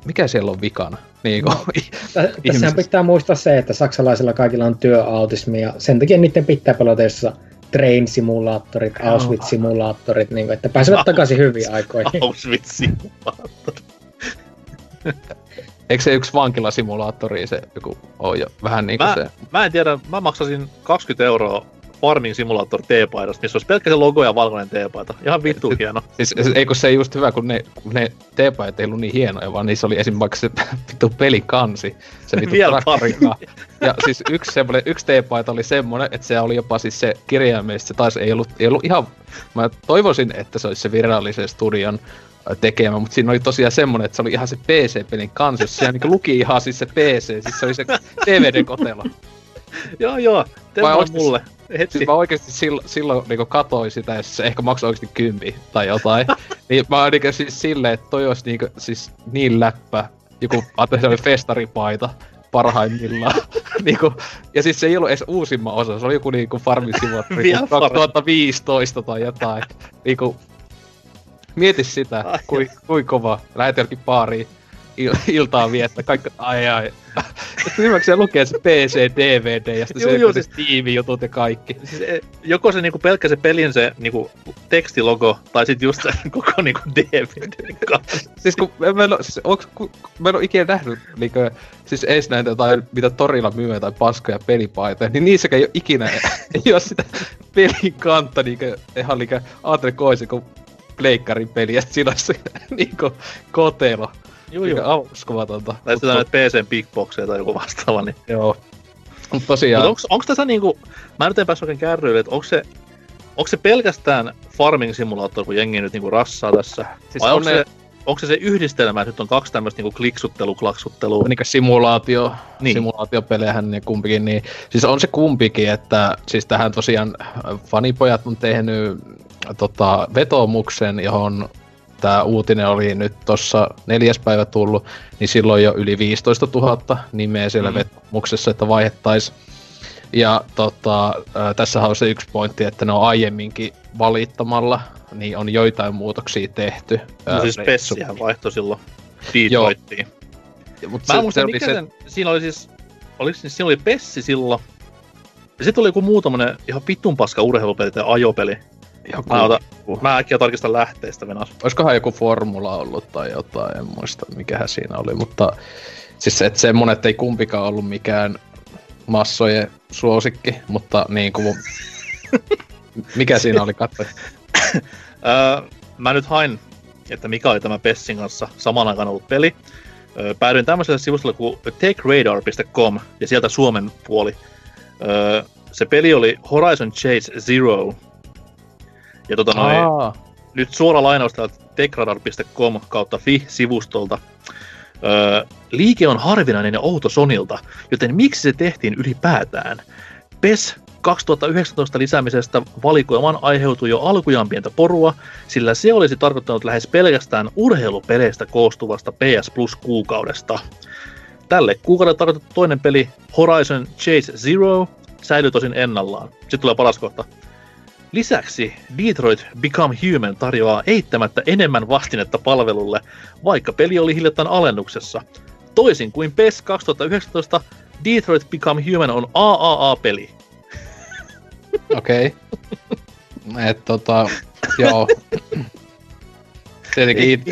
mikä siellä on vikana? Niinkö, Tä- Tässähän ihmisistä. pitää muistaa se, että saksalaisilla kaikilla on työautismi ja sen takia niiden pitää pelata jossa train-simulaattorit, Joo. Auschwitz-simulaattorit, niin kuin, että pääsevät takaisin hyviin aikoihin. Auschwitz Eikö se yksi vankilasimulaattori se joku on jo vähän niinku Mä- se? Mä en tiedä, mä maksasin 20 euroa Farming Simulator T-paidasta, missä olisi pelkkä se logo ja valkoinen T-paita. Ihan vittu hieno. Siis eikö se just hyvä, kun ne, kun ne teepajat ei ollut niin hienoja, vaan niissä oli esimerkiksi se vittu pelikansi, se vittu Vielä traktorika. Ja siis yksi, semmoinen, yksi teepaita oli semmoinen, että se oli jopa siis se kirjaimellisesti, se taisi ei ollut, ei ollut ihan, mä toivoisin, että se olisi se virallisen studion ö, tekemä, mutta siinä oli tosiaan semmoinen, että se oli ihan se PC-pelin kansi, jossa siellä niinku luki ihan siis se PC, siis se oli se DVD-kotelo. joo, joo. Vaan oikeesti- mulle. Hetki. Siis mä oikeesti silloin, silloin niinku katoin sitä, ja se ehkä maksoi oikeesti kympi tai jotain. niin mä oon niinku siis silleen, että toi olisi niinku siis niin läppä, joku ajattelin se oli festaripaita parhaimmillaan. niinku, ja siis se ei ollut edes uusimman osa, se oli joku niinku Simulator Vielä niinku 2015 tai jotain. Niinku, mieti sitä, Ai. kui, kui kova. Lähet jonkin baariin il- iltaa viettää, kaikki, ai ai, Viimeksi se lukee se PC, DVD ja sitten Joo, se joo, siis tiimijutut ja kaikki. Siis, e, joko se niinku pelkkä se pelin se niinku tekstilogo, tai sitten just se koko niinku DVD. Siis kun mä en oo, siis onks, kun, mä en oo ikinä nähnyt niinkö, siis ees näitä jotain, mitä torilla myy tai paskoja pelipaitoja, niin niissäkään ei oo ikinä, ei oo sitä pelin kantta niinkö, ihan niinkö Atre Koisi, kun pleikkarin peli, ja sit siinä on se niinkö kotelo. Joo, joo. uskomatonta. Tai sitten näitä PCn Big Boxeja tai joku vastaava, niin Joo. Mut tosiaan, Mutta onks, onks tässä niinku, mä nyt en päässyt oikein kärryille, että onko se, onko se pelkästään farming simulaattori, kun jengi nyt niinku rassaa tässä? Siis Vai on onko ne- se, onko se se yhdistelmä, että nyt on kaksi tämmöistä niinku kliksuttelu, klaksuttelu? niinkö simulaatio, Niin. niin. simulaatiopelejähän ne kumpikin, niin siis on se kumpikin, että siis tähän tosiaan äh, fanipojat on tehnyt tota, vetomuksen, johon tämä uutinen oli nyt tuossa neljäs päivä tullut, niin silloin jo yli 15 000 nimeä siellä Mm. vetomuksessa, että vaihdettaisiin. Ja tota, tässä on se yksi pointti, että ne on aiemminkin valittamalla, niin on joitain muutoksia tehty. No siis Pessihän vaihtoi silloin Detroittiin. Mut Mä se, muista, se oli mikä se, sen, siinä oli siis, oliko siinä, siinä oli Pessi silloin, ja sitten oli joku muu tommonen ihan vitun paska urheilupeli tai ajopeli. Joku, Mä, otan, mä äkkiä tarkistan lähteistä venas. olisikohan joku formula ollut tai jotain, en muista mikähän siinä oli, mutta siis et semmonen, että ei kumpikaan ollut mikään massojen suosikki, mutta niin kuin, mikä siinä oli katso? Öö, mä nyt hain, että mikä oli tämä Pessin kanssa saman aikaan ollut peli. Öö, päädyin tämmöiselle sivustolle kuin techradar.com ja sieltä Suomen puoli. Öö, se peli oli Horizon Chase Zero. Ja tota noin, nyt suora lainaus täältä techradar.com kautta fi-sivustolta. Öö, liike on harvinainen ja outo Sonilta, joten miksi se tehtiin ylipäätään? PES 2019 lisäämisestä valikoimaan aiheutui jo alkujaan pientä porua, sillä se olisi tarkoittanut lähes pelkästään urheilupeleistä koostuvasta PS Plus kuukaudesta. Tälle kuukaudelle tarkoitettu toinen peli, Horizon Chase Zero, säilyy tosin ennallaan. Sitten tulee paras kohta. Lisäksi Detroit Become Human tarjoaa eittämättä enemmän vastinetta palvelulle, vaikka peli oli hiljattain alennuksessa. Toisin kuin PES 2019, Detroit Become Human on AAA-peli. okei. Okay. Et tota, joo. Tietenkin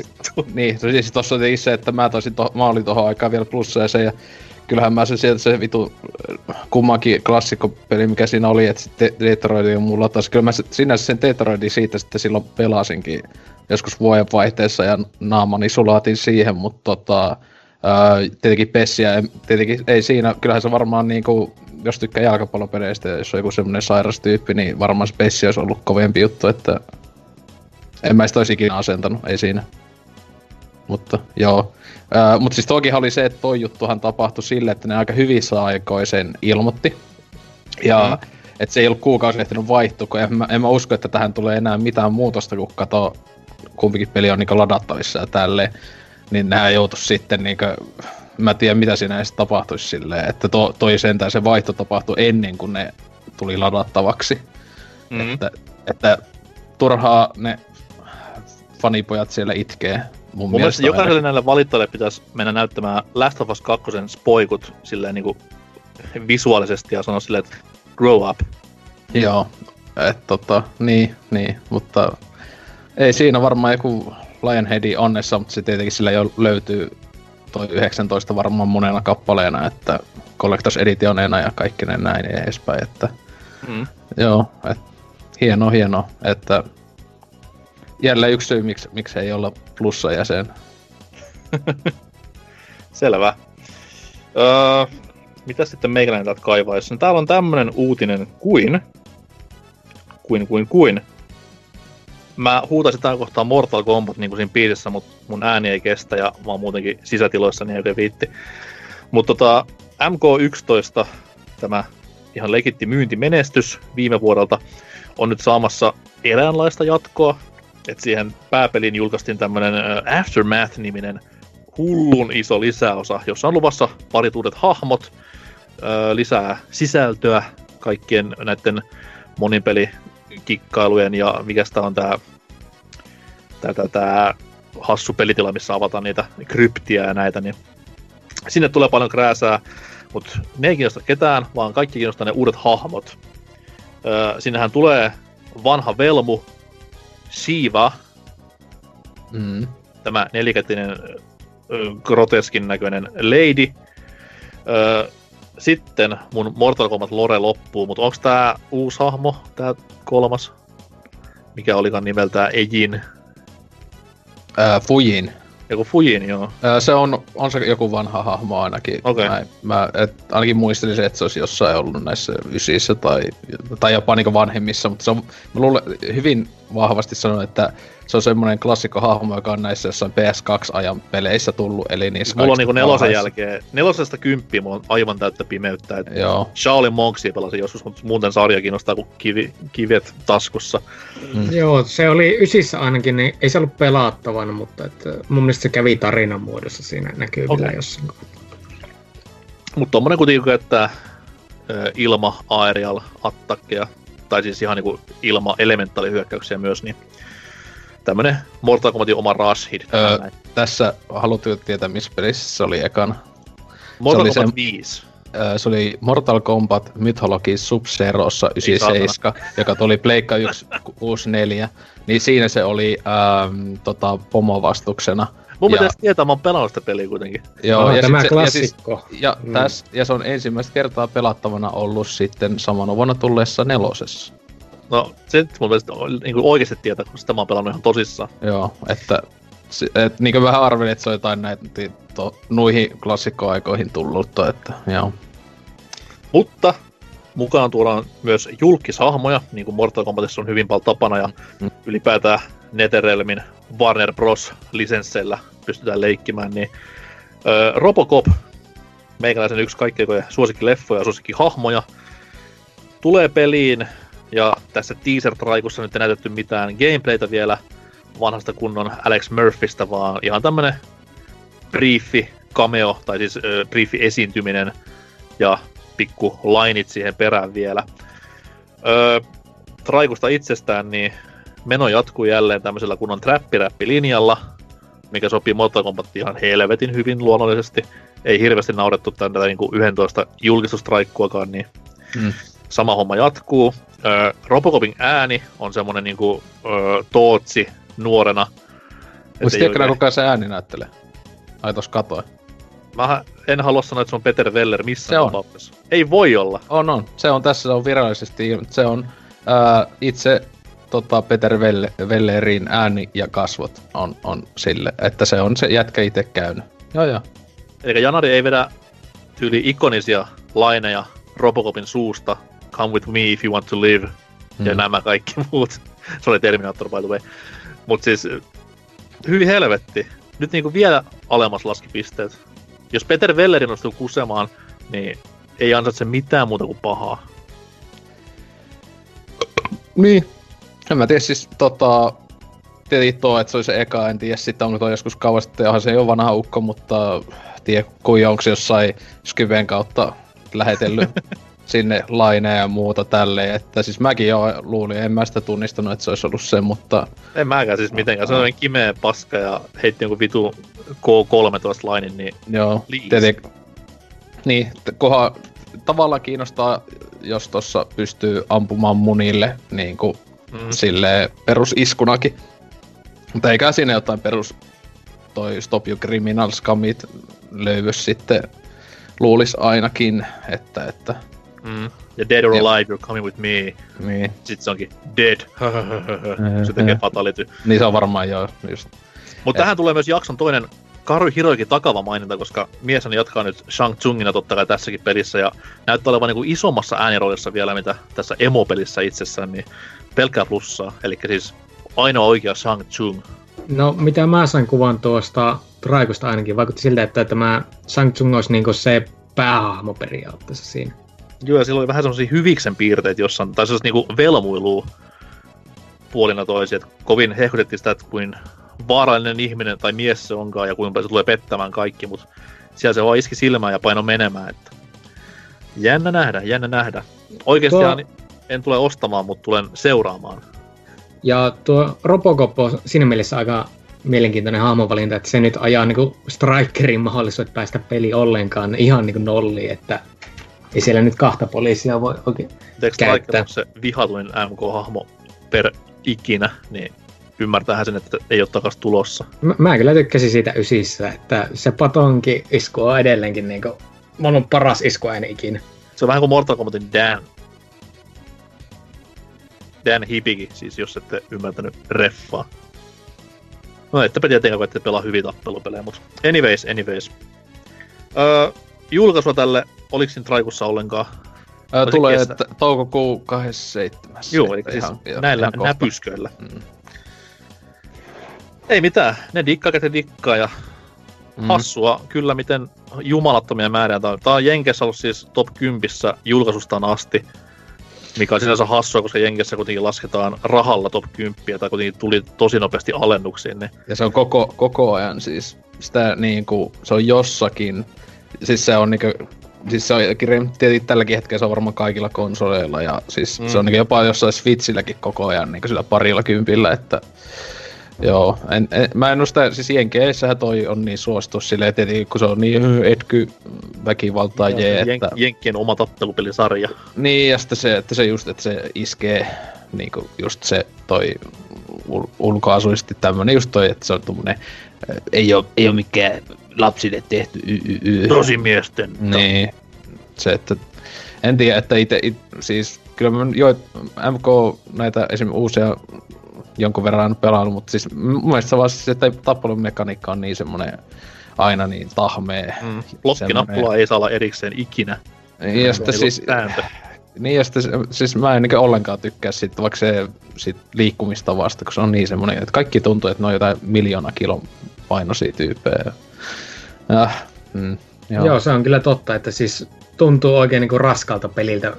niin, siis tossa oli se, että mä, toisin to, mä olin tohon aikaan vielä plusseeseen ja kyllähän mä sen sieltä se vitu äh, kummankin klassikkopeli, mikä siinä oli, että sitten Detroit on mulla taas. Kyllä mä sinänsä sen Detroitin siitä sitten silloin pelasinkin joskus vuodenvaihteessa ja naamani sulaatin siihen, mutta tota, ää, tietenkin Pessiä, en- tietenkin ei siinä, kyllähän se varmaan niinku, jos tykkää jalkapallopeleistä ja jos on joku semmonen sairas tyyppi, niin varmaan se Pessi olisi ollut kovempi juttu, että en mä sitä olisi ikinä asentanut, ei siinä. Mutta joo. Ää, mutta siis tokihan oli se, että toi juttuhan tapahtui sille, että ne aika hyvissä aikoin sen ilmoitti. Ja mm. että se ei ollut kuukausi ehtinyt vaihtua, kun en mä, en mä usko, että tähän tulee enää mitään muutosta, kun kato, kumpikin peli on niinku ladattavissa ja tälleen. Niin nehän joutu sitten niinku, mä en tiedä mitä siinä edes tapahtuisi silleen, että to, toi sentään se vaihto tapahtui ennen kuin ne tuli ladattavaksi. Mm. Että, että turhaa ne fanipojat siellä itkee. Mun, Mun mielestä mielestä jokaiselle näille valittajille pitäisi mennä näyttämään Last of Us 2 spoikut silleen niinku visuaalisesti ja sanoa silleen, että grow up. Joo, et tota, niin, niin, mutta ei siinä varmaan joku Lionheadin onnessa, mutta se tietenkin sillä jo löytyy toi 19 varmaan monena kappaleena, että Collectors Editioneena ja kaikki ne näin ja edespäin, että Mm. joo, et, hieno, hieno, että jälleen yksi syy, miksi, miksi ei olla plussa jäsen. Selvä. Öö, mitä sitten meikäläinen täältä kaivaisi? No, täällä on tämmönen uutinen kuin... Kuin, kuin, kuin. Mä huutaisin tällä kohtaa Mortal Kombat niin kuin siinä biisissä, mutta mun ääni ei kestä ja mä oon muutenkin sisätiloissa, niin ei viitti. Mutta tota, MK11, tämä ihan legitti myyntimenestys viime vuodelta, on nyt saamassa eräänlaista jatkoa. Et siihen pääpeliin julkaistiin tämmönen Aftermath-niminen hullun iso lisäosa, jossa on luvassa parit uudet hahmot, lisää sisältöä kaikkien näiden monipelikikkailujen ja mikä sitä on tää, tää, tää, tää hassu pelitila, missä avataan niitä kryptiä ja näitä, niin sinne tulee paljon krääsää, mutta ne ei kiinnosta ketään, vaan kaikki kiinnostaa ne uudet hahmot. Öö, sinnehän tulee vanha velmu, Shiva, Mm. tämä nelikätinen groteskin näköinen lady. Öö, sitten mun Mortal Kombat lore loppuu, mutta onko tää uusi hahmo, tää kolmas? Mikä olikaan nimeltään Ejin? Ää, Fujin. Joku Fujin, joo. Ää, se on, on se joku vanha hahmo ainakin. Okei. Mä, mä et, ainakin muistelisin, että se olisi jossain ollut näissä ysissä tai, tai jopa niin vanhemmissa, mutta se on, mä luulen, hyvin vahvasti sanon, että se on semmoinen klassikko hahmo, joka on näissä jossain PS2-ajan peleissä tullut, eli niissä Mulla on niinku nelosen parhaissa. jälkeen, nelosesta kymppiä mulla on aivan täyttä pimeyttä. Et Joo. Shaolin Monksia pelasin joskus, mutta muuten sarja kiinnostaa kuin kivi, kivet taskussa. Mm. Joo, se oli ysissä ainakin, niin ei se ollut pelattavana, mutta että mun mielestä se kävi tarinan muodossa siinä näkyvillä okay. jossain. Mutta tommonen kuitenkin ö, ilma aerial attakkeja, tai siis ihan niinku ilma elementaalihyökkäyksiä myös, niin tämmönen Mortal Kombatin oma rush hit. Öö, Näin. Tässä haluatko tietää, missä pelissä se oli ekana? Mortal oli Kombat se- 5. Ää, Se oli Mortal Kombat Mythology Sub-Zerossa 97, joka tuli Pleikka 1 64. Niin siinä se oli ähm, tota, pomovastuksena. Mun Ja- pitäisi tietää, mä oon pelannut sitä peliä kuitenkin. Joo, ja tämä se- ja, siis, klassikko. ja, Mm. täs, ja se on ensimmäistä kertaa pelattavana ollut sitten samana vuonna tulleessa nelosessa. No, se nyt mun mielestä on niinku oikeesti tietää, kun sitä mä oon pelannut ihan tosissaan. Joo, että et, niin kuin vähän arvelin, että se on jotain näitä to, nuihin klassikkoaikoihin tullutta, että joo. Mutta mukaan tuodaan myös julkishahmoja, niin kuin Mortal Kombatissa on hyvin paljon tapana, ja Mm. ylipäätään Netherrealmin Warner Bros. lisensseillä pystytään leikkimään, niin öö, Robocop, meikäläisen yksi kaikkein suosikkileffoja ja suosikkihahmoja, tulee peliin, ja tässä teaser-traikussa nyt ei näytetty mitään gameplaytä vielä vanhasta kunnon Alex Murphystä, vaan ihan tämmönen briefi cameo, tai siis ö, briefi esiintyminen, ja pikku lainit siihen perään vielä. Öö, Traikusta itsestään, niin meno jatkuu jälleen tämmöisellä kunnon trappiräppilinjalla, mikä sopii Mortal Kombatiin ihan helvetin hyvin luonnollisesti. Ei hirveästi naurettu tätä niin 11 julkistustraikkuakaan, niin Mm. sama homma jatkuu. Öö, Robocopin ääni on semmonen niinku öö, Tootsi nuorena. Mutta tiedätkö oikein- kuka se ääni näyttelee? Ai tos katoin. Mä en halua sanoa, että se on Peter Weller missään Se on. tapauksessa. Ei voi olla. On, on. Se on tässä, se on virallisesti. Se on ää, itse tota, Peter Velle, Vellerin ääni ja kasvot on, on sille, että se on se jätkä itse käynyt. Joo, joo. Eli Janari ei vedä tyyli ikonisia laineja Robocopin suusta. Come with me if you want to live. Mm. Ja nämä kaikki muut. Se oli Terminator by the way. Mut siis hyvin helvetti. Nyt niinku vielä alemmas laski pisteet. Jos Peter Wellerin onnistuu kusemaan, niin ei ansaitse mitään muuta kuin pahaa. Niin. En mä tiedä siis tota... Tietenkin tuo, että se oli se eka, en tiedä sitten onko toi joskus kauan sitten, onhan se ei ole vanha ukko, mutta tiedä kuinka onko se jossain Skyven kautta lähetellyt sinne laineja ja muuta tälleen, että siis mäkin jo luulin, en mä sitä tunnistanut, että se olisi ollut se, mutta En mäkään siis mitenkään. Se on kimeä paska ja heitti jonkun vitu K13 lainin, niin Joo, tietenkin. Niin, kohan tavallaan kiinnostaa, jos tossa pystyy ampumaan munille niin kuin mm, silleen perusiskunakin. Mutta eikä siinä jotain perus toi Stop You Criminal Scumit löydys sitten luulis ainakin, että, että mm. ja Dead or. Alive, you're coming with me. niin, Sitten se onkin dead. se tekee fatality. niin se on varmaan joo, just. Mutta tähän tulee myös jakson toinen Karu Hiroikin takava maininta, koska mieshän jatkaa nyt Shang Tsungina totta kai tässäkin pelissä ja näyttää olevan niin isommassa ääniroolissa vielä mitä tässä emo-pelissä itsessään, niin pelkkää plussaa. Eli siis ainoa oikea Shang Tsung. No, mitä mä sain kuvan tuosta Traikusta ainakin, vaikutti siltä, että tämä Shang Tsung olisi niinku se päähahmo periaatteessa siinä. Joo, ja sillä oli vähän semmosia hyviksen piirteitä jossain, tai sellaista niinku velmuilua puolina toisia, että kovin hehkutettiin sitä, että kuin vaarallinen ihminen tai mies se onkaan ja kuinka se tulee pettämään kaikki, mutta siellä se vaan iski silmään ja paino menemään, että jännä nähdä, jännä nähdä. Oikeasti Tuo- en tule ostamaan, mutta tulen seuraamaan. Ja tuo Robocop on siinä mielessä aika mielenkiintoinen hahmovalinta, että se nyt ajaa niin strikerin mahdollisuudet päästä peli ollenkaan ihan niin nolliin, että ei siellä nyt kahta poliisia voi oikein Eikö käyttää. Se vihatuin MK-hahmo per ikinä, niin ymmärtäähän sen, että ei ole takas tulossa. Mä, mä kyllä tykkäsin siitä ysissä, että se patonki isku on edelleenkin niin kuin, maailman paras iskuääni ikinä. Se on vähän kuin Mortal Kombatin Dan. Dan Hipigi, siis jos ette ymmärtänyt reffaa. No ettepä tietenkään, kun ette pelaa hyviä tappelupelejä, mutta anyways, anyways. Öö, julkaisua tälle, oliko siinä Traikussa ollenkaan? Se tulee että toukokuu 27. Joo, eli siis ihan- näillä ihan näpysköillä. Mm. Ei mitään, ne dikkaa, ketä dikkaa ja Mm. hassua kyllä, miten jumalattomia määriä tää on. Tää on Jenkessä ollut siis top 10 julkaisustaan asti, mikä on sinänsä hassua, koska Jenkessä kuitenkin lasketaan rahalla top 10, tai kuitenkin tuli tosi nopeasti alennuksiin, niin Ja se on koko, koko ajan siis, sitä niinku, se on jossakin, siis se on niinku, siis se on tietenkin tälläkin hetkellä se on varmaan kaikilla konsoleilla ja siis Mm. se on niinku jopa jossain Switchilläkin koko ajan niinku sillä parilla kympillä, että Joo, en, en, mä en sitä, siis Jenkeissähän toi on niin suosittu silleen, tietenkin kun se on niin etky väkivaltaa jee, Jen- että... Jenkkien oma tappelupelisarja. Niin, ja sitten se, että se just, että se iskee niinku just se toi ul- ulkoasuisesti tämmönen just toi, että se on tommonen, äh, ei oo, ei oo mikään lapsille tehty y, y, y. Tosi miesten. Niin, se, että en tiedä, että itse, it, siis kyllä mä jo MK näitä esim. uusia jonkun verran pelannut, mutta siis mun mielestä se vaan siis, että tappelumekaniikka on niin semmonen aina niin tahmee. Mm. Blokkinappula ei saa olla erikseen ikinä. Niin, ja sitten siis, sääntö. niin ja sitten, siis mä en niin ollenkaan tykkää siitä, vaikka se sit liikkumistavasta, kun se on niin semmonen, että kaikki tuntuu, että ne on jotain miljoona kilon painoisia tyyppejä. Ja, mm, Joo. Joo, se on kyllä totta, että siis tuntuu oikein niin kuin raskalta peliltä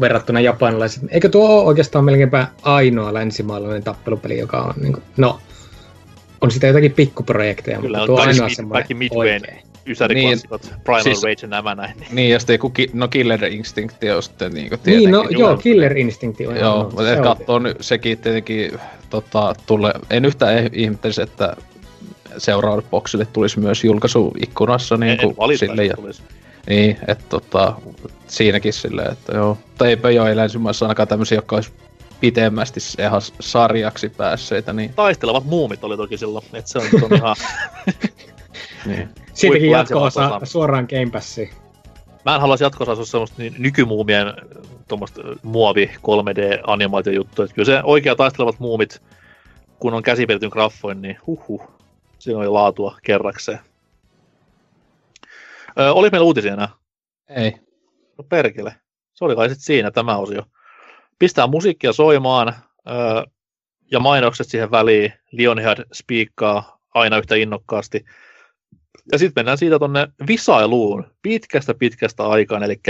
verrattuna japanilaiset. Eikö tuo ole oikeastaan melkeinpä ainoa länsimaalainen tappelupeli, joka on niin kuin, no, on sitä jotakin pikkuprojekteja, Kyllä, mutta tuo on ainoa semmoinen kaikki Midwayn. Ysäriklassikot, Primal siis- Rage ja nämä näin. Niin. Niin, ja sitten joku, ki- no Killer Instinct on sitten niinku Niin, tietenkin. no Joo. joo, Killer Instinct on Joo, mutta se katsoo nyt sekin tietenkin tota, tulle, en yhtään eh- ihmettelisi, että seuraavalle boksille tulisi myös julkaisuikkunassa niin en kuin valita, sille, ja, että tulisi. Niin, että tota, siinäkin silleen, että joo. Tai eipä ei länsimaissa ainakaan tämmöisiä, jotka olisi pitemmästi ihan sarjaksi päässeitä, niin, Taistelevat muumit oli toki silloin, että se on, ihan... niin. Siitäkin jatko-osa suoraan Game Passiin. Mä en haluaisi jatkossa semmoista niin nykymuumien tuommoista muovi 3D-animaatiojuttua. Että kyllä se oikea taistelevat muumit, kun on käsipelityn graffoin, niin huhhuh, siinä oli laatua kerrakseen. Ö, oli meillä uutisia enää? Ei. No perkele. Se oli kai sitten siinä tämä osio. Pistää musiikkia soimaan ö, ja mainokset siihen väliin. Lionhead spiikkaa aina yhtä innokkaasti. Ja sitten mennään siitä tonne visailuun pitkästä pitkästä aikaan. Eli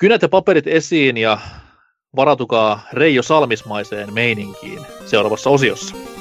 kynät ja paperit esiin ja varautukaa Reijo Salmismaiseen meininkiin seuraavassa osiossa.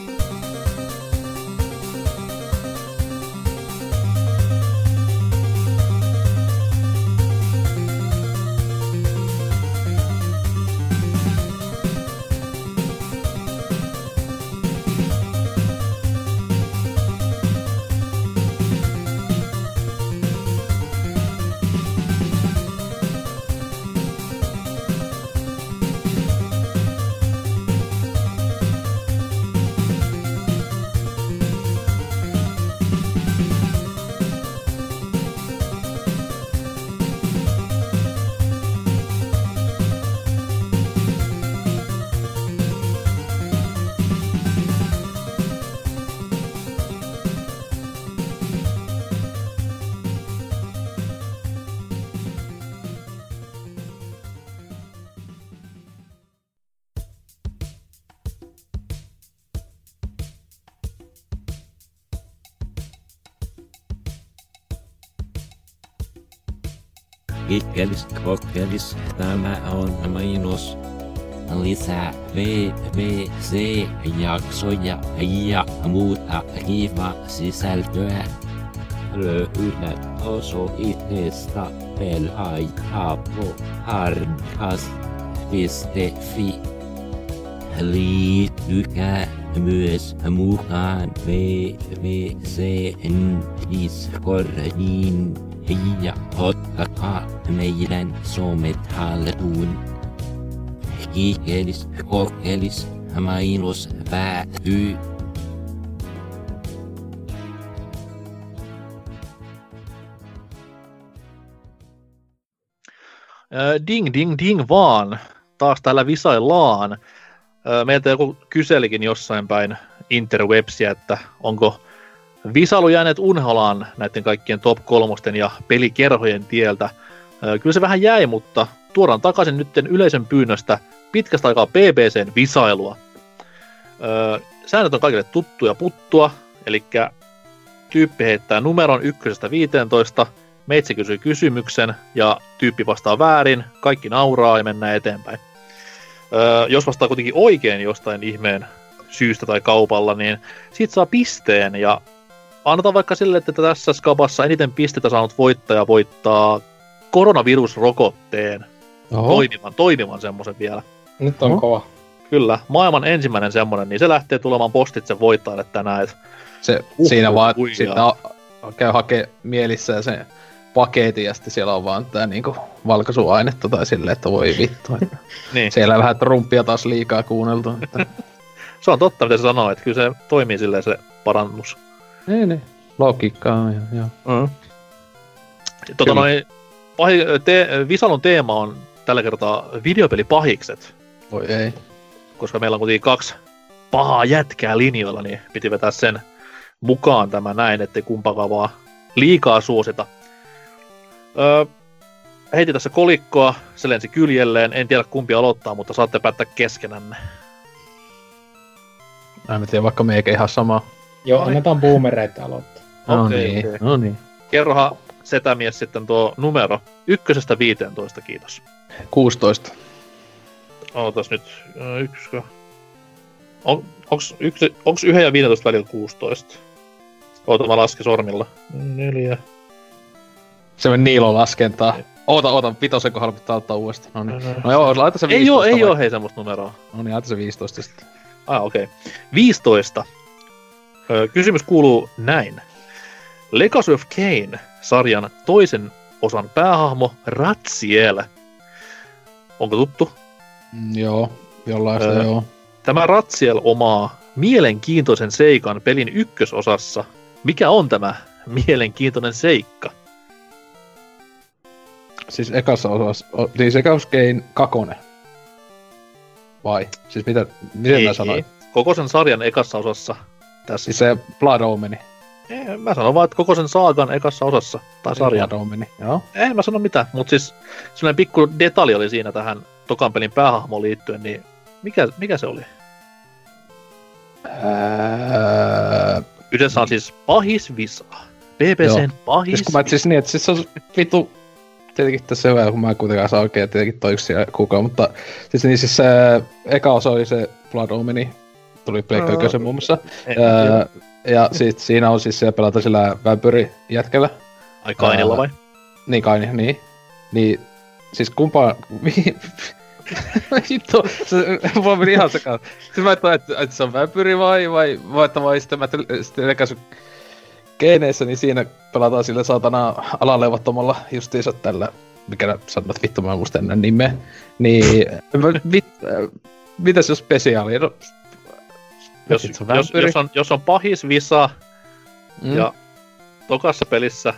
On mainos. Lisää VVC-jaksoja ja muuta kivaa sisältöä. Löydät osoitteesta pelaajapohardcast.fi. Liittykää myös mukaan VVCn Discordiin ja ottakaa meidän somet haltuun. Kiikelis, kokkelis, mainos päättyy. Ö, Ding ding ding vaan. Taas täällä visaillaan. Meiltä joku kyselikin jossain päin interwebsiä, että onko visailu jääneet unholaan näiden kaikkien top kolmosten ja pelikerhojen tieltä. Kyllä se vähän jäi, mutta tuodaan takaisin nytten yleisön pyynnöstä pitkästä aikaa BBCn visailua. Säännöt on kaikille tuttuja puttua, eli tyyppi heittää numeron ykkösestä 15, meitsi kysyy kysymyksen ja tyyppi vastaa väärin, kaikki nauraa ja mennään eteenpäin. Jos vastaa kuitenkin oikein jostain ihmeen syystä tai kaupalla, niin siitä saa pisteen ja annetaan vaikka sille, että tässä skabassa eniten pisteitä saanut voittaja voittaa koronavirusrokotteen. Oho. Toimivan, toimivan semmoisen vielä. Nyt on Oho. kova. Kyllä, maailman ensimmäinen semmonen, niin se lähtee tulemaan postitse voittajalle tänään. Et Se, Uhu, siinä vaan a- käy hakee mielissään sen paketin ja sitten siellä on vaan tää niinku valkaisuainetta tai silleen, että voi vittu. Että niin, siellä vähän trumpia taas liikaa kuunneltu. Että... se on totta, mitä se sanoo, että kyllä se toimii silleen se parannus. Niin, niin. Logiikkaa, joo. joo. Mm. Tota noin, pahi, te, Visalon teema on tällä kertaa videopelipahikset, Voi ei. koska meillä on kuitenkin kaksi pahaa jätkää linjoilla, niin piti vetää sen mukaan tämä näin, ettei kumpakaan vaan liikaa suosita. Öö, heitin tässä kolikkoa, se lensi kyljelleen, en tiedä kumpi aloittaa, mutta saatte päättää keskenänne. Mä en tiedä, vaikka meikä ihan sama. Joo, Ai. annetaan boomereita aloittaa. No Okei, niin, okei. no niin. Kerrohan setämies sitten tuo numero ykkösestä 15, kiitos. 16. Ootas nyt, yksikö? On, onks, yksi, onks 1 ja 15 välillä 16? Oota, mä lasken sormilla. Neljä. Se meni Niilon laskentaa. Oota, oota, vitosen kohdalla pitää ottaa uudestaan. No niin. No joo, laita se 15. Ei oo, ei vai- oo hei semmoista numeroa. No niin, laita se 15 sitten. Ah, okei. Okay. 15. Kysymys kuuluu näin. Legacy of Kane sarjan toisen osan päähahmo Ratsiel. Onko tuttu? Mm, joo, jollain sitä Öö. joo. Tämä Ratsiel omaa mielenkiintoisen seikan pelin ykkösosassa. Mikä on tämä mielenkiintoinen seikka? Siis ekassa osassa, o, siis ekassa Kein kakone. Vai? Siis mitä, miten mä sanoin? Koko sen sarjan ekassa osassa. Tässä. Siis se Blood Omeni. Ei, mä sanon vaan, että koko sen saagan ekassa osassa. Tai sarjan. Omeni, joo. Ei mä sano mitään, mutta siis sellainen pikku detalji oli siinä tähän tokan pelin päähahmoon liittyen, niin mikä, mikä se oli? Kyseessä on siis Pahis Visa. BBCn Pahis siis kun mä siis niin, että siis se on vitu... Tietenkin tässä on hyvä, kun mä en kuitenkaan saa oikein tietenkin toiksi kukaan, mutta siis niin siis se eka osa oli se Blood Omeni, tuli Pleikka. Ykkösen muun muassa. Öö, ja sit siinä on siis siellä pelata sillä vampyri jätkällä. Ai Kainilla vai? Niin kai, niin. Niin, siis kumpaa... Vittu, se, mulla meni ihan sekaan. Siis mä ajattelin, että, että se on vampyri vai, vai, vai, että vai sitten mä sitten geeneissä, niin siinä pelataan sillä saatana alalevottomalla justiinsa tällä, mikä sanot vittu, mä en muista ennen nimeä. Niin, äh, mitäs jos spesiaali? No, Jos, se jos, jos, on, jos on Pahis Visa Mm. ja tokassa pelissä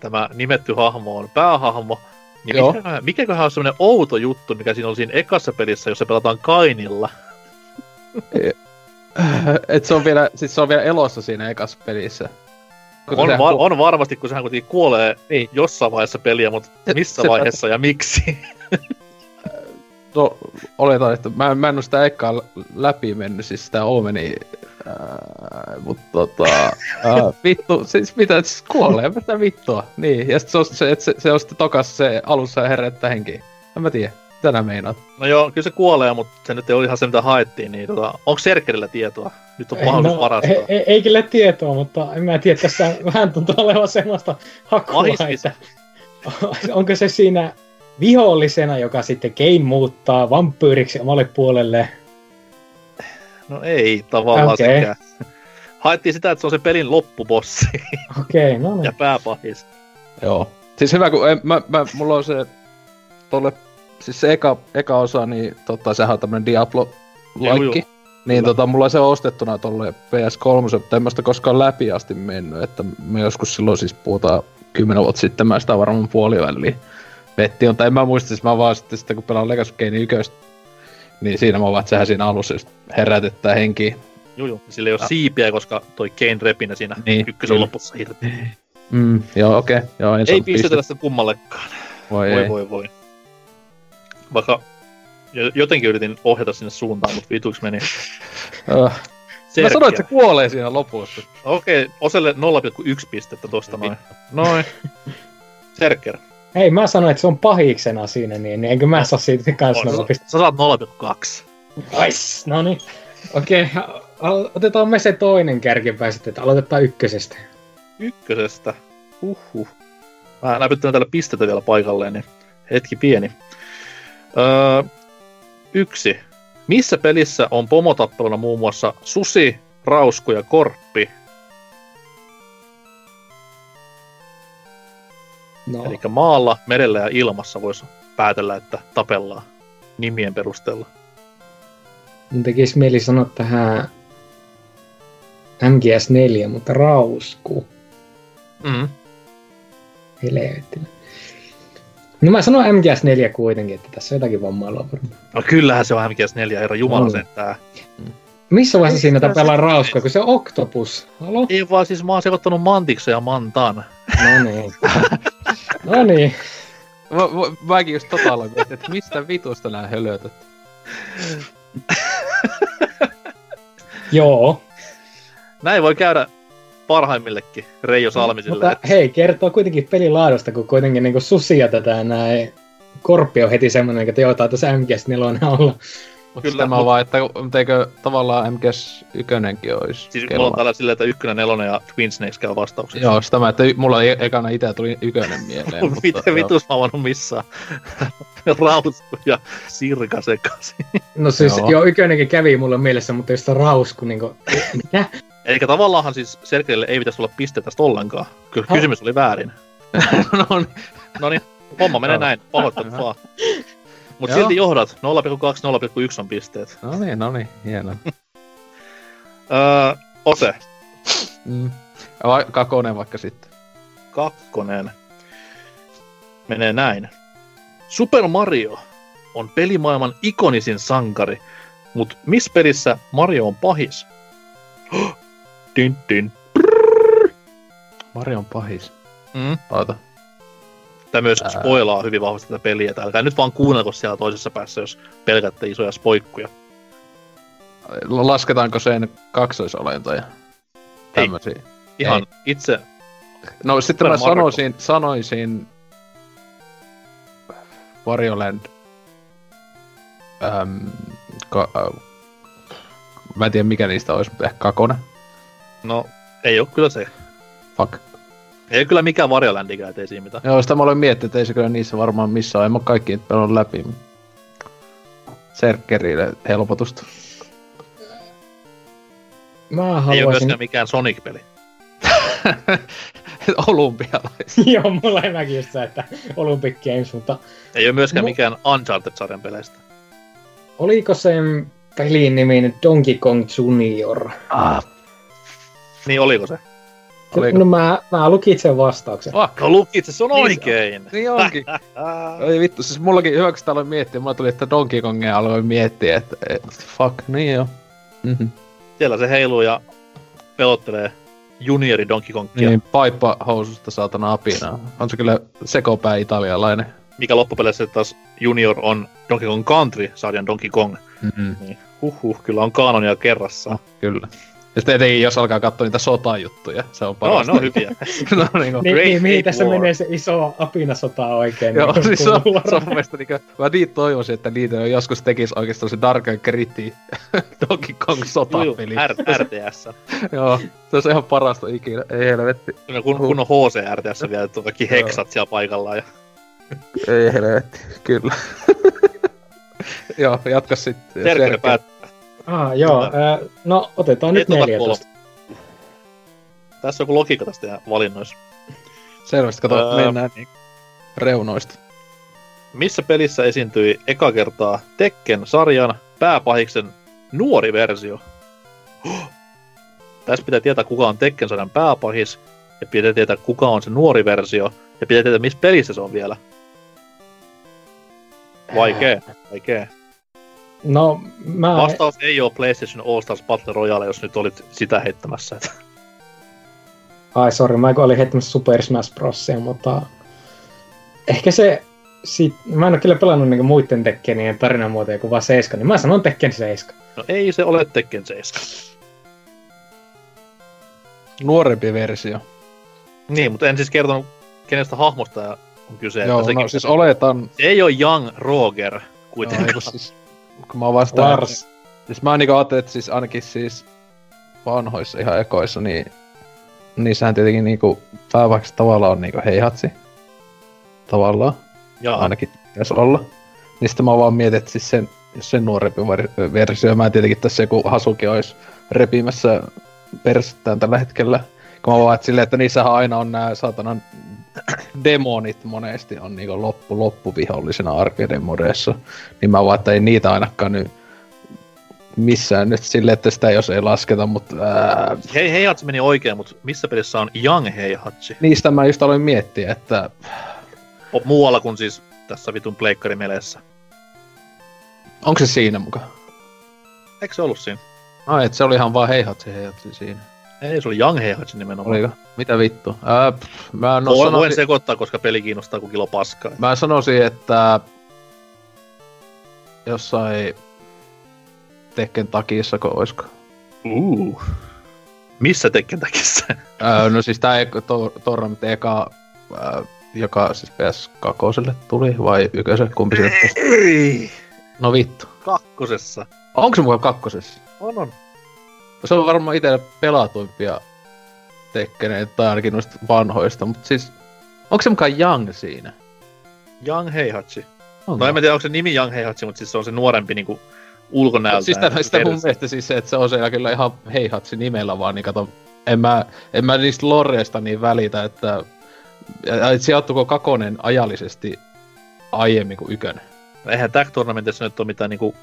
tämä nimetty hahmo on päähahmo, niin Joo. mikäköhän, mikäköhän on semmoinen outo juttu, mikä siinä on siinä ekassa pelissä, jossa pelataan Kainilla? Et se on vielä, siis se on vielä elossa siinä ekassa pelissä. Kun On, var, ku- on varmasti, kun sehän kuitenkin kuolee Niin. jossain vaiheessa peliä, mutta Se- missä se- vaiheessa ja miksi? No, oletan, että mä, mä en oo sitä ekkaa läpi mennyt, siis sitä Omeni, ää, mutta tota, ää, vittu, siis mitä, siis kuolee, mitä vittua, niin, ja sit se on, se, että se, se on sitten tokas se alussa ja herättää henkiä, en mä tiedä, mitä nää meinaat. no joo, kyllä se kuolee, mutta se nyt ei ole ihan se, mitä haettiin, niin tota, onko Serkerillä tietoa? Nyt on mahdollisuus varastaa. ei, ei, ei kyllä tietoa, mutta en mä tiedä, tässä vähän tuntuu olevan semmoista hakua, että onko se siinä vihollisena, joka sitten Kane muuttaa vampyyriksi omalle puolelle. No ei tavallaan okay. sekään. Haettiin sitä, että se on se pelin loppubossi Okei, no niin. ja pääpahis. Joo. Siis hyvä, kun en, mä, mä, mulla on se tolle, siis se eka, eka osa, niin tota, sehän on tämmönen Diablo-laikki. Niin tota, mulla on se ostettuna tolle PS3, mutta en mä sitä koskaan läpi asti mennyt, että me joskus silloin siis puhutaan kymmenen vuotta sitten, mä sitä varmaan puoliväliin vetti on, tai en mä muista, siis mä vaan sitten, sitten kun pelaan Legacy Kane 1, niin siinä mä vaan, että sehän siinä alussa just herätetään henkiä. Juu, juu. Sillä ei ole siipiä, koska toi Kane repinä siinä Niin, ykkösen kyllä. lopussa irti. Mm, joo, okei. Okay. Joo, en Ei saanut pistetellä sitä kummallekaan. Voi, Voi ei. voi voi. Vaikka jo- jotenkin yritin ohjata sinne suuntaan, mutta vituiksi meni. Uh, mä Serkkiä. sanoin, että se kuolee siinä lopussa. Okei, Oselle 0,1 pistettä tosta noin. Noin. Serker. Hei, mä sanoin, että se on pahiksena siinä, niin, niin enkö mä saa siitä kanssa nolla pistettä. sä saat 0,2. Nice, no niin. Okei, al- otetaan me se toinen kärkipää sitten, että aloitetaan ykkösestä. Ykkösestä. Huhhuh. Mä näpyttelen täällä pistetä vielä paikalleen, niin hetki pieni. Öö, yksi. Missä pelissä on pomotappeluna muun muassa susi, rausku ja korppi? No, Eli maalla, merellä ja ilmassa voisi päätellä, että tapellaan nimien perusteella. mun tekisi mieli sanoa tähän MGS4, mutta rausku. Mm. Helvetin. No mä sanon MGS4 kuitenkin, että tässä on jotakin vammailua varmaan. No kyllähän se on MGS4, herra Jumala On. sentää. Missä vaiheessa siinä tapellaan se- rauskua, kun se on Octopus? Halo? Ei vaan siis mä oon sekoittanut Mantiksen ja Mantan. No niin. no niin. Mä, mä, mäkin just tota aloin miettiä, että mistä vitusta nää hölötät. Joo. Näin voi käydä parhaimmillekin Reijo Salmisille. Mutta hei, kertoo kuitenkin pelilaadusta, kun kuitenkin niin susi ja tätä näin. Korppi on heti semmoinen, että joo, taitaa se MGS4 olla. Mutta Kyllä, tämä mut- vaan, että eikö tavallaan MGS 1 olisi Siis mulla kello? on tällä silleen, että ykkönen, nelonen ja Twin Snakes käy vastauksessa. Joo, sitä mä, että mulla e- ekana itse tuli ykönen mieleen. mutta Miten joo. vitus mä oon missään? Rausku ja sirka sekaisin. No siis, Joo. joo, ykönenkin kävi mulle mielessä, mutta jos se rausku, niin kuin, mitä? Eli tavallaanhan siis Sergeille ei pitäisi olla piste tästä ollenkaan. Ky- Ha. kysymys oli väärin. no niin. Homma menee näin. Pahoittelut vaan. Mut Joo. silti johdat. 0,2, 0,1 on pisteet. No niin, no niin, hienoa. Öö, Ose, Mm. Vai kakonen vaikka sitten. kakkonen. Menee näin. Super Mario on pelimaailman ikonisin sankari, mut missä pelissä Mario on pahis? Din, din. Mario on pahis. Mm. Oota. Tämä myös spoilaa hyvin vahvasti tätä peliä. että Älkää nyt vaan kuunnelko siellä toisessa päässä, jos pelkäätte isoja spoikkuja. Lasketaanko sen kaksoisolentoja? Tämmösiä. Ihan itse No sitten mä sanoisin, sanoisin Varioland. Äm, ka, äh, mä en tiedä mikä niistä olisi, mutta ehkä kakone. No, ei ole kyllä se. Fuck. Ei ole kyllä mikään Varjoländikä, ettei siinä mitään. Joo, sitä mä olen miettinyt, että ei se kyllä niissä varmaan missään. En mä kaikki nyt pelannut läpi. Serkkerille helpotusta. Mä Ei ole haluaisin... myöskään mikään Sonic-peli. Olympialaiset. Joo, mulla ei mäkin just se, että Olympic Games, mutta Ei ole myöskään Mu- mikään Uncharted-sarjan peleistä. oliko sen pelin nimi Donkey Kong Junior? Ah, Niin oliko se? Oliko? No mä, mä lukin sen vastauksen. fuck. No lukit, se on Niin. oikein. Niin onkin. Ah. Oi vittu, siis mullakin hyvä, kun sitä aloin miettiä. Mulla tuli, että Donkey Kongia aloin miettiä, että et, fuck, niin joo. Mm-hmm. Siellä se heiluu ja pelottelee juniori Donkey Kongia, Niin, paippa housusta saatana apina. On se kyllä sekopää italialainen. mikä loppupeleissä taas junior on Donkey Kong Country-sarjan Donkey Kong. Mm-hmm. Niin, huhhuh, kyllä on kaanonia kerrassa. Kyllä. Ja sitten etenkin, jos alkaa katsoa niitä sotajuttuja, se on No, parasta. ne on hyviä. no niin kuin. Niin, Great niin, mihin tässä War. menee se iso apinasota oikein? Joo, niin siis se on, se on mun mielestä niinku, mä niin toivoisin, että niitä joskus tekis oikeastaan se Dark and Gritty Donkey Kong sotapeli. R- RTS. Joo, se on ihan parasta ikinä, ei helvetti. Kyllä kun, kun on HC RTS vielä, että kaikki heksat siellä paikallaan. Ja... Ei helvetti, kyllä. Joo, jatka sitten. Serkeri päättää. Ah, joo. Ää, no, otetaan nyt tulla 14. Tässä on joku logiikka tästä valinnoissa. Selvästi, kato, Öö. mennään niin reunoista. Missä pelissä esiintyi eka kertaa Tekken-sarjan pääpahiksen nuori versio? Tässä pitää tietää, kuka on Tekken-sarjan pääpahis, ja pitää tietää, kuka on se nuori versio, ja pitää tietää, missä pelissä se on vielä. Vaikee, vaikee. No, mä... Vastaus ei ole PlayStation All Stars Battle Royale, jos nyt olit sitä heittämässä. Ai sorry, mä olin heittämässä Super Smash Brosia, mutta ehkä se, sit, mä en ole kyllä pelannut niinku muiden Tekkenien tarinamuotoja kuin vaan 7, niin mä sanon Tekken 7. No ei se ole Tekken 7. Nuorempi versio. Niin, mutta en siis kertonut, kenestä hahmosta on kyse. Joo, että sekin- no siis oletan... Se ei ole Young Roger No, kuitenkaan. kun siis, kun mä vastaan... Lars. Siis mä niinku ajattelin, että siis ainakin siis vanhoissa ihan ekoissa, niin niissähän tietenkin niinku päävaiksi tavallaan on niinku heihatsi. Tavallaan, Jaa. ainakin pitäisi olla. Niin sitten mä vaan mietin, että siis sen, sen nuorempi versio, mä tietenkin tässä joku Hasuki olisi repimässä persettään tällä hetkellä. Kun mä vaan että silleen, että niissähän aina on nämä saatanan demonit monesti on niinku loppu loppuvihollisena arcade-modeissa. Niin mä vaan, että ei niitä ainakaan nyt missään nyt silleen, että sitä jos ei lasketa, mutta ää, Hei, Heihatsi meni oikein, mutta missä pelissä on Young Heihatsi? niistä mä just aloin miettiä, että O, muualla kuin siis tässä vitun pleikkarimeleessä. onko se siinä mukaan? Eikö se ollut siinä? No, et se oli ihan vaan heihatsi heihatsi siinä. Ei, se oli Young Heihatsi nimenomaan. Oliko? Mitä vittu? Ää, pff, mä, No, voin, sanoisin, sekoittaa, koska peli kiinnostaa kuin kilo paskaa. mä sanoisin, että jossain Tekken takissa, kun oisko. Uh. Missä Tekken takissa? Ää, no siis tää to, Torrent eka, ää, joka siis PS2 tuli, vai ykkösen, kumpi se Ei! No vittu. Kakkosessa. Onko se mukaan kakkosessa? On, on. Se on varmaan itselle pelatuimpia Tekkeneitä, tai ainakin noista vanhoista, mutta siis... Onko se mukaan Young siinä? Young Heihatsi. Onko? No en mä tiedä, onko se nimi Young Heihatsi, mutta siis se on se nuorempi niinku ulkonäöltään. Siis sitä, sitä mun mielestä siis se, että se on siellä kyllä ihan heihatsi nimellä vaan, niin kato, en mä, en mä niistä loreista niin välitä, että, sijoittuko kakonen ajallisesti aiemmin kuin ykönen. Eihän Tag Tournamentissa nyt ole mitään niinku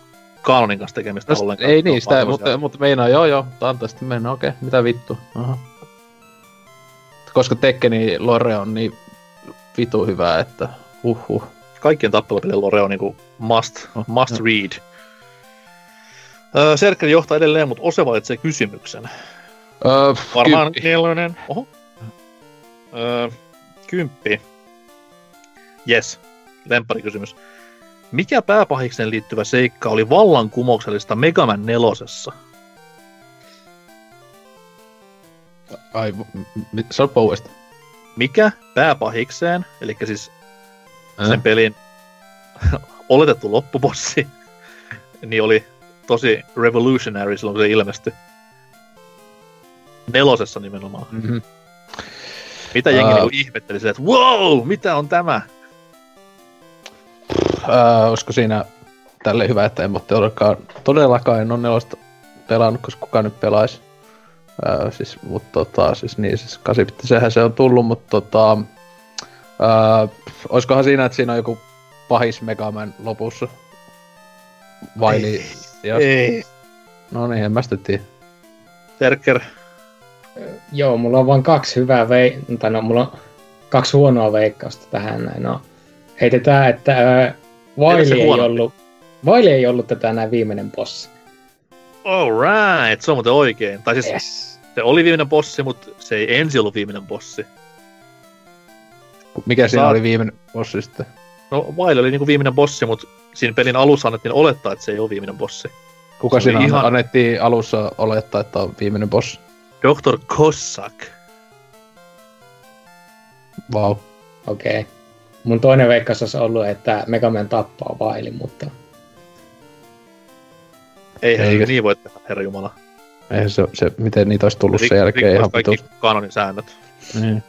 kanonin kanssa tekemistä No, ollenkaan. ei niin, sitä, mutta, mutta meinaa, joo joo, sitten mennä, okei, mitä vittu. Aha. Koska Tekkeni lore on niin vitu hyvää, että uhuh. Kaikkien tappelupelien lore on niinku must, Oh, must joo. read. Öö, Serkkeli johtaa edelleen, mutta Ose valitsee kysymyksen. Öö, Varmaan kymppi. nelonen. Oho. Öö, kymppi. Yes. Lempparikysymys. Mikä pääpahikseen liittyvä seikka oli vallankumouksellista Megaman nelosessa? Ai, sanoppa uudestaan. Mikä pääpahikseen, eli siis Äh? sen pelin oletettu loppubossi, niin oli tosi revolutionary silloin, kun se ilmestyi. Nelosessa nimenomaan. Mm-hmm. Mitä jengi Ää. niinku ihmetteli että wow, mitä on tämä? Öö, olisiko siinä tälle hyvä, että en ole todellakaan, todellakaan en ole nelosta pelannut, koska kukaan nyt pelaisi. Öö, siis, mutta tota, siis niin, siis kasipittisehän se on tullut, mutta tota, öö, olisikohan siinä, että siinä on joku pahis Megaman lopussa? Vai Ei. niin? Jos, Ei. no niin, en mä sitä tiedä. Terker, Joo, mulla on vain kaksi hyvää vei... tai no, mulla on kaksi huonoa veikkausta tähän näin. No, heitetään, että Eikö Vaili ei, huonompi? ollut, Vaili ei ollut tätä näin viimeinen bossi. alright, se on muuten oikein. Tai siis Yes. se oli viimeinen bossi, mutta se ei ensi ollut viimeinen bossi. Mikä siinä Saat- oli viimeinen bossi sitten? No, Vaile oli niinku viimeinen bossi, mutta siinä pelin alussa annettiin olettaa, että se ei ole viimeinen bossi. Kuka Se siinä ihan- annettiin alussa olettaa, että on viimeinen bossi? Dr. Cossack. Vau. Wow. Okei. Okay. Mun toinen veikkaus olisi ollut, että Megaman tappaa Vaili, mutta Eihän Eikä- se niin voi tehdä, herra Jumala. Eihän se, se, miten niitä olisi tullut Rik- sen jälkeen rikkoisi ihan kaikki vitu. kanonin säännöt. Niin.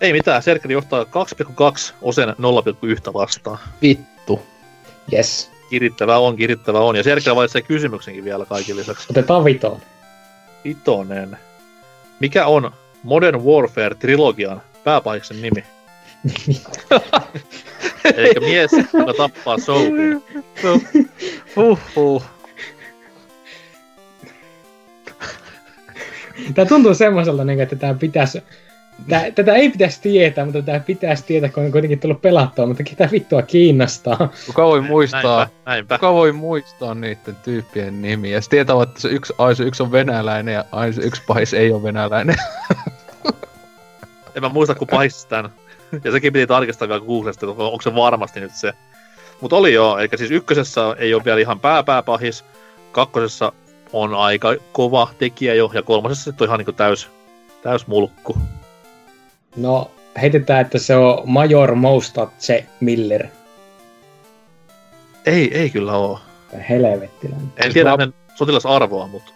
Ei mitään, Serkeli johtaa 2,2 osen 0,1 vastaan. Vittu. yes. Kirittävää on, kirittävää on. Ja Serkkä valitsee kysymyksenkin vielä kaikille lisäksi. Otetaan vitoon. Vitonen. Mikä on Modern Warfare-trilogian pääpahiksen nimi? Eli mies, joka tappaa Soapin. Huhhuh. Tää tuntuu semmoiselta, niin, että tää pitäisi... Tää, tätä ei pitäisi tietää, mutta tämä pitäisi tietää, kun on kuitenkin tullut pelattua, mutta ketä vittua kiinnostaa. Kuka voi muistaa, Näinpä, näinpä. kuka voi muistaa niiden tyyppien nimiä? Ja tietää, että se yksi, ai se yksi on venäläinen ja ai se yksi pahis ei ole venäläinen. En mä muista, kun pahis tän. Ja sekin piti tarkistaa vielä Googlesta, että onko se varmasti nyt se. Mutta oli joo, eli siis ykkösessä ei ole vielä ihan pääpääpahis, kakkosessa on aika kova tekijä jo, ja kolmosessa sitten on ihan niinku täys, täys mulkku. No, heitetään, että se on Major Moustatse Miller. Ei, ei kyllä oo. Helvettiläinen. En Siis tiedä mä- hänen sotilasarvoa, mutta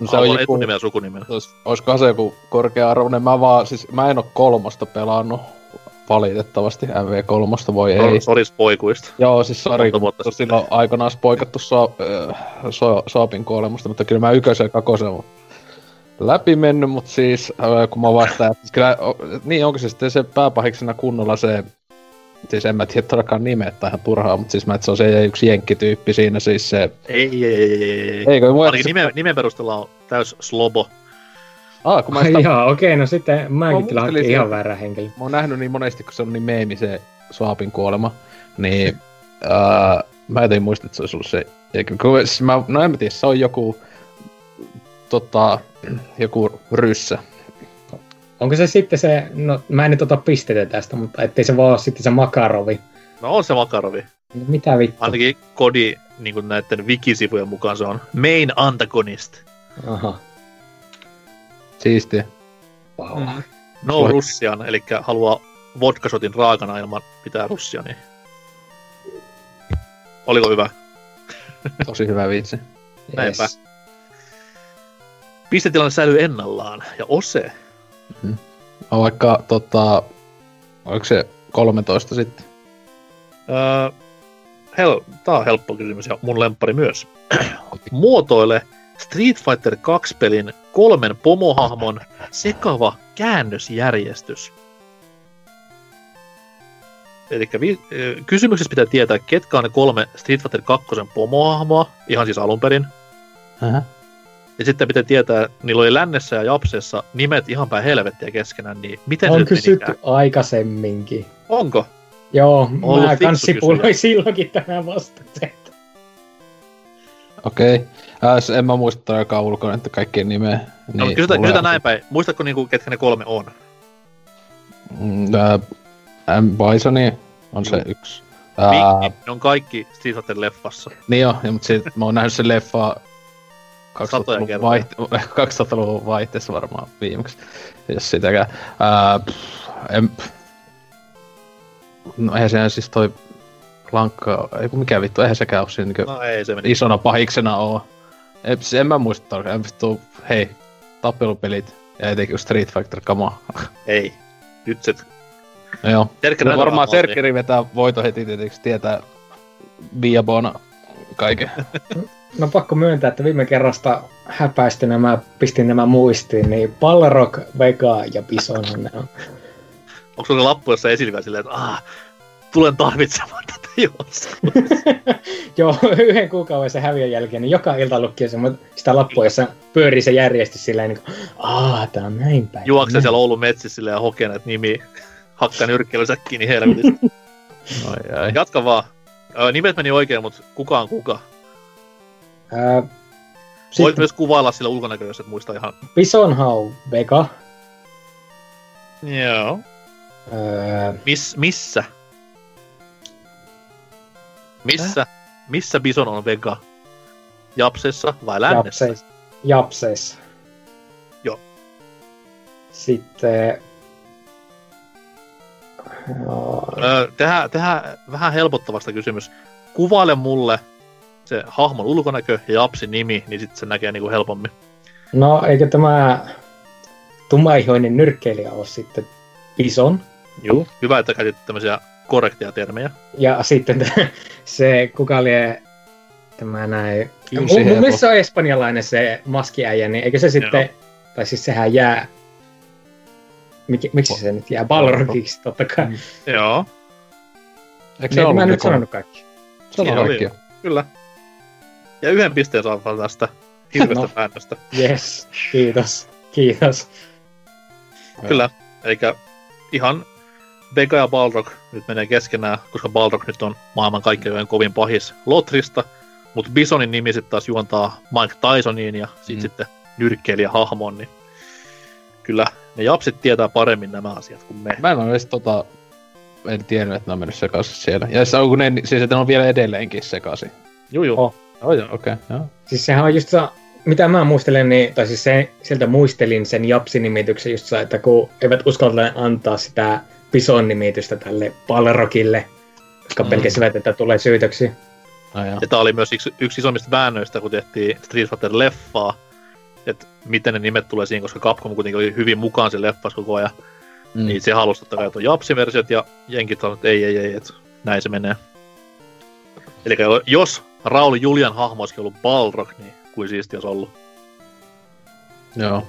No se on joku- etunimen ja sukunimen. Ois- Oiskohan se joku korkea-arvoinen? Mä vaan, siis mä en oo kolmosta pelannut valitettavasti. MV3 voi ei. Soris poikuista. Joo, siis sori, kun silloin aikanaan poikattu so, äh, so, Soapin kuolemusta, mutta kyllä mä ykösen ja kakosen on läpi mennyt, mutta siis äh, kun mä vastaan, siis kyllä, niin onko se sitten se pääpahiksena kunnolla se, siis en mä tiedä todellakaan nimeä tai ihan turhaa, mutta siis mä, että se on se yksi jenkkityyppi siinä siis se, Ei, ei, ei, ei, ei. ei. eikö mun Ainakin se, nimen, nimen perusteella on täys slobo. Ah, kun mä, Ai sitä, joo, okei, no sitten mäkin Mä kyllä hankin ihan väärä henkilö. mä oon nähnyt niin monesti, kun se on niin meemi se Soapin kuolema, niin ää, mä en muista, että se olisi ollut se. Eikä, kun, siis mä, no en mä tiedä, se on joku, tota, joku ryssä. Onko se sitten se, no mä en nyt ota pisteitä tästä, mutta ettei se vaan ole sitten se Makarovi. No on se Makarovi. No Mitä vittu? Ainakin Kodi niin näiden wikisivujen mukaan se on main antagonist. Aha, Siistiä. wow. Mm. No Voi- Russian, eli haluaa vodkasotin raakana ilman pitää Russia, niin... Oliko hyvä? Tosi hyvä vitsi. näinpä. Pistetilanne säilyy ennallaan. Ja Ose. On vaikka, tota, oliko se 13 sitten? Öö, hel- tää on helppo kysymys ja mun lemppari myös. Muotoile Street Fighter 2 pelin kolmen pomohahmon sekava käännösjärjestys. Eli vi- kysymyksessä pitää tietää, ketkä on ne kolme Street Fighter 2 pomohahmoa, ihan siis alun perin. Ähä. Ja sitten pitää tietää, niillä oli lännessä ja japsessa nimet ihan päin helvettiä keskenään, niin miten On kysytty menikään? aikaisemminkin. Onko? Joo, Ollut mä fiksu kans kysyjä. sipuloin silloinkin tämän vastauksen. Okei. Okay. Äh, en mä muista todellakaan ulkona, että kaikkien nimeä. No, niin, kysytään, mulla- kysytään näin päin. Muistatko niinku, ketkä ne kolme on? Mm, ää, M. Bisoni on se Juu. yksi. Ää, Mikki, ne on kaikki Fighter leffassa. niin joo, ja, mutta sit, mä oon nähnyt sen leffa Satoja 2000-luvun, kertoja. vaiht- 2000-luvun vaihteessa varmaan viimeksi, jos sitäkään. Ää, pff, en, no eihän se siis toi lankka, ei kun mikä vittu, eihän sekään ole siinä niin No ei, se meni. isona pahiksena oo. En, siis en mä muista tarkkaan, en vittu, hei, tappelupelit ja etenkin Street Fighter kamaa. Ei. Nyt se... No joo. Terkkerä No varmaan Serkkeri vetää voito heti tietysti tietää Viabona kaiken. No pakko myöntää, että viime kerrasta häpäistynä mä pistin nämä muistiin, niin Balrog, Vega ja Bison ne on. Onko sulla lappu jossain esillä silleen, että ah, tulen tarvitsemaan tätä joskus. Joo, yhden kuukauden se häviön jälkeen, niin joka ilta se, sitä lappua, jossa pyörii se järjestys silleen, niin kuin, aah, tää on näin päin. Juoksee näin. siellä Oulun metsissä ja hokee näitä nimiä. Hakkaa nyrkkeilysäkkiin niin helvetistä. Ai ai. Jatka vaan. Ö, nimet meni oikein, mutta kuka on kuka? Ää, Voit Sitten myös kuvailla sillä ulkonäköä, jos et muista ihan. Bisonhan on Vega. Joo. Ää, Miss, missä? Missä? Missä Bison on Vega? Japsessa vai lännessä? Japseissa. Japseissa. Joo. Sitten... Joo, Öö, tehdään, tehdään vähän helpottavasta kysymys. Kuvaile mulle se hahmon ulkonäkö ja Japsin nimi, niin sitten se näkee niinku helpommin. No, eikö tämä tumaihoinen nyrkkeilijä ole sitten Bison? Joo. Hyvä, että käytit tämmöisiä korrektia termejä. Ja sitten t- se, kuka oli tämä näin... Mun, mun mielestä se on espanjalainen se maskiäijä, niin eikö se sitten... Tai siis sehän jää... Mik, miksi se nyt jää? Balrogiksi totta kai. Mm. Joo, Eikö se Niin, ollut mä en nyt sanonut kaikki. Se on Siinä oli. kaikki jo. kyllä. Ja yhden pisteen saa vaan tästä hirveästä No. väännöstä. Yes, kiitos. Kiitos. Kyllä, eikä ihan Vega ja Balrog nyt menee keskenään, koska Balrog nyt on maailman kaikkein kovin pahis Lotrista, mutta Bisonin nimi sitten taas juontaa Mike Tysoniin ja sit Mm. sitten nyrkkeilijä hahmon, niin kyllä ne japsit tietää paremmin nämä asiat kuin me. Mä en ole edes tota... En tiennyt, että ne on mennyt sekaisin siellä. Ja se on, kun ne, siis että ne on vielä edelleenkin sekaisin. Juu, juu. Oh. Oh, joo, okei, okay, joo. Siis sehän on just se, mitä mä muistelen, niin, tai siis se, sieltä muistelin sen Japsi-nimityksen just se, että kun eivät uskaltaneet antaa sitä Bison-nimitystä tälle Balrogille, koska Mm. pelkäsivät, että tulee syytöksiä. No, joo. Ja tää oli myös yksi, yksi isommista väännöistä, kun tehtiin Street Fighter-leffaa, että miten ne nimet tulee siihen, koska Capcom kuitenkin oli hyvin mukaan se leffas koko ajan. Mm. Niin se halusi totta kai, että on Japsi-versiot, ja jenkit sanoivat, että ei, ei, ei, että näin se menee. Eli jos Raul Julian hahmo olisikin ollut Balrog, niin kuin siisti olisi ollut. Joo.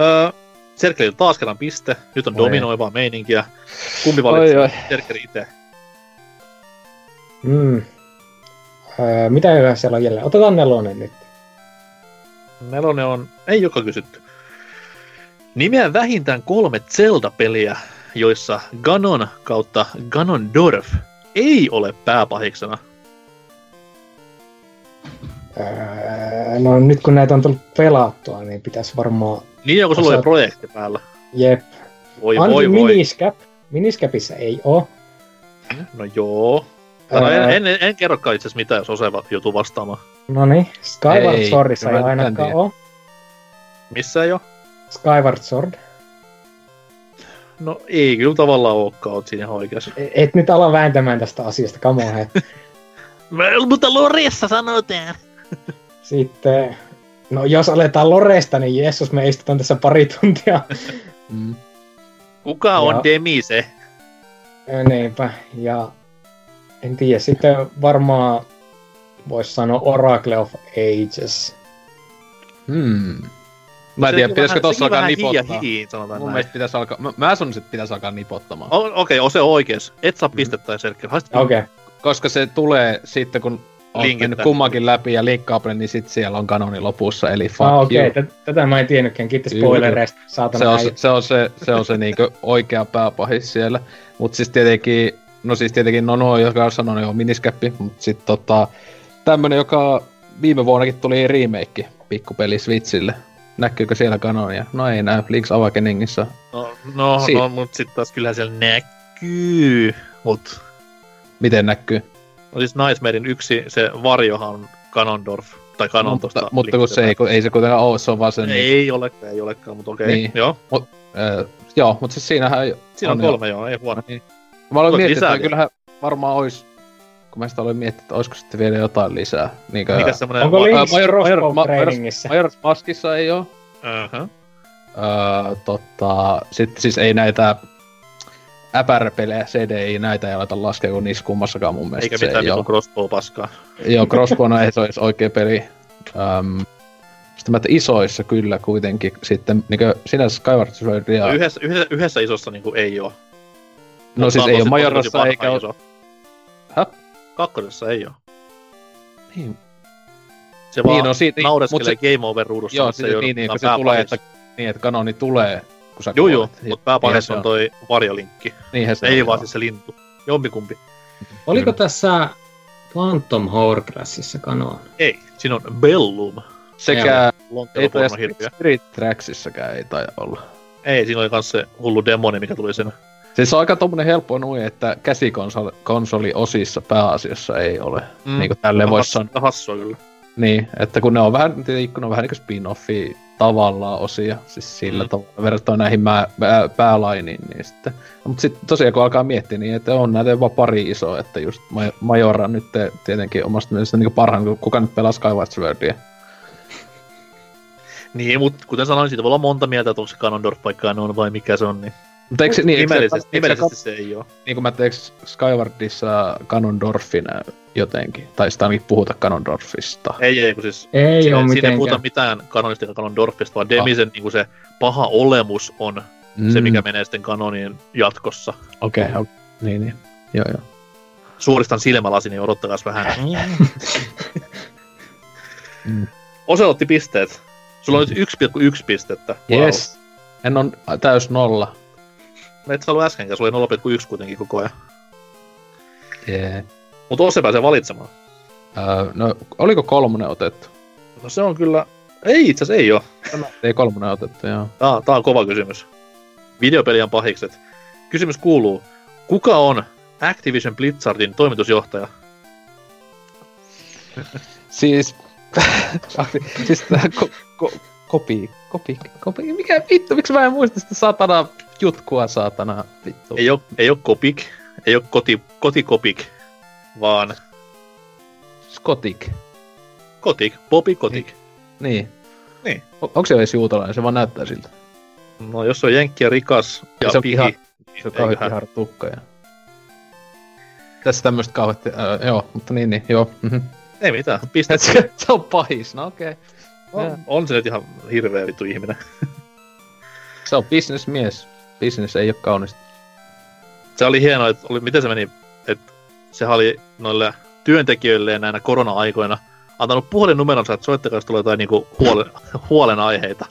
Öö, Serkelillä taas kerran piste. Nyt on Oi. dominoivaa meininkiä. Kumpi valitsee? Serkeli itse. Mm. Öö, mitä hyvää siellä on jälleen? Otetaan nelonen nyt. Nelonen on, ei joka kysytty. Nimeä vähintään kolme Zelda-peliä, joissa Ganon kautta Ganondorf ei ole pääpahiksena. Öö, no nyt kun näitä on tullut pelattua, niin pitäisi varmaan... Niin onko sulla Osa- jo projekti päällä? Jep. Voi Anti voi voi. Miniscap. Miniscapissa ei oo. No joo. Ää. en, en, en kerrokaan itse asiassa mitään, jos Oseva joutuu vastaamaan. No niin, Skyward Ei, Swordissa ei ainakaan oo. Missä ei ole? Skyward Sword. No ei kyllä tavallaan olekaan, oot siinä oikeassa. E- Et nyt ala vääntämään tästä asiasta, come on. Mutta Loressa sanotaan. Sitten, no jos aletaan Loresta, niin Jeesus, me istutaan tässä pari tuntia. Mm. Kuka on Joo. Demise? Niinpä, ja en tiedä, sitten varmaan voisi sanoa Oracle of Ages. Hmm. Mä en tiedä, pitäisikö tossa alkaa nipottaa. Hiin, sanotaan Mun näin. mielestä pitäisi alkaa, mä, mä sanoisin, että pitäisi alkaa nipottamaan. O- Okei, okay, se on oikees. Et saa pistettä ja Serkki. Haista Okei, okay. Koska se tulee sitten, kun on mennyt kummankin läpi ja linkkauple, niin sit siellä on kanoni lopussa, eli fuck ah, you. okay. tätä mä en tiennytkään, kiitos Kyllä. spoilereista, saatana Se on, se, se on se, se, on se niinku oikea pääpahis siellä. Mut siis tietenkin, no siis tietenkin no nuo, jotka on sanonut jo miniskäppi, mut sit tota, tämmönen, joka viime vuonnakin tuli remake pikkupeli Switchille. Näkyykö siellä kanonia? No ei näy, Link's Awakeningissa. No, no, Si- no mut sit taas kyllähän siellä näkyy. Mut, Miten näkyy? No siis Nightmarein yksi, se varjohan on Ganondorf. Tai Ganon No, tosta mutta, mutta kun se ei, kun ei se kuitenkaan oo, se on vaan se... Niin. Ei olekaan, ei olekaan, mutta okei. Niin. Joo, Äh, joo, mutta siis siinähän siinä on On kolme joo, ei huono. Niin. Mä aloin miettiä, lisää että kyllähän varmaan ois, kun mä sitä aloin miettiä, että olisiko sitten vielä jotain lisää. Niinkö, Mikä semmonen... Onko Link's Major- Major- trainingissä? Majora's Maskissa ei oo. Uh-huh. Öö, tota, sitten siis ei näitä äpärpelejä, CDI, näitä ei aleta laskea, kun niissä kummassakaan mun mielestä Eikä mitään ei vitun crossbow-paskaa. Joo, Crossbowna ei se olisi oikea peli. Um, sitten mä että isoissa kyllä kuitenkin sitten, niinkö sinänsä Skyward Swordia, No yhdessä, yhdessä, yhdessä isossa niinku ei oo. no siis ei oo Majorassa eikä oo. Häh? Kakkosessa ei oo. niin, Se vaan niin no siitä, naureskelee mut se, game over ruudussa, joo, se siis ei niin, niin, kun se tulee, että, niin, että kanoni tulee, kun sä juu, kuolet. mutta pääpahis se on on. toi varjolinkki. Niinhän se Ei vaan joo. siis se lintu. Jompikumpi. Oliko Kyllä. tässä Phantom Hourglassissa kanoon? Ei, siinä on Bellum. Sekä ei. Spirit Tracksissäkään ei taida olla. Ei, siinä oli kans se hullu demoni, mikä tuli sen. Siis se on aika tommonen helppo nui, että käsikonsoli osissa pääasiassa ei ole. Mm. Niin kuin tälleen voisi sanoa. Hassua kyllä. Niin, että kun ne on vähän, ne on vähän niin kuin spin-offia tavallaan osia, siis sillä Mm. tavalla verrattuna näihin mä, pää, päälainiin, niin sitten. No, mutta sitten tosiaan kun alkaa miettiä, niin että on näitä jopa pari isoa, että just Ma- Majora nyt tietenkin omasta mielestä niin parhaan, kun kuka nyt pelaa Skyward Swordia. Niin, mutta kuten sanoin, siitä voi olla monta mieltä, että onko se Ganondorf vaikka on vai mikä se on, niin Mutta eikö, se- niin, eikö, se- Nimellisesti, eikö, se- nimellisesti se ei ole. niin kuin mä teekö Skywardissa Ganondorfina jotenkin? Tai sitä ainakin puhuta Ganondorfista. Ei, ei, kun siis Ei siinä, ole siinä ei puhuta mitään kanonista Ganondorfista, vaan Demisen niin se paha olemus on Mm. se, mikä menee sitten kanoniin jatkossa. Okei, okay, okay. niin, niin. Joo, joo. Suoristan silmälasin, niin odottakaa vähän. Mm. Ose otti pisteet. Sulla on nyt 1,1 pistettä. Yes. En on täys nolla. Et sä ollut äskenkään, sulla oli 0,1 kuitenkin koko ajan. Yeah. Mutta Ose pääsee valitsemaan. Uh, no, oliko kolmonen otettu? No se on kyllä... Ei itse asiassa ei oo. Ei kolmonen otettu, joo. Tää, tää on kova kysymys. Videopelien pahikset. Kysymys kuuluu, kuka on Activision Blizzardin toimitusjohtaja? Siis... siis tää ko, ko, kopi, kopi, kopi, mikä vittu, miksi mä en muista sitä satana jutkua saatana, vittu. Ei oo, ei oo Kopik, ei oo koti, kotikopik, vaan Skotik. Kotik, Bobby Kotik. Niin. Niin. O- onko se edes juutalainen? Se vaan näyttää siltä. No jos on jenkki ja rikas ja Se on pihi, ihan- niin Se on kauhean tukka ja... Tässä tämmöstä kauheasti, äh, joo, mutta niin, niin, joo. Mhm. ei mitään, piste. se, se on pahis, no okei. Okay. on, on se nyt ihan hirveä vittu ihminen. Se on bisnesmies. Business ei ole kaunista. Se oli hienoa, että oli, miten se meni, että sehän oli noille työntekijöille näinä korona-aikoina antanut puhelinnumeronsa, että soittakaa, jos tulee jotain niinku huole, huolenaiheita.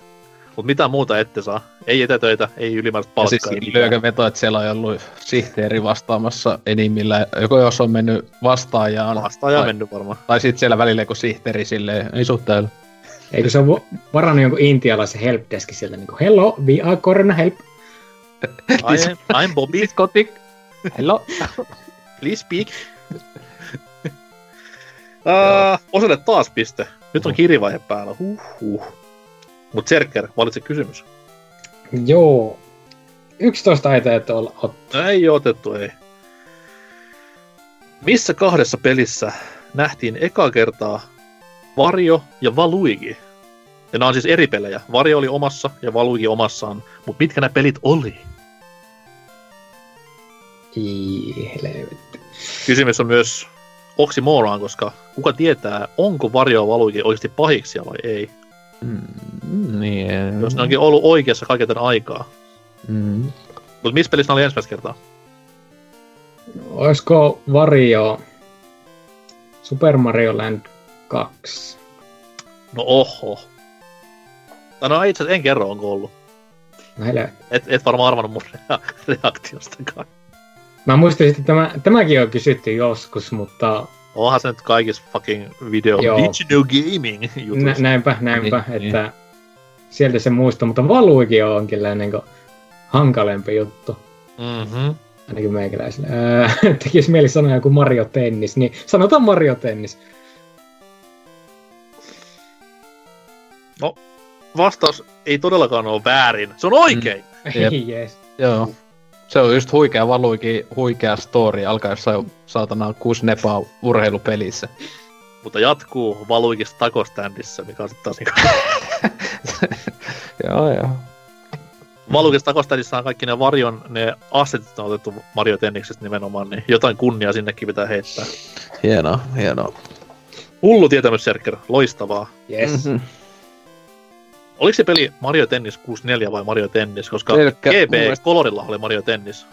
Mutta mitään muuta ette saa. Ei etätöitä, ei ylimääräistä Ja palkkaa. siis ei mitään. lyökö veto, että siellä on ollut sihteeri vastaamassa enimmillä. Joko jos on mennyt vastaajaan, Vastaaja on tai, mennyt varmaan. tai sitten siellä välillä joku sihteeri silleen, ei sut täällä. Eikö se ole varannut jonkun intialaisen helpdeski sieltä niin kuin, hello, we are corona help. I am, I'm Bobby, Kotik. Hello. please speak. uh, oselle taas piste. Nyt on kirivaihe päällä. Huhhuh. Mut Serker, valitse kysymys. Joo. 11 ei täytyy olla ottaa. No ei otettu, ei. Missä kahdessa pelissä nähtiin eka kertaa Vario ja Valuigi? Ja nämä on siis eri pelejä. Vario oli omassa ja Valuigi omassaan. Mutta mitkä nämä pelit oli? Ii, helvetti. Kysymys on myös oxymoron, koska kuka tietää, onko Vario ja Valuigi oikeasti pahiksia vai ei. Mm, niin. Jos ne onkin ollut oikeassa kaiken tämän aikaa. Mm. Mutta missä pelissä ne oli ensimmäistä kertaa? Olisiko Vario Super Mario Land 2? No oho. Tai no itse asiassa en kerro, onko ollut. No helvetti. Et, et varmaan arvannut mun rea- reaktiostakaan. Mä muistin, että tämä, tämäkin on kysytty joskus, mutta Onhan se nyt kaikissa fucking video Joo. digital gaming nä, näinpä, näinpä, Niin, että sieltä se muistaa, mutta Valuikin on jonkinlainen niin hankalempi juttu. Mm-hmm. Ainakin meikäläisille. Öö, tekisi mieli sanoa joku Mario Tennis, niin sanotaan Mario Tennis. Vastaus ei todellakaan ole väärin. Se on oikein. Jep. Ei jees. Joo. Se on just huikea valuikin, huikea story, alkaa jossain saatana kuusi nepaa urheilupelissä. Mutta jatkuu Valuikista takostäändissä, mikä on sitten taas niinku... joo, joo. Valuikista takostäändissä on kaikki ne varjon, ne assetit on otettu Mario Tenniksestä nimenomaan, niin jotain kunniaa sinnekin pitää heittää. Hienoa, hienoa. Hullu tietämys, Serker. Loistavaa. Yes. Mhm. Oliko se peli Mario Tennis 64 vai Mario Tennis? Koska Pelkkä- GB mielestä- Colorilla oli Mario Tennis.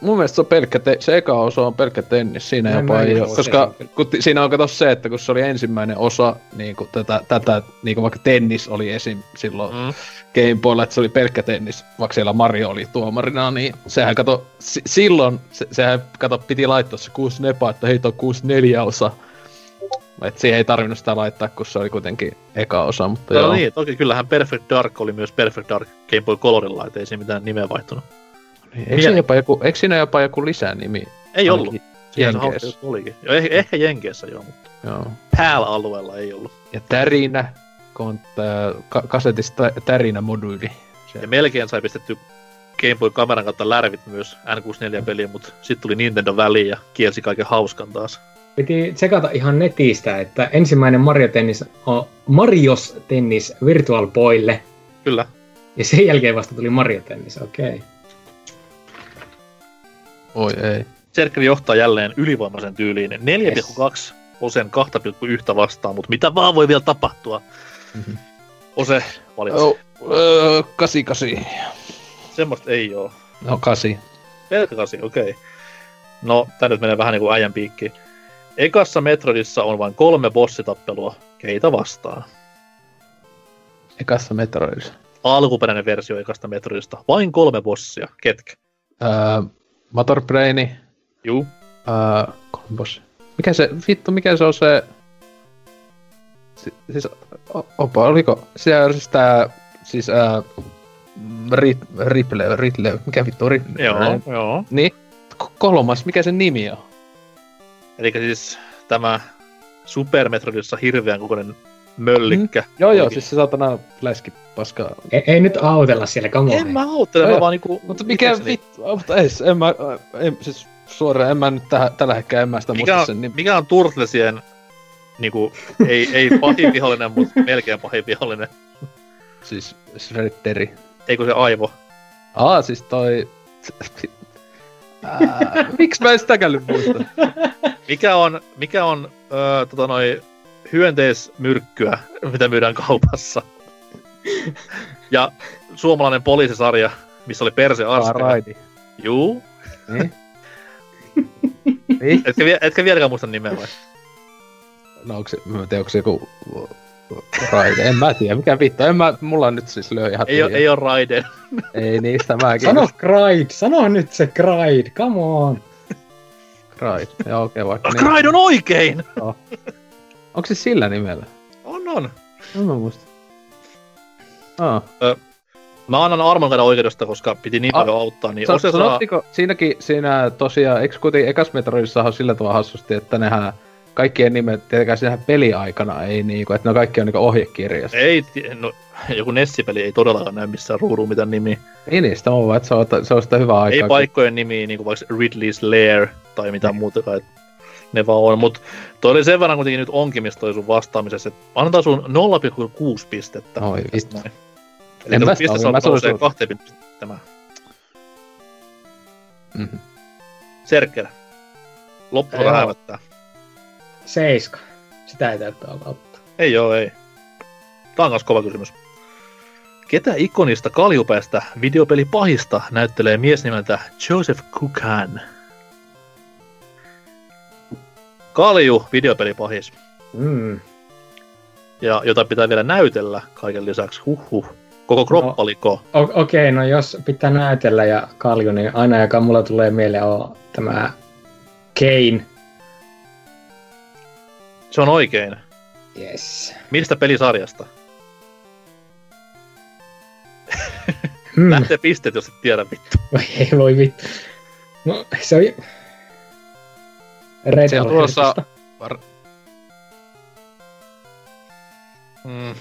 Mun mielestä se on pelkkä, te- se eka osa on pelkkä tennis, siinä jopa ei ole, koska kun ti- siinä on kato se, että kun se oli ensimmäinen osa, niin kuin tätä, tätä niin kuin vaikka tennis oli esim. silloin Mm. Game Boylla, että se oli pelkkä tennis, vaikka siellä Mario oli tuomarina, niin sehän kato, si- silloin, se, sehän kato, piti laittaa se 6 nepa, että heitä on 6 neljä osa. Et siihen ei tarvinnut sitä laittaa, kun se oli kuitenkin eka osa, mutta No joo. niin, toki kyllähän Perfect Dark oli myös Perfect Dark Game Boy Colorilla, et ei siinä mitään nimeä vaihtunut. Niin, Eikö, siinä jopa joku, eikö siinä jopa joku lisänimi? Ei ollut. Se Jenkeissä. hauska olikin. Jo, ehkä, ehkä Jenkeissä joo, mutta Joo. PAL-alueella ei ollut. Ja tärinä, kun äh, ka- kasetista tärinä modyyli. Se, Ja melkein sai pistetty Game Boy kameran kautta lärvit myös N64-peliin, mutta sitten tuli Nintendo väliin ja kielsi kaiken hauskan taas. Piti tsekata ihan netistä, että ensimmäinen Mario Tennis on Marios Tennis Virtual Boylle, Kyllä. ja sen jälkeen vasta tuli Mario Tennis, okei. Okay. Oi ei. Serkkeli johtaa jälleen ylivoimaisen tyyliin 4,2 Osen 2,1 vastaan, mutta mitä vaan voi vielä tapahtua. Mhm. Ose valitsi. Oh, öö, kasi kasi. Semmoista ei oo. No kasi. Pelkkä kasi, okei. Okay. No, tää nyt menee vähän niinku äijän piikki. Ekassa Metroidissa on vain kolme bossitappelua. Keitä vastaan? Ekassa Metroidissa. Alkuperäinen versio ekasta Metroidista. Vain kolme bossia. Ketkä? Öö, Motor Braini. Juu. Öö, kombos. Mikä se, vittu, mikä se on se... Si, siis, o- opa, oliko siellä siis tää, siis ää, Rit, Riple, Ritle, mikä vittu, Riple? Joo, joo. Niin, kolmas, mikä sen nimi on? Eli siis tämä Super Metroidissa hirveän kokoinen möllikkä. Joo, joo, Olikin. siis se saatana läski paskaa. Ei, ei nyt autella siellä, come on. En mä auttele, Joo, mä joo. vaan niinku... Mutta mikä vittu, mutta ei, en mä, en, siis suoraan, en mä nyt tähän, tällä hetkellä, en mä sitä Mikä muista on, sen nimi. mikä on Turtlesien niinku, ei, ei pahin vihollinen, mutta melkein pahin vihollinen. Siis Shredderi. Eikö se aivo? Aa, siis toi... Ää, miksi mä en sitäkään nyt muista? Mikä on, mikä on öö, tota noi, hyönteismyrkkyä, mitä myydään kaupassa? ja suomalainen poliisisarja, missä oli Perse Arskä. Raidi. Juu. Niin? niin? Etkä, etkä vieläkään muista nimeä vai? No onko se, mä en tiedä, onko se joku Raide, en mä tiedä, mikä vittu, en mä, mulla nyt siis lyö ihan Ei, oo, ei oo Raiden. ei niistä mäkin. Sano Gride, sano nyt se Gride, come on. Raide, joo okei okay, vaikka Ah, niin. Raid on oikein! Onko se sillä nimellä? On, on. En mä muista. Aa. Mä annan Armon käydä oikeudesta, koska piti niin A- paljon auttaa, niin Sa- sanottiko, siinäkin, siinä tosiaan, eikö kuitenkin ekas Metroidissa on sillä tavalla hassusti, että nehän kaikkien nimet, tietenkään siinä peliaikana ei niinku, että ne kaikki on niinku ohjekirjassa. Ei, no, joku Nessipeli ei todellakaan näy missään ruuduun mitään nimiä. Niin, niin sitä on vaan, että se on, se on sitä hyvää aikaa. Ei kun- paikkojen nimiä, niin kuin vaikka Ridley's Lair tai mitään muutakaan. et Ne vaan on, mutta toi oli sen verran kuitenkin nyt onkimista toi sun vastaamisessa, että annetaan sun 0,6 pistettä. Oi vittu. näin. En Eli mä sitä piste ole, mä saa nousee sanoin kahteen pistettä tämä. Mhm. Serkkelä. Loppuun Joo. Seiska. Sitä ei täytyy auttaa. Ei oo, ei. Tää on kans kova kysymys. Ketä ikonista kaljupäistä videopelipahista näyttelee mies nimeltä Joseph Kukan? Kalju videopelipahis. Mm. Ja jota pitää vielä näytellä kaiken lisäksi. Huhhuh. Koko kroppaliko. O- Okei, no jos pitää näytellä ja kalju, niin aina joka mulla tulee mieleen on tämä Kane. Se on oikein. Yes. Mistä pelisarjasta? Hmm. Lähtee pisteet, jos et tiedä vittu. Voi ei voi vittu. No se on... Red Se on tuossa Alertista. var- Mm.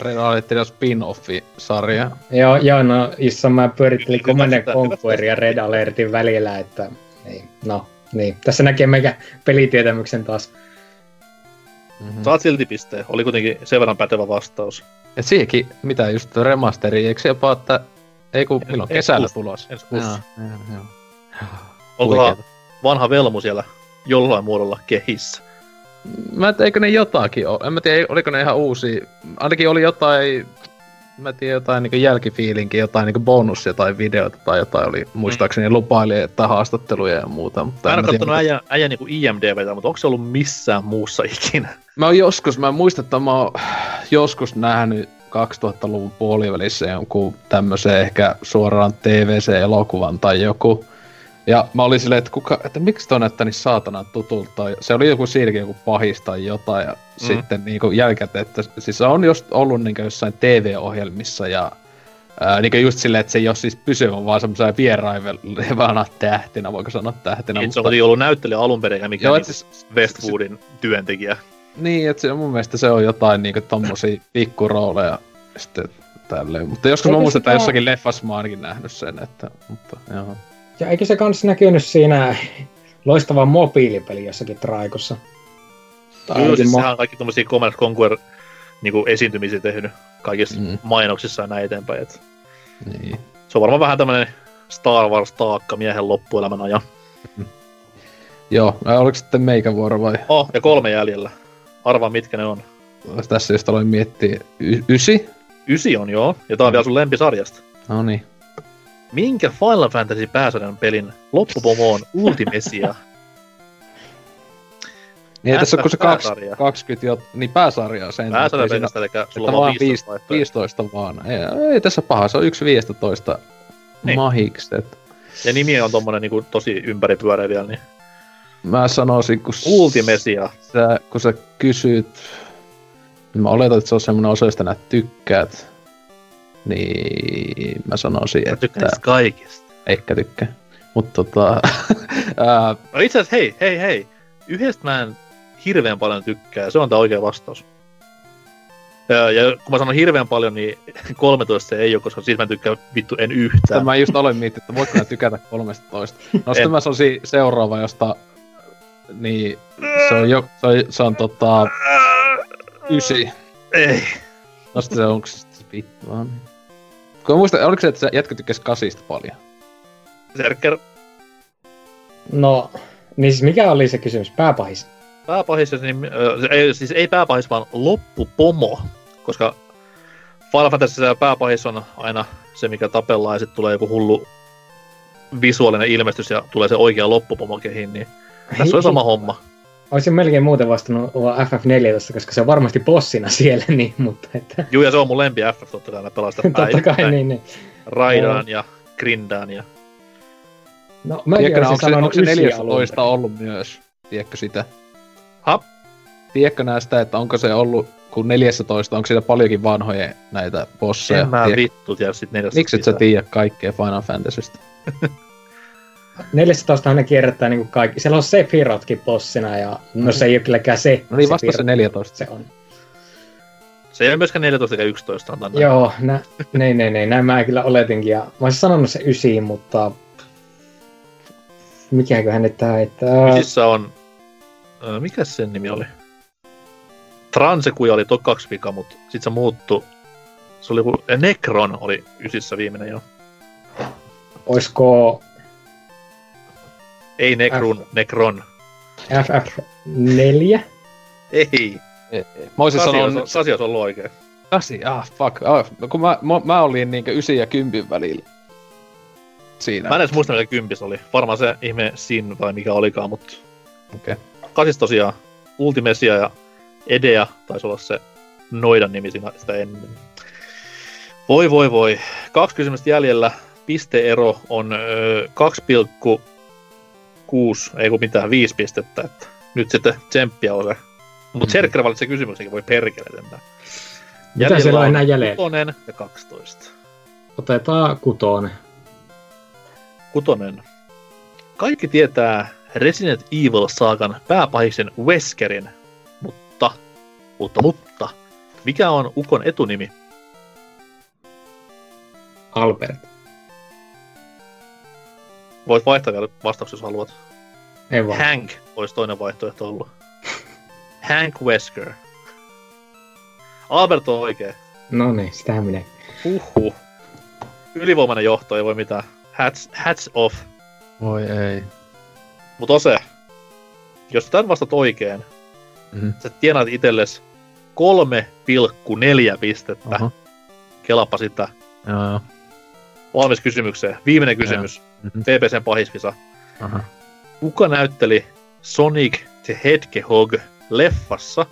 Red Alertin spin-offi-sarja. Joo, joo, no jossa mä pyörittelin Command Conquer ja Red Alertin välillä, että ei, no niin. Tässä näkee meikä pelitietämyksen taas. Mm-hmm. Saat silti pisteen. Oli kuitenkin sen verran pätevä vastaus. Ja siihenkin, mitä just remasteri, eikö se jopa, että ei kun En- milloin kesällä tulos? Ensi kuussa. Onkohan vanha velmu siellä jollain muodolla kehissä? Mä en tiedä, eikö ne jotakin ole. En mä tiedä, oliko ne ihan uusia. Ainakin oli jotain, mä tiedän jotain niin jälkifiilinkin, jotain niin bonus tai videota tai jotain oli, muistaakseni lupaili, että haastatteluja ja muuta. Mutta Mä en ole tiedä, mitä- äijän, äijän niin IMDBtä, mutta onko se ollut missään muussa ikinä? mä oon joskus, mä muistan, että mä oon joskus nähnyt 2000-luvun puolivälissä jonkun tämmöisen ehkä suoraan TVC-elokuvan tai joku. Ja mä olin silleen, että, kuka, että miksi toi näyttää niin saatanan tutulta. Ja Se oli joku siinäkin joku pahis tai jotain. Ja Mm. sitten niinku jälkikäteen, että siis se on just ollut niinku jossain TV-ohjelmissa ja ää, niinku just silleen, että se ei ole siis pysyvä, vaan semmoisena vieraivana tähtinä, voiko sanoa tähtinä. No, se on kuitenkin ollut näyttelijä alun perin, eikä mikään Joo, niin siis- Westwoodin työntekijä. Niin, että se, mun mielestä se on jotain niinku tommosia pikkurooleja sitten tälleen. Mutta joskus mä Eikö muistan, että jossakin leffassa mä oon ainakin nähnyt sen, että, mutta joo. Ja eikö se kans näkynyt siinä loistava mobiilipeli jossakin traikossa? Tai Kyllä, siis mo- sehän on kaikki tommosia Command Conquer niinku esiintymisiä tehnyt kaikissa Mm. mainoksissa ja näin eteenpäin. Et Niin. se on varmaan vähän tämmönen Star Wars-taakka miehen loppuelämän ajan. Joo, ää, oliko sitten meikä vuoro vai? Oh, ja kolme jäljellä. Arvaa mitkä ne on. Tässä just aloin miettiä. Y- ysi? Ysi on joo, ja tää on vielä sun lempisarjasta. No niin. Minkä Final Fantasy pääsarjan pelin loppupomo on Ultimesia? Niin tässä on kun se kaksi, Pääsarja. 20 jo, niin pääsarjaa sen. Pääsarja pelkästään, eli sulla on vaan vaan 15 vaihtoehtoa. 15 vaan. Ei, ei tässä paha, se on yksi 15 Niin. niin. mahikset. Ja nimi on tommonen niinku tosi ympäripyöreä vielä, niin Mä sanoisin, kun, Ultimesia. sä, kun sä kysyt, niin mä oletan, että se on semmoinen osa, josta näet tykkäät. Niin mä sanoisin, Mä että tykkään kaikista. ehkä tykkää. Mutta tota, ää, No itse asiassa hei, hei, hei. Yhdestä mä en hirveän paljon tykkää, se on tää oikea vastaus. Ja, ja kun mä sanon hirveän paljon, niin 13 se ei ole, koska siitä mä en tykkää vittu en yhtään. mä just aloin miettiä, että voitko mä tykätä 13. No En. sitten mä sanoisin seuraava, josta niin se on, jo, se on, se on tota, ysi. Ei. No sitten se onko se vittu vaan. Kun mä muistan, oliko se, että se jätkä tykkäsi kasista paljon? Serker No, niin siis mikä oli se kysymys? Pääpahis. pääpahis, niin, se ei, siis ei pääpahis, vaan loppupomo. Koska Final Fantasy pääpahis on aina se, mikä tapellaan, ja sitten tulee joku hullu visuaalinen ilmestys ja tulee se oikea loppupomo kehiin, niin tässä on sama homma. Olisin melkein muuten vastannut vaan FF14, koska se on varmasti bossina siellä, niin, mutta että... Juu, ja se on mun lempi FF, totta kai mä pelaan sitä Totta kai, päivittäin. niin, niin. Raidaan ja grindaan ja... No, mäkin Tiedätkö, olisin onko se, onko se ysiä 14 alun ollut myös? Tiedätkö sitä? Hap? Tiedätkö näistä, että onko se ollut, kun 14, onko siinä paljonkin vanhoja näitä bosseja? En mä Tiedätkö- vittu tiedä sit neljästä Miksi et sä tiedä kaikkea Final Fantasystä? 14 ne kierrättää niinku kaikki. Siellä on Sephirotkin bossina ja no se ei ole kylläkään se. No niin, vasta se Sephiroth. 14. Se on. Se ei ole myöskään 14 eikä 11, antaa näin. Joo, nä, ne, ne, ne, näin mä kyllä oletinkin. Ja mä olisin sanonut se ysiin, mutta... Mikäköhän nyt tää heittää? Missä on... Mikä sen nimi oli? Transekuja oli tokaksi vika, mutta sit se muuttu. Se oli joku... Necron oli ysissä viimeinen jo. Oisko Ei Necron, Necron. FF4? Ei. Mä olisin Kasi sanonut... kasi olisi ollut oikein. Kasi, ah, fuck. Ah, no kun mä, mä, mä olin niinkö 9 ja 10 välillä. Siinä. Mä en edes muista, mikä kympis oli. Varmaan se ihme Sin vai mikä olikaan, mutta Okei. kasis tosiaan Ultimesia ja Edea taisi olla se noidan nimi siinä sitä ennen. Voi voi voi. Kaksi kysymystä jäljellä. Pisteero on öö, 2,6, ei kun mitään, 5 pistettä. Että nyt sitten tsemppiä on se. Mutta Mhm. Serkker valitsee kysymyksenkin, voi perkele sentään. Mitä siellä on enää jäljellä? Kutonen ja 12. Otetaan kutonen. Kutonen. Kaikki tietää Resident Evil-saakan pääpahiksen Weskerin, mutta, mutta, mutta, mikä on Ukon etunimi? Albert. Voit vaihtaa vielä vastauksia, jos haluat. Ei vaan. Hank olisi toinen vaihtoehto ollut. Hank Wesker. Albert on oikein. No niin, sitähän minä. Huhhuh. Ylivoimainen johto, ei voi mitään. Hats, hats off. Voi ei. Mutta Ose, jos tämän vastat oikein, Mhm. sä tienaat itsellesi 3,4 pistettä. Aha. Kelappa sitä. Joo, joo. Valmis kysymykseen. Viimeinen kysymys. Mhm. PPCn pahisvisa. Aha. Kuka näytteli Sonic the Hedgehog leffassa,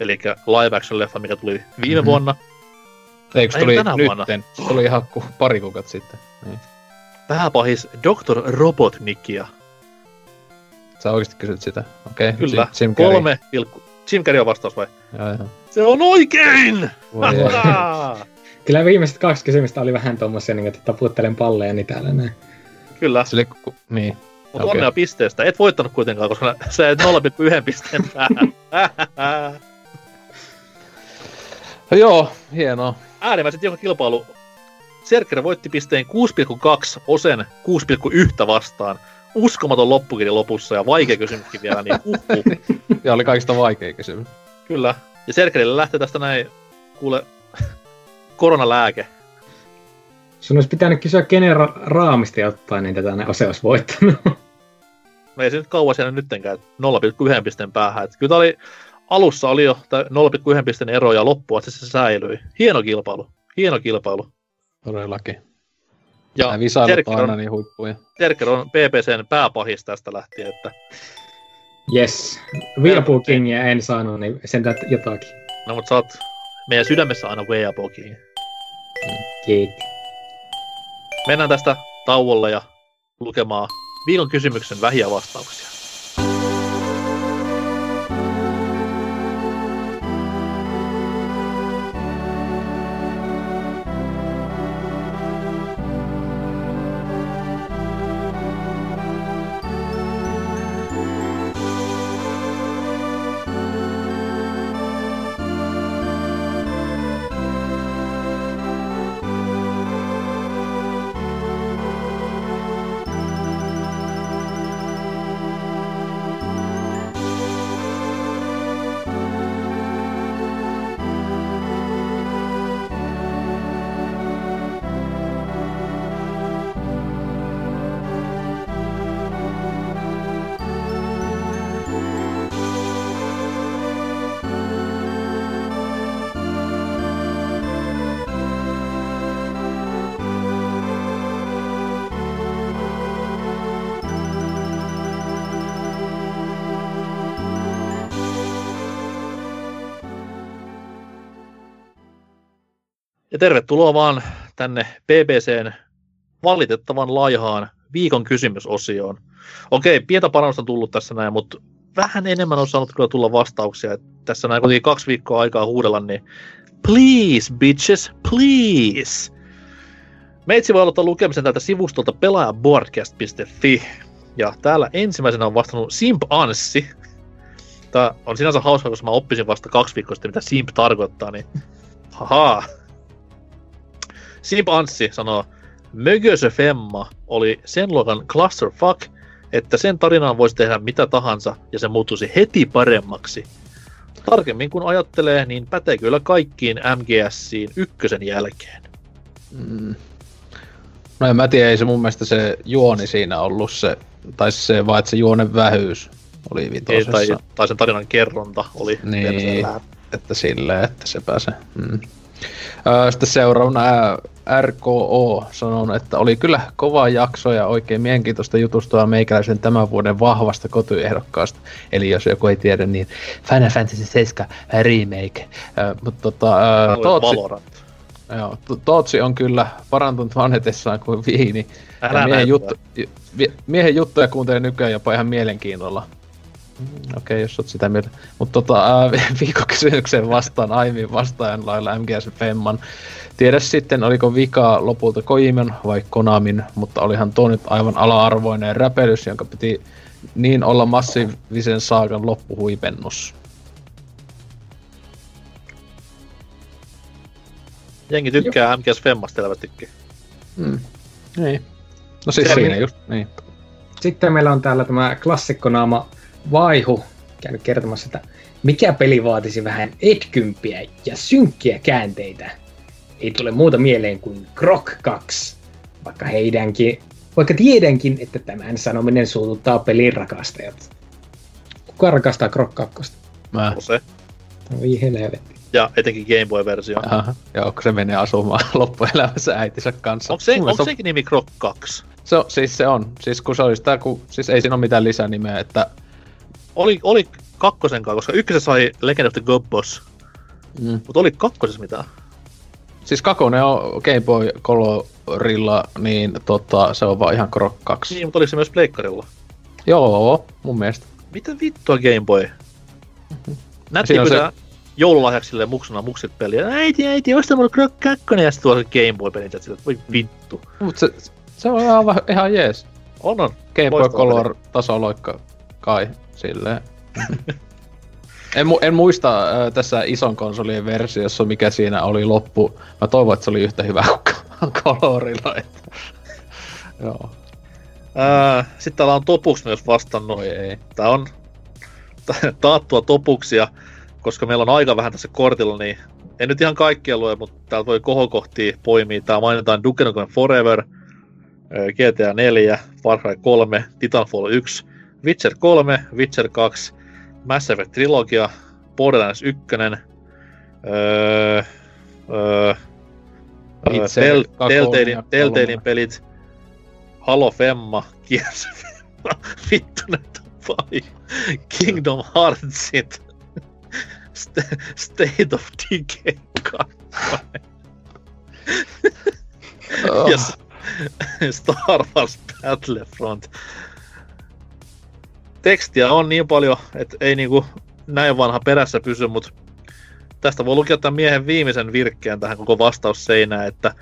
eli live action leffa, mikä tuli viime Mhm. vuonna. Eikö tuli tänä vuonna. nytten? Se tuli ihan ku, pari kuukautta sitten. Niin. Pääpahis Dr. Robotnikia. Sä oikeesti kysyt sitä? Okei. Okay. Kyllä. Jim, Jim. Kolme pilkku. Jim Carrey on vastaus vai? Joo, joo. Se on oikein! Kyllä viimeiset kaksi kysymystä oli vähän tommosia, niin että taputtelen palleja niin täällä näin. Kyllä, oli ku... Niin. mutta Okei. onnea pisteestä. Et voittanut kuitenkaan, koska sä et 0,1 pisteen päähän. No joo, hienoa. Äärimmäisen tiukka kilpailu. Serker voitti pisteen 6,2, Osen 6,1 vastaan. Uskomaton loppukirja lopussa ja vaikea kysymyskin vielä, niin uhu. Ja oli kaikista vaikea kysymys. Kyllä. Ja Serkerille lähtee tästä näin, kuule, koronalääke. Sun olisi pitänyt kysyä, kenen ra- raamista ottaa, niin tätä ne ose olisi voittanut. no ei se nyt kauan siellä nyttenkään, että 0,1 pisteen päähän. Että kyllä oli, alussa oli jo tää 0,1 pisteen ero ja loppua, että se säilyi. Hieno kilpailu, hieno kilpailu. Todellakin. Ja Ja visailut on Terker aina on, niin huippuja. Terker on PPCn pääpahis tästä lähtien, että Yes. Whirlpool Kingia en saanut, niin sentään jotakin. no mutta sä oot meidän sydämessä aina Weapokiin. Kiitti. Mennään tästä tauolle ja lukemaan viikon kysymyksen vähiä vastauksia. Tervetuloa vaan tänne BBCn valitettavan laihaan viikon kysymysosioon. Okei, pientä parannusta on tullut tässä näin, mutta vähän enemmän on saanut kyllä tulla vastauksia. Et tässä näin kuitenkin kaksi viikkoa aikaa huudella, niin please bitches, please. Meitsi voi aloittaa lukemisen tältä sivustolta pelaajaboardcast.fi. Ja täällä ensimmäisenä on vastannut Simp Anssi. Tää on sinänsä hauska, koska mä oppisin vasta kaksi viikkoa sitten, mitä Simp tarkoittaa, niin haha. Simp Anssi sanoo, Mögösö Femma oli sen luokan clusterfuck, että sen tarinaan voisi tehdä mitä tahansa ja se muuttuisi heti paremmaksi. Tarkemmin kun ajattelee, niin pätee kyllä kaikkiin MGSiin ykkösen jälkeen. Mm. No en mä tiedä, ei se mun mielestä se juoni siinä ollut se, tai se vaan, että se juonen vähyys oli Ei, vitosessa. tai, tai sen tarinan kerronta oli Niin. että silleen, että se pääsee. Mm. Sitten seuraavana RKO sanoo, että oli kyllä kova jakso ja oikein mielenkiintoista jutustua meikäläisen tämän vuoden vahvasta kotiehdokkaasta. Eli jos joku ei tiedä, niin Final Fantasy 7 Remake. Öö, mutta tota, Oli Tootsi, joo, To- Tootsi on kyllä parantunut vanhetessaan kuin viini. Ja Älä miehen, näin juttu, miehen juttuja kuuntelee nykyään jopa ihan mielenkiinnolla. Mm, Okei, okay, jos oot sitä mieltä. Mutta tota, ää, viikon kysymykseen vastaan aiemmin vastaajan lailla MGS Femman. Tiedä sitten, oliko vika lopulta Kojiman vai Konamin, mutta olihan tuo nyt aivan ala-arvoinen räpelys, jonka piti niin olla massiivisen saakan loppuhuipennus. Jengi tykkää MGS Femmasta selvästikin. Mm. Niin. No siis Se- siinä just, niin. Sitten meillä on täällä tämä klassikkonaama Vaihu käynyt kertomassa, että mikä peli vaatisi vähän edkympiä ja synkkiä käänteitä. Ei tule muuta mieleen kuin Krok 2, vaikka heidänkin, vaikka tiedänkin, että tämän sanominen suututtaa pelin rakastajat. Kuka rakastaa Krok 2? Mä, On se. Oi helvetti. Ja etenkin Game Boy-versio. Aha, joo, kun se menee asumaan loppuelämässä äitinsä kanssa. Onko se, onko mielestä sekin nimi Croc 2? Se on, siis se on. Siis kun se oli sitä, kun, siis ei siinä ole mitään lisänimeä, että... Oli, oli kakkosen kanssa, koska ykkösessä sai Legend of the Gobbos, Mm. mutta oli kakkosessa mitään. Siis kakonen on Game Boy Colorilla, niin tota, se on vaan ihan Croc 2. Niin, mutta oliko se myös Pleikkarilla? Joo, mun mielestä. Mitä vittua Game Boy? Nätti Siinä on pitää joululahjaksi sille muksuna muksit peliä. Äiti, äiti, osta mulle Croc 2 ja sitten tuo se Game Boy peli, että voi vittu. Mut se, se on ihan, ihan jees. On on. Game Boy Color tasoloikka kai, silleen. en, mu- en muista äh, tässä ison konsolien versiossa, mikä siinä oli loppu. Mä toivon, että se oli yhtä hyvä kuin Colorilla. Että... Joo, Sitten täällä on Topuks myös vastannut. voi ei. Tää on ta- taattua Topuksia, koska meillä on aika vähän tässä kortilla, niin en nyt ihan kaikkia lue, mutta täältä voi kohokohtia poimia. Tää mainitaan Duke Nukem Forever, GTA 4, Far Cry 3, Titanfall 1, Witcher 3, Witcher 2, Mass Effect Trilogia, Borderlands 1, öö, öö, Witcher Tel- Telltalein, pelit, Halo Femma, Gears Femma, vittu ne vai, Kingdom Heartsit, St- State of Decay 2, Oh, ja Star Wars Battlefront. Tekstiä on niin paljon, että ei niinku näin vanha perässä pysy, mutta tästä voi lukea tämän miehen viimeisen virkkeen tähän koko vastausseinään, että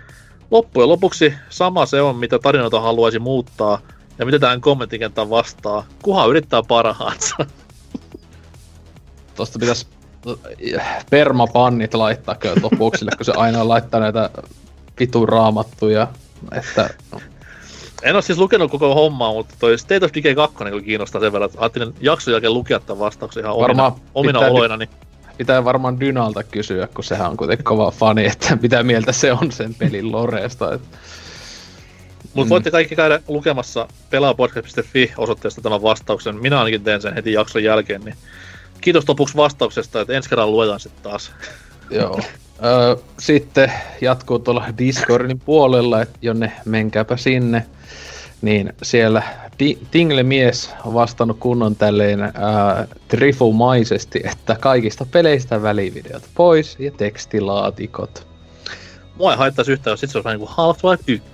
loppujen lopuksi sama se on, mitä tarinoita haluaisi muuttaa ja mitä tähän kommenttikentään vastaa, kuhan yrittää parhaansa. Tosta pitäis permapannit laittaa kyllä lopuksille, kun se aina laittaa näitä vitun raamattuja. Että En ole siis lukenut koko hommaa, mutta toi State of Decay 2 niin kiinnostaa sen verran, että ajattelin jakson jälkeen lukea tämän vastauksen ihan omina, Varmaan omina pitää- oloina, niin pitää varmaan Dynalta kysyä, kun sehän on kuitenkin kova fani, että mitä mieltä se on sen pelin loreesta. Että Mutta Mm. voitte kaikki käydä lukemassa pelaapodcast.fi osoitteesta tämän vastauksen. Minä ainakin teen sen heti jakson jälkeen, niin kiitos lopuksi vastauksesta, että ensi kerralla luetaan sitten taas. Joo. Öö, sitten jatkuu tuolla Discordin puolella, että jonne menkääpä sinne. Niin siellä Di- Tingle-mies on vastannut kunnon tälleen ää, trifumaisesti, että kaikista peleistä välivideot pois ja tekstilaatikot. Mua ei haittaisi yhtään, jos sit se olisi vähän niin kuin Half-Life 1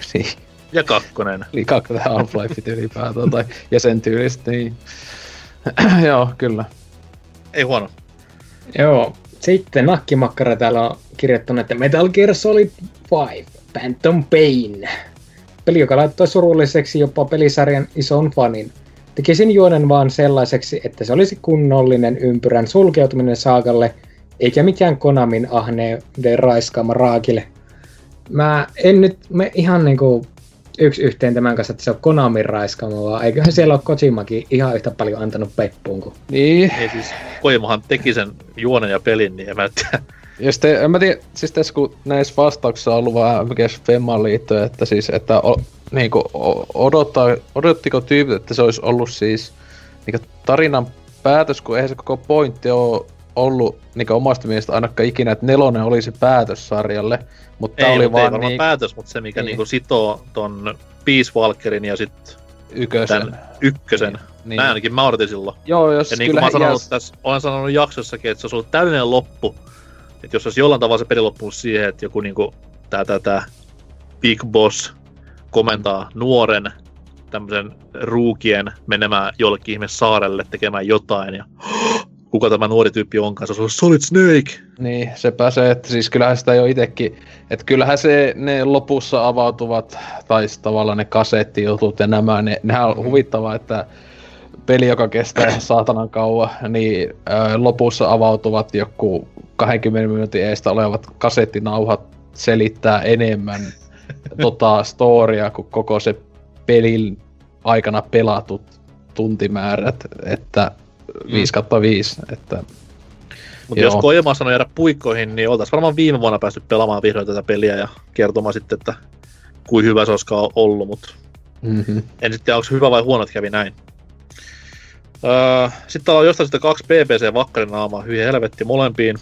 Si- ja 2. Eli kaksi Half-Life ylipäätään tai ja sen tyylistä, niin joo, kyllä. Ei huono. Joo. Sitten Nakkimakkara täällä on kirjoittanut, että Metal Gear Solid 5, Phantom Pain. Peli, joka laittoi surulliseksi jopa pelisarjan ison fanin. Tekisin juonen vaan sellaiseksi, että se olisi kunnollinen ympyrän sulkeutuminen saakalle, eikä mikään Konamin ahneuden raiskaama raakille. Mä en nyt me ihan niinku yksi yhteen tämän kanssa, että se on Konamin raiskaama, vaan eiköhän siellä ole Kojimakin ihan yhtä paljon antanut peppuun kuin Niin, Ei siis, Koimahan teki sen juonen ja pelin, niin en mä tiedä. Ja sitten, en mä tiedä, siis tässä kun näissä vastauksissa on ollut vähän mikäs Femmaan liittyen, että siis, että o, niinku, o- odottaa, odottiko tyypit, että se olisi ollut siis niinku tarinan päätös, kun eihän se koko pointti ole ollut niinku omasta mielestä ainakaan ikinä, että nelonen oli se päätös sarjalle, mutta ei, oli mut ei vaan varmaan niin, päätös, mutta se mikä Niin. niinku sitoo ton Peace Walkerin ja sitten ykösen. tän ykkösen. Niin. Näin ainakin mä odotin silloin. Joo, jos Ja niin kuin mä sanonut jäs- tässä, olen sanonut jaksossakin, että se olisi ollut täydellinen loppu. Että jos olisi jollain tavalla se peli loppunut siihen, että joku niinku tää, tää, tää Big Boss komentaa nuoren tämmöisen ruukien menemään jollekin ihme saarelle tekemään jotain ja kuka tämä nuori tyyppi onkaan, se ollut Solid Snake. Niin, se pääsee, että siis kyllähän sitä jo itekin, että kyllähän se, ne lopussa avautuvat, tai tavallaan ne kasettijutut ja nämä, ne, nehän on huvittavaa, että peli, joka kestää saatanan kauan, niin ää, lopussa avautuvat joku 20 minuutin eestä olevat kasettinauhat selittää enemmän tota storia kuin koko se pelin aikana pelatut tuntimäärät, että 5 kautta 5, että Mutta jos Kojima sanoi jäädä puikkoihin, niin oltaisiin varmaan viime vuonna päästy pelaamaan vihdoin tätä peliä ja kertomaan sitten, että kuin hyvä se olisikaan ollut, mutta mm-hmm. en sitten tiedä, onko hyvä vai huono, että kävi näin. Öö, sitten täällä on jostain sitten kaksi BBC-vakkarinaamaa, hyi helvetti molempiin.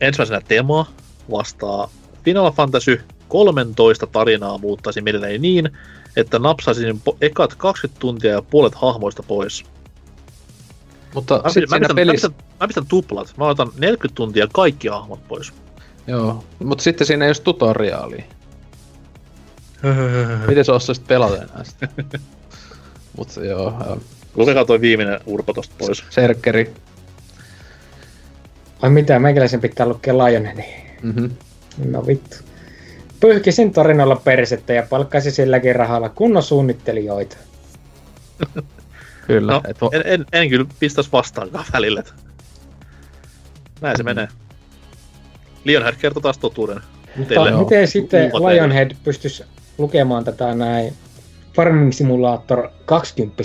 Ensimmäisenä Tema vastaa Final Fantasy 13 tarinaa muuttaisi mielelläni niin, että napsaisin po- ekat 20 tuntia ja puolet hahmoista pois. Mutta Mä, sitten mä, siinä pistän, pelissä... mä, pistän, mä pistän tuplat. Mä otan 40 tuntia kaikki hahmot pois. Joo, mutta sitten siinä ei ole tutoriaalia. Miten se osaisit pelata enää sitä? Mutta joo, joo. Lukekaa toi viimeinen urpo tosta pois. Serkkeri. Ai mitä, meikäläisen pitää lukea Lionhead. Mm-hmm. No vittu. Pyyhkisin tarinalla persettä ja palkkaisin silläkin rahalla kunnon suunnittelijoita. Kyllä. No, et en, en, en kyllä pistäisi vastaankaan välillä. Näin se Mm. menee. Lionhead kertoo taas totuuden. Mutta miten sitten. Lionhead pystyisi lukemaan tätä näin Farming Simulator 20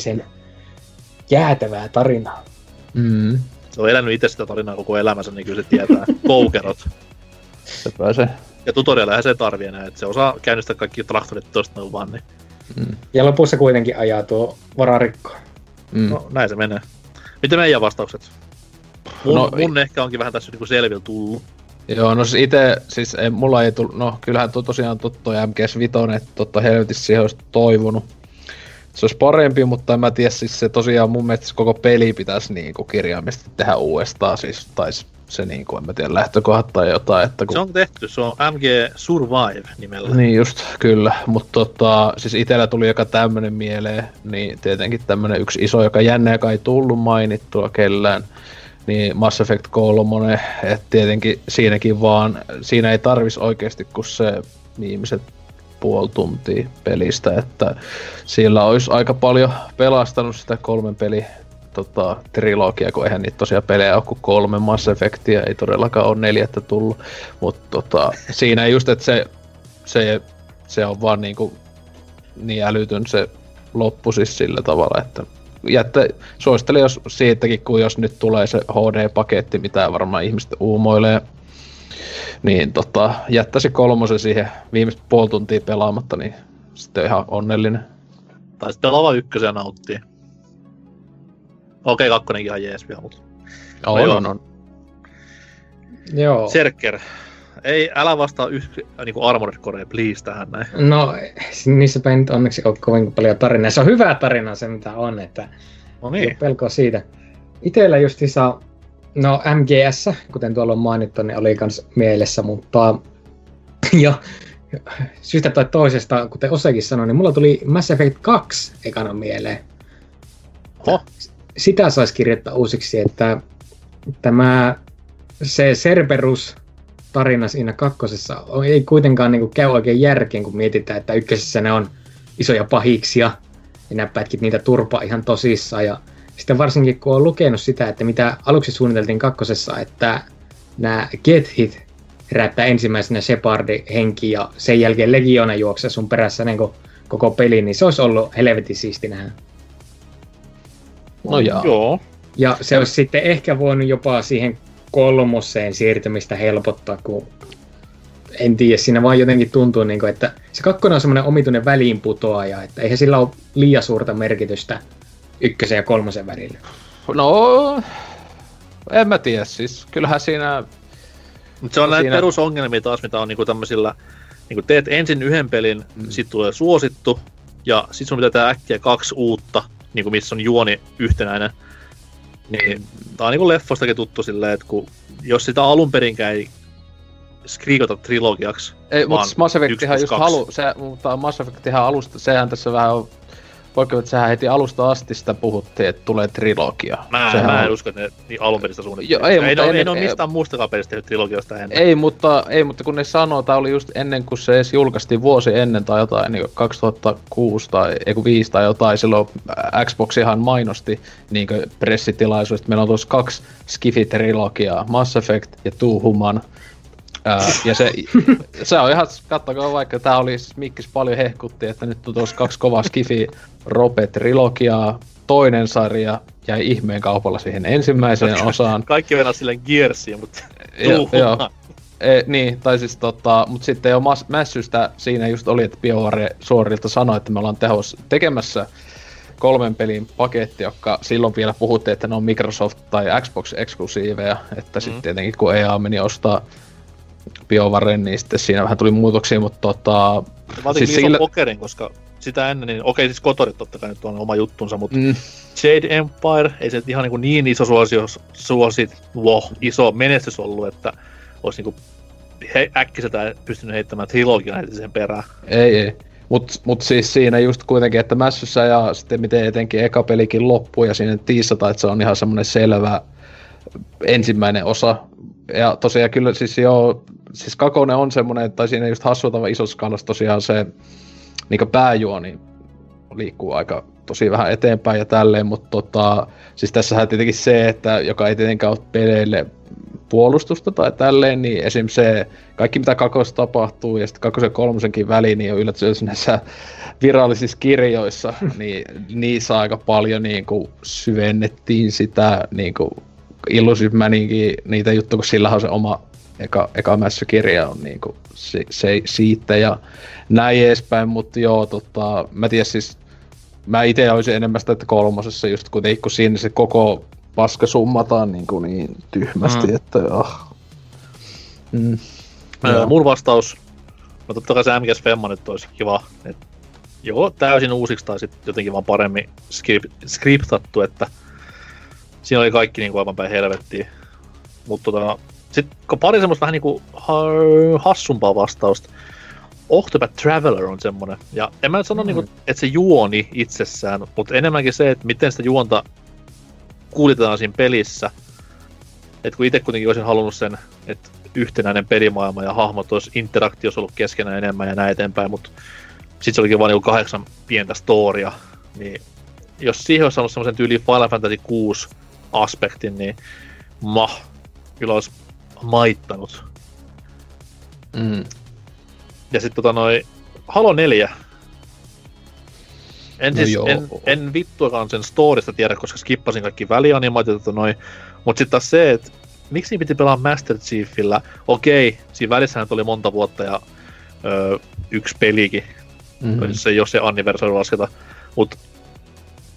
jäätävää tarinaa? mm, Se on elänyt itse sitä tarinaa koko elämänsä, niin kyllä se tietää. Koukerot. se pääsee. Ja tutorialehän se ei tarvii enää, että se osaa käynnistää kaikki traktorit tosta noin vaan. Niin. Mm. Ja lopussa kuitenkin ajaa tuo vararikko. Mm. No, näin se menee. Miten meidän vastaukset? Mun, No, mun ehkä onkin vähän tässä niinku selvillä tullut. Joo, no siis ite, siis ei, mulla ei tullut, no kyllähän tuo tosiaan tuo toi MGS Vitoinen, että totta helvetissä siihen olisi toivonut. Se olisi parempi, mutta en mä tiedä, siis se tosiaan mun mielestä koko peli pitäisi niinku kirjaimesti tehdä uudestaan, siis taisi se niinku, en mä tiedä, lähtökohdat tai jotain, että kun... Se on tehty, se on MG Survive nimellä. Niin just, kyllä. Mutta tota, siis itellä tuli joka tämmönen mieleen, niin tietenkin tämmönen yksi iso, joka jännä, joka ei tullut mainittua kellään, niin Mass Effect 3, että tietenkin siinäkin vaan, siinä ei tarvis oikeasti kuin se viimeiset puoli tuntia pelistä, että sillä olisi aika paljon pelastanut sitä kolmen peli tota, trilogia, kun eihän niitä tosiaan pelejä ole kuin kolme Mass Effectia, ei todellakaan ole neljättä tullut, mutta tota, siinä just, että se, se, se on vaan niinku niin älytön se loppu siis sillä tavalla, että jättä, suosittelen jos siitäkin, kun jos nyt tulee se HD-paketti, mitä varmaan ihmiset uumoilee, niin tota, jättäisi kolmosen siihen viimeistä puoli tuntia pelaamatta, niin sitten on ihan onnellinen. Tai sitten lava ykkösen nauttii. Okei, kakkonenkin ihan jees vielä, mutta... On, joo. on, on. Joo. Serker. Ei, älä vastaa yksi niinku Armored Core, please, tähän näin. No, niissä päin nyt onneksi ole kovin paljon tarinaa. Se on hyvää tarinaa se, mitä on, että No ei ole niin. pelkoa siitä. Itellä justiinsa, no MGS, kuten tuolla on mainittu, niin oli kans mielessä, mutta jo syystä tai toisesta, kuten Osekin sanoi, niin mulla tuli Mass Effect 2 ekana mieleen. Oho. Sitä saisi kirjoittaa uusiksi, että tämä se Cerberus tarina siinä kakkosessa ei kuitenkaan niin käy oikein järkeen, kun mietitään, että ykkösessä ne on isoja pahiksia ja nämä pätkit niitä turpaa ihan tosissaan. Ja sitten varsinkin kun on lukenut sitä, että mitä aluksi suunniteltiin kakkosessa, että nämä Gethit herättää ensimmäisenä Shepardin henki ja sen jälkeen Legiona juoksee sun perässä niin kuin koko peli, niin se olisi ollut helvetin siisti nähdä. No jaa. Joo. Ja se olisi sitten ehkä voinut jopa siihen kolmoseen siirtymistä helpottaa, kun en tiedä, siinä vaan jotenkin tuntuu, niin kuin, että se kakkonen on semmoinen omituinen väliinputoaja, että eihän sillä ole liian suurta merkitystä ykkösen ja kolmosen välillä. No, en mä tiedä, siis kyllähän siinä Mutta se on näitä siinä- perusongelmia taas, mitä on niinku tämmöisillä, niinku teet ensin yhden pelin, Mm. mm. sit tulee suosittu, ja sit sun pitää tehdä äkkiä kaksi uutta, niinku missä on juoni yhtenäinen. Niin, tää on niinku leffostakin tuttu silleen, että kun, jos sitä alun perinkään ei skriikota trilogiaksi, Ei, mutta Mass Effectihan just halu, se, mutta Mass Effectihan alusta, sehän tässä vähän on että sehän heti alusta asti sitä puhuttiin, että tulee trilogia. Mä, sehän mä en on- usko, että ne niin alun perin sitä suunnittelee. Joo, ei, ei, mutta ei, ennen- ne ole mistään muustakaan pelistä tehnyt trilogiosta ennen. Ei, mutta, ei, mutta kun ne sanoo, tää oli just ennen kuin se edes julkaistiin vuosi ennen tai jotain, niin 2006 tai ei kun 5 tai jotain, silloin Xboxihan mainosti niin pressitilaisuus, että meillä on tuossa kaksi Skifi-trilogiaa, Mass Effect ja Two Human. Ää, ja se, se on ihan, kattokaa vaikka, tää oli siis Mikkis paljon hehkutti, että nyt on tuossa kaksi kovaa Skifi Rope-trilogiaa, toinen sarja jäi ihmeen kaupalla siihen ensimmäiseen osaan. Kaikki mennään silleen Gearsiin, mutta Joo. E, niin, tai siis tota, mut sitten jo Mas- Mässystä siinä just oli, että BioWare suorilta sanoi, että me ollaan tehos tekemässä kolmen pelin paketti, joka silloin vielä puhuttiin, että ne on Microsoft tai Xbox eksklusiiveja, että sitten Mm. tietenkin kun EA meni ostaa BioWaren, niin sitten siinä vähän tuli muutoksia, mutta tota, Mä Siis sillä- pokerin, koska sitä ennen, niin okei siis kotorit totta kai nyt on oma juttunsa, mutta mm, Jade Empire ei se ihan niin, niin iso suosio, suosit, wow, iso menestys ollut, että olisi niin he, äkkiseltä pystynyt heittämään trilogian heti sen perään. Ei, ei. Mut, mut siis siinä just kuitenkin, että mässyssä ja sitten miten etenkin eka pelikin loppuu ja siinä tiissataan, että se on ihan semmoinen selvä ensimmäinen osa. Ja tosiaan kyllä siis joo, siis Kakone on semmoinen, tai siinä just hassultava isossa skaalassa tosiaan se niin pääjuoni liikkuu aika tosi vähän eteenpäin ja tälleen, mutta tota, siis tässähän tietenkin se, että joka ei tietenkään ole peleille puolustusta tai tälleen, niin esim. se kaikki mitä kakossa tapahtuu ja sitten kakosen kolmosenkin väliin, niin on yllätys näissä virallisissa kirjoissa, niin niissä aika paljon niin kuin syvennettiin sitä niin kuin Illusive Maninkin niitä juttuja, kun sillä on se oma eka, eka mässäkirja on niinku se, se, siitä ja näin edespäin, mutta joo, tota, mä tiedän siis, mä itse olisin enemmän sitä, että kolmosessa just kuitenkin, kun siinä se koko paska summataan niin, kuin niin tyhmästi, Mm. mm. että ah. Mm. Öö, Joo. mun vastaus, no totta kai se MGS Femma nyt olisi kiva, että joko täysin uusiksi tai sitten jotenkin vaan paremmin skrip- skriptattu, että siinä oli kaikki niin kuin aivan päin helvettiä. Mutta tota, sitten pari semmoista vähän niin kuin ha- hassumpaa vastausta. Octopath Traveler on semmonen. Ja en mä nyt sano, mm. niin kuin, että se juoni itsessään, mutta enemmänkin se, että miten sitä juonta kuljetetaan siinä pelissä. että kun itse kuitenkin olisin halunnut sen, että yhtenäinen pelimaailma ja hahmot olisi interaktiossa ollut keskenään enemmän ja näin eteenpäin, mutta sitten se olikin vain niinku kahdeksan pientä storia, niin jos siihen olisi saanut semmoisen tyyliin Final Fantasy 6 aspektin, niin mah, kyllä olisi maittanut. Mm. Ja sitten tota noi, Halo 4. En, No siis, joo. en, en vittuakaan sen storista tiedä, koska skippasin kaikki välianimaatiot tota noi. Mut sitten taas se, että miksi niin piti pelaa Master Chiefillä? Okei, siinä välissähän tuli monta vuotta ja öö, yksi pelikin, Mm. mm. se ei ole se anniversari lasketa, mutta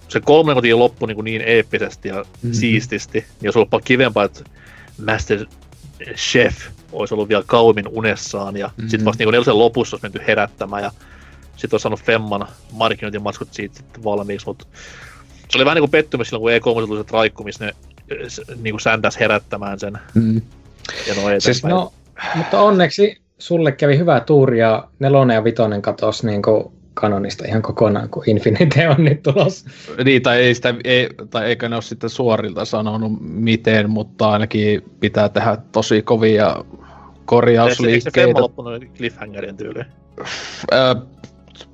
se kolmonen kuitenkin loppui niin, niin eeppisesti ja Mhm. mm-hmm. siististi, niin jos ollut kivempaa, että Master Chef olisi ollut vielä kauemmin unessaan ja mm-hmm. Mhm. sitten vasta niin nelosen lopussa olisi menty herättämään ja sitten olisi saanut Femman markkinointimatskut siitä sitten valmiiksi, mutta se oli vähän niin kuin pettymys silloin, kun E3 tuli se traikku, missä ne niin kuin säntäs herättämään sen Mm. ja eteenpäin. Siis no, mutta onneksi sulle kävi hyvä tuuri ja nelonen ja vitonen katos niin kanonista ihan kokonaan, kun Infinite on nyt tulossa. Niin, tai, ei sitä, ei, tai eikö ne ole sitten suorilta sanonut miten, mutta ainakin pitää tehdä tosi kovia se- eikö se korjausliikkeitä. loppunut cliffhangerin tyyliin? Ää,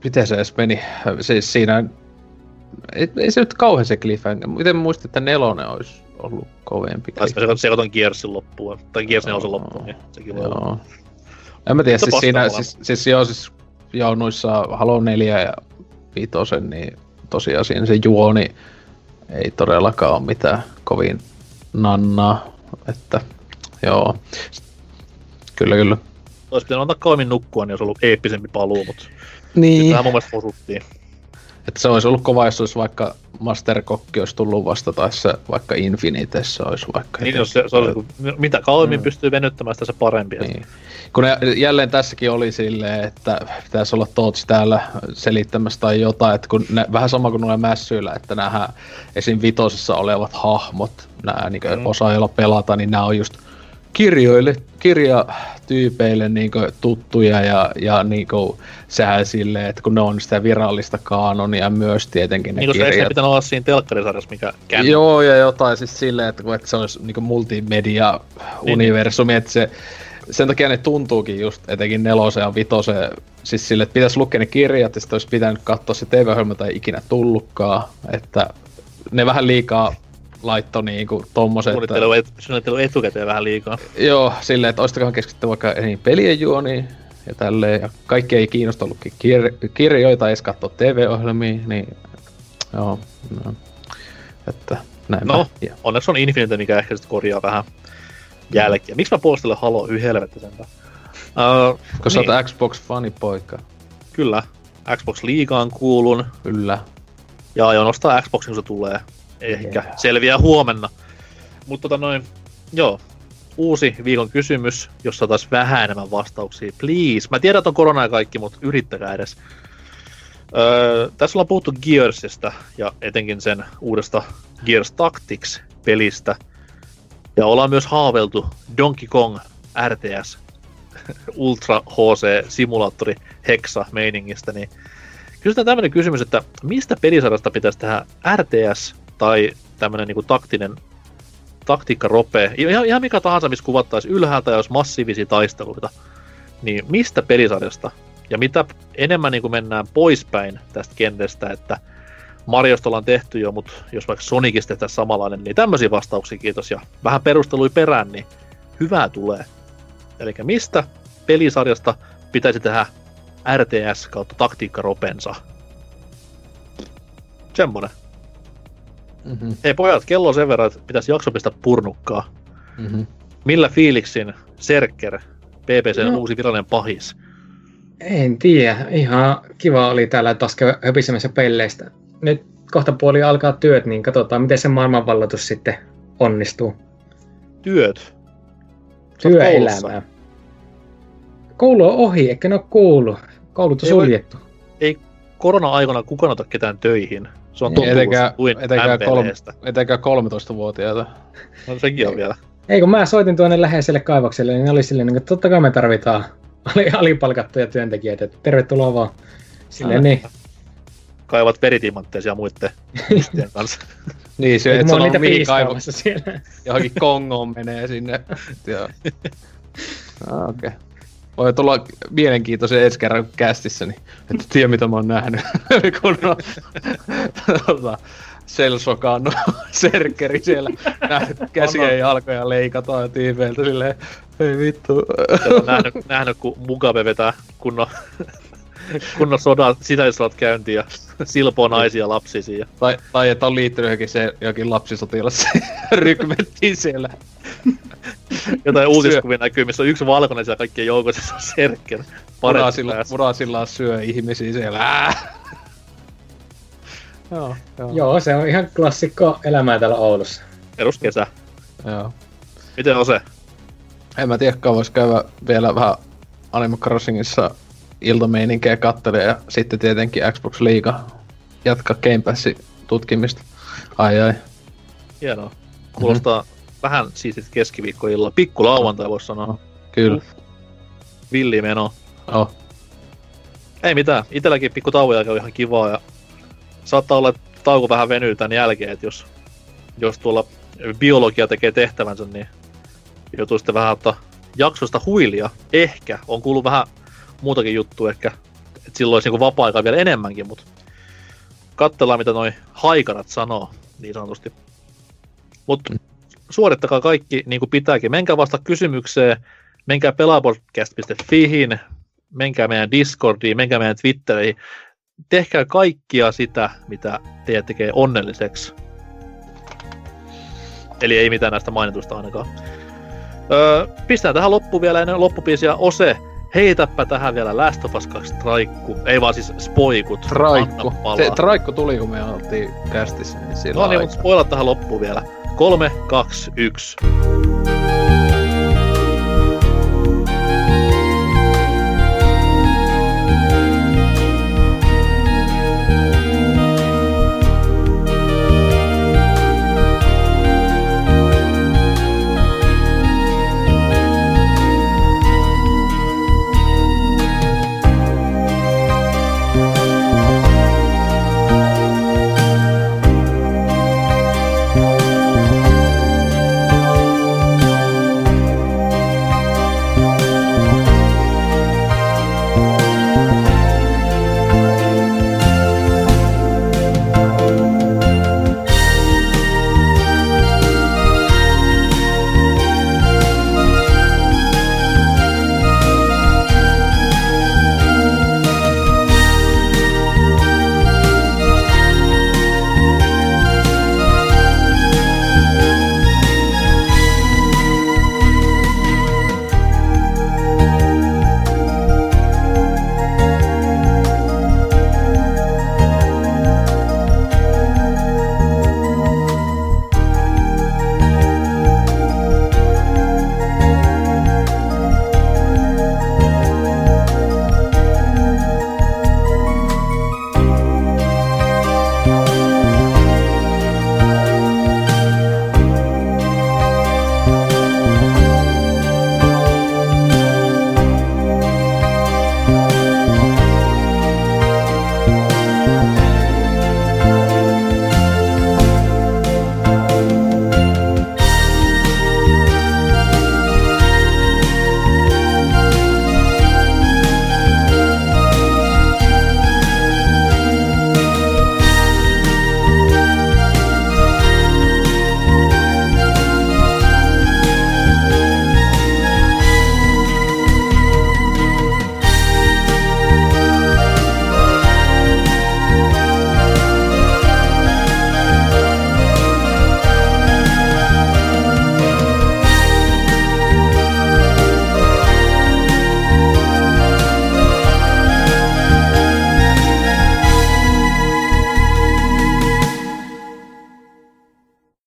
miten se edes meni? Siis siinä, ei, ei se nyt kauhean se cliffhanger. Miten muistit, että nelonen olisi ollut kovempi? Tai sitten mä sekoitan Gearsin loppuun, tai Gears 4 Joo. loppuun, niin sekin voi. En mä tiedä, siis siinä, siis, siis, joo, siis joo, noissa Halo 4 ja 5, niin tosiaan siinä se juoni ei todellakaan ole mitään kovin nannaa, että joo. Kyllä, kyllä. Olisi pitänyt antaa kauemmin nukkua, niin olisi ollut eeppisempi paluu, mutta Niin. tähän mun mielestä osuttiin. Että se olisi ollut kova, jos olisi vaikka Master Kokki olisi tullut vasta, se vaikka Infinitessä olisi vaikka. Niin, jos se, se olisi, kun mitä kauemmin Mm. pystyy venyttämään sitä se parempi. Niin. Kun ne, jälleen tässäkin oli silleen, että pitäisi olla Tots täällä selittämässä tai jotain, että kun ne, vähän sama kuin noilla mässyillä, että nämä esim. vitosessa olevat hahmot, nämä niin Mm. osaa jolla pelata, niin nämä on just kirjoille, kirjatyypeille niin tuttuja ja, ja niin kuin, sehän silleen, että kun ne on sitä virallista kaanonia myös tietenkin ne Niin kuin se ei kirjat. pitänyt olla siinä telkkarisarjassa, mikä käännä. Joo, ja jotain siis silleen, että, kun- että se olisi niin multimedia-universumi, että se, sen takia ne tuntuukin just etenkin nelosen ja vitosen, siis sille, että pitäisi lukea ne kirjat ja sitten olisi pitänyt katsoa se TV-ohjelma tai ikinä tullutkaan, että ne vähän liikaa laittoi niinku tommoset, Suunnittelu, et, suunnittelu etukäteen vähän liikaa. joo, silleen, että olisitkohan keskittyä vaikka niin pelien juoniin ja tälleen, ja kaikki ei kiinnosta lukea kir- kirjoita, edes katsoa TV-ohjelmia, niin joo, no, että näinpä. No. Ja, Onneksi on Infinite, mikä ehkä sitten korjaa vähän jälkiä. Miksi mä puolustelen Halo? Hyi helvetti sentään. Uh, kun sä oot Xbox-fani poika, Kyllä. Xbox Liigaan kuulun. kyllä. Ja aion ostaa Xboxin, kun se tulee. Ehkä Yeah. selviää huomenna. Mutta tota noin, joo. Uusi viikon kysymys, jossa taas vähän enemmän vastauksia. Please. Mä tiedän, että on korona ja kaikki, mutta yrittäkää edes. Öö, tässä ollaan puhuttu Gearsista ja etenkin sen uudesta Gears Tactics-pelistä. Ja ollaan myös haaveltu Donkey Kong RTS Ultra HC simulaattori Hexa meiningistä, niin kysytään tämmöinen kysymys, että mistä pelisarjasta pitäisi tehdä RTS tai tämmöinen niinku taktinen taktiikkarope, ihan, ihan mikä tahansa, missä kuvattaisiin ylhäältä ja olisi massiivisia taisteluita, niin mistä pelisarjasta? Ja mitä enemmän niin mennään poispäin tästä kentästä, että Mariosta ollaan tehty jo, mutta jos vaikka Sonicista tehtäisiin samanlainen, niin tämmöisiä vastauksia kiitos ja vähän perustelui perään, niin hyvää tulee. Eli mistä pelisarjasta pitäisi tehdä RTS kautta taktiikkaropensa? Semmonen. Mm-hmm. Hei pojat, kello on sen verran, että pitäisi jakso pistää purnukkaa. Mm-hmm. Millä fiiliksin Serker, BBCn No. uusi virallinen pahis? En tiedä. Ihan kiva oli täällä taas höpisemässä pelleistä. Nyt kohta puoli alkaa työt, niin katsotaan, miten se maailmanvallatus sitten onnistuu. Työt. Työelämää. Koulu on ohi, eikä ne ole kuullut. Koulut on Ei voi- suljettu. Korona-aikana kukaan ota ketään töihin. Se on Niin, etenkään- etenkään MPL:stä. Etenkään 13-vuotiaita. No sekin on vielä. Ei kun mä soitin tuonne läheiselle kaivokselle, niin ne oli silleen, että totta kai me tarvitaan ali- alipalkattuja työntekijöitä, että tervetuloa vaan. Silleen niin. Kaivat veritimantteisia muiden kanssa. Niin, se, että se oon on niitä mihin kaivo, piiskaamassa siellä. johonkin Kongoon menee sinne. Joo. Okei. Okay. Voi tulla mielenkiintoisen ensi kerran kästissä, niin että tiedä mitä mä oon nähnyt. kun on tota, Selsokaan serkeri siellä nähnyt käsiä ja jalkoja leikataan tiiveiltä silleen, ei vittu. On nähnyt, nähnyt, kun Mugabe vetää kunnon, kunnon sodan sisäissodat käyntiin ja silpoo naisia ja lapsia siinä. Tai, tai että on liittynyt johonkin, se, johonkin lapsisotilas rykmenttiin siellä. Jotain uutiskuvia näkyy, missä on yksi valkoinen siellä kaikkien joukossa, se on Serker. Murasilla, Parempi murasilla syö ihmisiä siellä. Ää! Joo, joo. Joo, se on ihan klassikko elämää täällä Oulussa. Peruskesä. joo. Miten on se? En mä tiedä, vois käydä vielä vähän Animal Crossingissa iltameininkiä kattelee ja sitten tietenkin Xbox Liiga jatkaa Game Passin tutkimista. Ai ai. Hienoa. Kuulostaa vähän siistit keskiviikkoilla. Pikku lauantai voisi sanoa. Kyllä. Villi meno. Oh. Ei mitään. Itelläkin pikku tauon on ihan kivaa ja saattaa olla, että tauko vähän venyy tän jälkeen, että jos, jos tuolla biologia tekee tehtävänsä, niin joutuu sitten vähän ottaa jaksosta huilia. Ehkä. On kuullut vähän muutakin juttua ehkä, että silloin olisi niinku vapaa-aikaa vielä enemmänkin, mutta katsellaan mitä noi haikarat sanoo, niin sanotusti. Mutta suorittakaa kaikki niin kuin pitääkin. Menkää vasta kysymykseen, menkää pelaapodcast.fihin, menkää meidän Discordiin, menkää meidän Twitteriin. Tehkää kaikkia sitä, mitä teidät tekee onnelliseksi. Eli ei mitään näistä mainitusta ainakaan. Öö, pistää tähän loppuun vielä ennen loppupiisiä Ose. Heitäpä tähän vielä Last of Us 2 traikku. Ei vaan siis spoikut. Traikku. Se traikku tuli, kun me oltiin kästissä, niin sillä No niin, mutta spoilat tähän loppuun vielä. 3, 2, 1.